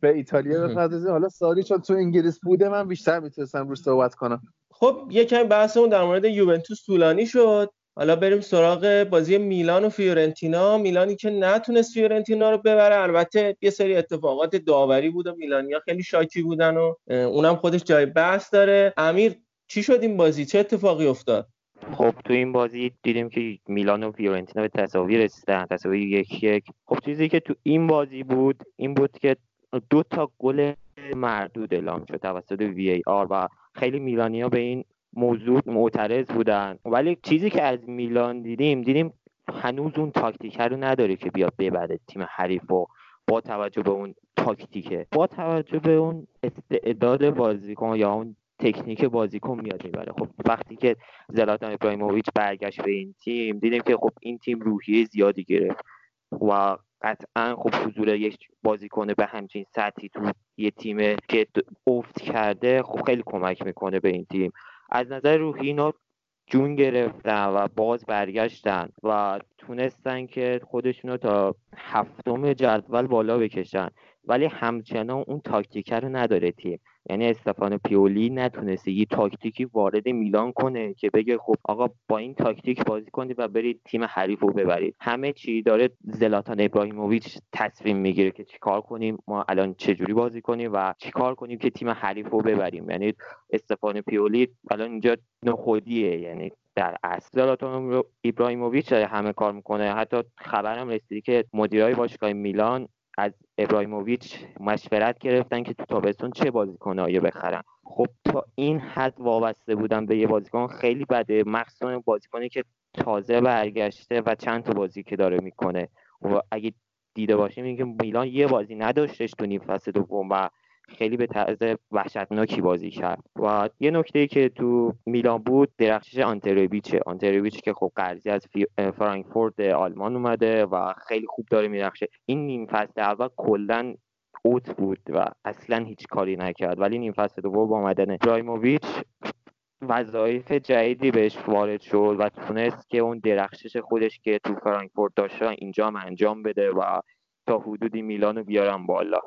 به ایتالیا بپردازیم. حالا ساری چون تو انگلیس بوده من بیشتر می‌تونستم رو صحبت کنم. خب یکم بحثمون در مورد یوونتوس طولانی شد. حالا بریم سراغ بازی میلان و فیورنتینا. میلانی که نتونست فیورنتینا رو ببره. البته یه سری اتفاقات داوری بود و میلانیا خیلی شاکی بودن و اونم خودش جای بحث داره. امیر چی شد این بازی؟ چه اتفاقی افتاد؟ خب تو این بازی دیدیم که میلان و فیورنتینا به تساوی رسیدن تساوی یک یک. خب چیزی که تو این بازی بود این بود که دو تا گل مردود اعلام شد توسط وی ای آر و خیلی میلانیا به این موضوع معترض بودن. ولی چیزی که از میلان دیدیم دیدیم هنوز اون تاکتیک رو نداره که بیاد ببره تیم حریف و با توجه به اون تاکتیکه. با توجه به اون استعداد بازیکن یا اون تکنیک بازیکن میاد می‌بره خب وقتی که زلاتان ابراهیموویچ برگشت به این تیم دیدیم که خب این تیم روحیه زیادی گرفت و قطعا خب حضور یک بازیکن به همچین سطحی تو یه تیم که افت کرده خب خیلی کمک می‌کنه به این تیم. از نظر روحی اینا جون گرفتن و باز برگشتن و تونستن که خودشونو تا هفتم جدول بالا بکشن. ولی همچنان اون تاکتیکه رو نداره تیم. یعنی استفان پیولی نتونسته یه تاکتیکی وارد میلان کنه که بگه خب آقا با این تاکتیک بازی کنید و برید تیم حریف رو ببرید. همه چی داره زلاتان ابراهیموویچ تصمیم می‌گیره که چیکار کنیم ما الان چجوری بازی کنیم و چیکار کنیم که تیم حریف رو ببریم. یعنی استفان پیولی الان اینجا نخودیه یعنی در اصل زلاتان ابراهیموویچ همه کار می‌کنه. حتی خبرم رسیدی که مدیرای باشگاه میلان از ابراهیموویچ مشورت گرفتن که تو تابستون چه بازیکنایی بخرن. خب تا این حد وابسته بودن به یه بازیکن خیلی بده. مخصوصا بازیکنی که تازه برگشته و چند تا بازی که داره می‌کنه. و اگه دیده باشیم اینکه میلان یه بازی نداشتش تو نیم فصل دوم و خیلی به طرز وحشتناکی بازی کرد. و یه نکته که تو میلان بود درخشش آنترویچه. آنترویچ که خب قرضی از فرانکفورت آلمان اومده و خیلی خوب داره میرخشه این نیم فصل اول کلا اوت بود و اصلا هیچ کاری نکرد. ولی نیم فصل دوم با آمدن برایموویچ وظایف جدیدی بهش وارد شد و تونست که اون درخشش خودش که تو فرانکفورت داشته اینجا هم انجام بده و تا حدودی میلانو بیارم بالا.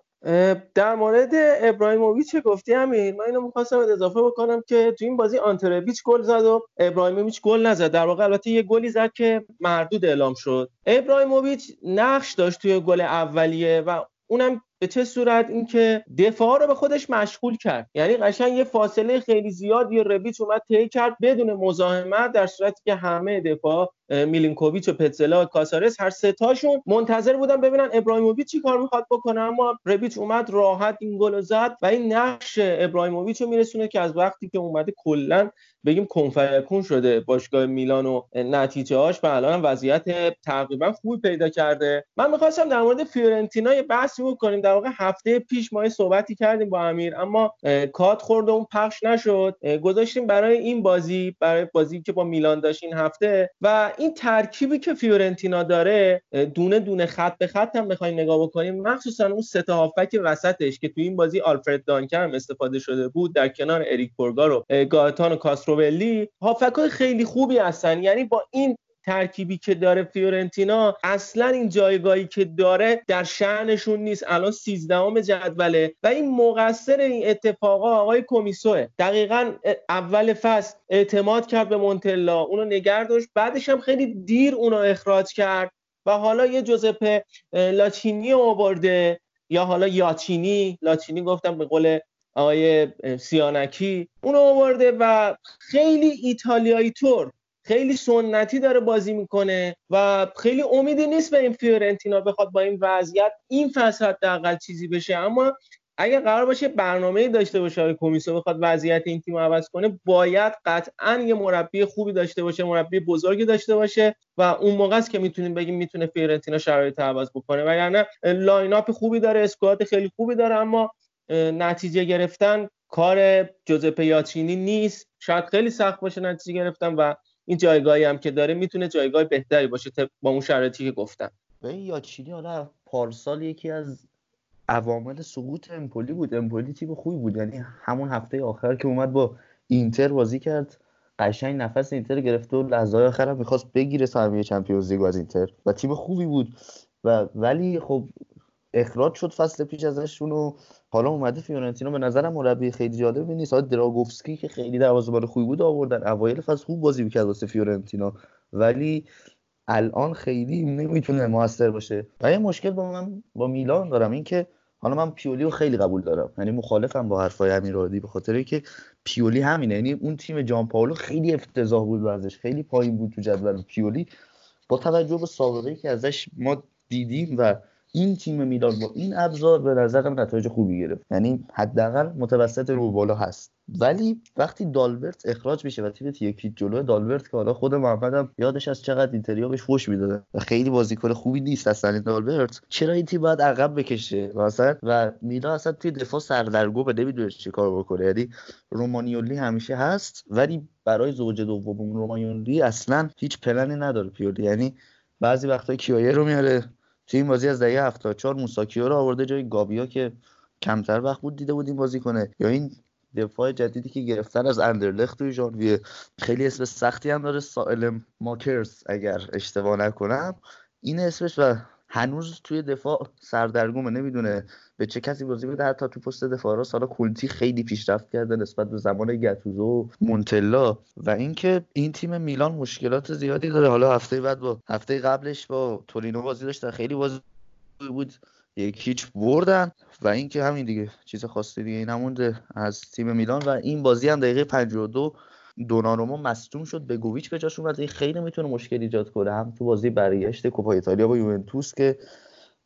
در مورد ابراهیموویچ گفتی همین من اینو می‌خواستم اضافه بکنم که تو این بازی آنته ربیچ گل زد و ابراهیموویچ گل نزد. در واقع البته یه گلی زد که مردود اعلام شد. ابراهیموویچ نقش داشت توی گل اولیه و اونم به چه صورت؟ اینکه دفاع رو به خودش مشغول کرد. یعنی قشنگ یه فاصله خیلی زیادی ربیچ اومد طی کرد بدون مزاحمت در صورتی که همه دفاع میلنکوویچ و پتزلا و کاسارس هر سه تاشون منتظر بودن ببینن ابراهیموویچ چی کار می‌خواد بکنه. اما ربیچ اومد راحت این گل زد و این نقش ابراهیموویچ رو میرسونه که از وقتی که اومده کلا بگیم کنفیکون شده باشگاه میلان و نتیجه هاش و الان وضعیت تقریبا خوبی پیدا کرده. من می‌خواستم در مورد فیورنتینا یه بحثی بکنیم. در واقع هفته پیش ما صحبتی کردیم با امیر اما کات خورد و اون پخش نشد. گذاشتیم برای این بازی برای بازی که با میلان داشت این هفته و این ترکیبی که فیورنتینا داره دونه دونه خط به خط هم بخوایم نگاه بکنیم مخصوصا اون سه تا هافبک وسطش که تو این بازی آلفرد دانکن هم استفاده شده بود در کنار اریک پولگار و گائتانو کاستروویلی هافبک خیلی خوبی هستن. یعنی با این ترکیبی که داره فیورنتینا اصلا این جایگاهی که داره در شعنشون نیست. الان سیزدهم جدوله و این مقصر این اتفاقا آقای کمیسوه دقیقا اول فصل اعتماد کرد به مونتلا اونو نگر داشت. بعدش هم خیلی دیر اونو اخراج کرد و حالا یه جوزپه لاچینی آورده یا حالا یاچینی. لاچینی گفتم به قول آقای سیانکی. اونو آورده و خیلی ایتالیایی طور خیلی سنتی داره بازی می‌کنه و خیلی امیدی نیست به این فیورنتینا بخواد با این وضعیت این فصل حداقل چیزی بشه. اما اگر قرار باشه برنامه داشته باشه آقای کمیسو بخواد وضعیت این تیم عوض کنه باید قطعا یه مربی خوبی داشته باشه مربی بزرگی داشته باشه و اون موقع است که می‌تونیم بگیم می‌تونه فیورنتینا شرایط عوض بکنه. وگرنه line up خوبی داره squad خیلی خوبی داره اما نتیجه گرفتن کار جوزپه یاچینی نیست. شاید خیلی سخت باشه نتیجه گرفتن و این جایگاهی هم که داره می‌تونه جایگاه بهتری باشه با اون شرایطی که گفتم. به این یاچینی حالا پارسال یکی از عوامل سقوط امپولی بود. امپولی تیم خوبی بود. یعنی همون هفته آخر که اومد با اینتر بازی کرد. قشنگ نفس اینتر گرفته و لحظه آخر هم می‌خواست بگیره سهمیه چمپیونز لیگ از اینتر. و تیم خوبی بود. و ولی خب اخراج شد فصل پیش ازشون و حالا اومده فیورنتینا به نظرم مربی خیلی جالبی نیست. حالا دراگوفسکی که خیلی دروازه‌بان خوبی بود آوردن. اوایل فصل خوب بازی می‌کرد واسه فیورنتینا. ولی الان خیلی نمی‌تونه موثر باشه. و یه مشکل با من با میلان دارم اینکه حالا من پیولی رو خیلی قبول دارم. یعنی مخالفم با حرفای امیرعادی به خاطر که پیولی همینه. یعنی اون تیم جان پاولو خیلی افتضاح بود ازش. خیلی پایین بود تو جدول پیولی. با توجه به سابقه که ازش ما دیدیم و این تیم میلان با این ابزار به نظرم نتایج خوبی گرفت. یعنی حداقل متوسط رو بالا هست. ولی وقتی دالبرت اخراج میشه و تیمت یکی جلو دالبرت که حالا خود محمدم یادش از چقدر اینتریا بهش فوش می‌داده و خیلی بازیکن خوبی نیست اصلا این دالبرت چرا این تیم باید عقب بکشه مثلا؟ و میلا اصلا توی دفاع سردرگو به نمی‌دونه چیکار بکنه. یعنی رومانیولی همیشه هست ولی برای زوج دوم رومانیولی اصلا هیچ پلنی نداره پیولی. یعنی بعضی وقتا کیایه رو میاره توی این بازی از دقیقه 74 موساکیو رو آورده جای گابیا که کمتر وقت بود دیده بودیم بازی کنه. یا این دفاع جدیدی که گرفتن از اندرلخت توی ژانویه خیلی اسم سختی هم داره. سائل ماکرز اگر اشتباه نکنم. این اسمش و هنوز توی دفاع سردرگمه نمی‌دونه به چه کسی بازی بده حتی تو پست دفاع را سالا کولتی خیلی پیشرفت کرده نسبت به زمان گتوزو و مونتلا. و اینکه این تیم میلان مشکلات زیادی داره. حالا هفته بعد با هفته قبلش با تورینو بازی داشتن. خیلی بازی بود. یک هیچ بردن. و اینکه همین دیگه چیز خاصی دیگه نمونده از تیم میلان. و این بازی هم دقیقه 52 دوناروما مصدوم شد به گویچ به جاش اومد. خیلی می‌تونه مشکل ایجاد کنه. هم تو بازی برگشت کوپا ایتالیا با یوونتوس که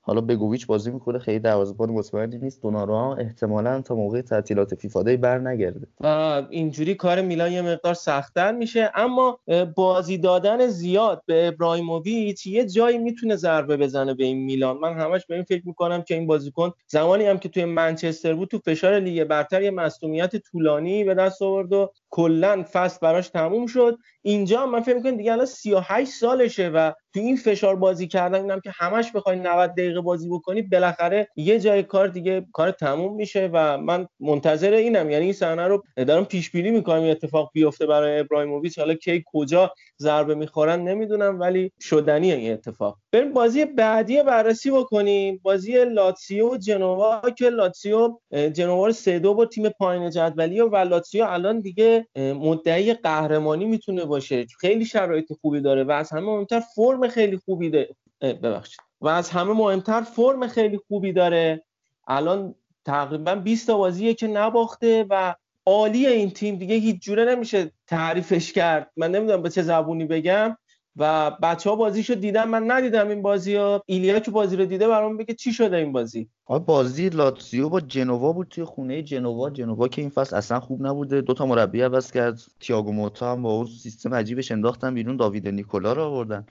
حالا بگوویچ بازی می‌کنه خیلی دروازه‌بان مطمئنی نیست. دوناروما احتمالا تا موقع تعطیلات فیفا دی بر نگرده و اینجوری کار میلان یه مقدار سختتر میشه. اما بازی دادن زیاد به ابراهیموویچ یه جایی می‌تونه ضربه بزنه به این میلان. من همش به این فکر می‌کنم که این بازیکن زمانی هم که توی منچستر بود تو فشار لیگ برتر یه مصونیت طولانی به دست آورد و کلا فصل براش تموم شد. اینجا من فکر می‌کنم دیگه الان 38 سالشه و تو این فشار بازی کردن اینم که همش بخوای 90 دقیقه بازی بکنی بالاخره یه جای کار دیگه کار تموم میشه و من منتظر اینم. یعنی این صحنه رو دارم پیش بینی می‌کنم اتفاق بیفته برای ابراهیموویچ. حالا کی کجا ضربه می‌خورن نمی‌دونم ولی شدنیه این اتفاق. بریم بازی بعدی بررسی بکنیم. بازی لاتسیو و جنوا که لاتسیو جنوا رو 3 با تیم پایین جدولی و لاتسیو الان دیگه مدعی قهرمانی می‌تونه باشه. خیلی شرایط خوبی داره و از همه مهمتر فرم خیلی خوبی داره ببخشید. و از همه مهمتر فرم خیلی خوبی داره. الان تقریبا 20 تا بازیه که نباخته و عالی این تیم دیگه هیچ جوره نمیشه تعریفش کرد. من نمی‌دونم به چه زبونی بگم. و بچه ها بازیشو دیدم من ندیدم این بازی ها ایلیا که بازی رو دیده برام بگه چی شده این بازی. بازی لاتزیو با جنوا بود توی خونه جنوا. جنوا که این فصل اصلا خوب نبوده. دو تا مربی عوض کرد. تییاگو موتا هم با اون سیستم عجیبش انداختن بیرون. داوید نیکولا رو آوردن.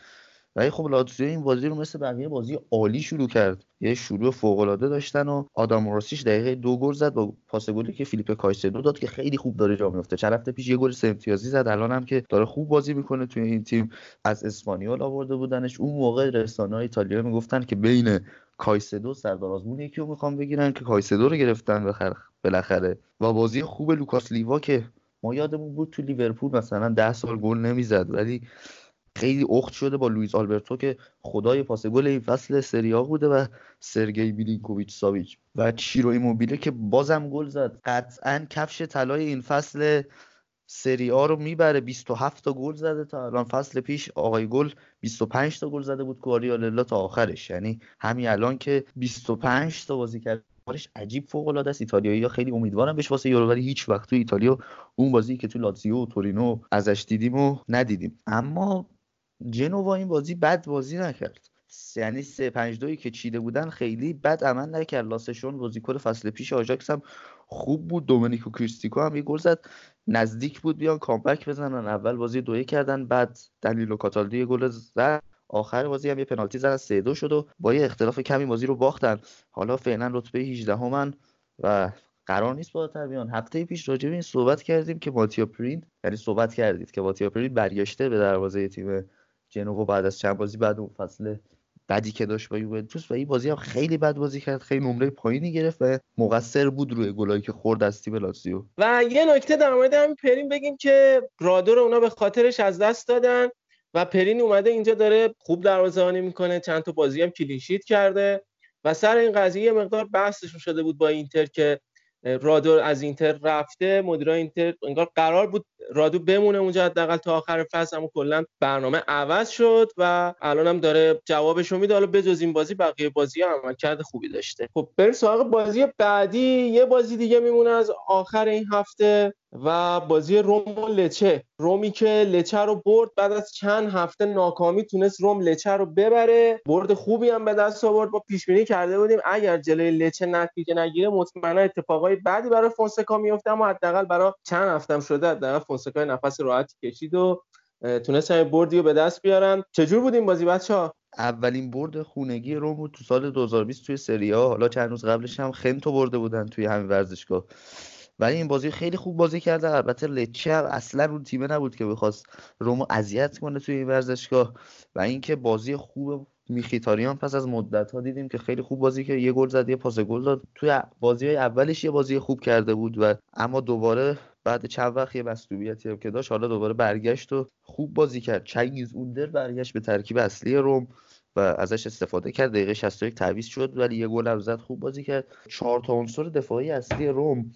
ولی خب لاتزیو این بازی رو مثل بقیه بازی عالی شروع کرد. یه شروع فوق العاده داشتن و آدام ماروشیچ دقیقه دو گل زد با پاس گلی که فیلیپ کایسدو داد که خیلی خوب داره جا میفته چند هفته پیش یه گل سه امتیازی زد الان هم که داره خوب بازی می‌کنه توی این تیم. از اسپانیول آورده بودنش. اون موقع رسانه‌های ایتالیا می‌گفتن که بین کایسدو سردار آزمون یکی رو می‌خوام بگیرن که کایسدو رو گرفتن بالاخره. و بازی خوب لوکاس لیوا که ما یادمون بود تو لیورپول مثلا ده سال گل نمی‌زد. ولی خیلی اخت شده با لوئیس آلبرتو که خدای پاس گل این فصل سریا بوده و سرگئی میلینکوویچ ساویچ. و چیرو ایموبیله که بازم گل زد. قطعا کفش طلای این فصل سری آ رو می‌بره. 27 تا گل زده تا الان فصل پیش. آقای گل 25 تا گل زده بود کوالیارلا تا آخرش. یعنی همین الان که 25 تا بازی کرد. کارش عجیب فوق العاده است. ایتالیایی ها خیلی امیدوارن بهش واسه یورو ولی هیچ وقت تو ایتالیا اون بازی که تو لاتزیو و تورینو ازش دیدیم و ندیدیم. اما جنوا این بازی بد بازی نکرد. یعنی 3 5 2 که چیده بودن خیلی بد عمل نکرد. لاسه شونه بازیکن فصل پیش آژاکس هم خوب بود. دومینیکو کریشیتو هم یه گل زد. نزدیک بود بیان comeback بزنن. اول بازی دوی کردن بعد دنیلو کاتالدی گل زد. آخر بازی هم یه پنالتی زدن سه دو شد و با یه اختلاف کمی بازی رو باختن. حالا فعلا رتبه 18 همن و قرار نیست بالاتر بیان. هفته پیش راجع به این صحبت کردیم که ماتیا پرین یعنی صحبت کردید که ماتیا پرین برگشته به دروازه تیم جنوا بعد از چند بازی بعد اون فصل بدی که داشت با یوونتوس و این بازی هم خیلی بد بازی کرد خیلی نمره پایینی گرفت و مقصر بود روی گلایی که خورد از تیم لاتزیو. و یه نکته در مورد همین پرین بگیم که رادو رو اونا به خاطرش از دست دادن و پرین اومده اینجا داره خوب دروازه‌بانی می‌کنه چند تا بازی هم کلینشیت کرده و سر این قضیه یه مقدار بحثشون شده بود با اینتر که رادو از اینتر رفته مدیرای اینتر انگار قرار بود رادو بمونه اونجا حداقل تا آخر فصل اما کلا برنامه عوض شد و الان هم داره جوابش رو میده. حالا بجز این بازی بقیه بازی ها عملکرد خوبی داشته. خب بریم سراغ بازی بعدی. یه بازی دیگه میمونه از آخر این هفته. و بازی روم و لچه. رومی که لچه رو برد بعد از چند هفته ناکامی تونست روم لچه رو ببره. برد خوبی هم به دست آورد. با پیش بینی کرده بودیم اگر جلوی لچه نتیجه نگیره مطمئنا اتفاقای بعدی برای فونسکا میفته اما حداقل برای چند هفتم شده حداقل فونسکا نفس راحتی کشید و تونست همین بردی رو به دست بیارن. چجور بود این بازی بچه اولین برد خونگی روم بود تو سال 2020 توی سری ها حالا چند روز قبلش هم خنتو برده بودن توی همین ورزشگاه. ولی این بازی خیلی خوب بازی کرده. البته لچه اصلا اون تیمه نبود که بخواست رومو اذیت کنه توی این ورزشگاه. و اینکه بازی خوب میخیتاریان پس از مدت ها دیدیم که خیلی خوب بازی که یه گل زد یه پاس گل داد. توی بازی های اولش یه بازی خوب کرده بود و اما دوباره بعد چند وقت یه مصدومیتی هم که داشت حالا دوباره برگشت و خوب بازی کرد. چنگیز اوندر برگشت به ترکیب اصلی روم و ازش استفاده کرد. دقیقه 61 تعویض شد ولی یه گل هم زد. خوب بازی کرد. چهار تا عنصر دفاعی اصلی روم.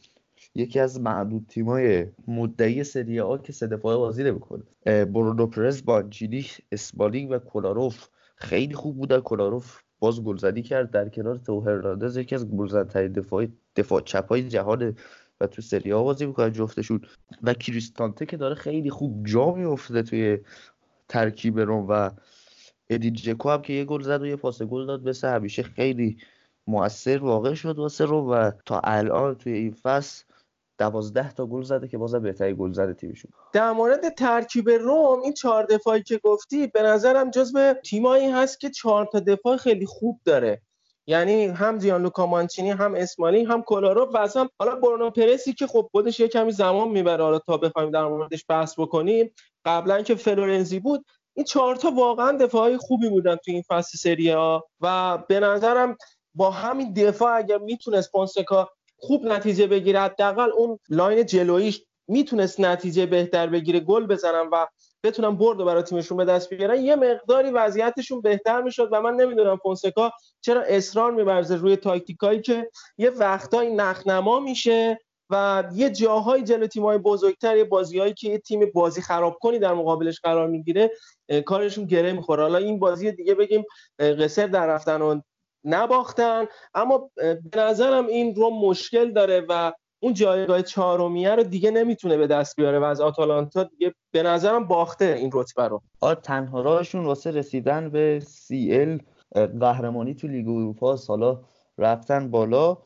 یکی از معدود تیمای مدعی سری آ که سه دفاعه بازی نمی‌کنه. برونو پرز بانچینی اسمالینگ و کولاروف خیلی خوب بودن کولاروف باز گلزنی کرد در کنار تو هرناندز یکی از گلزنترین دفاع دفاع چپای جهان و تو سری آ بازی می‌کنن جفتشون. و کریستانته که داره خیلی خوب جا میفته توی ترکیب روم و ادی جکو هم که یه گل زد و یه پاس گل داد مثل همیشه خیلی موثر واقع شد واسه رو و تا الان توی این فصل دوازده تا گل زده که بازم بهترین گل زده تیمشون. در مورد ترکیب روم این چهار دفاعی که گفتی به نظرم جزو تیمایی هست که چهار تا دفاع خیلی خوب داره. یعنی هم جیان مانچینی هم اسمالی هم کولاروف و اصلا حالا برونو پرس که خب خودش یه کمی زمان می‌بره. حالا تا بخوایم در موردش بحث بکنیم قبلا که فلورنزی بود این چهار تا واقعا دفاعی خوبی بودن تو این فصل سری آ و به نظرم با همین دفاع اگر می‌تونست فونسکا خوب نتیجه بگیره. حداقل اون line جلویش می‌تونست نتیجه بهتر بگیره گل بزنن و بتونن برد برای تیمشون به دست بیارن. یه مقداری وضعیتشون بهتر می‌شد و من نمی‌دونم فونسکا چرا اصرار میبرزه روی تاکتیکایی که یه وقتایی نخنما میشه و یه جاهای جلو تیمای بزرگتر یه بازیهایی که یه تیم بازی خراب کنی در مقابلش قرار می‌گیره کارشون گره می‌خوره. حالا این بازی دیگه بگیم قصر در رفتن و نباختن. اما به نظرم این رو مشکل داره و اون جایگاه چهارمیه رو دیگه نمی‌تونه به دست بیاره و از آتالانتا دیگه به نظرم باخته این رتبه رو. آ تنها راهشون واسه رسیدن به سی ال قهرمانی تو لیگ اروپا سالا رفتن بالا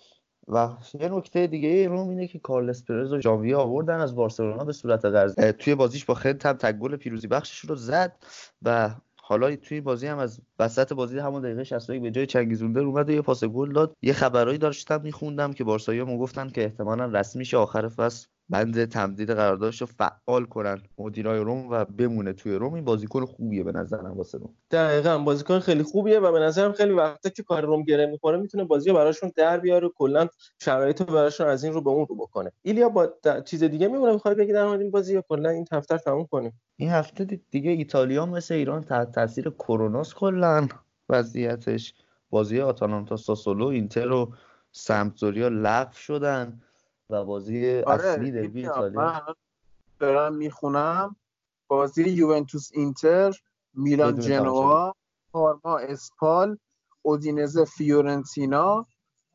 و یه نکته دیگه روم اینه که کارلس پرز و ژانویه آوردن از بارسلونا به صورت قرض توی بازیش با خنت هم تک گل پیروزی بخشش رو زد و حالا توی بازی هم از وسط بازی همون دقیقه 61 به جای چنگیزونده اومد و یه پاس گل داد. یه خبرایی داشتم میخوندم که بارسایی‌ها گفتن که احتمالا رسمی شه آخر فصل بند تمدید قراردادش رو فعال کنن. مدیرای روم و بمونه توی روم. این بازیکن خوبیه به نظرم واسه روم. دقیقا بازیکن خیلی خوبیه و به نظرم خیلی وقتا که کار روم گره می‌خوره. می‌تونه بازی رو براشون در بیاره کلا شرایط رو براشون از این رو به اون رو بکنه. ایلیا با چیز دیگه میمونه؟ می‌خوای بگی در مورد این بازی یا کلا این هفته تموم کنیم؟ این هفته دیگه ایتالیا مثل ایران تحت تاثیر کرونا کلا وضعیتش. بازی آتالانتا ساسولو اینتر و سمپدوریا لغو شدن. و بازی آره اصلی دربی ایتالیا؟ من دارم می‌خونم. بازی یوونتوس اینتر میلان جنوا پارما اسپال اودینزه فیورنتینا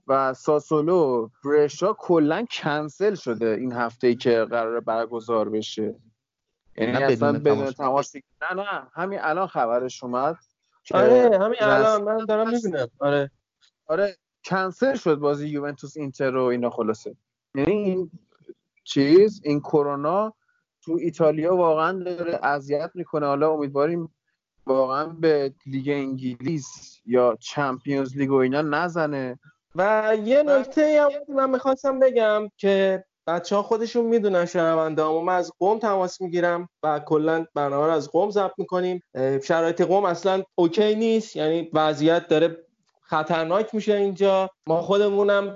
و ساسولو برشا کلا کنسل شده این هفته ای که قرار برگزار بشه. یعنی اصلا بدون بدون تماس. نه نه همین الان خبرش اومد آره همین الان. من دارم می‌بینم. آره. آره کنسل شد بازی یوونتوس اینتر رو اینا خلاصه. یعنی این چیز این کرونا تو ایتالیا واقعا داره اذیت می‌کنه. حالا امیدواریم واقعا به لیگ انگلیس یا چمپیونز لیگ و اینا نزنه. و یه نکته هم من می‌خواستم بگم که بچه ها خودشون می‌دونن شنونده ما از قم تماس می‌گیرم و کلا برنامه رو از قم ضبط می‌کنیم. شرایط قم اصلا okay نیست. یعنی وضعیت داره خطرناک میشه اینجا. ما خودمونم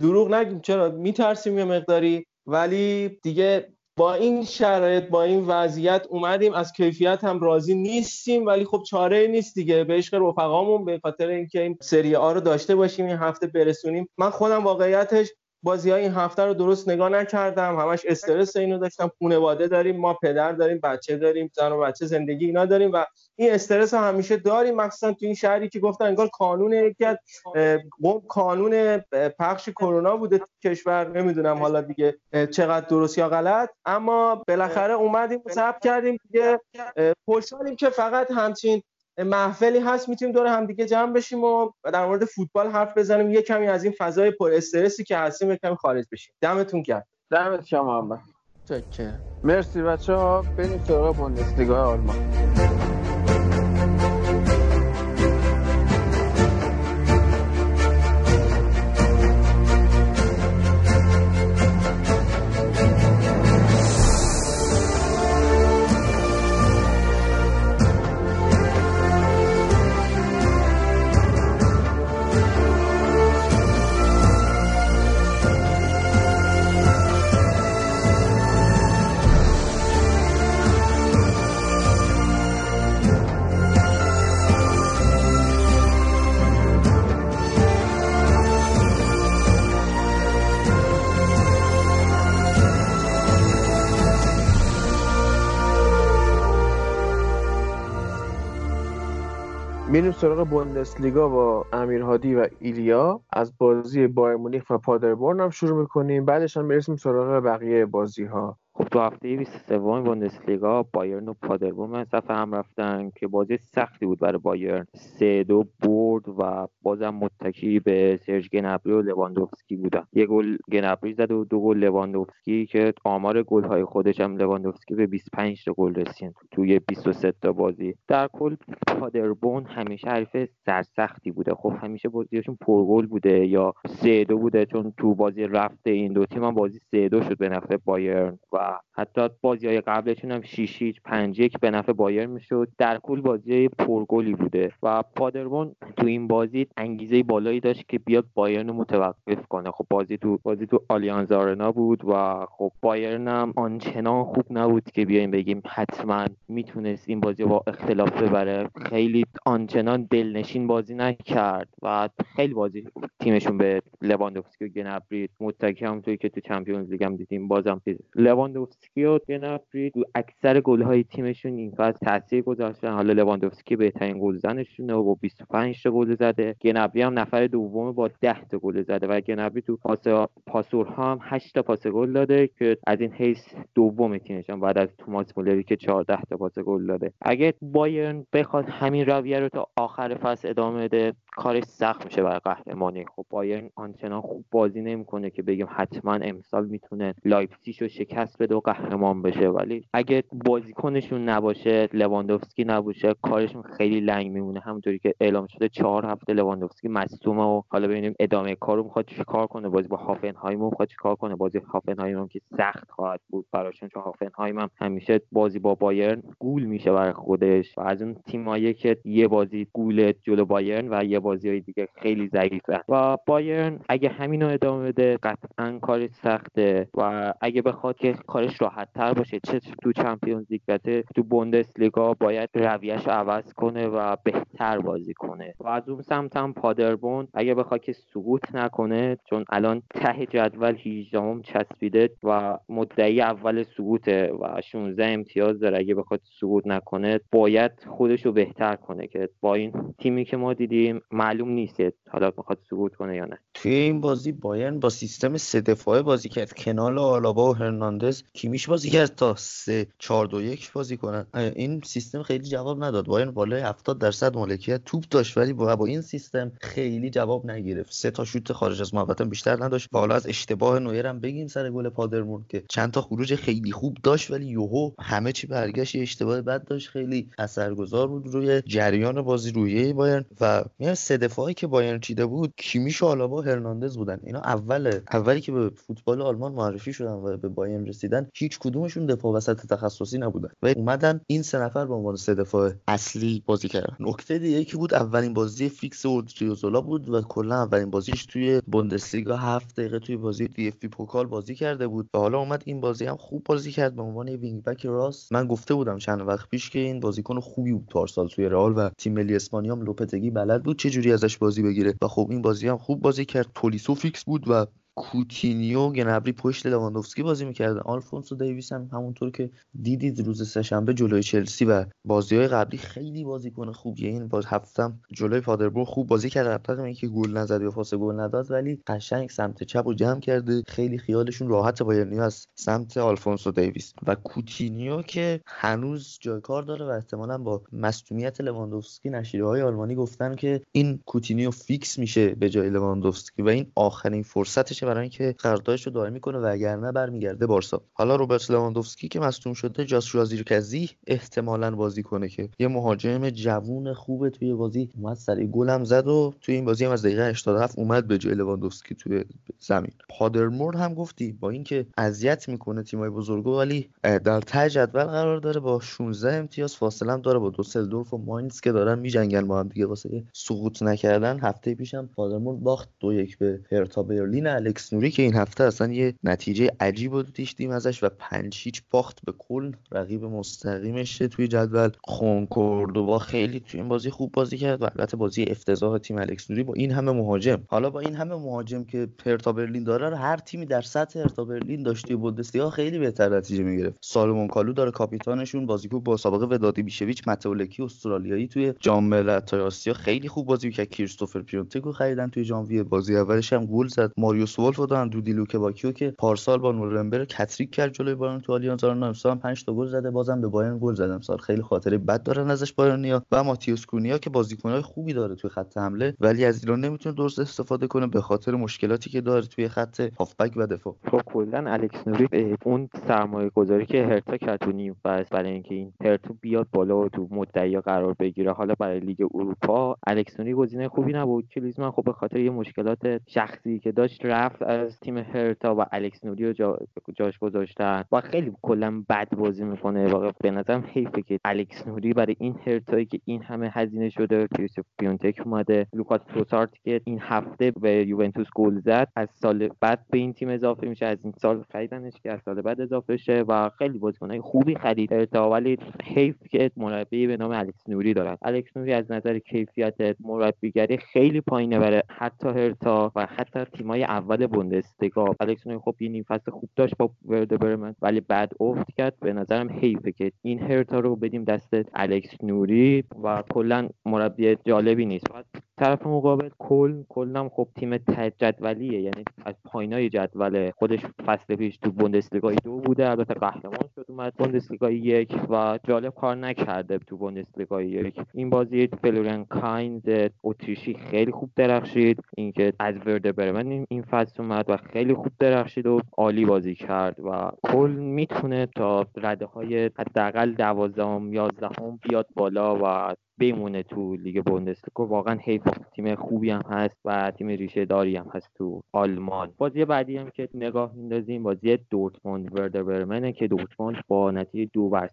دروغ نگیم. چرا؟ میترسیم یه مقداری. ولی دیگه با این شرایط با این وضعیت اومدیم. از کیفیت هم راضی نیستیم. ولی خب چاره نیست دیگه. به عشق رفقامون به خاطر اینکه این سری آ رو داشته باشیم این هفته برسونیم. من خودم واقعیتش بازی های این هفته رو درست نگاه نکردم. همش استرس اینو داشتم. خانواده داریم ما پدر داریم بچه داریم زن و بچه زندگی اینا داریم و این استرس همیشه داریم. مخصوصا تو این شهری که گفتن انگار قانون یکی از قانون پخش کرونا بوده تو کشور. نمی‌دونم حالا دیگه چقدر درست یا غلط. اما بالاخره اومدیم ثبت کردیم دیگه. خوشحالیم که فقط همچین محفلی هست می‌تونیم دور همدیگه جمع بشیم و در مورد فوتبال حرف بزنیم. یه کمی از این فضای پر استرسی که هستیم یه کمی خارج بشیم. دمتون گرم. دمت گرم محمد مرسی بچه ها بریم سراغ بوندسلیگا آلمان. میریم سراغ بوندسلیگا با امیر هادی و ایلیا. از بازی بایرن مونیخ و پادربورن هم شروع می‌کنیم. بعدش هم می‌رسیم سراغ بقیه بازی ها خب تو هفته 23 بوندسلیگا بایرن و پادربورن مصاف هم رفتن که بازی سختی بود برای بایرن. سه دو برد و بازم متکی به سرژ گنابری و لواندوفسکی بودن. یه گل گنابری زد و دو گل لواندوفسکی که آمار گل های خودش هم لواندوفسکی به 25 تا گل رسید توی 23 تا بازی. در کل پادربورن همیشه حریف سرسختی بوده. خب همیشه بازیشون پرگل بوده یا سه دو بوده چون تو بازی رفته این دو تیم هم بازی سه دو شد به نفع بایرن و حتی بازی های قبلشون هم 6 هیچ 5 یک به نفع بایر می‌شد. در کل بازی پرگلی بوده و پادربون تو این بازی انگیزه بالایی داشت که بیاد بایرن رو متوقف کنه. خب بازی تو بازی تو آلیانز آرنا بود و خب بایرن هم آنچنان خوب نبود که بیایم بگیم حتما می‌تونست این بازی با اختلاف ببره. خیلی آنچنان دلنشین بازی نکرد و خیلی بازی تیمشون به لواندوفسکی و گنبری متکی همونطوری که تو Champions League هم دیدیم بازم لواندوفسکی و گنبری تو اکثر گل‌های تیمشون این فصل تاثیر گذاشتن. حالا لواندوفسکی بهترین گلزنشونه و با 25 تا گل زده. گنبری هم نفر دوم با 10 تا گل زده و گنبری تو پاس پاسورها هم 8 تا پاس گل داده که از این حیث دوم تیمشون بعد از توماس مولری که 14 تا پاس گل داده. اگه بایرن بخواد همین رویه رو تا آخر فصل ادامه بده کارش سخت میشه برای قهرمانی. خب بایرن آنچنان خوب بازی نمی‌کنه که بگیم حتما امسال می‌تونه لایپزیگ رو شکست بده و قهرمان بشه ولی اگه بازیکنشون نباشه لواندوفسکی نباشه کارشون خیلی لنگ میمونه. همونطوری که اعلام شده چهار هفته لواندوفسکی مصدومه و حالا ببینیم ادامه کارو می‌خواد چیکار کنه. بازی با هافنهایم می‌خواد چیکار کنه؟ بازی هافنهایم که سخت خواهد بود براشون چون هافنهایم هم همیشه بازی با بایرن گول میشه برای خودش. و از اون تیمایی که یه بازی گول جلو بایرن و یه بازی های دیگه خیلی ضعیفه. و بایرن اگه همینو ادامه بده قطعا کار سخته. و اگه بخواد که کارش راحت تر باشه. چه تو چمپیونز لیگ تو بوندسلیگا باید رویش عوض کنه و بهتر بازی کنه. و از اون سمت هم پادربون اگه بخواد که سقوط نکنه چون الان ته جدول 18 هم چسبیده و مدعی اول سقوطه و 16 امتیاز داره. اگه بخواد سقوط نکنه باید خودش رو بهتر کنه که با این تیمی که ما دیدیم معلوم نیست حالا بخواد سقوط کنه یا نه. توی این بازی بایرن با سیستم سه دفاعه بازی کرد. کنال آلابا و هرناندز کیمیش بازی کرد تا 3 4 2 1 بازی کنن. این سیستم خیلی جواب نداد. بایرن بالای 70 درصد مالکیت توپ داشت ولی با, با این سیستم خیلی جواب نگرفت. سه تا شوت خارج از محوطه بیشتر نداشت. و از اشتباه نویر هم بگیم سر گل پادربورن که چند تا خروج خیلی خوب داشت ولی یهو همه چی برگشت. اشتباه بد داشت. خیلی اثرگذار بود روی جریان بازی رویه بایرن. و میان سه دفاعی که بایرن چیده بود کیمیش و آلابا هرناندز بودن. اینا اول اولی که به فوتبال آلمان معرفی شدن و به بایرن رسیدن هیچ کدومشون دفاع وسط تخصصی نبودن و اومدن این سه نفر به عنوان سه دفاع اصلی بازی کردن. نکته دیگه که بود اولین بازی فیکس اودریوزولا بود و کلا اولین بازیش توی بوندسلیگا هفت دقیقه توی بازی DFB Pokal بازی کرده بود و حالا اومد این بازی هم خوب بازی کرد به عنوان wing back راست. من گفته بودم چند وقت پیش که این بازیکن خوبی بود. پارسال توی رئال و تیم ملی اسپانیا هم لوپتگی بلد بود. چه جوری ازش بازی بگیره؟ و خب این بازی هم خوب بازی کرد. تولیسو فیکس بود و کوتینیو گنبری پشت لواندوفسکی بازی می‌کرد آلفونسو دیویس هم همونطور که دیدید روز سه‌شنبه جلوی چلسی و بازی های قبلی خیلی بازیکن خوبیه. این باز هفتم جلوی پادربورن خوب بازی کرد رغم اینکه گل نزد یا پاس گل نداد ولی قشنگ سمت چپ و جمع کرده. خیلی خیالشون راحت بایرنی از سمت آلفونسو دیویس. و کوتینیو که هنوز جای کار داره و احتمالا با مصدومیت لواندوفسکی نشریه های آلمانی گفتن که این کوتینیو فیکس میشه به جای لواندوفسکی و این آخرین فرصتشه برای اینکه قراردادش رو دائمی کنه وگرنه برمیگرده بارسا. حالا روبرت لواندوفسکی که مصدوم شده جاشوا زیرکزی احتمالا بازی کنه که یه مهاجم جوون خوبه توی بازی. اومد سریع گلم زد و توی این بازی هم از دقیقه 87 اومد به جای لواندوفسکی توی زمین. پادربورن هم گفتی با اینکه اذیت می‌کنه تیمای بزرگو ولی در ته جدول قرار داره با 16 امتیاز فاصله هم داره با دوسلدورف و ماینز که دارن میجنگن با هم دیگه. واسه سقوط نکردن هفته پیشم پادربورن باخت دو یک به هرتا برلین. الکس نوری که این هفته اصلا یه نتیجه عجیب رو داشتیم ازش و پنج هیچ باخت به کلن. رقیب مستقیمشه توی جدول با خیلی توی این بازی خوب بازی کرد و البته بازی افتضاح تیم الکس نوری با این همه مهاجم. حالا با این همه مهاجم که هرتا برلین داره هر تیمی در سطح هرتا برلین داشتی بوندسلیگا خیلی بهتر نتیجه می‌گرفت. سالمون کالو داره کاپیتانشون بازیکن با سابقه وداد ایبیشویچ متیو لکی استرالیایی توی جام ملت‌های آسیا خیلی خوب بازی کرد کریستوف پیونتکو خریدن توی ژانویه. بازی اولش هم گل زد. ماریوس ولف دارن دودی لوکه باکیو که پارسال با نورنبرگ هتریک کرد جلوی بایرن تو آلیانز آرنا امسال 5 تا گل زده بازم به بایرن گل زد امسال خیلی خاطره بد دارن ازش بایرنیا و ماتیوس کونیا که بازیکنای خوبی داره توی خط حمله ولی از اینا نمی‌تونه درست استفاده کنه به خاطر مشکلاتی که داره توی خط هافبک و دفاع. خب کلا الکس نوری اون سرمایه گذاری که هرتا کرد تو برای اینکه این هرتا بیاد بالا و تو مدعیا قرار بگیره حالا برای لیگ اروپا الکس گزینه خوبی نبود. کلینزمن خب به خاطر یه مشکلات شخصی که داشت از تیم هرتا و الکس نوری رو جا... جاش گذاشتن و خیلی کلا بد بازی می‌کنه. واقعا به نظرم حیفه که الکس نوری برای این هرتایی که این همه هزینه شده کریستوف پیونتک اومده لوکاس توسارت که این هفته به یوونتوس گل زد از سال بعد به این تیم اضافه میشه. از این سال خریدنش که از سال بعد اضافه شه و خیلی بازیکنای خوبی خرید هرتا. ولی حیف که مربی به نام الکس نوری دارن. الکس نوری از نظر کیفیت مربیگری خیلی پایینه برای حتی هرتا و حتی تیمای اول بوندسلیگا. الکس نوری خب یه نیم فصل خوب داشت با ورده برمن ولی بعد افت کرد. به نظرم حیفه که این هرتا رو بدیم دست الکس نوری و کلا مربی جالبی نیست. طرف مقابل کل کلم خب تیم جدولیه. یعنی از پایینای جدول خودش فصل پیش تو بوندسلیگا دو بوده. البته قهرمان شد اومد بوندسلیگا یک و جالب کار نکرده تو بوندسلیگا یک. این بازی فلوریان کاینز اتریشی خیلی خوب درخشید. اینکه از وردر برمن این فصل اومد و خیلی خوب درخشید و عالی بازی کرد و کلن می‌تونه تا رده های حداقل دوازدهم یازدهم بیاد بالا و بمونه تو لیگ بوندسلیگا. واقعا حیف تیم خوبی هم هست و تیم ریشه داری هم هست تو آلمان. بازی بعدی هم که نگاه میندازیم بازی دورتموند وردر برمنه که دورتموند با نتیجه دو بر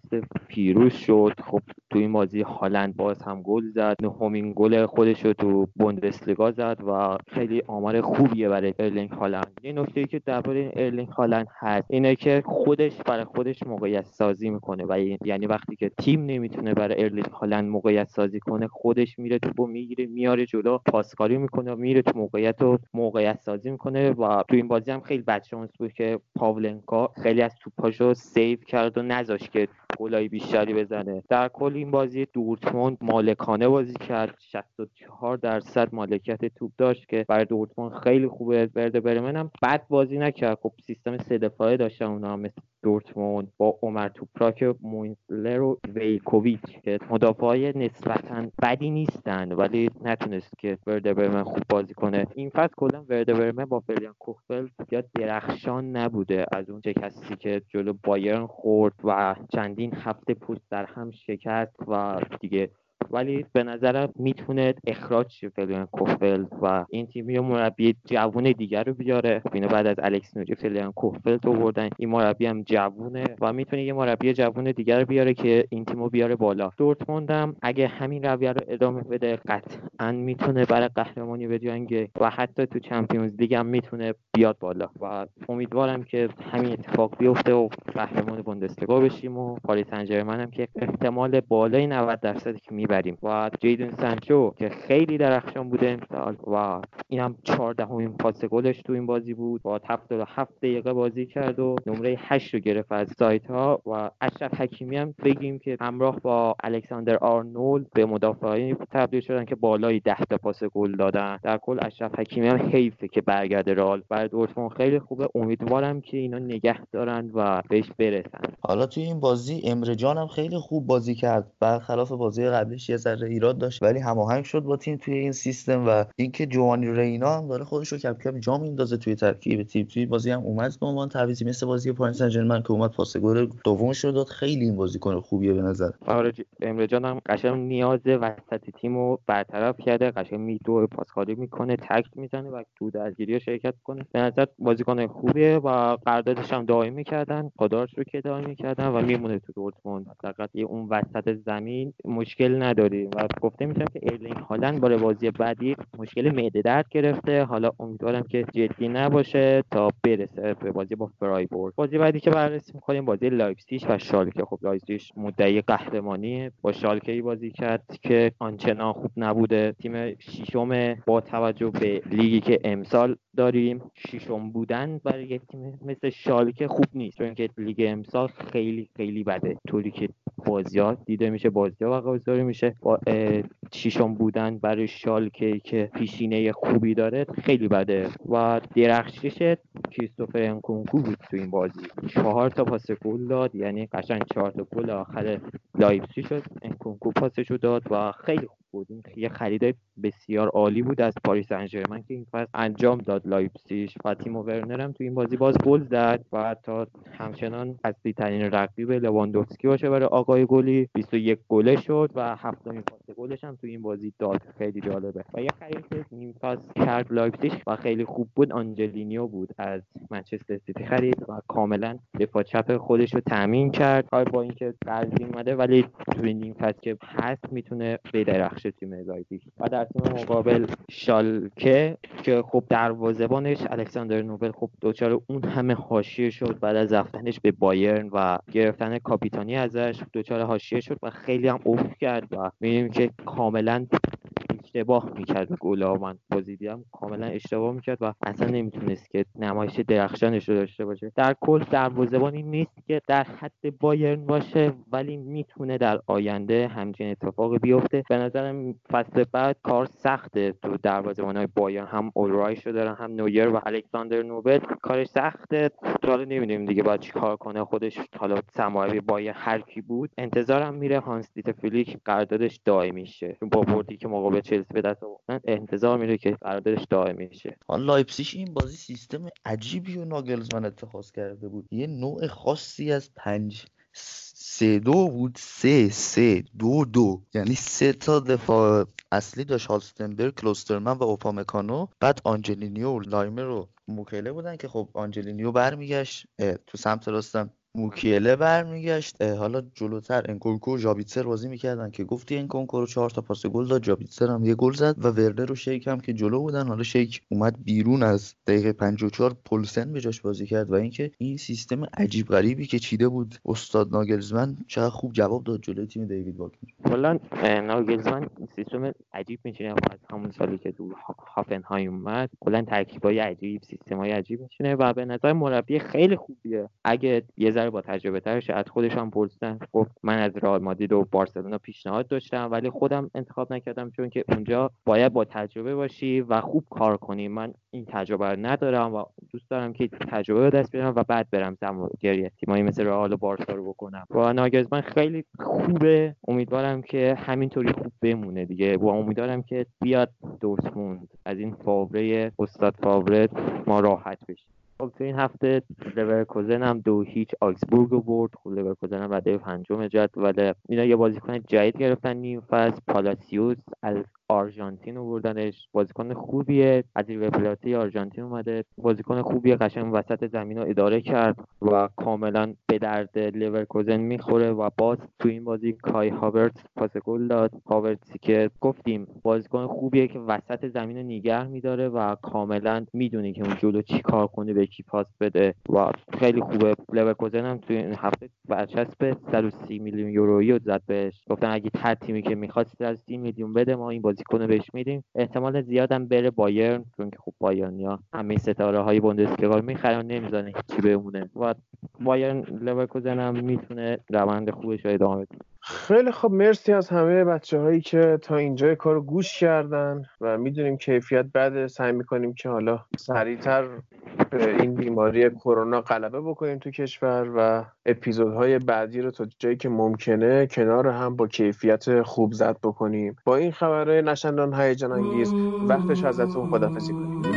پیروز شد. خب تو این بازی هالند باز هم گل زد. نهمین گل خودش رو تو بوندسلیگا زد و خیلی آمار خوبیه برای ارلینگ هالند. یه نکته که درباره ارلینگ هالند هست اینه که خودش برای خودش موقعیت سازی می‌کنه و یعنی وقتی که تیم نمی‌تونه برای ارلینگ هالند موقعیت سازی کنه خودش میره توپو می‌گیره میاره جلو پاسکاری می‌کنه میره تو موقعیت و موقعیت سازی می‌کنه و تو این بازی هم خیلی بد شانس بود که پاولنکا خیلی از توپاشو save کرد و نذاشت که گلای بیشتری بزنه. در کل این بازی دورتموند مالکانه بازی کرد. 64 درصد مالکیت توپ داشت که برای دورتموند خیلی خوبه. وردر برمن هم بد بازی نکرد. خب سیستم سه دفاعه داشتن اونا مثل دورتموند با عمر توپراک مویساندر و ولیکوویچ که مدافعای نسبتا بدی نیستن ولی نتونست که وردر برمن خوب بازی کنه. این فصل کلا وردر برمن با فلوریان کوفلد درخشان نبوده. از اون شکستی که جلو بایرن خورد و چندین هفته پوست در هم شکست و دیگه ولی به نظرم می‌تونه اخراج شه فلیان کوفل و این تیم یه مربی جوون دیگر رو بیاره. اینو بعد از الکس نوری فلیان کوفل تو بردن این مربی هم جوونه و می‌تونه یه مربی جوون دیگر رو بیاره که این تیم رو بیاره بالا. دورتموند هم اگه همین رویه رو ادامه بده قطعا می‌تونه برای قهرمانی بجنگه و حتی تو چمپیونز لیگ هم می‌تونه بیاد بالا. و امیدوارم که همین اتفاق بیفته و قهرمان بوندسلیگا بشیم و پاریس سن هم که احتمال بالای 90 درصدی که می‌بریم. و جیدن سانچو که خیلی درخشان بوده امسال. و این هم 14 همین پاس گلش تو این بازی بود. با 77 دقیقه بازی کرد و نمره 8 رو گرفت از سایت ها و اشرف حکیمی هم بگیم که همراه با الکساندر آرنولد به مدافعین تبدیل شدن که بالای 10 تا پاس گل دادن. در کل اشرف حکیمی هم حیفه که برگرده رال برای دورتموند خیلی خوبه. امیدوارم که اینا نگه دارن و بهش برسن. حالا توی این بازی امره جان هم خیلی خوب بازی کرد. برخلاف بازی قبلیش یه ذره ایراد داشت ولی هماهنگ شد با تیم توی این سیستم و اینکه جیووانی رینا هم داره خودش رو کم کم جا میندازه توی ترکیب تیم. توی بازی هم اومد به عنوان تعویضی مثل بازی پاریس سن که اومد پاس گل دومش رو داد. خیلی این بازیکن خوبیه به نظر. آره امره جان هم قشنگ نیاز وسط تیمو برطرف کرده قشنگ می‌دوئه پاسکاری می‌کنه تکل می‌زنه و تو درگیری شرکت کنه به نظر بازیکن خوبیه و قراردادش هم دائمی می‌کردن قدارش رو که دائمی می‌کردن و میمونه تو دورتموند. فقط اون وسط زمین مشکل نداریم. و گفته میشم که ایرلینگ هالند بار بازی بعدی مشکل معده درد گرفته. حالا امیدوارم که جدی نباشه تا برسه به بازی با فرایبورگ. بازی بعدی که بررسی می‌کنیم بازی لایپزیگ و شالکه. خب لایپزیگ مدعی قهرمانی با شالکه بازی کرد که آنچنان خوب نبوده. تیم ششم با توجه به لیگی که امسال داریم ششم بودن برای یک تیم مثل شالکه خوب نیست. چون که لیگ امسال خیلی خیلی بده. طوری که بازیات دیده میشه بازی ها میشه با شیشم بودن برای شالکه که پیشینه خوبی داره خیلی بده. و درخشش کریستوفر انکونکو بود تو این بازی. چهار تا پاس گل داد یعنی قشنگ چهار تا گل آخر لایپزیگ شد. انکونکو پاسشو داد و خیلی بود این یه خرید بسیار عالی بود از پاریس سن که این فصل انجام داد. لایپزیگ و تیمو ورنر هم تو این بازی باز گل زد و تا همچنان اصلی ترین رقیب لواندوفسکی باشه برای آقای گلی. 21 گله شد و هفتمین پاس گلش هم تو این بازی داد. خیلی جالبه. و یه خرید که نیم فصل کرد لایپزیگ و خیلی خوب بود. آنجلینیو بود از منچستر سیتی خرید و کاملا دفاع چپ خودش رو تامین کرد. با اینکه قرضی اومده ولی تو این فصل که هست می‌تونه بدرخشه. تیم لایپزیگ و در تیم مقابل شالکه که خب دروازه‌بانش الکساندر نوبل خب دوچار اون همه حاشیه شد. بعد از رفتنش به بایرن و گرفتن کاپیتانی ازش دوچار حاشیه شد و خیلی هم افت کرد. و می‌بینیم که کاملا اشتباه می‌کرد گلا من بازی دیدم کاملا اشتباه می‌کرد و اصلا نمی‌تونست که نمایش درخشانش رو داشته باشه. در کل دروازه‌بانی نیست که در حد بایرن باشه ولی می‌تونه در آینده همچین اتفاق بیفته. به نظرم فصل بعد کار سخته تو دروازه‌بانای بایرن. هم اولرایش رو دارن هم نویر و الکساندر نوبل. کارش سخته. حالا نمی‌دونیم دیگه باید چیکار کنه. خودش حالا سرمربی بایرن هر کی بود. انتظارم میره هانس دیتر فلیک قراردادش دائمی شه با بردی که مقابل چلسی به دست آوردن انتظار میره که قراردادش دائمی شه حالا لایپزیگ این بازی سیستم عجیبی و ناگلزمن اتخاذ کرده بود. یه نوع خاصی از پنج سه دو بود. سه سه دو دو. یعنی سه تا دفاع اصلی داشت هالستنبرگ کلوسترمن و اوپامکانو. بعد آنجلینیو و لایمر رو موکیله بودن که خب آنجلینیو برمیگشت تو سمت راستم. موکیله برمیگشت حالا جلوتر انکونکو و ژابیتسر بازی می‌کردن که گفتی انکونکو رو چهار تا پاس گل داد ژابیتسر هم یه گل زد و ورنر و شیک هم که جلو بودن. حالا شیک اومد بیرون از دقیقه 54 پولسن به جاش بازی کرد و اینکه این سیستم عجیب غریبی که چیده بود استاد ناگلزمن چقدر خوب جواب داد جلوی تیم دیوید واگنر کلا ناگلزمن سیستم عجیب میچینه از همون سالی که تو هافنهایم اومد کلا ترکیبای عجیب سیستمای عجیب میچینه و به نظر مربی خیلی خوبیه. اگه یه سالتر با تجربه ترش از خودش پرسیدن. گفت من از رئال مادرید و بارسلونا پیشنهاد داشتم ولی خودم انتخاب نکردم چون که اونجا باید با تجربه باشی و خوب کار کنی. من این تجربه رو ندارم و دوست دارم که تجربه رو دست بیارم و بعد برم سرمربیگری تیمایی مثل رئال و بارسا رو بکنم. و ناگزمن خیلی خوبه. امیدوارم که همینطوری خوب بمونه دیگه. و امیدوارم که بیاد دورتموند. از این فاوره استاد فاوره ما راحت بشیم. خب تو این هفته لورکوزن هم دو هیچ آگسبورگ رو برد. خب لورکوزن هم رده پنجم جدول اینا یه بازیکن جدید گرفتن نیم فصل پالاسیوس از آرژانتین آوردنش. بازیکن خوبیه. از پلاته آرژانتین اومده. بازیکن خوبیه. قشنگ وسط زمین رو اداره کرد و کاملا به درد لورکوزن می‌خوره و باز تو این بازی کای هاورتس پاس گل داد. هاورتسی که گفتیم بازیکن خوبیه که وسط زمین رو نگه میداره و کاملا می‌دونه که اون جلو چی کار کنه به کی پاس بده و خیلی خوبه. لورکوزن هم توی این هفته برچسب 130 میلیون یورویی رو زد بهش. گفتن اگه هر تیمی که می‌خواد 130 میلیون بده ما این بازیکن بهش میدیم. احتمال زیادم بره بایرن چون که خب بایرنیا همه ستاره های بوندسلیگا رو می‌خرن نمی‌زنه هیچی بمونه. و بایرن لورکوزن هم می‌تونه روند خوبش رو ادامه بده. خیلی خب مرسی از همه بچه هایی که تا اینجا کار گوش کردن و می‌دونیم کیفیت بده. سعی می‌کنیم که حالا سریعتر به این بیماری کرونا غلبه بکنیم تو کشور و اپیزودهای بعدی رو تا جایی که ممکنه کنار هم با کیفیت خوب زد بکنیم. با این خبرهای نشندان هیجان انگیز وقتش ازتون خدافزی کنیم.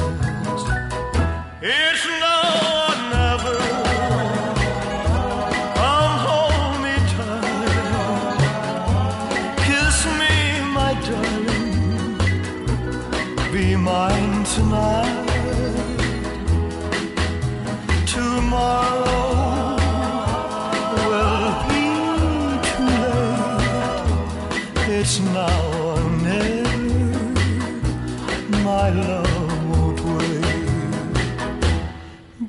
It's love.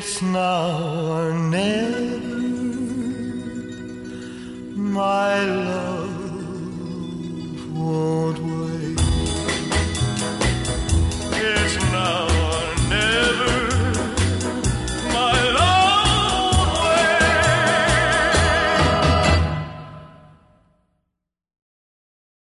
It's now or never.